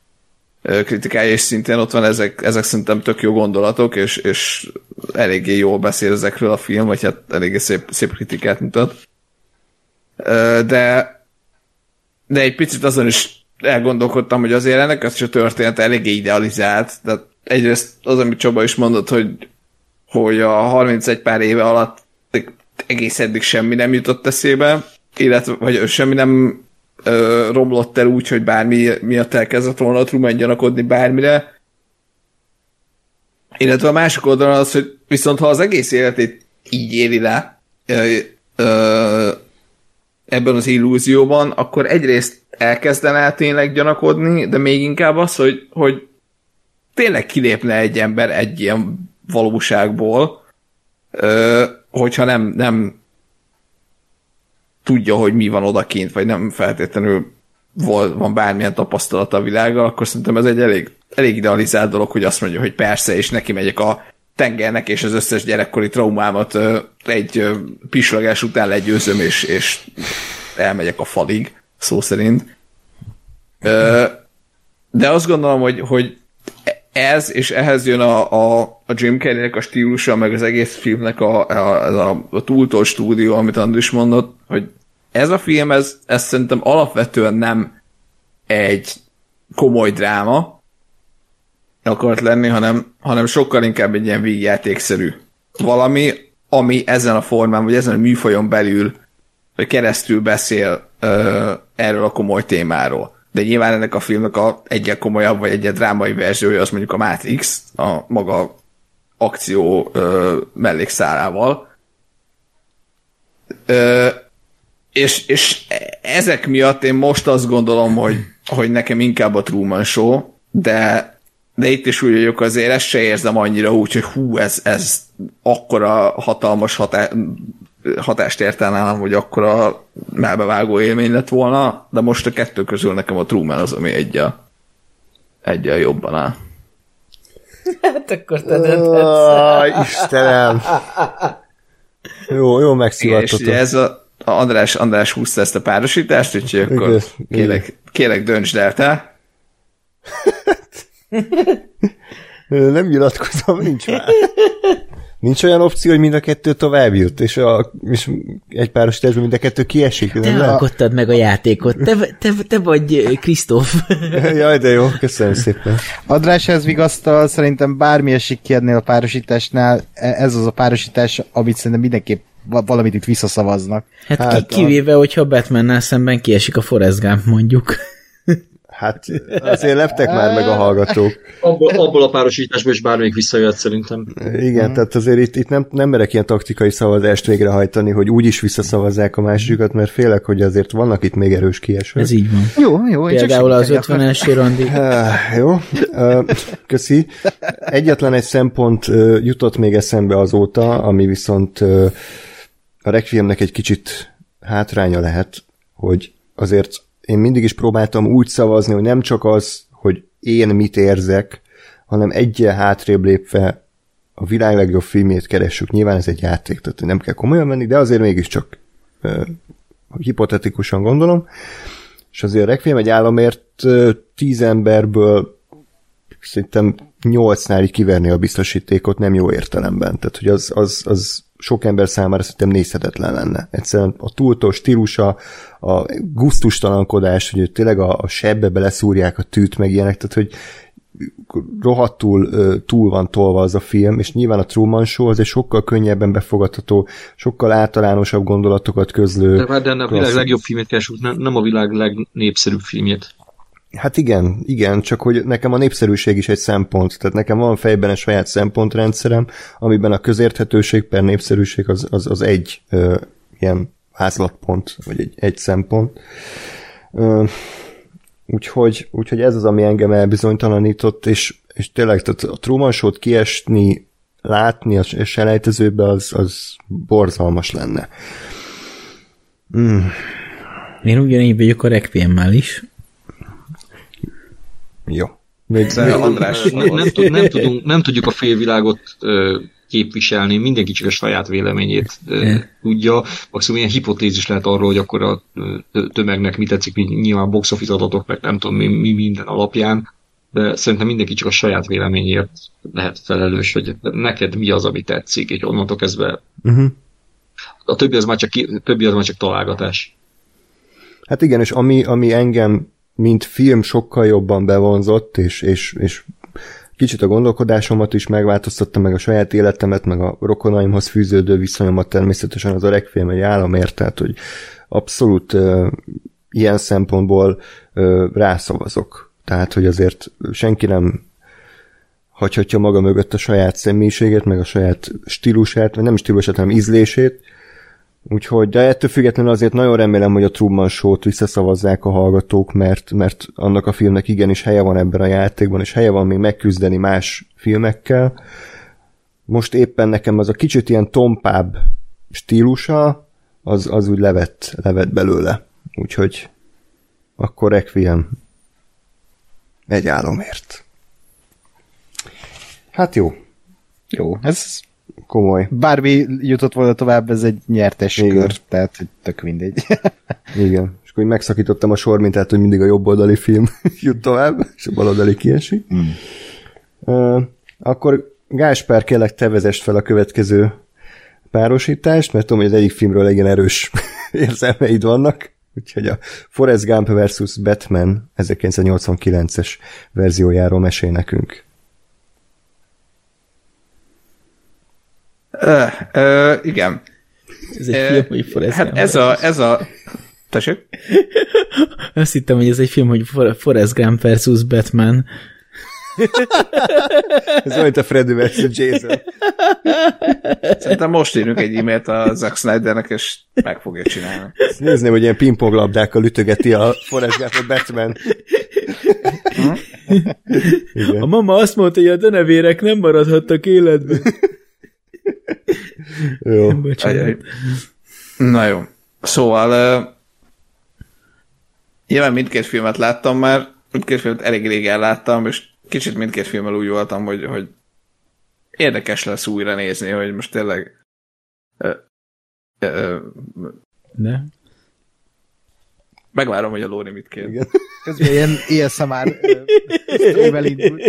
kritikája, és szintén ott van, ezek, ezek szerintem tök jó gondolatok, és, és eléggé jól beszél ezekről a film, vagy hát eléggé szép, szép kritikát mutat. De de egy picit azon is elgondolkodtam, hogy azért ennek az a történet eléggé idealizált. Tehát egyrészt az, amit Csaba is mondott, hogy, hogy a 31 pár éve alatt egész eddig semmi nem jutott eszébe, illetve vagy semmi nem ö, romlott el úgy, hogy bármi miatt elkezdett volna a Truman gyanakodni bármire. Illetve a másik oldalon az, hogy viszont ha az egész életét így éli le, ö, ö, ebben az illúzióban, akkor egyrészt elkezdene el tényleg gyanakodni, de még inkább az, hogy, hogy tényleg kilépne egy ember egy ilyen valóságból, hogyha nem, nem tudja, hogy mi van odakint, vagy nem feltétlenül van bármilyen tapasztalata a világgal, akkor szerintem ez egy elég, elég idealizált dolog, hogy azt mondja, hogy persze, és neki megyek a tengernek és az összes gyerekkori traumámat egy pislagás után legyőzöm, és, és elmegyek a falig, szó szerint. De azt gondolom, hogy, hogy ez, és ehhez jön a, a, a Jim Carrey-nek a stílusa, meg az egész filmnek a, a, a, a túltól stúdió, amit Andris mondott, hogy ez a film, ez, ez szerintem alapvetően nem egy komoly dráma akart lenni, hanem, hanem sokkal inkább egy ilyen vígjátékszerű valami, ami ezen a formán, vagy ezen a műfajon belül vagy keresztül beszél ö, erről a komoly témáról. De nyilván ennek a filmnek a egyet komolyabb, vagy egyet drámai verziója az mondjuk a Matrix, a maga akció ö, mellékszárával. Ö, és, és ezek miatt én most azt gondolom, hogy, hogy nekem inkább a Truman Show, de de itt is úgy vagyok azért, ezt se érzem annyira úgy, hogy hú, ez, ez akkora hatalmas hatá, hatást ért el nálam, hogy akkora melbevágó élmény lett volna, de most a kettő közül nekem a Truman az, ami egyel, egyel jobban áll. Hát akkor te dönthetsz. Istenem! Jó, jó Igen, ugye ez a, a András, András húzta ezt a párosítást, úgyhogy akkor Igen, kérlek, kérlek döntsd el te. Nem nyilatkozom, nincs már. Nincs olyan opció, hogy mind a kettő tovább jut, és, a, és egy párosításban mind a kettő kiesik. Te Nem alkottad meg a játékot. Te, te, te vagy Krisztóf. Jaj, de jó, köszönöm szépen. Adrás ez vigasztal, szerintem bármi esik ki ennél a párosításnál, e- ez az a párosítás, amit szerintem mindenképp va- valamit itt visszaszavaznak. Hát, Hát, ki, kivéve, hogyha Batmannel szemben kiesik a Forrest Gump, mondjuk. Hát azért leptek már meg a hallgatók. Abból, abból a párosításból is bármelyik visszajöhet szerintem. Igen, tehát azért itt, itt nem, nem merek ilyen taktikai szavazást végrehajtani, hogy úgy is visszaszavazzák a másikat, mert félek, hogy azért vannak itt még erős kiesők. Ez így van. Jó, jó, Például az segíteni 50-es randi. Jó, köszi. Egyetlen egy szempont jutott még eszembe azóta, ami viszont a Requiemnek egy kicsit hátránya lehet, hogy azért én mindig is próbáltam úgy szavazni, hogy nem csak az, hogy én mit érzek, hanem egyen hátrébb lépve a világ legjobb filmét keressük. Nyilván ez egy játék, tehát nem kell komolyan menni, de azért mégiscsak ö, hipotetikusan gondolom. És azért a Requiem egy államért ö, tíz emberből szerintem nyolcnál kiverni a biztosítékot nem jó értelemben. Tehát, hogy az, az, az sok ember számára szerintem nézhetetlen lenne. Egyszerűen a túltó stílusa, a guztustalankodás, hogy tényleg a, a sebbe beleszúrják a tűt, meg ilyenek, tehát, hogy rohadtul túl van tolva az a film, és nyilván a Truman Show az egy sokkal könnyebben befogadható, sokkal általánosabb gondolatokat közlő. De, várj, de a világ legjobb filmét keresünk, nem, nem a világ legnépszerűbb filmjét. Hát igen, igen, csak hogy nekem a népszerűség is egy szempont, tehát nekem van fejben egy saját szempontrendszerem, amiben a közérthetőség per népszerűség az, az, az egy ö, ilyen házlatpont, vagy egy, egy szempont. Ö, úgyhogy, úgyhogy ez az, ami engem elbizonytalanított, és, és tényleg tehát a Truman Show-t kiesni, látni a selejtezőbe, az, az borzalmas lenne. Én ugyanígy vagyok a Requiemmel is. Jó. Még, De András, nem, nem, tud, nem, tudunk, nem tudjuk a félvilágot ö, képviselni, mindenki csak a saját véleményét ö, tudja. Maximum ilyen hipotézis lehet arról, hogy akkor a tömegnek mi tetszik, mi, nyilván box office adatok, meg nem tudom mi, mi minden alapján, de szerintem mindenki csak a saját véleményért lehet felelős, hogy neked mi az, ami tetszik, és onnantól kezdve uh-huh. a többi az már csak, többi az már csak találgatás. Hát igen, és ami, ami engem, mint film sokkal jobban bevonzott, és, és, és kicsit a gondolkodásomat is megváltoztatta, meg a saját életemet, meg a rokonaimhoz fűződő viszonyomat természetesen az a Requiem egy államért, tehát hogy abszolút uh, ilyen szempontból uh, rászavazok. Tehát, hogy azért senki nem hagyhatja maga mögött a saját személyiségét, meg a saját stílusát, vagy nem stílusát, hanem ízlését, Úgyhogy, de ettől függetlenül azért nagyon remélem, hogy a Truman Show-t visszaszavazzák a hallgatók, mert, mert annak a filmnek igenis helye van ebben a játékban, és helye van még megküzdeni más filmekkel. Most éppen nekem az a kicsit ilyen tompább stílusa, az, az úgy levett, levett belőle. Úgyhogy akkor Requiem egy álomért. Hát jó. Jó, ez Komoly. bármi jutott volna tovább, ez egy nyertes Igen. kör, tehát tök mindegy. Igen. És akkor így megszakítottam a sormintát, hogy mindig a jobb oldali film jut tovább, és a bal oldali kiesik. Mm. Uh, akkor Gáspár, kérlek te vezest fel a következő párosítást, mert tudom, hogy az egyik filmről igen erős érzelmeid vannak, úgyhogy a Forrest Gump versus Batman 1989-es verziójáról mesél nekünk. Ö, ö, igen. Ez egy Ö, film, hogy Forrest Hát Gump. ez a, ez a... Tessék? Azt hittem, hogy ez egy film, hogy For- Forrest Gump versus Batman. Ez olyan, mint a Freddy versus Jason. Szerintem most írunk egy e-mailt a Zack Snydernek, és meg fogja csinálni. Nézném, hogy ilyen pingponglabdákkal ütögeti a Forrest Gumpot Batman. Igen. A mama azt mondta, hogy a denevérek nem maradhattak életben. Jó. Bocsánat. Na jó. Szóval uh, nyilván mindkét filmet láttam már, mindkét filmet elég régen láttam, és kicsit mindkét filmmel úgy voltam, hogy, hogy érdekes lesz újra nézni, hogy most tényleg uh, uh, De? megvárom, hogy a Lóri mit kér. Igen. Közben ilyen ASMR streamel indul.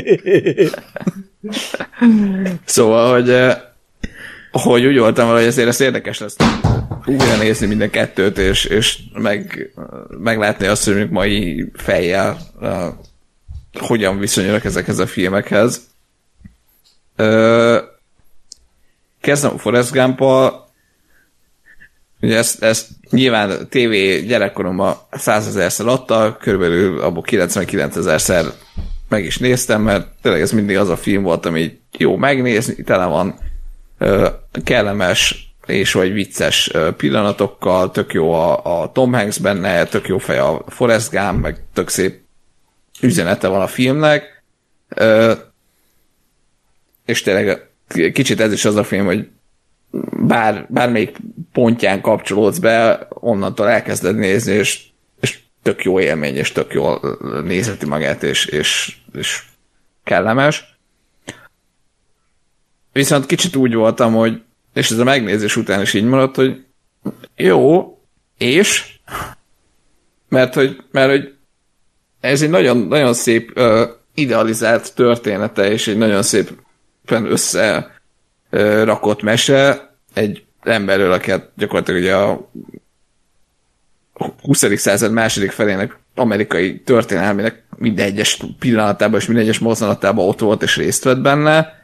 Szóval, hogy, uh, hogy úgy voltam hogy ezért ez érdekes lesz újra nézni minden kettőt, és, és meg, meglátni azt, hogy mondjuk mai fejjel uh, hogyan viszonyulok ezekhez a filmekhez. Uh, kezdem a Forrest gump Ugye ezt, ezt nyilván TV gyerekkoromban százezerszer adta, körülbelül abból 99 ezerszer meg is néztem, mert tényleg ez mindig az a film volt, ami jó megnézni, tele van kellemes és vagy vicces pillanatokkal, tök jó a, a Tom Hanks benne, tök jó fej a Forrest Gump, meg tök szép üzenete van a filmnek, és tényleg kicsit ez is az a film, hogy bár, bármelyik pontján kapcsolódsz be, onnantól elkezded nézni, és, és tök jó élmény, és tök jól nézeti magát, és, és, és kellemes. Viszont kicsit úgy voltam, hogy, és ez a megnézés után is így maradt, hogy jó, és mert hogy, mert hogy ez egy nagyon, nagyon szép uh, idealizált története, és egy nagyon szépen össze rakott mese egy emberről, aki hát gyakorlatilag ugye a 20. század második felének amerikai történelmének minden egyes pillanatában és minden egyes mozzanatában ott volt és részt vett benne.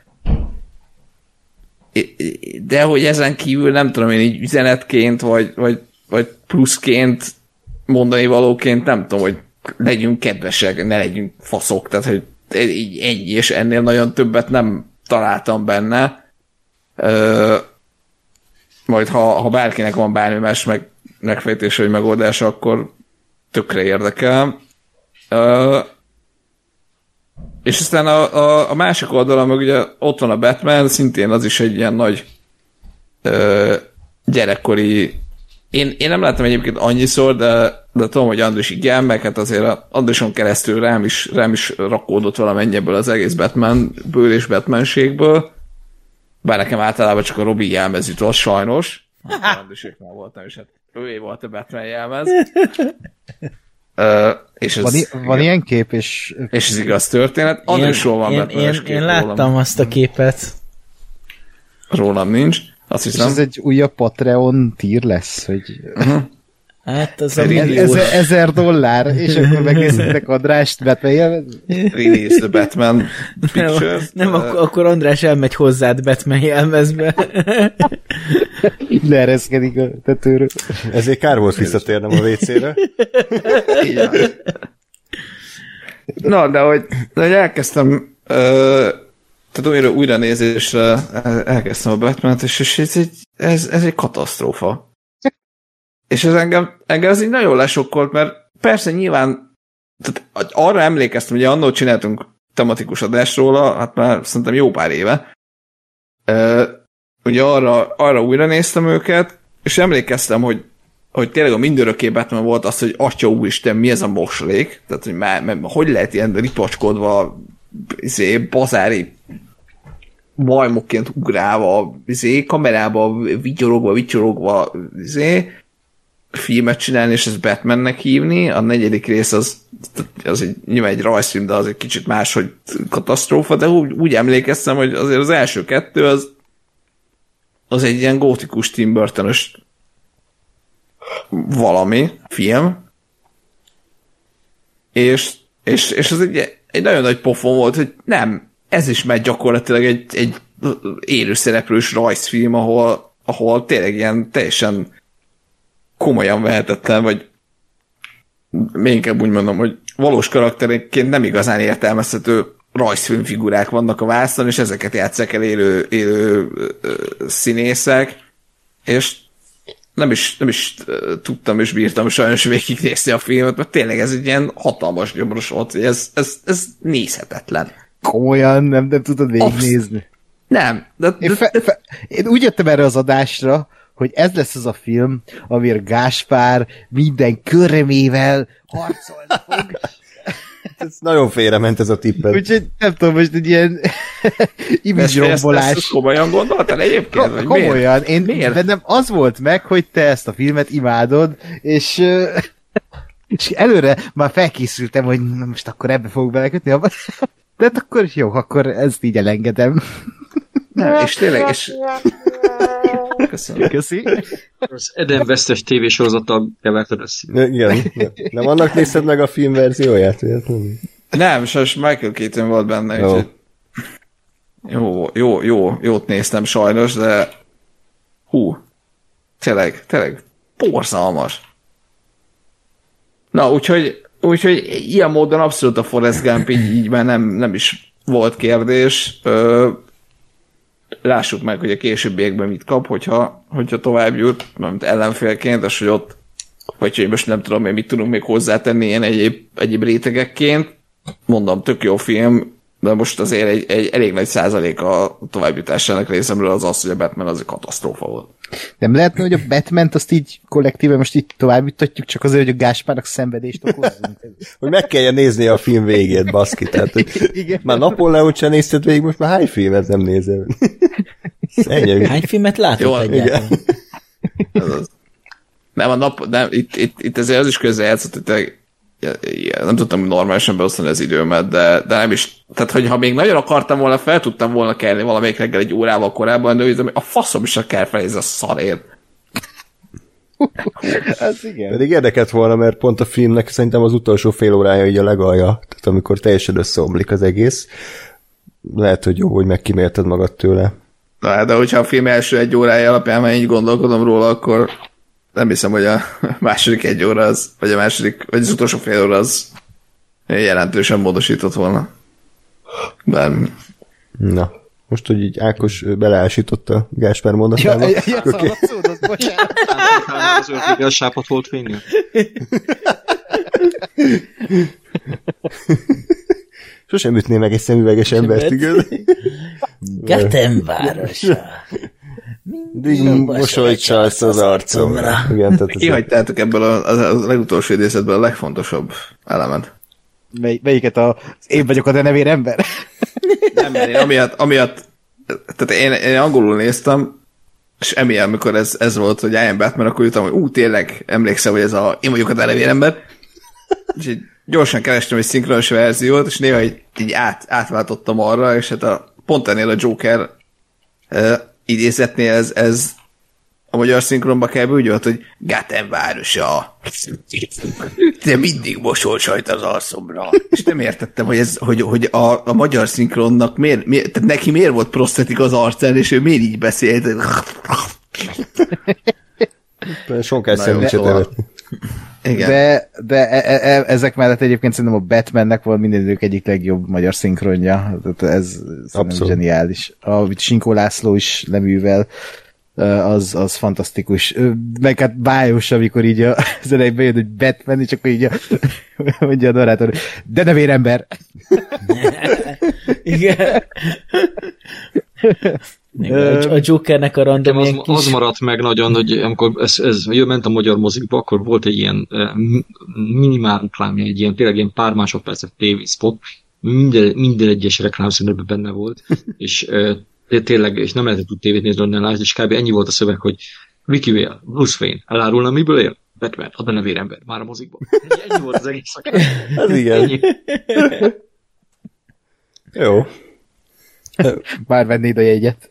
De hogy ezen kívül nem tudom én így üzenetként, vagy, vagy, vagy pluszként mondani valóként nem tudom, hogy legyünk kedvesek, ne legyünk faszok, tehát hogy így ennyi, és ennél nagyon többet nem találtam benne. Ö, majd ha, ha bárkinek van bármi más meg, megfejtés vagy megoldása, akkor tökre érdekel. Ö, és aztán a, a, a másik oldalon meg ugye ott van a Batman, szintén az is egy ilyen nagy ö, gyerekkori én, én nem láttam egyébként annyiszor, de, de tudom, hogy Andris igen, meg hát azért a Andrison keresztül rám is, rám is rakódott valamennyi ebből az egész Batmanből és Batmanségből. Bár nekem általában csak a Robi jelmez jutott, sajnos. Andriséknál voltam, és hát ő volt a Batman jelmez. Uh, és ez, Van, van ilyen kép, és és ez igaz történet. Andrisról van én, Batman-es én, kép én rólam. láttam azt a képet. Rólam nincs. Azt és hiszem. ez egy újabb Patreon tír lesz, hogy Hát az a ez, milliós. ezer, ezer dollár, és akkor megnézhetek Andrást Batman Release the Batman Pictures. Nem, Uh, akkor, akkor András elmegy hozzád Batman jelmezbe. leereszkedik a tetőről. Ezért kár volt visszatérnem a WC-re. Van. Na, de hogy, de hogy elkezdtem ö, tehát újra, újra nézésre elkezdtem a batman és, és ez, egy, ez, ez egy katasztrófa. És ez engem, engem ez így nagyon lesokkolt, mert persze nyilván tehát arra emlékeztem, hogy annól csináltunk tematikus adást róla, hát már szerintem jó pár éve. Ö, ugye arra, arra újra néztem őket, és emlékeztem, hogy hogy tényleg a mindörökké volt az, hogy atya úristen, mi ez a moslék, tehát hogy már, már hogy lehet ilyen ripacskodva izé, bazári majmokként ugrálva, izé, kamerába vigyorogva, vigyorogva, izé, filmet csinálni, és ezt Batmannek hívni. A negyedik rész az, az egy, nyilván egy rajzfilm, de az egy kicsit máshogy katasztrófa, de úgy, úgy emlékeztem, hogy azért az első kettő az az egy ilyen gótikus Tim burton valami film, és, és, és az egy, egy nagyon nagy pofon volt, hogy nem, ez is megy gyakorlatilag egy, egy élőszereplős rajzfilm, ahol, ahol tényleg ilyen teljesen komolyan vehetetlen, vagy még inkább úgy mondom, hogy valós karakterként nem igazán értelmezhető rajzfilmfigurák vannak a vászon, és ezeket játszák el élő, élő színészek, és nem is, nem is tudtam és bírtam sajnos végignézni a filmet, mert tényleg ez egy ilyen hatalmas gyomros volt, ez, ez, ez nézhetetlen. Komolyan nem, nem tudod végignézni. Nem. De, Én, fe, fe, én úgy jöttem erre az adásra, hogy ez lesz az a film, amiért Gáspár minden körömével harcolni fog. Ez nagyon félrement ez a tippet. Úgyhogy nem tudom, most egy ilyen image rombolás. komolyan gondoltál egyébként? Vagy komolyan. Miért? Én miért? bennem az volt meg, hogy te ezt a filmet imádod, és, és előre már felkészültem, hogy na most akkor ebbe fogok belekötni, de hát akkor jó, akkor ezt így elengedem. Nem, és tényleg, és... Köszönöm. Köszi. Az Eden Vesztes tévésorozattal keverted össze. Igen. Nem annak nézted meg a film verzióját? Véletlenül? Nem, sajnos Michael Keaton volt benne, Jó. úgyhogy jó, jó, jó, jót néztem sajnos, de hú, tényleg, tényleg borzalmas. Na, úgyhogy, úgyhogy ilyen módon abszolút a Forrest Gump így, így már nem, nem is volt kérdés. Ö, lássuk meg, hogy a későbbiekben mit kap, hogyha, hogyha tovább jut, mint ellenfélként, és hogy ott, vagy hogy most nem tudom, hogy mit tudunk még hozzátenni ilyen egyéb, egyéb rétegekként. Mondom, tök jó film, de most azért egy, egy elég nagy százalék a továbbjutásának részemről az az, hogy a Batman az egy katasztrófa volt. Nem lehetne, hogy a batman azt így kollektíve most így tovább jutatjuk, csak azért, hogy a Gáspárnak szenvedést okozzunk. Hogy meg kelljen nézni a film végét, baszki. Tehát, hogy Igen. már Napóleon sem nézted végig, most már hány filmet nem nézel? Ennyi. Hány filmet látott Jó, egyáltalán? Nem, a nap, nem, itt, itt, itt azért az is közzel játszott, hogy nem tudtam normálisan beosztani az időmet, de, de nem is, tehát hogyha még nagyon akartam volna, fel tudtam volna kelni valamelyik reggel egy órával korábban, de úgy, a faszom is a kell fel ez a szarért. Ez igen. Pedig érdekelt volna, mert pont a filmnek szerintem az utolsó fél órája így a legalja, tehát amikor teljesen összeomlik az egész. Lehet, hogy jó, hogy megkímélted magad tőle. Na, de hogyha a film első egy órája alapján már így gondolkodom róla, akkor nem hiszem, hogy a második egy óra az, vagy a második, vagy az utolsó fél óra az jelentősen módosított volna. Nem. Na, most, hogy így Ákos beleásította Gáspár mondatába. ja, ja, szaladszódott, bocsánat. Az ördögel sápat volt fénynél? Sosem ütné meg egy szemüveges embert, igaz? Gatem városa. Mindig mosolyt csalsz az arcomra. Igen, tehát ez Kihagytátok ebből a, a, a legutolsó idézetből a legfontosabb elemet. Mely, melyiket a, az én vagyok a denevér ember? Nem, én amiatt, amiatt tehát én, én angolul néztem, és emiatt, amikor ez, ez volt, hogy I am Batman, akkor jöttem, hogy ú, tényleg emlékszem, hogy ez a én vagyok a denevér ember. És így gyorsan kerestem egy szinkronos verziót, és néha így, így át, átváltottam arra, és hát a, pont ennél a Joker idézetnél ez, ez a magyar szinkronba kell úgy volt, hogy Gaten városa. De mindig mosol sajt az arcomra. És nem értettem, hogy, ez, hogy, hogy a, a magyar szinkronnak miért, miért, tehát neki miért volt prosztetik az arcán, és ő miért így beszélt. sonkás Na Igen. De, de e, e, ezek mellett egyébként szerintem a Batmannek volt minden idők egyik legjobb magyar szinkronja. Tehát ez Abszolút. zseniális. Amit Sinkó László is leművel, az, az fantasztikus. Meg hát bájos, amikor így a, az elején bejön, hogy Batman, és akkor így a, mondja a narrátor, de nevér ember. Igen. Igen, a Jokernek a random az, kis... az maradt meg nagyon, hogy amikor ez, ez ment a magyar mozikba, akkor volt egy ilyen minimál reklámja, egy ilyen tényleg ilyen pár másodperces tévészpot, minden, minden egyes reklámszünetben benne volt, és tényleg, és nem lehetett tud tévét nézni, onnan látni, és kb. ennyi volt a szöveg, hogy Ricky Vale, Bruce Wayne, elárulna, miből él? Batman, a benne vérember, már a mozikban. Ennyi, volt az egész. Ez igen. Ennyi. Jó. Már vennéd a jegyet.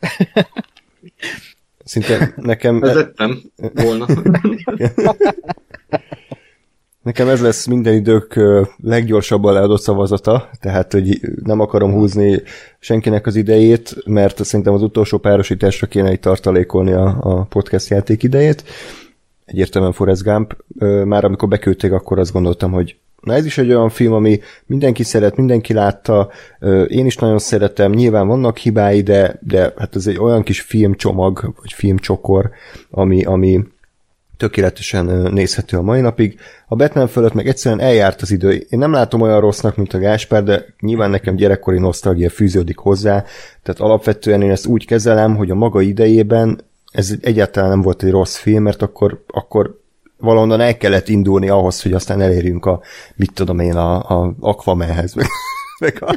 Szinte nekem... Vezettem volna. Nekem ez lesz minden idők leggyorsabban leadott szavazata, tehát hogy nem akarom húzni senkinek az idejét, mert szerintem az utolsó párosításra kéne itt tartalékolni a, a podcast játék idejét. Egyértelműen Forrest Gump. Már amikor beküldték, akkor azt gondoltam, hogy na ez is egy olyan film, ami mindenki szeret, mindenki látta, én is nagyon szeretem, nyilván vannak hibái, de, de hát ez egy olyan kis filmcsomag, vagy filmcsokor, ami, ami tökéletesen nézhető a mai napig. A Batman fölött meg egyszerűen eljárt az idő. Én nem látom olyan rossznak, mint a Gáspár, de nyilván nekem gyerekkori nosztalgia fűződik hozzá, tehát alapvetően én ezt úgy kezelem, hogy a maga idejében ez egyáltalán nem volt egy rossz film, mert akkor, akkor valahonnan el kellett indulni ahhoz, hogy aztán elérjünk a, mit tudom én, a, a Aquamanhez, meg, meg, a,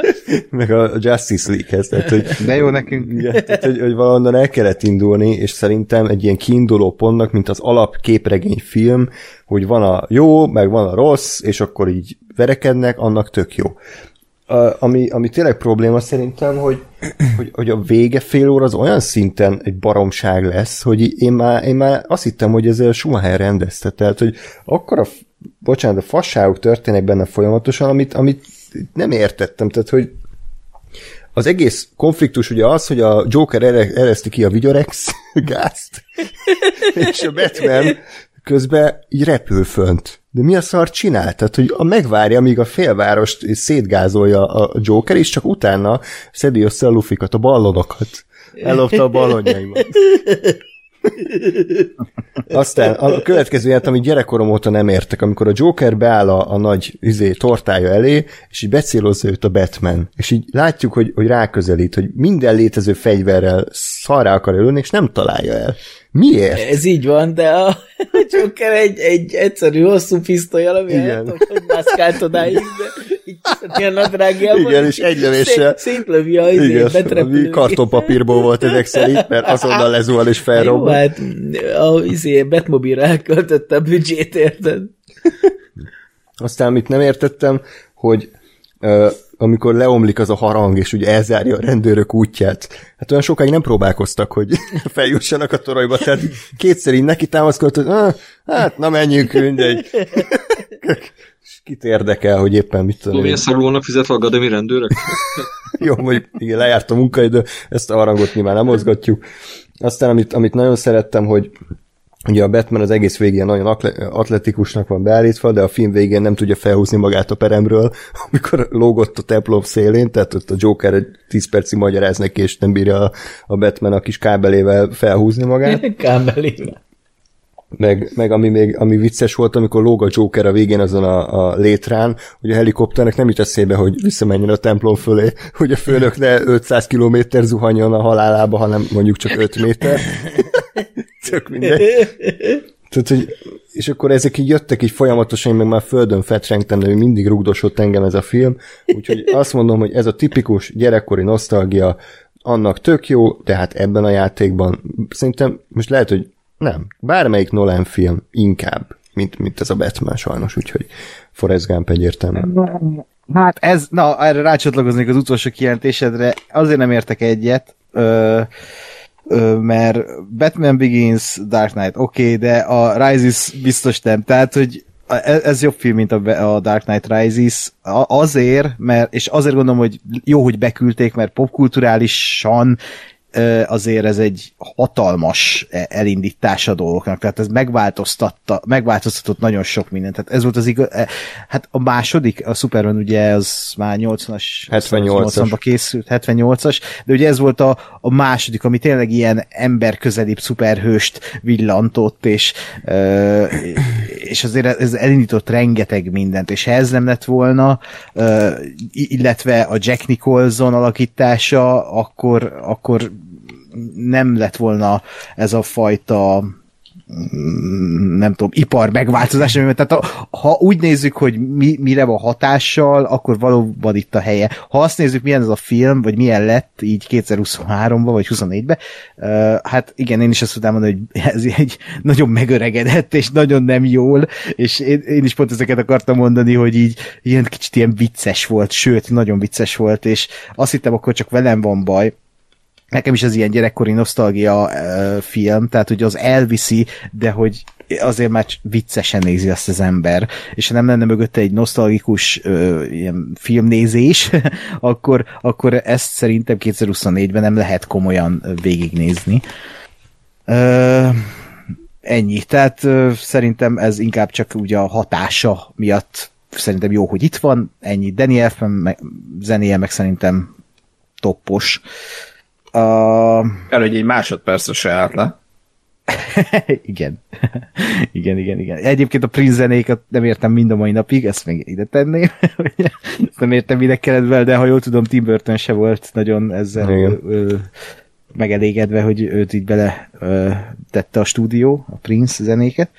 meg a Justice League-hez. Tehát, hogy, De jó nekünk. igen, tehát, hogy, hogy valahonnan el kellett indulni, és szerintem egy ilyen kiinduló pontnak, mint az alap képregény film, hogy van a jó, meg van a rossz, és akkor így verekednek, annak tök jó. Ami, ami tényleg probléma szerintem, hogy, hogy, hogy a vége fél óra az olyan szinten egy baromság lesz, hogy én már, én már azt hittem, hogy ez a Schumacher rendezte, tehát, hogy akkor a, bocsánat, a fasságok történnek benne folyamatosan, amit, amit nem értettem, tehát, hogy az egész konfliktus ugye az, hogy a Joker ere- ereszti ki a Vigyorex gázt, és a Batman közben így repül fönt. De mi a szar csinál? Tehát, hogy a megvárja, amíg a félvárost szétgázolja a Joker, és csak utána szedi össze a lufikat, a ballonokat. Ellopta a ballonjaimat. Aztán a következő ját, amit gyerekkorom óta nem értek, amikor a Joker beáll a, a nagy izé, tortája elé, és így becélozza őt a Batman. És így látjuk, hogy, hogy ráközelít, hogy minden létező fegyverrel szarrá akar ölni, és nem találja el. Miért? Ez így van, de a Joker egy, egy egyszerű hosszú pisztolyal, ami Igen. hogy mászkált odáig, de így a nadrágjából, Igen, és egy lövéssel- szét- Szétlövi a Igen, ami kartonpapírból volt ezek szerint, mert azonnal lezuhal és Jó, felrobban. hát a izé, Batmobile elköltötte a büdzsét, érted? Aztán, amit nem értettem, hogy ö, amikor leomlik az a harang, és ugye elzárja a rendőrök útját, hát olyan sokáig nem próbálkoztak, hogy feljussanak a toronyba, tehát kétszer így neki támaszkodott, hogy ah, hát na menjünk, mindegy. És Kit érdekel, hogy éppen mit tudom milyen szarul vannak fizetve a gademi rendőrök? Jó, mondjuk igen, lejárt a munkaidő, ezt a harangot nyilván nem mozgatjuk. Aztán, amit, amit nagyon szerettem, hogy Ugye a Batman az egész végén nagyon atle- atletikusnak van beállítva, de a film végén nem tudja felhúzni magát a peremről, amikor lógott a templom szélén, tehát ott a Joker egy 10 percig magyaráz neki, és nem bírja a, a Batman a kis kábelével felhúzni magát. Kábelével. Meg, meg ami még ami vicces volt, amikor lóg a Joker a végén azon a, a létrán, hogy a helikopternek nem jut eszébe, hogy visszamenjen a templom fölé, hogy a főnök ne 500 km zuhanjon a halálába, hanem mondjuk csak 5 méter. Tök mindegy. Tehát, hogy, és akkor ezek így jöttek így folyamatosan, én meg már földön fetrengtem, de mindig rugdosott engem ez a film, úgyhogy azt mondom, hogy ez a tipikus gyerekkori nosztalgia, annak tök jó, tehát ebben a játékban szerintem, most lehet, hogy nem, bármelyik Nolan film inkább, mint, mint ez a Batman sajnos, úgyhogy Forrest Gump egyértelmű. Hát ez, na, erre rácsatlakoznék az utolsó kijelentésedre, azért nem értek egyet, ö, mert Batman Begins, Dark Knight, oké, okay, de a Rises biztos nem, tehát, hogy ez, ez jobb film, mint a, Dark Knight Rises, azért, mert, és azért gondolom, hogy jó, hogy beküldték, mert popkulturálisan azért ez egy hatalmas e- elindítás a dolgoknak, tehát ez megváltoztatta, megváltoztatott nagyon sok mindent, tehát ez volt az igaz, e, hát a második, a Superman ugye az már 80-as 78-as. 80-ba készült, 78-as, de ugye ez volt a, a második, ami tényleg ilyen emberközelibb szuperhőst villantott, és, és azért ez elindított rengeteg mindent, és ha ez nem lett volna, illetve a Jack Nicholson alakítása, akkor, akkor nem lett volna ez a fajta nem tudom, ipar megváltozás, tehát a, ha úgy nézzük, hogy mi, mire van hatással, akkor valóban itt a helye. Ha azt nézzük, milyen ez a film, vagy milyen lett így 2023-ban, vagy 24-ben, uh, hát igen, én is azt tudám mondani, hogy ez egy nagyon megöregedett, és nagyon nem jól, és én, én is pont ezeket akartam mondani, hogy így ilyen kicsit ilyen vicces volt, sőt, nagyon vicces volt, és azt hittem, akkor csak velem van baj, nekem is ez ilyen gyerekkori nosztalgia film, tehát hogy az elviszi, de hogy azért már viccesen nézi azt az ember, és ha nem lenne mögötte egy nosztalgikus uh, ilyen filmnézés, akkor, akkor ezt szerintem 2024-ben nem lehet komolyan végignézni. Uh, ennyi. Tehát uh, szerintem ez inkább csak ugye a hatása miatt szerintem jó, hogy itt van, ennyi. Danny Elfman zenéje meg szerintem toppos. Uh... El, hogy egy másodpercre se állt le. igen. igen, igen, igen. Egyébként a Prince zenéket nem értem mind a mai napig, ezt még ide tenném. ezt nem értem, minek kellett vele, de ha jól tudom, Tim Burton se volt nagyon ezzel ö, megelégedve, hogy őt így bele ö, tette a stúdió, a Prince zenéket.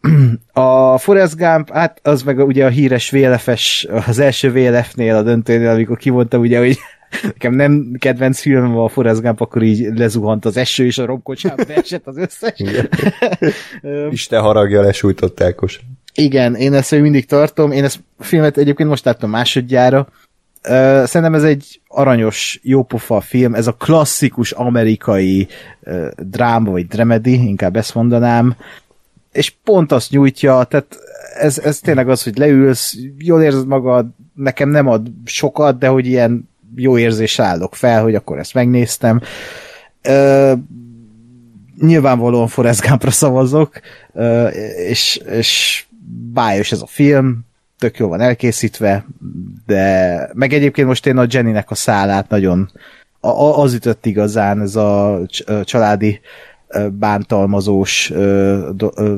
A Forrest Gump, hát az meg ugye a híres VLF-es, az első VLF-nél a döntőnél, amikor kimondta ugye, hogy nekem nem kedvenc filmem a Forrest Gump, akkor így lezuhant az eső, és a romkocsába beesett az összes. Isten haragja lesújtott Ákos. Igen, én ezt még mindig tartom. Én ezt a filmet egyébként most láttam másodjára. Szerintem ez egy aranyos, jópofa film, ez a klasszikus amerikai dráma, vagy dramedy, inkább ezt mondanám, és pont azt nyújtja, tehát ez, ez tényleg az, hogy leülsz, jól érzed magad, nekem nem ad sokat, de hogy ilyen jó érzés állok fel, hogy akkor ezt megnéztem. Ö, nyilvánvalóan Forrest Gumpra szavazok, ö, és, és bájos ez a film, tök jó van elkészítve, de meg egyébként most én a Jennynek a szálát nagyon az ütött igazán, ez a családi bántalmazós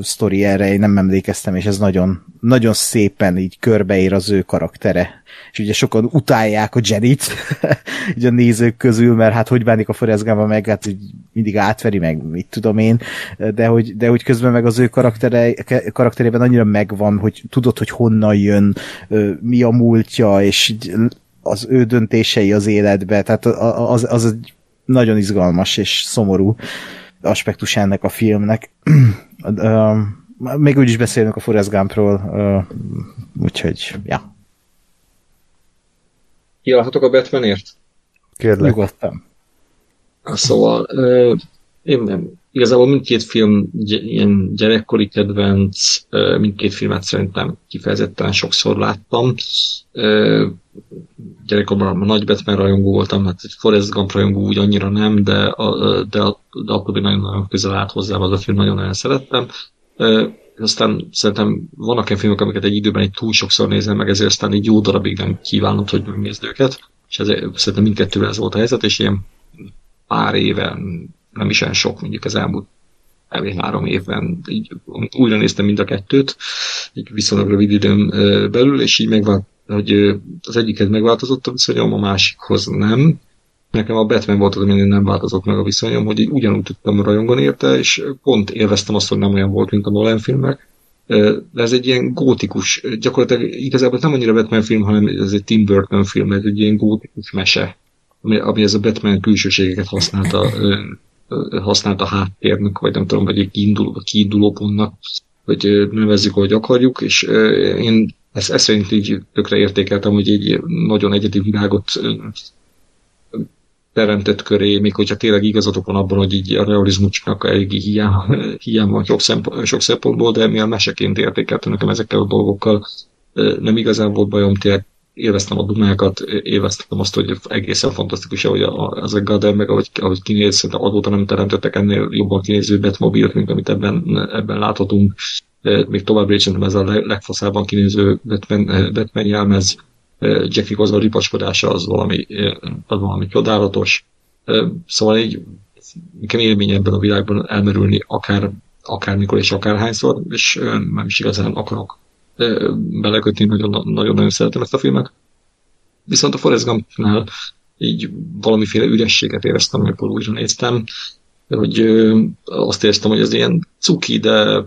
sztori erre, én nem emlékeztem, és ez nagyon, nagyon szépen így körbeér az ő karaktere. És ugye sokan utálják a Jenit, így a nézők közül, mert hát hogy bánik a Forrest meg hát így mindig átveri, meg mit tudom én, de hogy, de hogy közben meg az ő karaktere, karakterében annyira megvan, hogy tudod, hogy honnan jön, mi a múltja, és az ő döntései az életbe, tehát az, az egy nagyon izgalmas és szomorú aspektus ennek a filmnek. Még úgy is beszélünk a Forrest Gumpról, úgyhogy, ja. Kiállhatok a Batmanért? Kérlek. Nyugodtan. Szóval, én nem. Igazából mindkét film ilyen gyerekkori kedvenc, mindkét filmet szerintem kifejezetten sokszor láttam gyerekkorban nagy Batman rajongó voltam, hát egy Forrest Gump rajongó úgy annyira nem, de, a, de, de akkor nagyon-nagyon közel állt hozzám az a film, nagyon-nagyon szerettem. Aztán szerintem vannak olyan filmek, amiket egy időben egy túl sokszor nézem meg, ezért aztán egy jó darabig nem kívánom, hogy megnézd őket, és ezért szerintem mindkettővel ez volt a helyzet, és ilyen pár éve, nem is olyan sok, mondjuk az elmúlt három évben így újra néztem mind a kettőt, egy viszonylag rövid időn belül, és így megvált hogy az egyiket megváltozott a viszonyom, a másikhoz nem. Nekem a Batman volt az, amin nem változott meg a viszonyom, hogy ugyanúgy tudtam rajongani érte, és pont élveztem azt, hogy nem olyan volt, mint a Nolan filmek. De ez egy ilyen gótikus, gyakorlatilag igazából nem annyira Batman film, hanem ez egy Tim Burton film, ez egy ilyen gótikus mese, ami, ami ez a Batman külsőségeket használta, használta háttérnek, vagy nem tudom, vagy egy kiinduló, kiinduló pontnak, hogy nevezzük, ahogy akarjuk, és én ezt, ezt szerint így tökre értékeltem, hogy egy nagyon egyedi világot teremtett köré, még hogyha tényleg igazatok van abban, hogy így a realizmusnak elég hiány, hiány van sok, szempont, sok szempontból, de mivel meseként értékeltem nekem ezekkel a dolgokkal, nem igazán volt bajom, tényleg élveztem a dumákat, élveztem azt, hogy egészen fantasztikus, hogy az a Gader, meg ahogy, ahogy kinéz, szerintem azóta nem teremtettek ennél jobban kinéző Batmobilt, mint amit ebben, ebben láthatunk még továbbra is ez a legfaszában kinéző Batman, Batman jelmez, Jackie az a ripacskodása az valami, az valami csodálatos. Szóval így nekem élmény ebben a világban elmerülni akár, akármikor és akárhányszor, és nem is igazán akarok belekötni, nagyon-nagyon szeretem ezt a filmet. Viszont a Forrest Gumpnál így valamiféle ürességet éreztem, amikor újra néztem. hogy azt éreztem, hogy ez ilyen cuki, de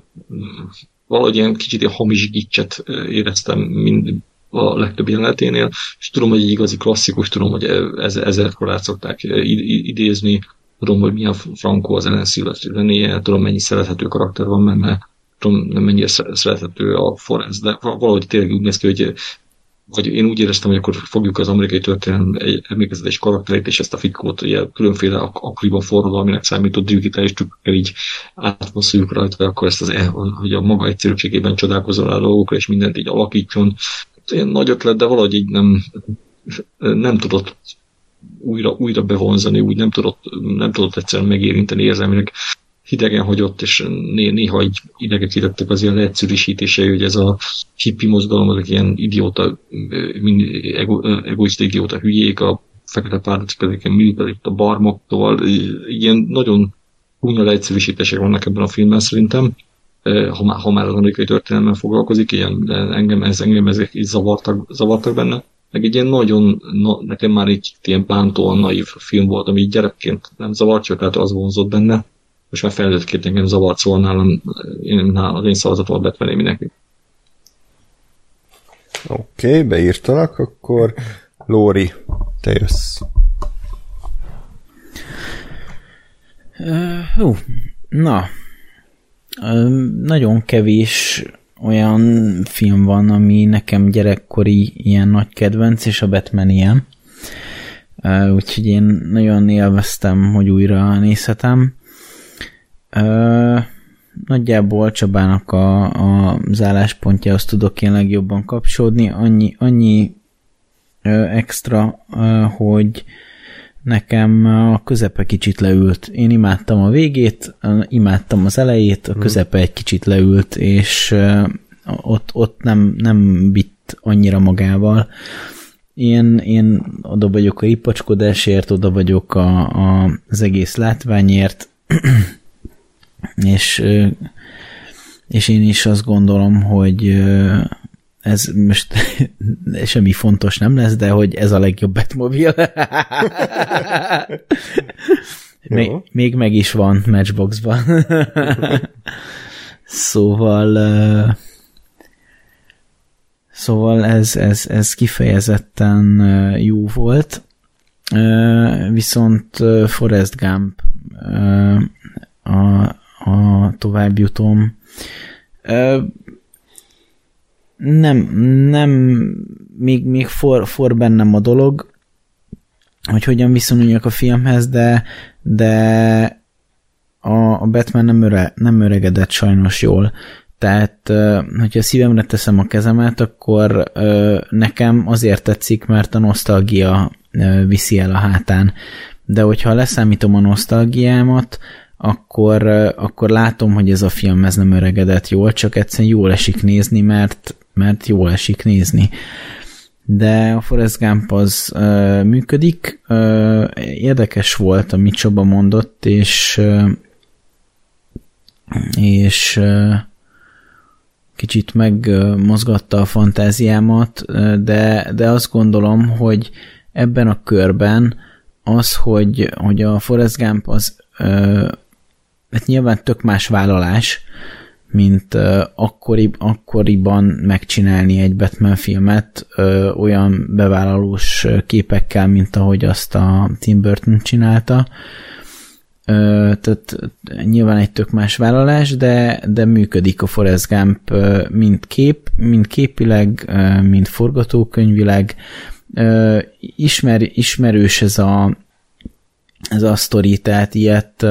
valahogy ilyen kicsit ilyen hamis gicset éreztem mind a legtöbb jeleneténél, és tudom, hogy egy igazi klasszikus, tudom, hogy ez, ezerkor át szokták idézni, tudom, hogy milyen frankó az Ellen Silvestri tudom, mennyi szerethető karakter van benne, tudom, nem mennyire szerethető a Forrest, de valahogy tényleg úgy néz ki, hogy vagy én úgy éreztem, hogy akkor fogjuk az amerikai történelem egy emlékezetes karakterét, és ezt a fickót ugye különféle ak- akkoriban forradalminak számított digitális trükkökkel így átmasszoljuk rajta, akkor ezt az, e, hogy a maga egyszerűségében csodálkozol a dolgokra, és mindent így alakítson. Ilyen nagy ötlet, de valahogy így nem, nem tudott újra, újra bevonzani, úgy nem tudott, nem tudott egyszerűen megérinteni érzelmileg hidegen hagyott, és néha így idegesítettek az ilyen leegyszerűsítései, hogy ez a hippi mozgalom, azok ilyen idióta, ego, egoista idióta hülyék, a fekete pártok, ezek ilyen militarista barmoktól, ilyen nagyon húnya leegyszerűsítések vannak ebben a filmben szerintem, ha már, ha már az amerikai történelemmel foglalkozik, ilyen, engem, ez, engem ezek így zavartak, zavartak benne. Meg egy ilyen nagyon, na, nekem már egy ilyen bántóan naív film volt, ami gyerekként nem zavart, csak tehát az vonzott benne most már felnőttként engem zavart, szóval nálam, én, nálam az én szavazatom a Batman mindenki. Oké, okay, beírtalak, akkor Lóri, te jössz. Uh, hú, na, uh, nagyon kevés olyan film van, ami nekem gyerekkori ilyen nagy kedvenc, és a Batman ilyen. Uh, úgyhogy én nagyon élveztem, hogy újra nézhetem. Ö, nagyjából Csabának a, a, az álláspontjához tudok én legjobban kapcsolódni. Annyi, annyi ö, extra, ö, hogy nekem a közepe kicsit leült. Én imádtam a végét, imádtam az elejét, a hmm. közepe egy kicsit leült, és ott, ott nem, nem vitt annyira magával. Én, én oda vagyok a ipacskodásért, oda vagyok a, a, az egész látványért, és, és én is azt gondolom, hogy ez most semmi fontos nem lesz, de hogy ez a legjobb Batmobile. még, még meg is van Matchboxban. szóval szóval ez, ez, ez kifejezetten jó volt. Viszont Forrest Gump a, a továbbjutom. Nem, nem, még, még for, for bennem a dolog, hogy hogyan viszonyuljak a filmhez, de, de a, a Batman nem, öre, nem öregedett sajnos jól. Tehát, hogyha szívemre teszem a kezemet, akkor nekem azért tetszik, mert a nosztalgia viszi el a hátán. De hogyha leszámítom a nosztalgiámat, akkor, akkor látom, hogy ez a film ez nem öregedett jól, csak egyszerűen jól esik nézni, mert, mert jól esik nézni. De a Forrest Gump az uh, működik, uh, érdekes volt, amit Csaba mondott, és uh, és uh, kicsit megmozgatta a fantáziámat, de, de azt gondolom, hogy ebben a körben az, hogy, hogy a Forrest Gump az hát nyilván tök más vállalás, mint uh, akkori, akkoriban megcsinálni egy Batman filmet uh, olyan bevállalós képekkel, mint ahogy azt a Tim Burton csinálta. Uh, tehát nyilván egy tök más vállalás, de, de működik a Forrest Gump uh, mind kép, mind képileg, uh, mind forgatókönyvileg. Ismer, ismerős ez a, ez a sztori, tehát ilyet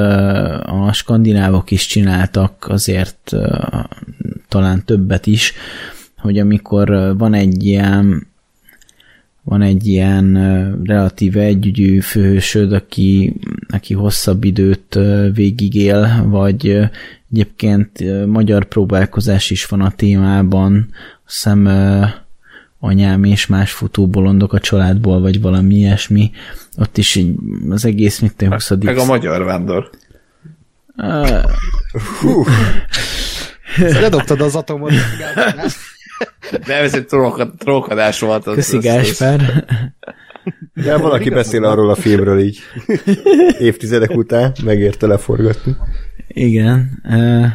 a skandinávok is csináltak, azért talán többet is, hogy amikor van egy ilyen van egy ilyen relatíve együgyű főhősöd, aki, aki hosszabb időt végigél, vagy egyébként magyar próbálkozás is van a témában, azt hiszem anyám és más futóbolondok a családból, vagy valami ilyesmi. Ott is így az egész, mit te 20. Meg a magyar vándor. Uh, Ledobtad az atomot. Nem, ez egy trókadás volt. Az, Köszi, Gáspár. De valaki beszél arról a filmről így évtizedek után, megérte leforgatni. Igen. Uh,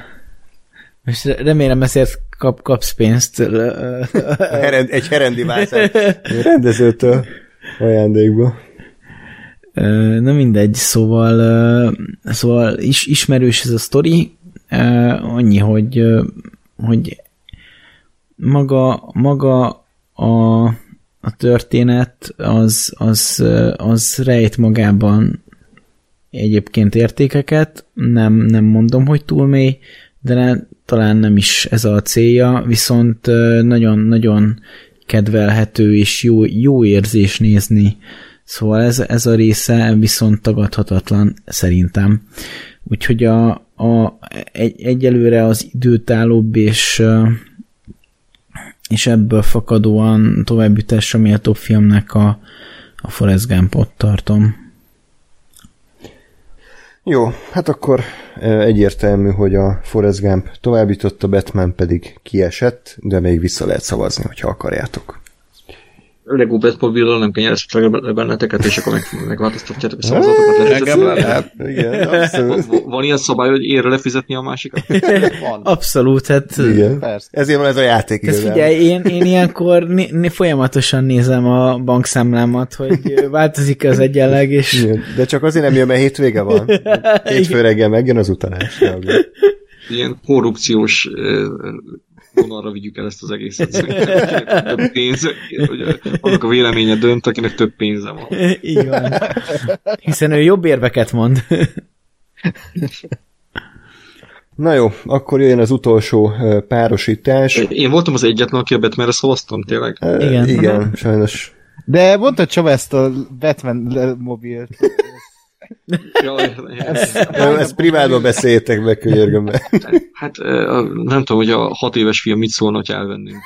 most remélem ezért kap, kapsz pénzt. Herend, egy herendi vászát rendezőtől ajándékba. Na mindegy, szóval, szóval is, ismerős ez a sztori, annyi, hogy, hogy maga, maga a, a történet az, az, az rejt magában egyébként értékeket, nem, nem mondom, hogy túl mély, de talán nem is ez a célja, viszont nagyon-nagyon kedvelhető és jó, jó érzés nézni. Szóval ez, ez a része viszont tagadhatatlan szerintem. Úgyhogy a, a, egy, egyelőre az időtállóbb és és ebből fakadóan továbbításra méltó filmnek a, a Forrest Gumpot tartom. Jó, hát akkor egyértelmű, hogy a Forrest Gump továbbított, a Batman pedig kiesett, de még vissza lehet szavazni, hogyha akarjátok. Lego Batmobile nem kenyereztetek benneteket, és akkor meg, megváltoztatjátok a szavazatokat. Engem lehet. Igen, abszolút. Van ilyen szabály, hogy érre lefizetni a másikat? Van. Abszolút, hát Igen. Persze. Ezért van ez a játék Ez figyelj, én, én ilyenkor né, né, folyamatosan nézem a bankszámlámat, hogy változik az egyenleg, és Igen, De csak azért nem jön, mert hétvége van. Hétfő reggel megjön az utalás. Ilyen korrupciós vonalra vigyük el ezt az egészet. Több pénz, hogy annak a véleménye dönt, akinek több pénze van. így van. Hiszen ő jobb érveket mond. Na jó, akkor jöjjön az utolsó párosítás. Én voltam az egyetlen, aki a Batmanre szavaztam, tényleg. Igen. Igen, sajnos. De mondta Csaba ezt a Batman mobilt. Jaj, Ö, Ezt privátban beszéljetek meg, könyörgöm be. hát nem tudom, hogy a hat éves fiam mit szólna, hogy elvennünk.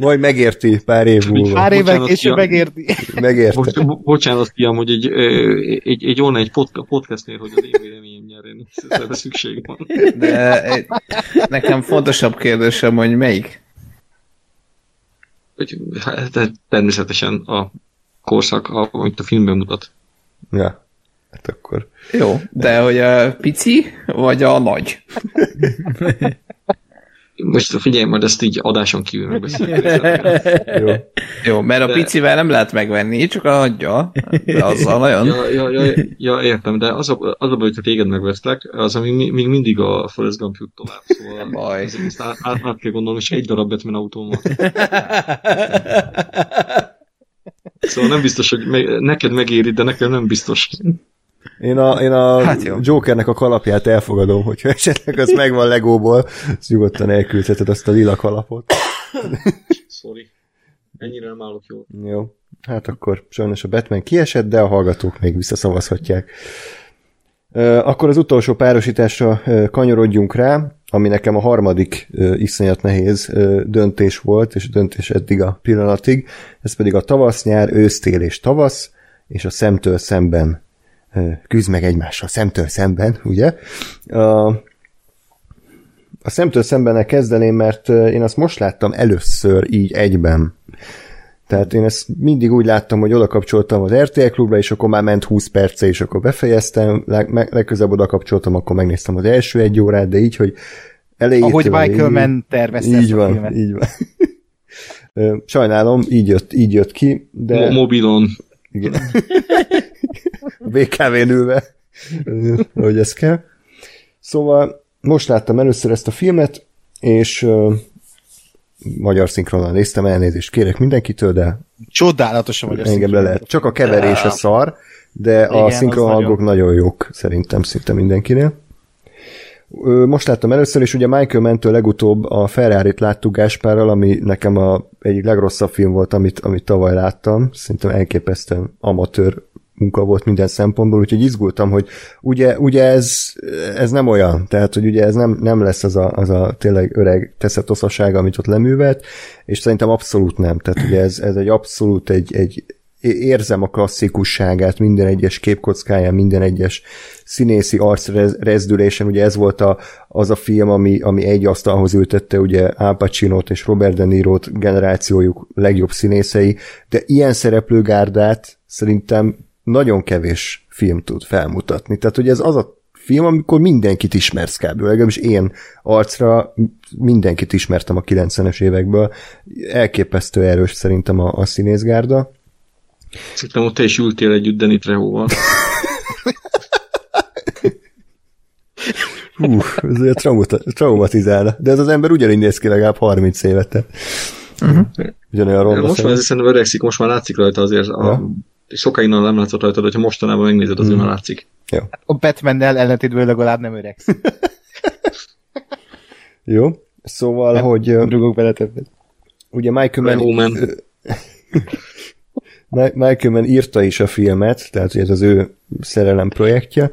Majd megérti pár év múlva. Pár évek Bocsánat, később megérti. Megérte. Bocs, bo- bocsánat, fiam, hogy egy, egy, egy online egy podca- podcastnél, hogy az én véleményem nyerjen, erre szükség van. De nekem fontosabb kérdésem, hogy melyik? Hogy, hát, természetesen a korszak, amit a filmben mutat. Ja, hát akkor. Jó, de hogy a pici, vagy a nagy? Most figyelj, majd ezt így adáson kívül megbeszéljük. Jó. Jó, mert a De- picivel nem lehet megvenni, csak a nagyja. De azzal nagyon... Ja, ja, ja, ja, értem, de az a, az a baj, hogyha téged megvesztek, az, ami mi- még mindig a Forrest Gump jut tovább, szóval Baj. ez egész át, át, át kell gondolnom, és egy darab Batman autóm van. Szóval nem biztos, hogy me- neked megéri, de nekem nem biztos. Én a, én a Hát jó. Jokernek a kalapját elfogadom, hogyha esetleg az megvan Legóból, az nyugodtan elküldheted azt a lila kalapot. Sorry. Ennyire nem állok jól. Jó, hát akkor sajnos a Batman kiesett, de a hallgatók még visszaszavazhatják. Akkor az utolsó párosításra kanyarodjunk rá, ami nekem a harmadik ö, iszonyat nehéz ö, döntés volt, és döntés eddig a pillanatig, ez pedig a tavasz, nyár, ősztél és tavasz, és a szemtől szemben ö, küzd meg egymással, szemtől szemben, ugye? A, a szemtől szemben kezdeném, mert én azt most láttam először így egyben. Tehát én ezt mindig úgy láttam, hogy oda kapcsoltam az RTL klubra, és akkor már ment 20 perce, és akkor befejeztem, leg, oda kapcsoltam, akkor megnéztem az első egy órát, de így, hogy elejétől Ahogy Michael Mann tervezte Így ezt a van, filmet. így van. Sajnálom, így jött, így jött ki, de... Mo- mobilon. Igen. BKV-n ülve, hogy ez kell. Szóval most láttam először ezt a filmet, és magyar szinkronnal néztem, elnézést kérek mindenkitől, de Csodálatosan vagy engem le lehet. Csak a keverés a szar, de a Igen, szinkron az hangok nagyon jók, szerintem szinte mindenkinél. Most láttam először, és ugye Michael Mentől legutóbb a Ferrari-t láttuk Gáspárral, ami nekem a egyik legrosszabb film volt, amit, amit tavaly láttam. Szerintem elképesztően amatőr munka volt minden szempontból, úgyhogy izgultam, hogy ugye, ugye ez, ez nem olyan, tehát hogy ugye ez nem, nem lesz az a, az a tényleg öreg teszetoszaság, amit ott leművelt, és szerintem abszolút nem. Tehát ugye ez, ez egy abszolút egy, egy érzem a klasszikusságát minden egyes képkockáján, minden egyes színészi arcrezdülésen, ugye ez volt a, az a film, ami, ami egy asztalhoz ültette ugye Al pacino és Robert De Niro-t generációjuk legjobb színészei, de ilyen szereplőgárdát szerintem nagyon kevés film tud felmutatni. Tehát, hogy ez az a film, amikor mindenkit ismersz kb. Legalábbis én arcra mindenkit ismertem a 90-es évekből. Elképesztő erős szerintem a, a színészgárda. Szerintem ott te is ültél együtt Danny Trejóval. Hú, ez traumatizálna. De ez az ember ugyanígy néz ki legalább 30 évet. Uh-huh. Ugyanolyan ronda Most már ez szerintem öregszik, most már látszik rajta azért. A, ja. Sokáig nem látszott rajta, de ha mostanában megnézed, azért hmm. már látszik. Jó. A Batman-nel ellentétből legalább nem öregsz. Jó. Szóval, nem, hogy... Rugok bele többet. Ugye Michael Mann... Mann írta is a filmet, tehát ez az ő szerelem projektje,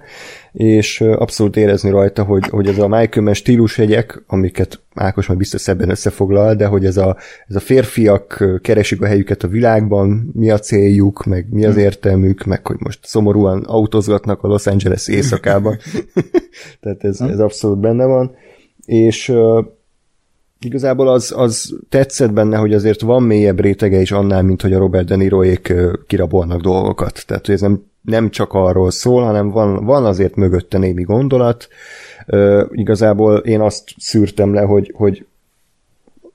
és abszolút érezni rajta, hogy, hogy ez a Mann stílusjegyek, amiket Ákos majd biztos szebben összefoglal, de hogy ez a, ez a férfiak keresik a helyüket a világban, mi a céljuk, meg mi az értelmük, meg hogy most szomorúan autózgatnak a Los Angeles éjszakában. tehát ez, ez abszolút benne van. És igazából az, az tetszett benne, hogy azért van mélyebb rétege is annál, mint hogy a Robert De Niroék kirabolnak dolgokat. Tehát, hogy ez nem, nem csak arról szól, hanem van, van azért mögötte némi gondolat. Uh, igazából én azt szűrtem le, hogy, hogy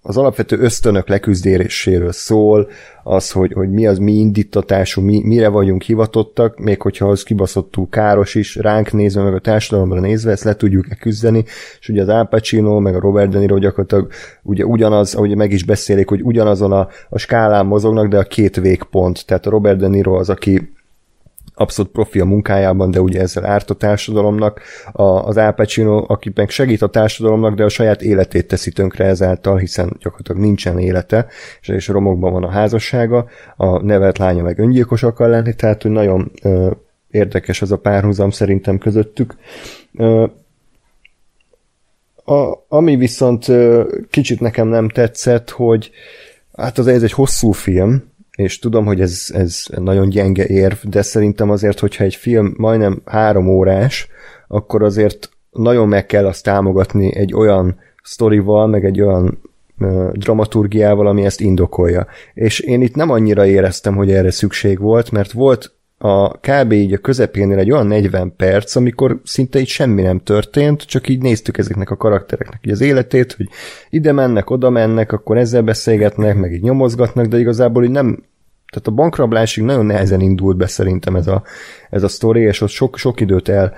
az alapvető ösztönök leküzdéséről szól, az, hogy, hogy mi az mi indítatású, mi, mire vagyunk hivatottak, még hogyha az kibaszottú káros is, ránk nézve, meg a társadalomra nézve, ezt le tudjuk-e küzdeni, és ugye az Al Pacino, meg a Robert De Niro gyakorlatilag ugye ugyanaz, ahogy meg is beszélik, hogy ugyanazon a, a skálán mozognak, de a két végpont, tehát a Robert De Niro az, aki abszolút profi a munkájában, de ugye ezzel árt a társadalomnak. A, az Al Pacino, aki meg segít a társadalomnak, de a saját életét teszi tönkre ezáltal, hiszen gyakorlatilag nincsen élete, és, és romokban van a házassága, a nevelt lánya meg öngyilkos akar lenni, tehát hogy nagyon ö, érdekes az a párhuzam szerintem közöttük. Ö, a, ami viszont ö, kicsit nekem nem tetszett, hogy hát az ez egy hosszú film, és tudom, hogy ez, ez nagyon gyenge érv, de szerintem azért, hogyha egy film majdnem három órás, akkor azért nagyon meg kell azt támogatni egy olyan sztorival, meg egy olyan dramaturgiával, ami ezt indokolja. És én itt nem annyira éreztem, hogy erre szükség volt, mert volt a kb. így a közepénél egy olyan 40 perc, amikor szinte így semmi nem történt, csak így néztük ezeknek a karaktereknek így az életét, hogy ide mennek, oda mennek, akkor ezzel beszélgetnek, meg így nyomozgatnak, de igazából így nem tehát a bankrablásig nagyon nehezen indult be szerintem ez a, ez a sztori, és ott sok, sok időt el,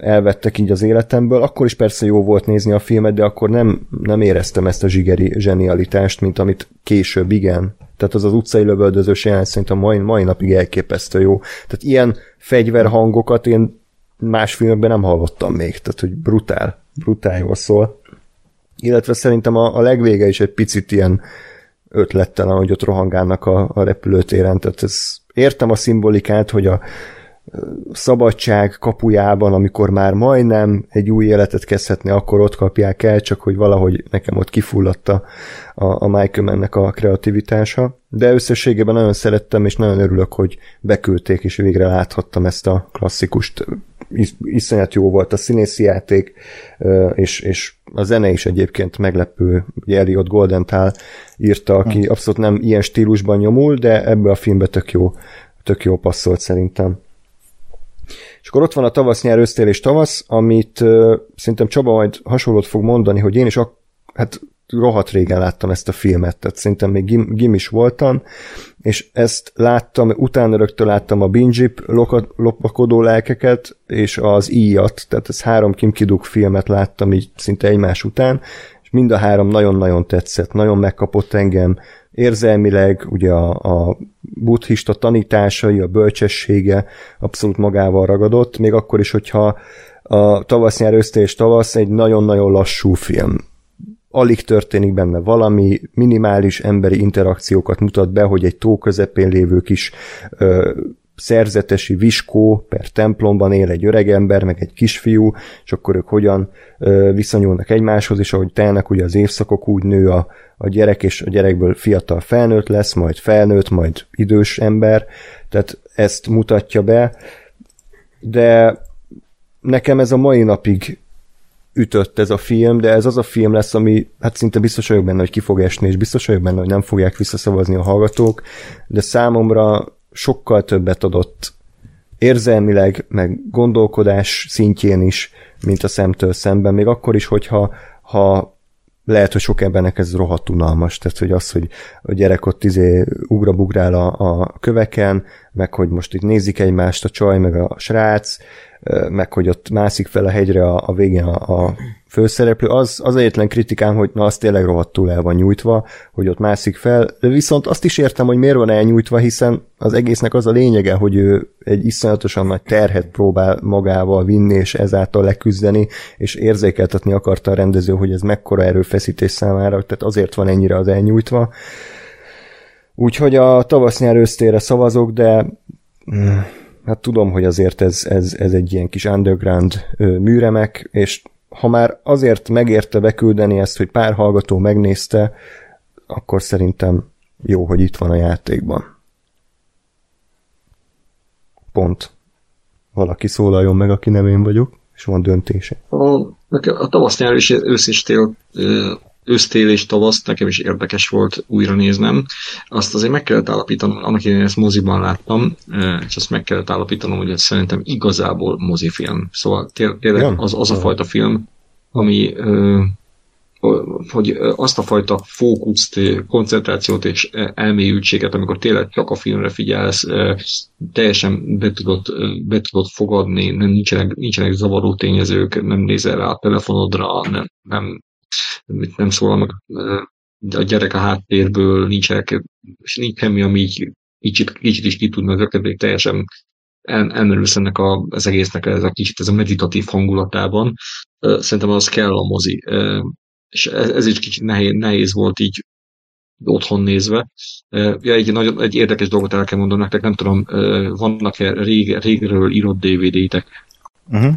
elvettek így az életemből. Akkor is persze jó volt nézni a filmet, de akkor nem, nem éreztem ezt a zsigeri zsenialitást, mint amit később igen. Tehát az az utcai lövöldözős jelent szerintem mai, mai napig elképesztő jó. Tehát ilyen fegyverhangokat én más filmekben nem hallottam még, tehát hogy brutál, brutál jól szól. Illetve szerintem a, a legvége is egy picit ilyen ötlettel, hogy ott rohangálnak a, a repülőtéren. Tehát ez, értem a szimbolikát, hogy a szabadság kapujában, amikor már majdnem egy új életet kezdhetne, akkor ott kapják el, csak hogy valahogy nekem ott kifulladt a, a, Michael Mannek a kreativitása. De összességében nagyon szerettem, és nagyon örülök, hogy beküldték, és végre láthattam ezt a klasszikust is, iszonyat jó volt a színészi játék, és, és a zene is egyébként meglepő. Ugye Elliot Goldenthal írta, aki hm. abszolút nem ilyen stílusban nyomul, de ebbe a filmbe tök jó, tök jó passzolt szerintem. És akkor ott van a tavasz, nyár, ősztél és tavasz, amit uh, szerintem Csaba majd hasonlót fog mondani, hogy én is ak- hát rohadt régen láttam ezt a filmet, tehát szerintem még gim, gim is voltam, és ezt láttam, utána rögtön láttam a Binjip lopakodó lelkeket, és az íjat, tehát ez három Kim Kiduk filmet láttam így szinte egymás után, és mind a három nagyon-nagyon tetszett, nagyon megkapott engem érzelmileg, ugye a, a buddhista tanításai, a bölcsessége abszolút magával ragadott, még akkor is, hogyha a tavasz, nyár, és tavasz egy nagyon-nagyon lassú film alig történik benne valami, minimális emberi interakciókat mutat be, hogy egy tó közepén lévő kis ö, szerzetesi viskó per templomban él egy öreg ember, meg egy kisfiú, és akkor ők hogyan ö, viszonyulnak egymáshoz, és ahogy telnek ugye az évszakok, úgy nő a, a gyerek, és a gyerekből fiatal felnőtt lesz, majd felnőtt, majd idős ember, tehát ezt mutatja be, de nekem ez a mai napig ütött ez a film, de ez az a film lesz, ami hát szinte biztos vagyok benne, hogy ki fog esni, és biztos vagyok benne, hogy nem fogják visszaszavazni a hallgatók, de számomra sokkal többet adott érzelmileg, meg gondolkodás szintjén is, mint a szemtől szemben, még akkor is, hogyha ha lehet, hogy sok embernek ez rohadt unalmas, tehát hogy az, hogy a gyerek ott izé ugrabugrál a, a köveken, meg hogy most itt nézik egymást a csaj, meg a srác, meg hogy ott mászik fel a hegyre a, a végén a, a főszereplő, az, az egyetlen kritikám, hogy na az tényleg rohadtul el van nyújtva, hogy ott mászik fel, de viszont azt is értem, hogy miért van elnyújtva, hiszen az egésznek az a lényege, hogy ő egy iszonyatosan nagy terhet próbál magával vinni, és ezáltal leküzdeni, és érzékeltetni akarta a rendező, hogy ez mekkora erőfeszítés számára, tehát azért van ennyire az elnyújtva. Úgyhogy a tavasz-nyár ősztére szavazok, de mm, hát tudom, hogy azért ez, ez, ez egy ilyen kis underground műremek, és ha már azért megérte beküldeni ezt, hogy pár hallgató megnézte, akkor szerintem jó, hogy itt van a játékban. Pont. Valaki szólaljon meg, aki nem én vagyok, és van döntése. A, a tavasz nyár és ősz tél ősztél és tavasz, nekem is érdekes volt újra néznem. Azt azért meg kellett állapítanom, annak én ezt moziban láttam, és azt meg kellett állapítanom, hogy ez szerintem igazából mozifilm. Szóval tényleg az, az a fajta film, ami hogy azt a fajta fókuszt, koncentrációt és elmélyültséget, amikor tényleg csak a filmre figyelsz, teljesen be tudod, be tudod fogadni, nem nincsenek, nincsenek zavaró tényezők, nem nézel rá a telefonodra, nem, nem nem szólal meg a gyerek a háttérből, nincsenek, nincs semmi, ami így kicsit, kicsit is ki tudna rökedni, teljesen el, elmerülsz ennek a, az egésznek ez a kicsit ez a meditatív hangulatában. Szerintem az kell a mozi. És ez, ez is kicsit nehéz, nehéz volt így otthon nézve. Ja, egy, nagyon, egy érdekes dolgot el kell mondanom nektek, nem tudom, vannak-e rég, régről írott DVD-tek? Uh-huh.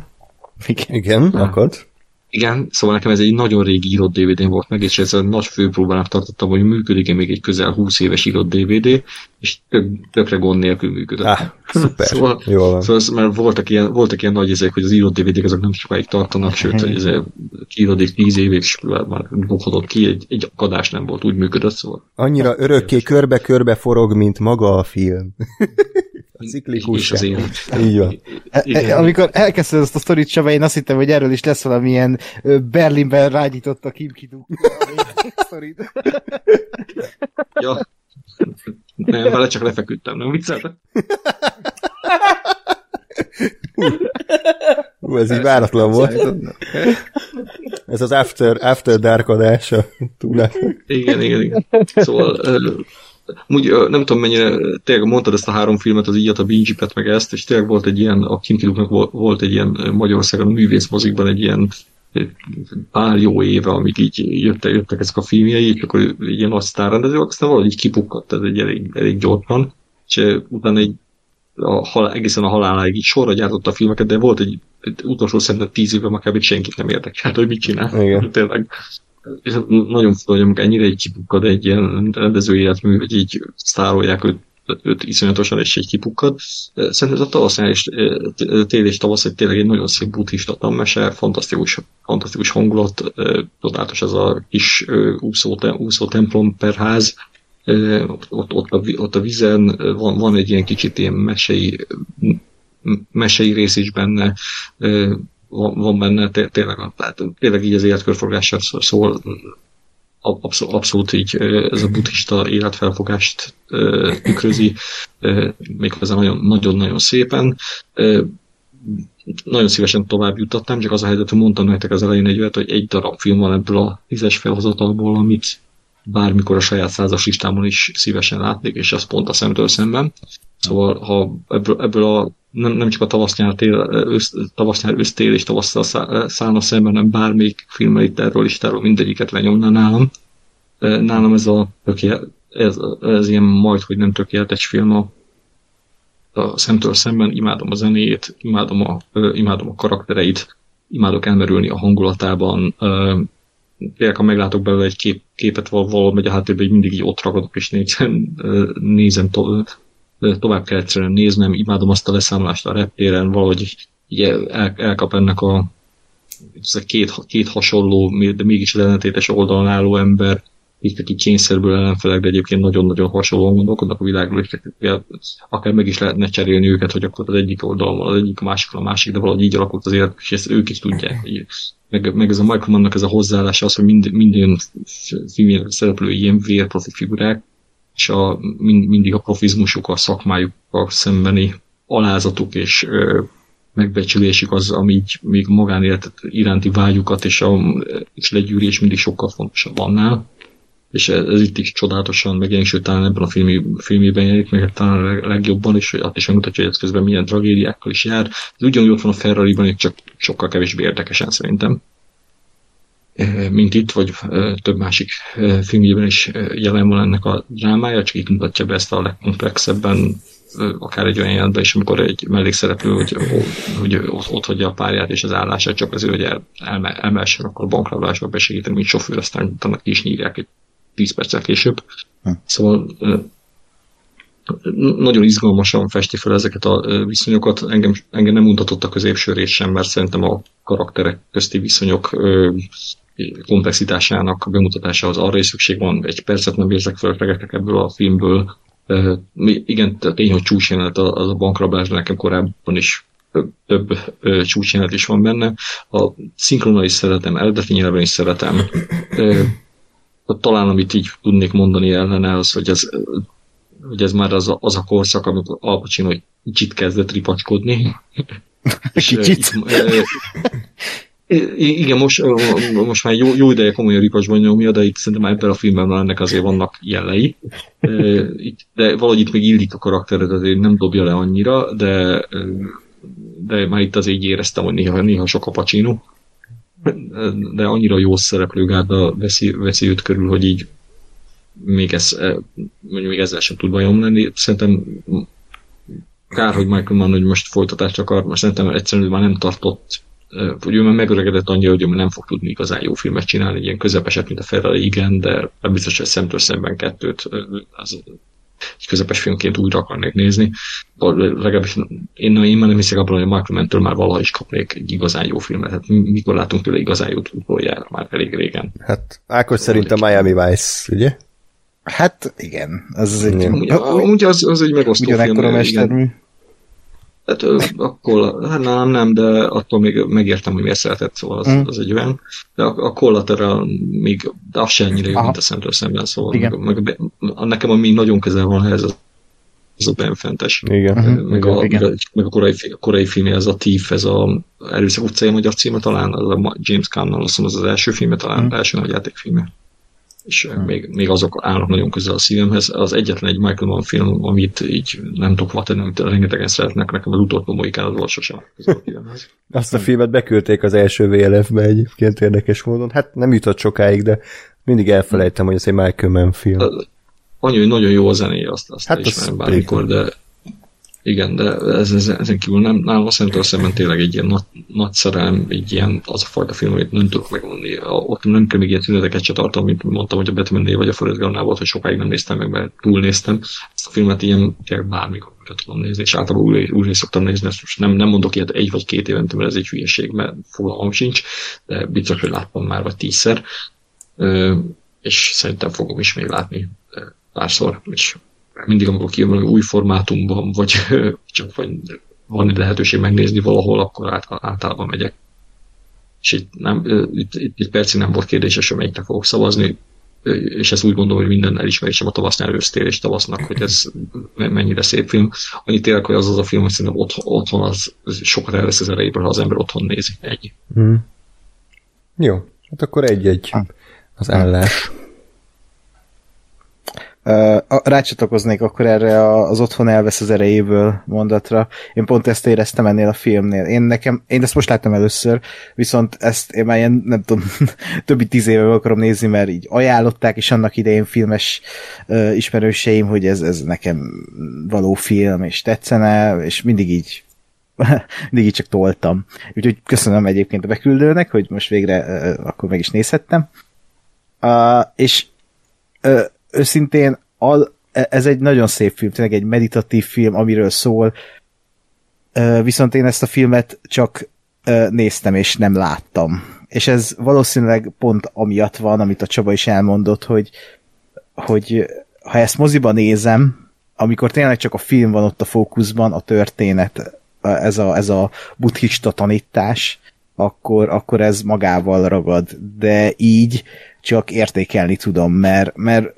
Igen, Igen akad. Igen, szóval nekem ez egy nagyon régi írott DVD-n volt meg, és ezzel nagy főpróbának tartottam, hogy működik-e még egy közel 20 éves írott DVD, és tök, tökre gond nélkül működött. Ah, szuper. szóval, Jól van. szóval mert voltak ilyen, voltak ilyen nagy ezek, hogy az írott DVD-k azok nem sokáig tartanak, sőt, hogy ez kiírodék 10 évig, és már dobhatott ki, egy, egy akadás nem volt, úgy működött, szóval. Annyira örökké körbe-körbe forog, mint maga a film. Ciklikus. az élet. Így van. E, e, amikor elkezdted ezt a sztorit, Csaba, én azt hittem, hogy erről is lesz valamilyen Berlinben rágyított a Kim Kiduk sztorit. ja. Nem, vele csak lefeküdtem, nem vicceltek? Ú, ez így váratlan volt. Ez az After, after Dark adása. Igen, igen, igen. Szóval úgy, nem tudom mennyire, tényleg mondtad ezt a három filmet, az így a Bingy-pet, meg ezt, és tényleg volt egy ilyen, a Kim Kiduknak volt egy ilyen Magyarországon a művészmozikban egy ilyen pár jó éve, amíg így jöttek, jöttek ezek a filmjei, és akkor ilyen nagy sztárrendező, aztán valahogy így kipukkadt ez egy elég, elég gyorsan, és utána egy a halál, egészen a haláláig így sorra gyártotta a filmeket, de volt egy, egy utolsó szerintem tíz évben már kb. senkit nem érdekelt, hogy mit csinál. Igen. Tényleg és nagyon fura, hogy amikor ennyire egy kipukkad egy ilyen rendező életmű, hogy így sztárolják őt, őt iszonyatosan, és egy kipukkad. Szerintem ez a tavasz és tél és tavasz egy tényleg egy nagyon szép buddhista tanmese, fantasztikus, fantasztikus hangulat, csodálatos ez a kis úszó, úszó templom per ház, ott, ott, a, ott a vizen van, van egy ilyen kicsit ilyen mesei, mesei rész is benne, van, benne tényleg, tehát tényleg így az életkörforgással szól, abszolút, abszolút így ez a buddhista életfelfogást tükrözi, méghozzá nagyon-nagyon szépen. Nagyon szívesen tovább jutottam, csak az a helyzet, hogy mondtam nektek az elején egy olyat, hogy egy darab film van ebből a tízes felhozatalból, amit bármikor a saját százas listámon is szívesen látnék, és az pont a szemtől szemben. Szóval ha ebből, ebből a nem, nem csak a tavasz-nyár, tél, ősz, tavasz-nyár ősztél és tavasszal szállna szemben, hanem bármelyik filmmel itt erről is, erről mindegyiket lenyomna nálam. Nálam ez a ez, ez ilyen majd, hogy nem tökéletes film a a szemtől szemben, imádom a zenét, imádom a, imádom a karaktereit, imádok elmerülni a hangulatában, ö, tényleg, ha meglátok belőle egy kép, képet val- valahol megy a háttérben, így mindig így ott ragadok, és nézem, nézem to- ö, tovább kell egyszerűen néznem, imádom azt a leszámolást a reptéren, valahogy így el, elkap ennek a a két, két hasonló, de mégis ellentétes oldalon álló ember, így akik kényszerből ellenfelek, de egyébként nagyon-nagyon hasonlóan gondolkodnak a világról, és akár meg is lehetne cserélni őket, hogy akkor az egyik oldalon van, az egyik a másik a másik, de valahogy így alakult az élet, és ezt ők is tudják. Így. Meg, meg ez a Michael Mannak ez a hozzáállása az, hogy mind, minden filmjén szereplő ilyen vérprofi figurák, és a, mind, mindig a profizmusuk, a szakmájukkal szembeni alázatuk és ö, megbecsülésük az, ami így még magánélet iránti vágyukat és, a, és legyűrés mindig sokkal fontosabb annál. És ez, ez itt is csodálatosan megjelenik, sőt talán ebben a filmi, filmében jelenik meg talán legjobban, és azt is megmutatja, hogy ez közben milyen tragédiákkal is jár. Ez ugyanúgy ott van a Ferrari-ban, csak sokkal kevésbé érdekesen szerintem mint itt, vagy eh, több másik eh, filmjében is eh, jelen van ennek a drámája, csak itt mutatja be ezt a legkomplexebben, eh, akár egy olyan jelentben is, amikor egy mellékszereplő, hogy, hogy ott, ott hagyja a párját és az állását, csak azért, hogy el, elme, elmehessen akkor a bankrablásba besegíteni, mint sofőr, aztán utána ki is nyírják egy 10 perccel később. Szóval eh, nagyon izgalmasan festi fel ezeket a viszonyokat. Engem, engem nem mutatott a középső rész sem, mert szerintem a karakterek közti viszonyok komplexitásának a bemutatásához arra is szükség van. Egy percet nem érzek fölfegetek ebből a filmből. Igen, tény, hogy csúcsjelenet az a bankrablás, de nekem korábban is több, csúcsjelenet is van benne. A szinkronnal is szeretem, eredeti nyelven is szeretem. Talán amit így tudnék mondani ellene, az, hogy ez hogy ez már az a, az a korszak, amikor Al Pacino kicsit kezdett ripacskodni. És, Kicsit? eh, igen, most, most már jó, jó ideje komolyan ripacsban nyomja, de itt szerintem már ebben a filmben már ennek azért vannak jelei. Itt- De valahogy itt még illik a karaktered, azért nem dobja le annyira, de, de már itt azért éreztem, hogy néha, néha sok a Pacino. De annyira jó szereplőgárda veszi, veszi őt körül, hogy így még, ez, mondjuk még ezzel sem tud bajom lenni. Szerintem kár, hogy Michael Mann hogy most folytatást akar, mert szerintem egyszerűen már nem tartott, hogy ő már megöregedett annyira, hogy ő már nem fog tudni igazán jó filmet csinálni, egy ilyen közepeset, mint a Ferrari, igen, de nem biztos, hogy szemtől szemben kettőt az egy közepes filmként újra akarnék nézni. Legalábbis én, én már nem hiszek abban, hogy a Michael Mann-től már valaha is kapnék egy igazán jó filmet. Hát mi- mikor látunk tőle igazán jót utoljára, már elég régen. Hát Ákos szerint a Miami Vice, ugye? Hát igen, az az egy... Igen. Ugye, amúgy az, az egy megosztó film. Ugyanekkora igen. mestermű. Hát ö, akkor, hát nem, nem, de attól még megértem, hogy miért szeretett, szóval az, Mm. az egy olyan. De a, a Collateral még, de az se ennyire jó, Aha. mint a szemtől szemben, szóval Igen. meg, meg, a- nekem ami nagyon közel van ehhez, az, az a Ben Fentes. Igen. Mhm. Meg a, igen. meg a, korai, a korai filmje, ez a Thief, ez a Erőszak utcai magyar címe talán, az a James Caan-nal, azt hiszem, az az első filmje talán, Mhm. mm. első nagy játékfilmje. És mm. még, még azok állnak nagyon közel a szívemhez. Az egyetlen egy Michael Mann film, amit így nem tudok vatenni, amit rengetegen szeretnek, nekem az utolsó Mohikán az sosem közel a. Azt a filmet beküldték az első VLF-be egyébként érdekes módon. Hát nem jutott sokáig, de mindig elfelejtem, hogy ez egy Michael Mann film. Annyi, hogy nagyon jó a zenéje, azt, azt Hát az ismerem bármikor, de igen, de ez, ez, ezen kívül nem, nálam szerintem szemben tényleg egy ilyen nagy, nagy szerelem, egy ilyen az a fajta film, amit nem tudok megmondani. A- Ott nem kell még ilyen szüneteket se tartom, mint mondtam, hogy a batman vagy a Forrest Gump volt, hogy sokáig nem néztem meg, mert túlnéztem. Ezt a filmet ilyen tényleg bármikor újra tudom nézni, és általában újra, újra szoktam nézni, ezt most nem, nem mondok ilyet egy vagy két évente, mert ez egy hülyeség, mert fogalmam sincs, de biztos, hogy láttam már vagy tízszer. És szerintem fogom is még látni párszor, és mindig, amikor kijön valami új formátumban, vagy csak vagy van egy lehetőség megnézni valahol, akkor által, általában megyek. És itt, nem, itt, itt, itt percig nem volt kérdéses, hogy melyikre fogok szavazni, és ezt úgy gondolom, hogy minden elismerésem a tavasz elősztél és tavasznak, hogy ez me- mennyire szép film. Annyi tényleg, hogy az az a film, hogy szerintem otthon, otthon az, az sokat elvesz az erejéből, ha az ember otthon nézi. Ennyi. Hm. Jó, hát akkor egy-egy az állás. Rácsatlakoznék akkor erre az otthon elvesz az erejéből mondatra. Én pont ezt éreztem ennél a filmnél. Én nekem, én ezt most láttam először, viszont ezt én már ilyen, nem tudom, többi tíz éve akarom nézni, mert így ajánlották, és annak idején filmes uh, ismerőseim, hogy ez, ez nekem való film, és tetszene, és mindig így mindig így csak toltam. Úgyhogy köszönöm egyébként a beküldőnek, hogy most végre akkor meg is nézhettem. Uh, és őszintén al, ez egy nagyon szép film, tényleg egy meditatív film, amiről szól, viszont én ezt a filmet csak néztem és nem láttam. És ez valószínűleg pont amiatt van, amit a Csaba is elmondott, hogy, hogy ha ezt moziba nézem, amikor tényleg csak a film van ott a fókuszban, a történet, ez a, ez a buddhista tanítás, akkor, akkor ez magával ragad. De így csak értékelni tudom, mert, mert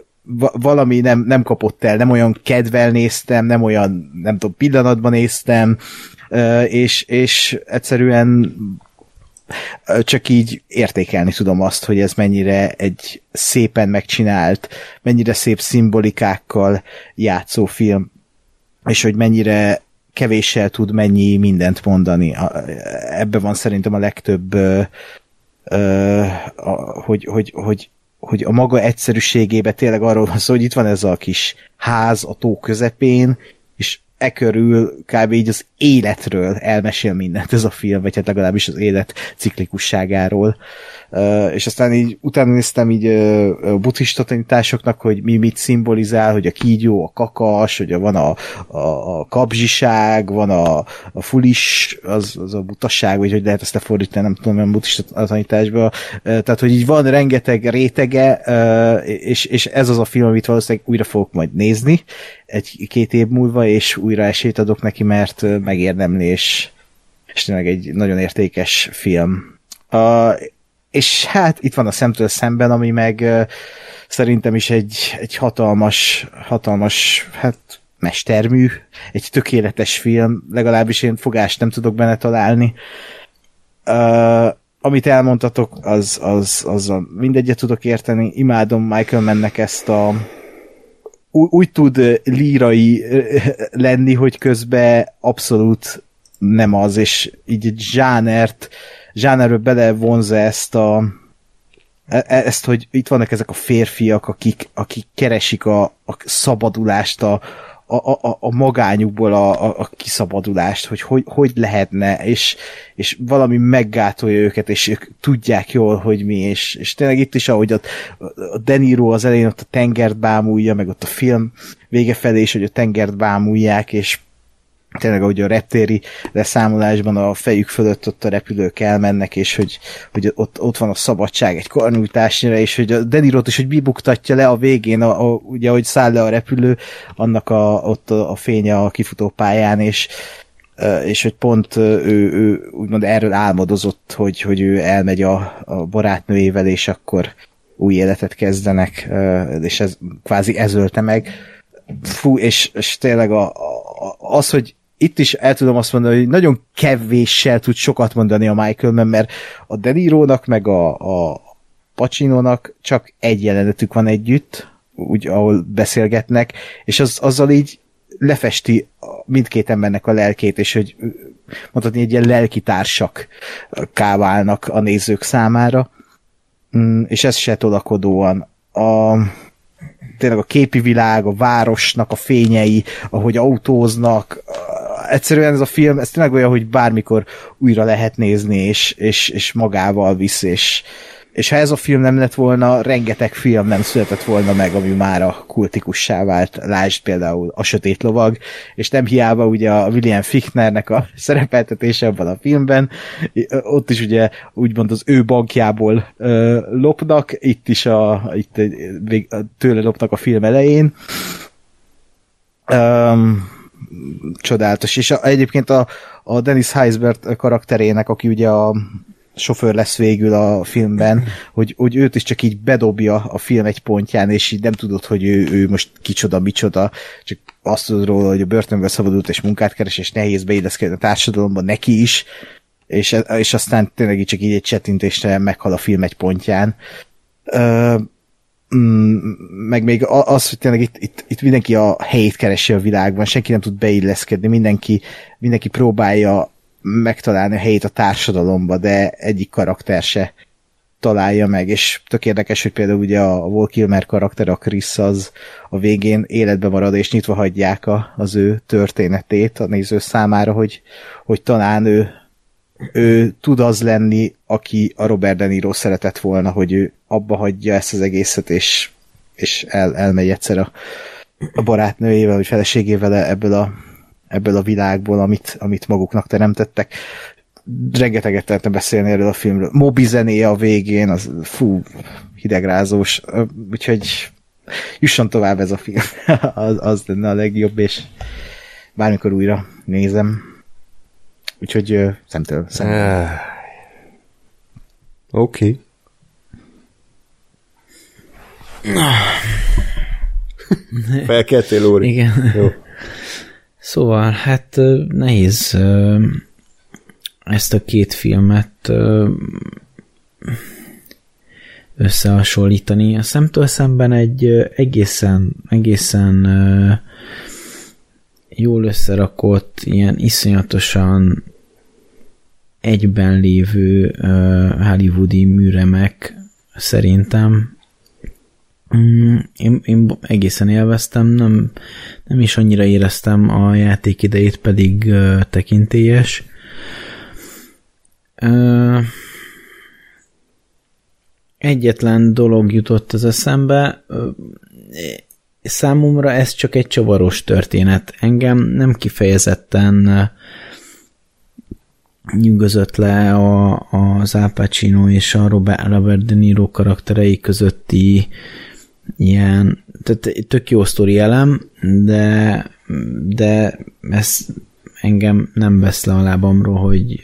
valami nem, nem kapott el, nem olyan kedvel néztem, nem olyan, nem tudom, pillanatban néztem, és, és egyszerűen csak így értékelni tudom azt, hogy ez mennyire egy szépen megcsinált, mennyire szép szimbolikákkal játszó film, és hogy mennyire kevéssel tud mennyi mindent mondani. Ebbe van szerintem a legtöbb, hogy, hogy, hogy hogy a maga egyszerűségében tényleg arról van szó, hogy itt van ez a kis ház a tó közepén, és e körül kb. így az életről elmesél mindent ez a film, vagy hát legalábbis az élet ciklikusságáról. És aztán így utána néztem így buddhista tanításoknak, hogy mi mit szimbolizál, hogy a kígyó, a kakas, hogy van a, a, a kapzsiság, van a, a fulis, az, az a butasság, vagy hogy lehet ezt lefordítani, nem tudom, olyan buddhista tanításban. Uh, tehát, hogy így van rengeteg rétege, és, és ez az a film, amit valószínűleg újra fogok majd nézni egy-két év múlva, és újra esélyt adok neki, mert megérdemli, és, és tényleg egy nagyon értékes film. Uh, és hát itt van a szemtől szemben, ami meg uh, szerintem is egy, egy hatalmas, hatalmas, hát mestermű, egy tökéletes film, legalábbis én fogást nem tudok benne találni. Uh, amit elmondtatok, az, az, az a mindegyet tudok érteni. Imádom Michael Mennek ezt a úgy tud lírai lenni, hogy közben abszolút nem az, és így egy zsánert, zsánerbe belevonza ezt a e, e, ezt, hogy itt vannak ezek a férfiak, akik, akik keresik a, a szabadulást, a, a, a, a magányukból a, a, a kiszabadulást, hogy, hogy hogy lehetne, és, és valami meggátolja őket, és ők tudják jól, hogy mi, és, és tényleg itt is, ahogy ott, a Deniro az elején ott a tengert bámulja, meg ott a film vége felé is, hogy a tengert bámulják, és tényleg ahogy a reptéri leszámolásban a fejük fölött ott a repülők elmennek, és hogy, hogy ott, ott van a szabadság egy karnyújtásnyira, és hogy a Denirot is, hogy bibuktatja le a végén, a, a, ugye, hogy száll le a repülő, annak a, ott a, a fénye a kifutó pályán, és és hogy pont ő, ő úgymond erről álmodozott, hogy, hogy ő elmegy a, a barátnőjével, és akkor új életet kezdenek, és ez kvázi ezölte meg. Fú, és, és tényleg a, a, az, hogy itt is el tudom azt mondani, hogy nagyon kevéssel tud sokat mondani a Michael mert a Denirónak meg a, a Pacinónak csak egy jelenetük van együtt, úgy, ahol beszélgetnek, és az, azzal így lefesti mindkét embernek a lelkét, és hogy mondhatni egy ilyen lelki társak káválnak a nézők számára, mm, és ez se tolakodóan. A, tényleg a képi világ, a városnak a fényei, ahogy autóznak, egyszerűen ez a film, ez tényleg olyan, hogy bármikor újra lehet nézni, és, és, és magával visz, és, és ha ez a film nem lett volna, rengeteg film nem született volna meg, ami már a kultikussá vált. Lásd például a Sötét Lovag, és nem hiába ugye a William Fichtnernek a szerepeltetése abban a filmben, ott is ugye úgymond az ő bankjából ö, lopnak, itt is a, itt tőle lopnak a film elején. Um, csodálatos. És a, egyébként a, a Dennis Heisbert karakterének, aki ugye a sofőr lesz végül a filmben, hogy, hogy őt is csak így bedobja a film egy pontján, és így nem tudod, hogy ő, ő most kicsoda, micsoda, csak azt tudod róla, hogy a börtönből szabadult és munkát keres, és nehéz beilleszkedni a társadalomban neki is, és, és aztán tényleg csak így egy csetintésre meghal a film egy pontján. Ö, mm, meg még az, hogy tényleg itt, itt, itt mindenki a helyét keresi a világban, senki nem tud beilleszkedni, mindenki, mindenki próbálja megtalálni a helyét a társadalomba, de egyik karakter se találja meg, és tök érdekes, hogy például ugye a Wall Kilmer karakter, a Chris az a végén életbe marad, és nyitva hagyják a, az ő történetét a néző számára, hogy, hogy talán ő, ő tud az lenni, aki a Robert De Niro szeretett volna, hogy ő abba hagyja ezt az egészet, és, és el, elmegy egyszer a, a barátnőjével, vagy feleségével ebből a, ebből a világból, amit, amit maguknak teremtettek. Rengeteget lehetne beszélni erről a filmről. Mobi zenéje a végén, az fú, hidegrázós, úgyhogy jusson tovább ez a film. az, az lenne a legjobb, és bármikor újra nézem. Úgyhogy szemtől szemtől. Ah. Oké. Okay. Felkeltél, Lóri? Igen. Jó. Szóval, hát nehéz ezt a két filmet összehasonlítani. A szemtől szemben egy egészen, egészen jól összerakott, ilyen iszonyatosan egyben lévő hollywoodi műremek szerintem. Mm, Én, én egészen élveztem, nem, nem is annyira éreztem a játék idejét, pedig tekintélyes. Egyetlen dolog jutott az eszembe, számomra ez csak egy csavaros történet. Engem nem kifejezetten nyűgözött le a, az Al Pacino és a Robert, Robert De Niro karakterei közötti ilyen, tehát tök jó sztori elem, de, de ez engem nem vesz le a lábamról, hogy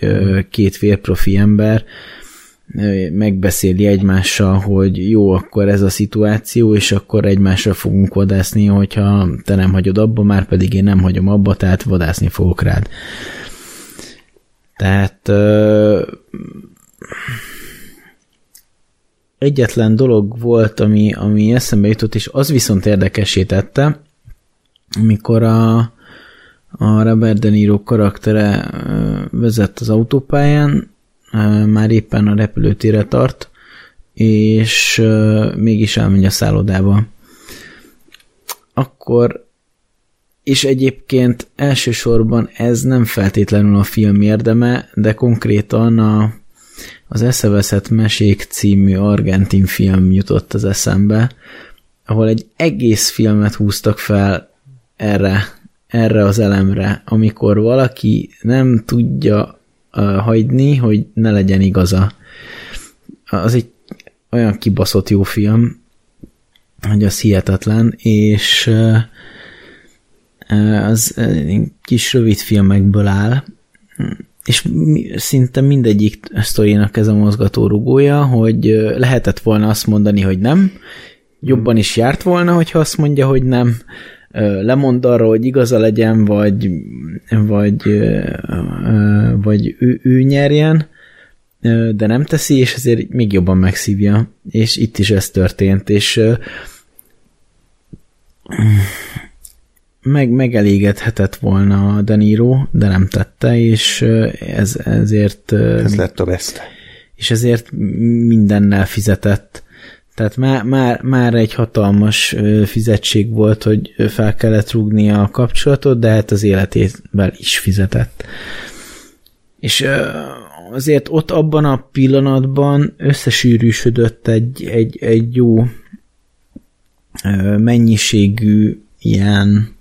két félprofi ember megbeszéli egymással, hogy jó, akkor ez a szituáció, és akkor egymásra fogunk vadászni, hogyha te nem hagyod abba, már pedig én nem hagyom abba, tehát vadászni fogok rád. Tehát ö, egyetlen dolog volt, ami, ami eszembe jutott, és az viszont érdekesé tette, amikor a, a Robert De Niro karaktere vezet az autópályán, már éppen a repülőtérre tart, és mégis elmegy a szállodába. Akkor és egyébként elsősorban ez nem feltétlenül a film érdeme, de konkrétan a, az Eszeveszett Mesék című argentin film jutott az eszembe, ahol egy egész filmet húztak fel erre, erre az elemre, amikor valaki nem tudja uh, hagyni, hogy ne legyen igaza. Az egy olyan kibaszott jó film, hogy az hihetetlen, és uh, az kis rövid filmekből áll, és szinte mindegyik sztorinak ez a mozgatórugója, hogy lehetett volna azt mondani, hogy nem, jobban is járt volna, hogyha azt mondja, hogy nem, lemond arra, hogy igaza legyen, vagy, vagy, vagy ő, ő nyerjen, de nem teszi, és ezért még jobban megszívja. És itt is ez történt, és meg, megelégedhetett volna a De Niro, de nem tette, és ez, ezért... Ez lett a best. És ezért mindennel fizetett. Tehát már, már, már egy hatalmas fizetség volt, hogy fel kellett rúgni a kapcsolatot, de hát az életével is fizetett. És azért ott abban a pillanatban összesűrűsödött egy, egy, egy jó mennyiségű ilyen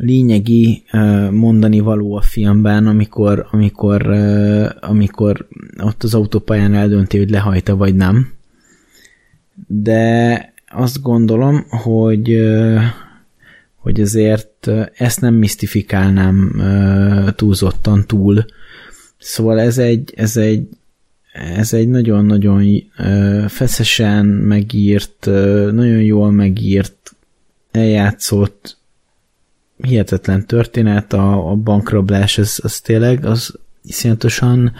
lényegi mondani való a filmben, amikor, amikor, amikor ott az autópályán eldönti, hogy lehajta vagy nem. De azt gondolom, hogy hogy azért ezt nem misztifikálnám túlzottan túl. Szóval ez egy, ez egy, ez egy nagyon-nagyon feszesen megírt, nagyon jól megírt, eljátszott, hihetetlen történet, a, a bankrablás, az, az tényleg az iszonyatosan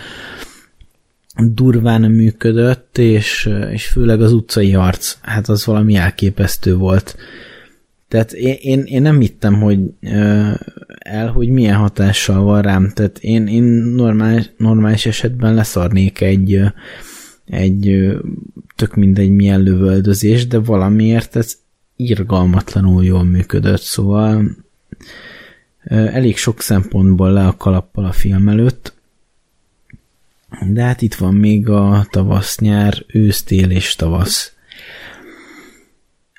durván működött, és, és főleg az utcai harc, hát az valami elképesztő volt. Tehát én, én, én nem hittem, hogy el, hogy milyen hatással van rám. Tehát én, én normális, normális esetben leszarnék egy, egy tök mindegy milyen lövöldözés, de valamiért ez irgalmatlanul jól működött, szóval elég sok szempontból le a kalappal a film előtt, de hát itt van még a tavasz, nyár, ősz, tél és tavasz.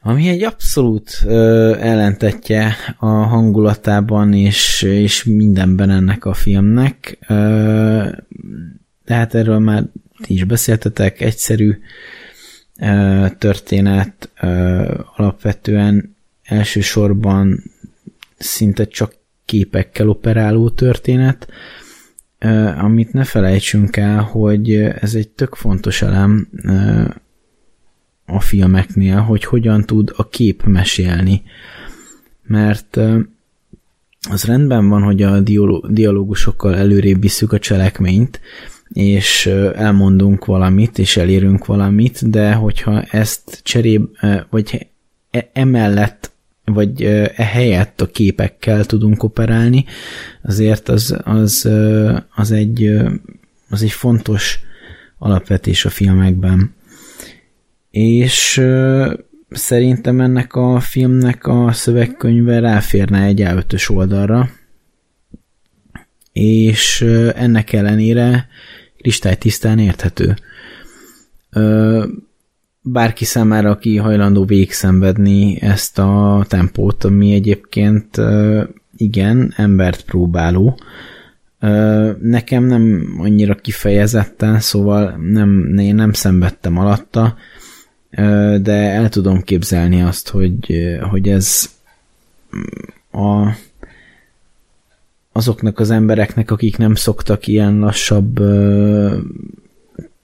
Ami egy abszolút ö, ellentetje a hangulatában és, és mindenben ennek a filmnek. Ö, de hát erről már ti is beszéltetek, egyszerű ö, történet, ö, alapvetően elsősorban szinte csak képekkel operáló történet, amit ne felejtsünk el, hogy ez egy tök fontos elem a filmeknél, hogy hogyan tud a kép mesélni. Mert az rendben van, hogy a dialógusokkal előrébb visszük a cselekményt, és elmondunk valamit, és elérünk valamit, de hogyha ezt cseréb, vagy e, emellett, vagy e helyett a képekkel tudunk operálni, azért az, az, az, egy, az egy fontos alapvetés a filmekben. És szerintem ennek a filmnek a szövegkönyve ráférne egy A5-ös oldalra, és ennek ellenére kristálytisztán érthető. Bárki számára, aki hajlandó végigszenvedni ezt a tempót, ami egyébként igen, embert próbáló, nekem nem annyira kifejezetten, szóval nem, én nem szenvedtem alatta, de el tudom képzelni azt, hogy, hogy ez a, azoknak az embereknek, akik nem szoktak ilyen lassabb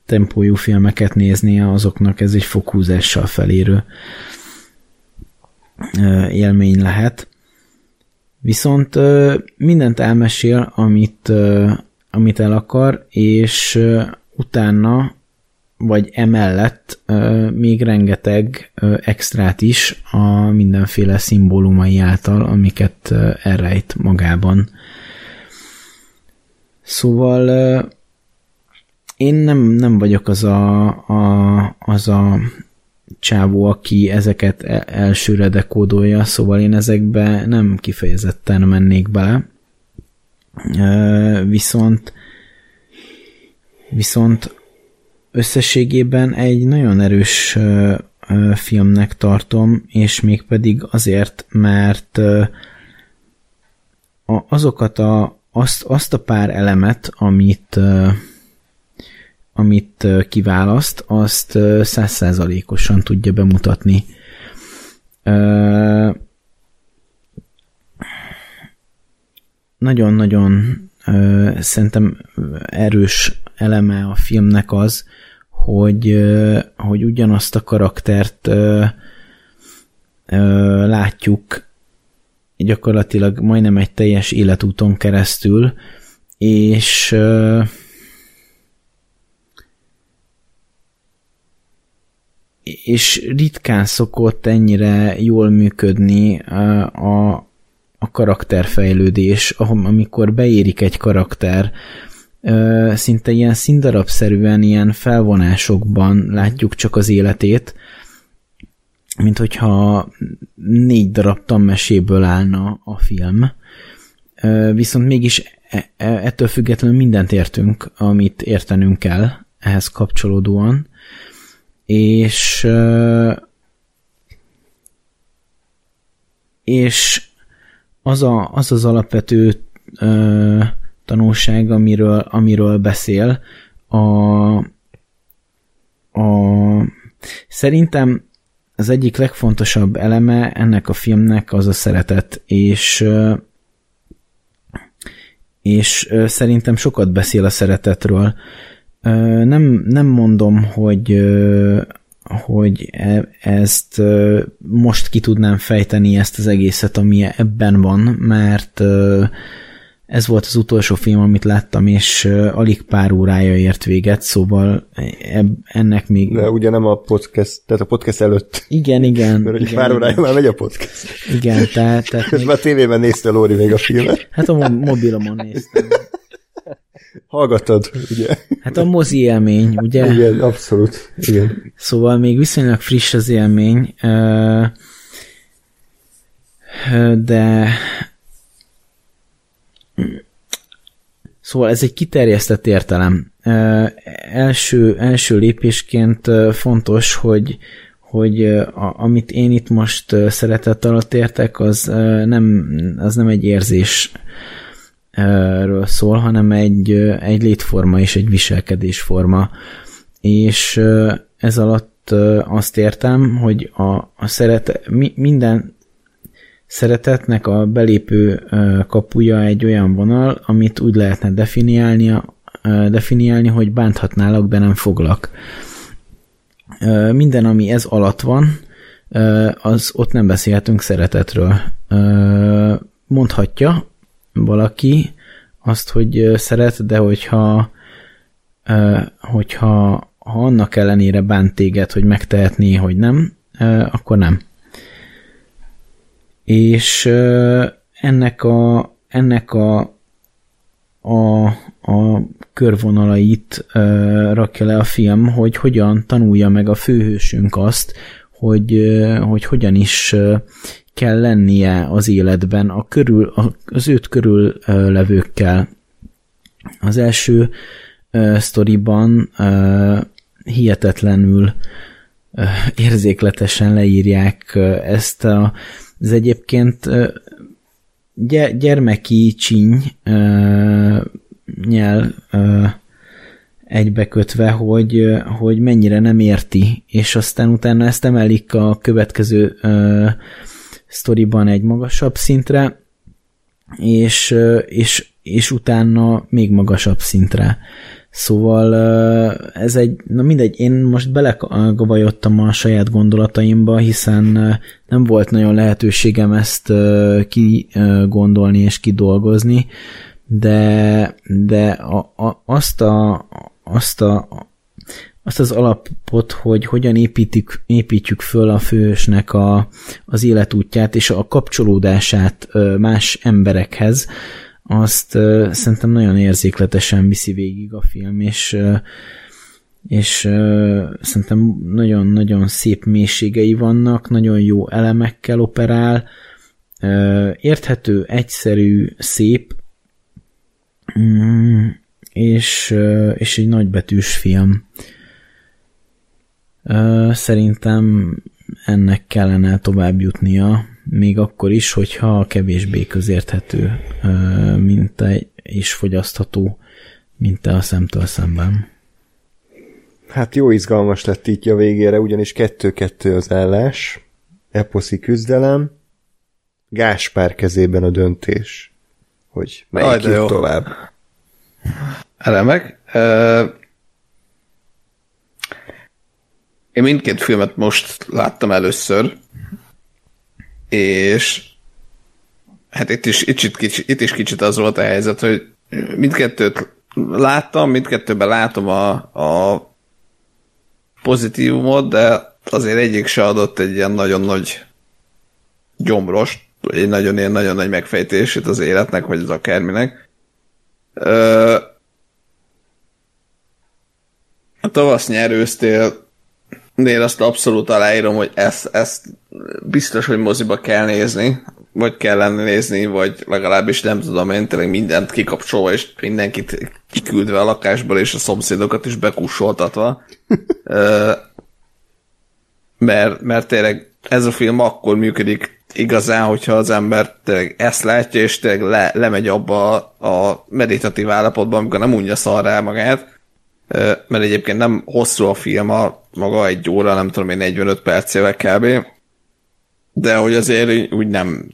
tempójú filmeket nézni, azoknak ez egy fokhúzással felérő élmény lehet. Viszont mindent elmesél, amit, amit el akar, és utána vagy emellett még rengeteg extrát is a mindenféle szimbólumai által, amiket elrejt magában. Szóval én nem, nem vagyok az a, a, az a csávó, aki ezeket e, elsőre dekódolja, szóval én ezekbe nem kifejezetten mennék bele. Viszont viszont összességében egy nagyon erős filmnek tartom, és mégpedig azért, mert azokat a, azt, azt a pár elemet, amit amit kiválaszt, azt százszázalékosan tudja bemutatni. Nagyon-nagyon szerintem erős eleme a filmnek az, hogy, hogy ugyanazt a karaktert látjuk gyakorlatilag majdnem egy teljes életúton keresztül, és és ritkán szokott ennyire jól működni a, a karakterfejlődés, amikor beérik egy karakter, szinte ilyen színdarabszerűen, ilyen felvonásokban látjuk csak az életét, mint hogyha négy darab tanmeséből állna a film. Viszont mégis e, e, ettől függetlenül mindent értünk, amit értenünk kell ehhez kapcsolódóan. És és az, a, az az alapvető tanulság, amiről, amiről beszél. A, a, szerintem az egyik legfontosabb eleme ennek a filmnek az a szeretet, és és szerintem sokat beszél a szeretetről. Nem, nem mondom, hogy hogy e, ezt most ki tudnám fejteni ezt az egészet, ami ebben van, mert ez volt az utolsó film, amit láttam, és alig pár órája ért véget, szóval ennek még... De ugye nem a podcast, tehát a podcast előtt. Igen, igen. Mert igen, pár órája igen. már megy a podcast. Igen, tehát... tehát még, Közben a tévében nézte Lóri még a filmet. hát a mo- mobilomon néztem. Hallgatod, ugye? Hát a mozi élmény, ugye? Igen, abszolút. Igen. Szóval még viszonylag friss az élmény, de szóval ez egy kiterjesztett értelem. Első, első lépésként fontos, hogy hogy a, amit én itt most ö, szeretet alatt értek, az nem, az nem egy érzés ről szól, hanem egy, egy létforma és egy viselkedésforma. És ez alatt azt értem, hogy a, a szeret, mi, minden szeretetnek a belépő kapuja egy olyan vonal, amit úgy lehetne definiálni, definiálni, hogy bánthatnálak, de nem foglak. Minden, ami ez alatt van, az ott nem beszélhetünk szeretetről. Mondhatja valaki azt, hogy szeret, de hogyha hogyha ha annak ellenére bánt téged, hogy megtehetné, hogy nem, akkor nem. És ennek a, ennek a, a, a körvonalait ö, rakja le a film, hogy hogyan tanulja meg a főhősünk azt, hogy, hogy hogyan is kell lennie az életben a körül, az őt körül levőkkel. Az első ö, sztoriban ö, hihetetlenül érzékletesen leírják ezt a, az egyébként gyermeki csíny nyel egybekötve, hogy, hogy mennyire nem érti, és aztán utána ezt emelik a következő ö, sztoriban egy magasabb szintre, és, és, és utána még magasabb szintre. Szóval ez egy, na mindegy, én most belegavajodtam a saját gondolataimba, hiszen nem volt nagyon lehetőségem ezt kigondolni és kidolgozni, de, de a, a, azt, a, azt, a, azt az alapot, hogy hogyan építjük, építjük föl a fősnek a, az életútját és a kapcsolódását más emberekhez, azt szerintem nagyon érzékletesen viszi végig a film, és és szerintem nagyon-nagyon szép mélységei vannak, nagyon jó elemekkel operál, ö, érthető, egyszerű, szép, mm, és, és egy nagybetűs film. Szerintem ennek kellene tovább jutnia, még akkor is, hogyha kevésbé közérthető, ö, mint egy, és fogyasztható, mint te a szemtől szemben. Hát jó izgalmas lett így a végére, ugyanis kettő-kettő az állás, eposzi küzdelem, Gáspár kezében a döntés, hogy Aj, melyik jó. tovább. Remek. Ö, Én mindkét filmet most láttam először, és hát itt is, itt, is kicsit, itt is kicsit az volt a helyzet, hogy mindkettőt láttam, mindkettőben látom a, a pozitívumot, de azért egyik se adott egy ilyen nagyon nagy gyomrost, egy nagyon ilyen nagyon nagy megfejtését az életnek, vagy az akárminek. Ö, a tavasz nyerőztél Nél azt abszolút aláírom, hogy ezt, ezt biztos, hogy moziba kell nézni, vagy kellene nézni, vagy legalábbis nem tudom én, tényleg mindent kikapcsolva, és mindenkit kiküldve a lakásból, és a szomszédokat is bekussoltatva. Mert, mert tényleg ez a film akkor működik igazán, hogyha az ember tényleg ezt látja, és tényleg le, lemegy abba a, a meditatív állapotba, amikor nem unja szarrá magát, mert egyébként nem hosszú a film, a maga egy óra, nem tudom én 45 percével kb. De hogy azért úgy nem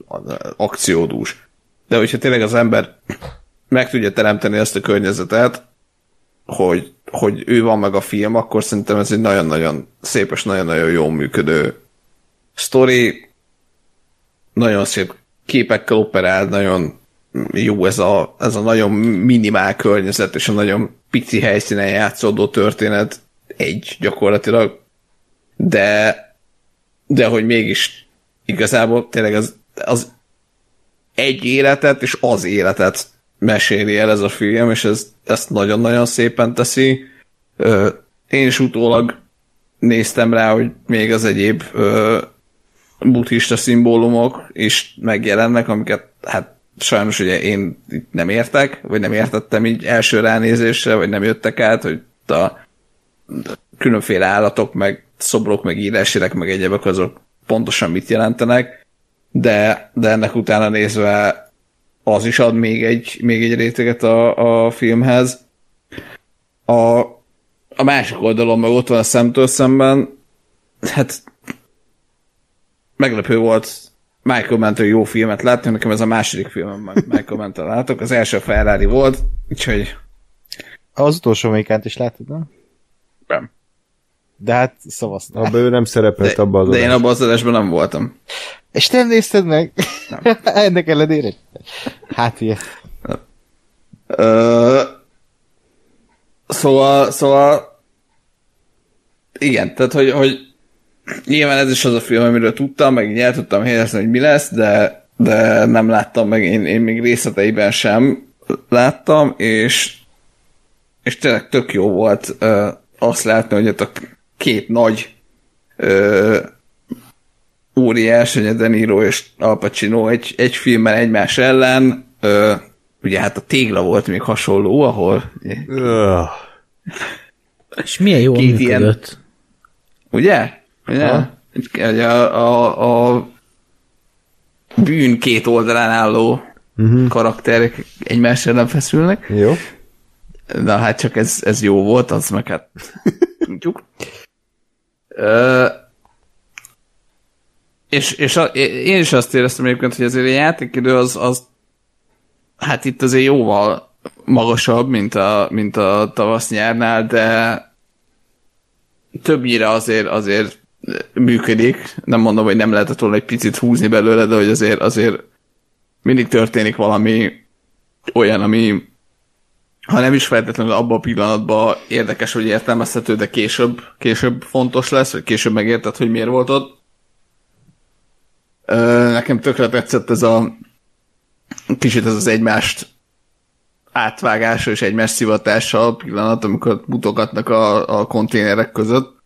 akciódús. De hogyha tényleg az ember meg tudja teremteni ezt a környezetet, hogy, hogy ő van meg a film, akkor szerintem ez egy nagyon-nagyon szép és nagyon-nagyon jól működő sztori. Nagyon szép képekkel operál, nagyon jó ez a, ez a nagyon minimál környezet és a nagyon pici helyszínen játszódó történet egy gyakorlatilag, de de hogy mégis igazából tényleg az, az egy életet és az életet meséli el ez a film, és ez, ezt nagyon-nagyon szépen teszi. Én is utólag néztem rá, hogy még az egyéb buddhista szimbólumok is megjelennek, amiket hát sajnos ugye én nem értek, vagy nem értettem így első ránézésre, vagy nem jöttek át, hogy a különféle állatok, meg szobrok, meg írásérek, meg egyebek azok pontosan mit jelentenek, de, de ennek utána nézve az is ad még egy, még egy réteget a, a filmhez. A, a másik oldalon meg ott van a szemtől szemben, hát meglepő volt Michael Mantle jó filmet látni, nekem ez a második filmem Michael Mantle látok, az első Ferrari volt, úgyhogy... Az utolsó melyikát is láttad, nem? Nem. De hát szavaztál. Abba ő nem szerepelt De, abban az de én abban az adásban nem voltam. És te nem nézted meg? Ennek ellenére? Hát ilyen. Ö, szóval, szóval igen, tehát hogy, hogy nyilván ez is az a film, amiről tudtam, meg így el tudtam helyezni, hogy mi lesz, de, de nem láttam meg, én, én még részleteiben sem láttam, és és tényleg tök jó volt ö, azt látni, hogy ott a két nagy ö, óriás, hogy a De Niro és Al Pacino egy, egy filmmel egymás ellen, ö, ugye hát a tégla volt még hasonló, ahol Öh. És milyen jól Két ilyen- működött. Ugye? Ugye? Hogy A, a, a bűn két oldalán álló uh-huh. karakterek egymás ellen feszülnek. Jó. Na hát csak ez, ez jó volt, az meg hát tudjuk. Ö, és, és a, én is azt éreztem egyébként, hogy azért a játékidő az, az hát itt azért jóval magasabb, mint a, mint a tavasz-nyárnál, de többnyire azért, azért működik. Nem mondom, hogy nem lehetett volna egy picit húzni belőle, de hogy azért, azért mindig történik valami olyan, ami ha nem is feltétlenül abban a pillanatban érdekes, hogy értelmezhető, de később, később fontos lesz, vagy később megérted, hogy miért volt ott. Nekem tökre tetszett ez a kicsit ez az egymást átvágása és egymás szivatása a pillanat, amikor mutogatnak a, a konténerek között.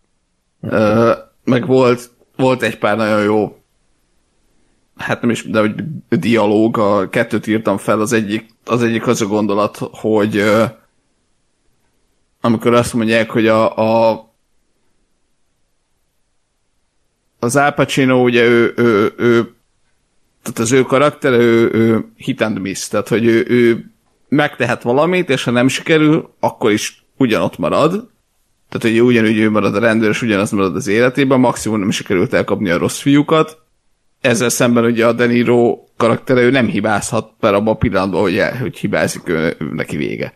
Ö, meg volt, volt egy pár nagyon jó hát nem is, de hogy dialóg, a kettőt írtam fel, az egyik az, egyik az a gondolat, hogy ö, amikor azt mondják, hogy a, a az Al Pacino, ugye ő, ő, ő tehát az ő karaktere, ő, ő hit and miss, tehát hogy ő, ő megtehet valamit, és ha nem sikerül, akkor is ugyanott marad. Tehát, hogy ugyanúgy ő marad a rendőr, és ugyanaz marad az életében, maximum nem sikerült elkapni a rossz fiúkat. Ezzel szemben ugye a De Niro karaktere, ő nem hibázhat, mert abban a pillanatban, hogy, el, hogy hibázik, ő, neki vége.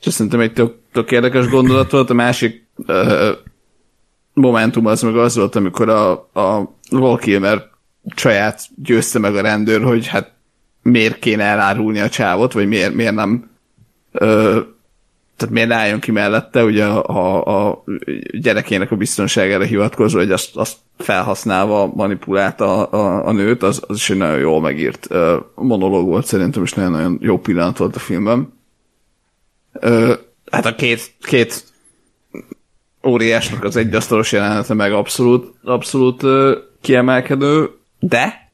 És azt szerintem egy tök, tök érdekes gondolat volt. A másik uh, momentum az meg az volt, amikor a, a Val Kilmer saját győzte meg a rendőr, hogy hát miért kéne elárulni a csávot, vagy miért, miért nem ö, tehát miért álljon ki mellette, ugye a, a, a gyerekének a biztonságára hivatkozva, hogy azt, azt felhasználva manipulálta a, a, a nőt, az, az is egy nagyon jól megírt ö, monológ volt szerintem, és nagyon-nagyon jó pillanat volt a filmben. Ö, hát a két, két óriásnak az egyasztalos jelenete meg abszolút, abszolút ö, kiemelkedő, de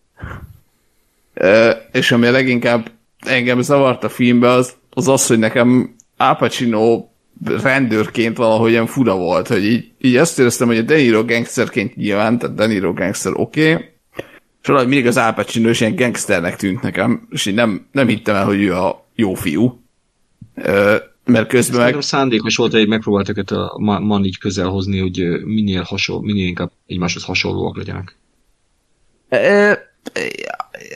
ö, és ami a leginkább engem zavart a filmbe, az az, az hogy nekem Al Pacino rendőrként valahogyan fura volt, hogy így, így azt éreztem, hogy a De Niro gangsterként nyilván, tehát De Niro gangster oké, okay, és valahogy mindig az Al Pacino is ilyen gangsternek tűnt nekem, és így nem, nem hittem el, hogy ő a jó fiú. Ö, mert közben meg... Szerintem szándékos volt, hogy megpróbáltak őt a ma- man így közel hozni, hogy minél, hasonló, minél inkább egymáshoz hasonlóak legyenek. Ö,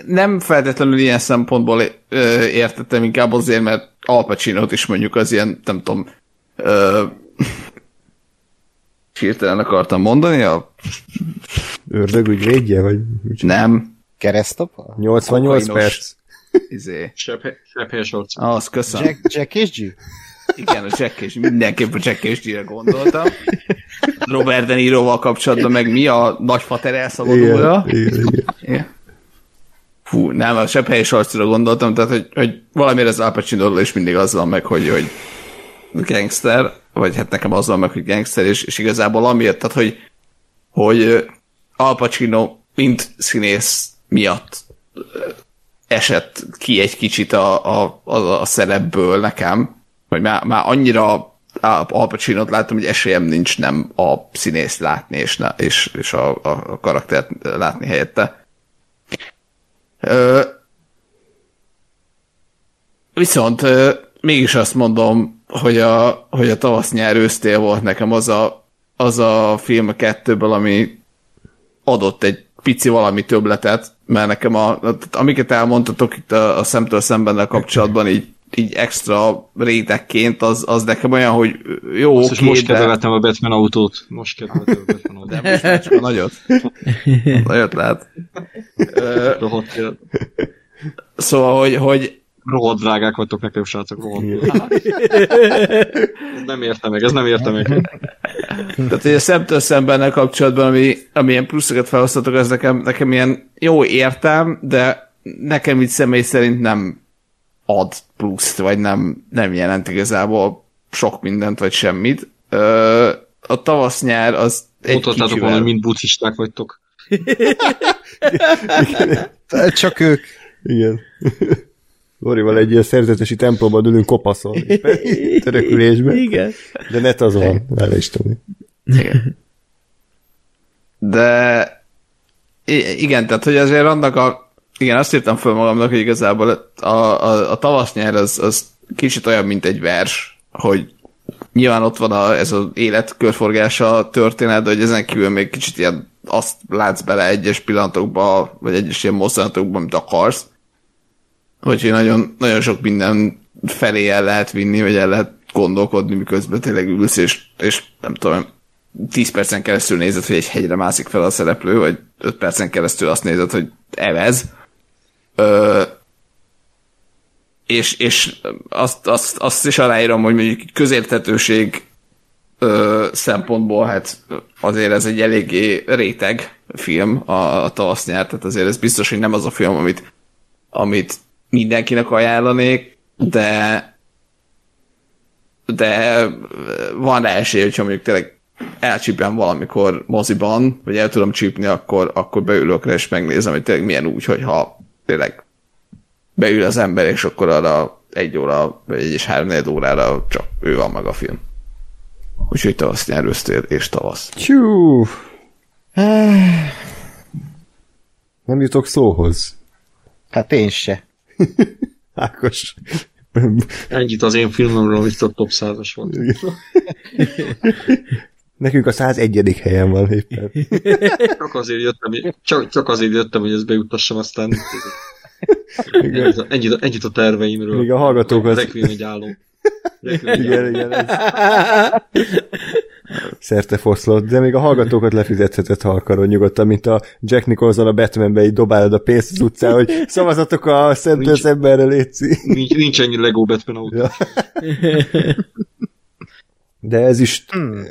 nem feltétlenül ilyen szempontból értettem, inkább azért, mert Al Pacino-t is mondjuk az ilyen, nem tudom, ö, hirtelen akartam mondani, a Ördög ügyvédje, vagy micsoda? nem, Keresztapa? 88 Kokainos. perc. izé. Sebb, sebb helyes arc. Az, köszönöm. Jack, Jack és G? Igen, a Jack és mindenképp a Jack és G-re gondoltam. Robert De Niroval kapcsolatban meg mi a nagyfater elszabadulja? Igen, igen, igen. Igen. Fú, nem, a sebb helyes arcra gondoltam, tehát, hogy, hogy valamiért az Al pacino is mindig az van meg, hogy, hogy gangster, vagy hát nekem az van meg, hogy gangster, és, és igazából amiért, tehát, hogy, hogy Al Pacino mint színész miatt esett ki egy kicsit a, a, a, a szerepből nekem, hogy már, már annyira Al Pacino-t láttam, hogy esélyem nincs nem a színészt látni, és, és, és a, a karaktert látni helyette. Viszont mégis azt mondom, hogy a, hogy a tavasz-nyár ősztél volt nekem az a, az a film a kettőből, ami adott egy pici valami többletet, mert nekem a, amiket elmondtatok itt a, a szemtől szemben kapcsolatban így, így extra rétegként, az, az nekem olyan, hogy jó, Most, oké, most de, kedveltem a Batman autót. Most kedveltem a Batman autót. de most már nagyot. Nagyot. Ö, Rohadt. Szóval, hogy, hogy rohadt drágák vagytok nekem, srácok, rohadt. Ez nem érte meg, ez nem érte meg. Tehát, hogy a szemtől szembennel kapcsolatban, ami, ami ilyen pluszokat felhoztatok, az nekem, nekem ilyen jó értem, de nekem így személy szerint nem ad pluszt, vagy nem, nem jelent igazából sok mindent, vagy semmit. Ö, a tavasz-nyár az egy Mutattátok kicsivel... volna, hogy mind bucisták vagytok. Csak ők. Igen. Lorival egy ilyen szerzetesi templomban ülünk kopaszol. Törökülésben. Igen. De net az van. Vele is tudom. Igen. De igen, tehát hogy azért annak a igen, azt írtam föl magamnak, hogy igazából a, a, a tavasznyár az, az kicsit olyan, mint egy vers, hogy nyilván ott van a, ez az élet körforgása történet, de hogy ezen kívül még kicsit ilyen azt látsz bele egyes pillanatokba, vagy egyes ilyen mozzanatokban, amit akarsz. Úgyhogy nagyon, nagyon sok minden felé el lehet vinni, vagy el lehet gondolkodni, miközben tényleg ülsz, és, és nem tudom, 10 percen keresztül nézed, hogy egy hegyre mászik fel a szereplő, vagy 5 percen keresztül azt nézed, hogy evez. Ö, és, és azt, azt, azt is aláírom, hogy mondjuk közérthetőség ö, szempontból, hát azért ez egy eléggé réteg film a, a tavasz nyár, tehát azért ez biztos, hogy nem az a film, amit, amit mindenkinek ajánlanék, de de van rá esély, hogyha mondjuk tényleg elcsípem valamikor moziban, vagy el tudom csípni, akkor, akkor beülök rá, és megnézem, hogy tényleg milyen úgy, hogyha tényleg beül az ember, és akkor arra egy óra, vagy egy és három órára csak ő van meg a film. Úgyhogy tavasz nyerőztél, és tavasz. Tyú. Nem jutok szóhoz. Hát én se. Ákos. Ennyit az én filmemről, amit a top 100-as volt. Nekünk a 101. helyen van éppen. Csak azért jöttem, csak, csak azért jöttem, hogy ezt bejutassam, aztán ennyit, a- ennyit, a- terveimről. Még a hallgatók az- Requiem egy. Requiem egy Igen, igen. Ez... Szerte foszlott, de még a hallgatókat lefizethetett, ha akarod nyugodtan, mint a Jack Nicholson a Batmanbe így dobálod a pénzt az utcán, hogy szavazatok a szemtől Nincs. szembenre, létszi. Nincs, nincs ennyi Lego Batman autó. Ja. De ez is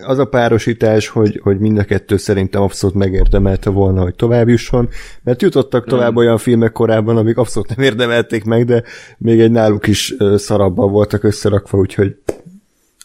az a párosítás, hogy, hogy mind a kettő szerintem abszolút megérdemelte volna, hogy tovább jusson, mert jutottak tovább olyan filmek korábban, amik abszolút nem érdemelték meg, de még egy náluk is szarabban voltak összerakva, úgyhogy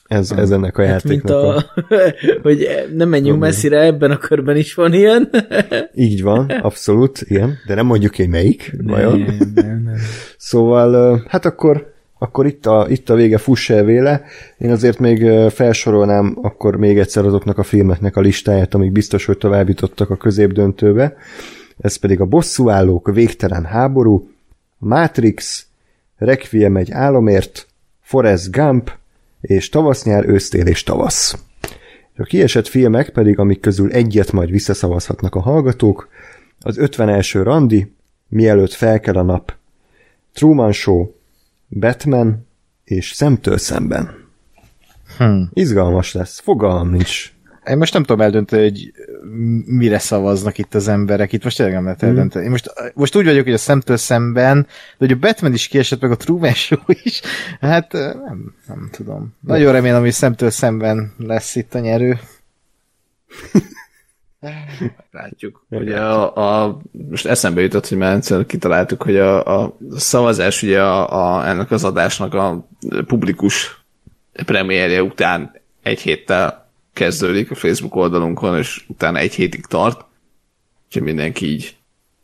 ez, ez ennek a Hát, mint játéknak a... a, hogy nem menjünk messzire, ebben a körben is van ilyen. Így van, abszolút, igen, de nem mondjuk, hogy melyik, vajon. Nem, nem, nem. Szóval, hát akkor, akkor itt, a, itt a vége, fuss el véle. Én azért még felsorolnám akkor még egyszer azoknak a filmeknek a listáját, amik biztos, hogy tovább jutottak a középdöntőbe. Ez pedig a Bosszúállók, Végtelen háború, Matrix, Requiem egy álomért, Forrest Gump, és tavasz-nyár, ősztél és tavasz. A kiesett filmek pedig, amik közül egyet majd visszaszavazhatnak a hallgatók, az 51. randi, Mielőtt felkel a nap, Truman Show, Batman és Szemtől szemben. Hm. Izgalmas lesz, fogalmam nincs. Én most nem tudom eldönteni, hogy mire szavaznak itt az emberek. Itt most tényleg nem lehet eldönteni. Én most, most úgy vagyok, hogy a szemtől szemben, de hogy a Batman is kiesett, meg a Truman Show is. Hát nem, nem tudom. Nagyon remélem, hogy szemtől szemben lesz itt a nyerő. Látjuk. Ugye a, a, most eszembe jutott, hogy már egyszer kitaláltuk, hogy a, a szavazás ugye a, a, ennek az adásnak a publikus premierje után egy héttel kezdődik a Facebook oldalunkon, és utána egy hétig tart. Úgyhogy mindenki így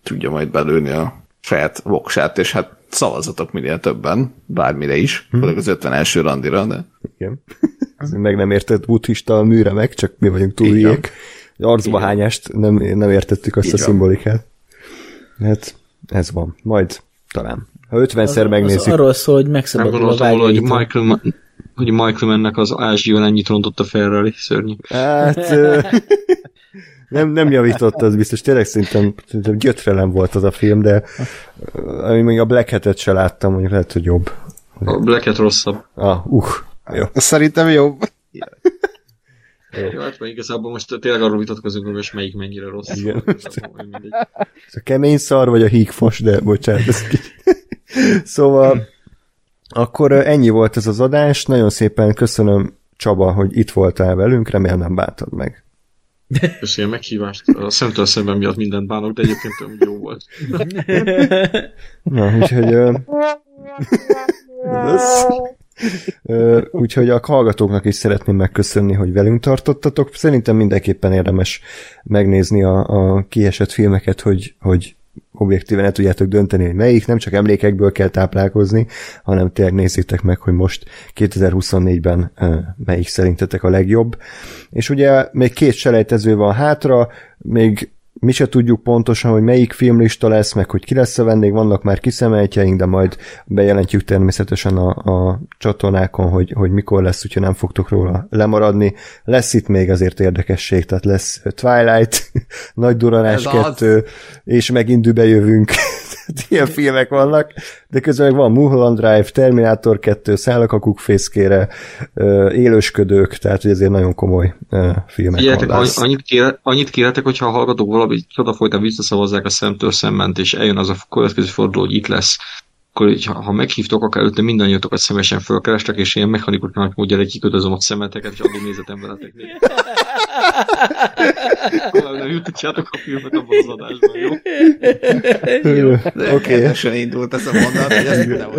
tudja majd belőni a saját voksát, és hát szavazatok minél többen, bármire is, hmm. főleg az 51. randira, de... Igen. Ez meg nem értett buddhista műre meg, csak mi vagyunk túl Arcba hányást nem, nem értettük azt Így a szimbolikát. Hát ez van. Majd talán. Ha 50-szer Az megnézzük. arról szól, hogy megszabadul a volna, hogy. Michael, Ma- hogy Michael mennek az ázsion ennyit rontott a Ferrari, szörnyű. Hát, nem, nem javított az biztos, tényleg szerintem, szerintem gyötrelem volt az a film, de ami még a Black Hat-et se láttam, mondjuk lehet, hogy jobb. A Black-et rosszabb. Ah, uh, jó. Szerintem jobb. Jó, hát mert igazából most tényleg arról vitatkozunk, hogy most melyik mennyire rossz. Igen. Igazából. Ez a kemény szar, vagy a hígfos, de bocsánat. Ez szóval akkor ennyi volt ez az adás, nagyon szépen köszönöm Csaba, hogy itt voltál velünk, remélem nem bántad meg. Köszönöm a meghívást. A szemtől szemben miatt mindent bánok, de egyébként úgy jó volt. Na, úgyhogy... Ö... Úgyhogy a hallgatóknak is szeretném megköszönni, hogy velünk tartottatok. Szerintem mindenképpen érdemes megnézni a, a kiesett filmeket, hogy, hogy objektíven el tudjátok dönteni, hogy melyik, nem csak emlékekből kell táplálkozni, hanem tényleg nézzétek meg, hogy most 2024-ben ö, melyik szerintetek a legjobb. És ugye még két selejtező van hátra, még mi se tudjuk pontosan, hogy melyik filmlista lesz, meg hogy ki lesz a vendég, vannak már kiszemeltjeink, de majd bejelentjük természetesen a, a csatornákon, hogy, hogy mikor lesz, úgyhogy nem fogtok róla lemaradni. Lesz itt még azért érdekesség, tehát lesz Twilight, Nagy Duranás Ez az. 2, és megint dübe jövünk. Tehát Ilyen filmek vannak, de közben meg van Mulholland Drive, Terminator 2, Szállak a kukfészkére, Élősködők, tehát hogy ezért nagyon komoly filmek Figyeljetek, annyit, kére, annyit kérhetek, hogyha a hallgatók valami csoda folytán visszaszavazzák a szemtől szemment, és eljön az a következő forduló, hogy itt lesz, akkor így, ha, ha meghívtok, akkor előtte mindannyiatokat szemesen fölkerestek, és ilyen mechanikus módjára kikötözöm a szemeteket, és addig nézetem veletek még. Akkor nem juthatjátok a filmet abban az adásban, jó? De Oké. okay. indult ez a mondat, hogy ezt nem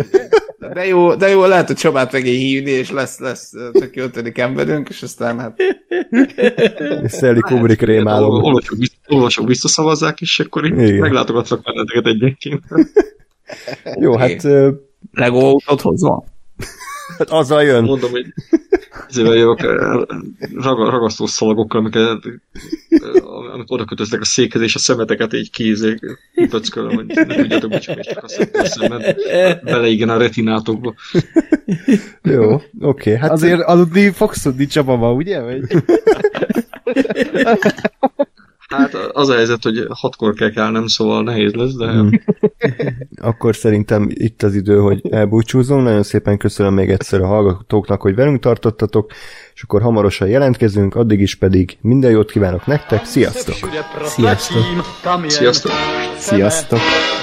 de jó, de jó, lehet, hogy Csabát meg így hívni, és lesz, lesz tök jó ötödik emberünk, és aztán hát Stanley Kubrick rémálom. Olvasok, vissza- olvasok, visszaszavazzák, és akkor így meglátogatlak benneteket egyenként. Jó, hát, ö, Lego autót hozva. hát azzal jön. Mondom, hogy ezzel jövök eh, rag, ragasztó szalagokkal, amiket amit oda kötöztek a székhez, és a szemeteket így kézék pöckölöm, hogy ne tudjátok, mit csak, és csak a szemben beleigen a retinátokba. Jó, oké, okay, hát Azért aludni fogsz tudni Csaba ma, ugye? Vagy? Hát az a helyzet, hogy hatkor kell kelnem, szóval nehéz lesz, de Mm. akkor szerintem itt az idő, hogy elbúcsúzom. Nagyon szépen köszönöm még egyszer a hallgatóknak, hogy velünk tartottatok, és akkor hamarosan jelentkezünk, addig is pedig minden jót kívánok nektek, sziasztok! Sziasztok. sziasztok! Sziasztok!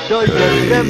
Dojde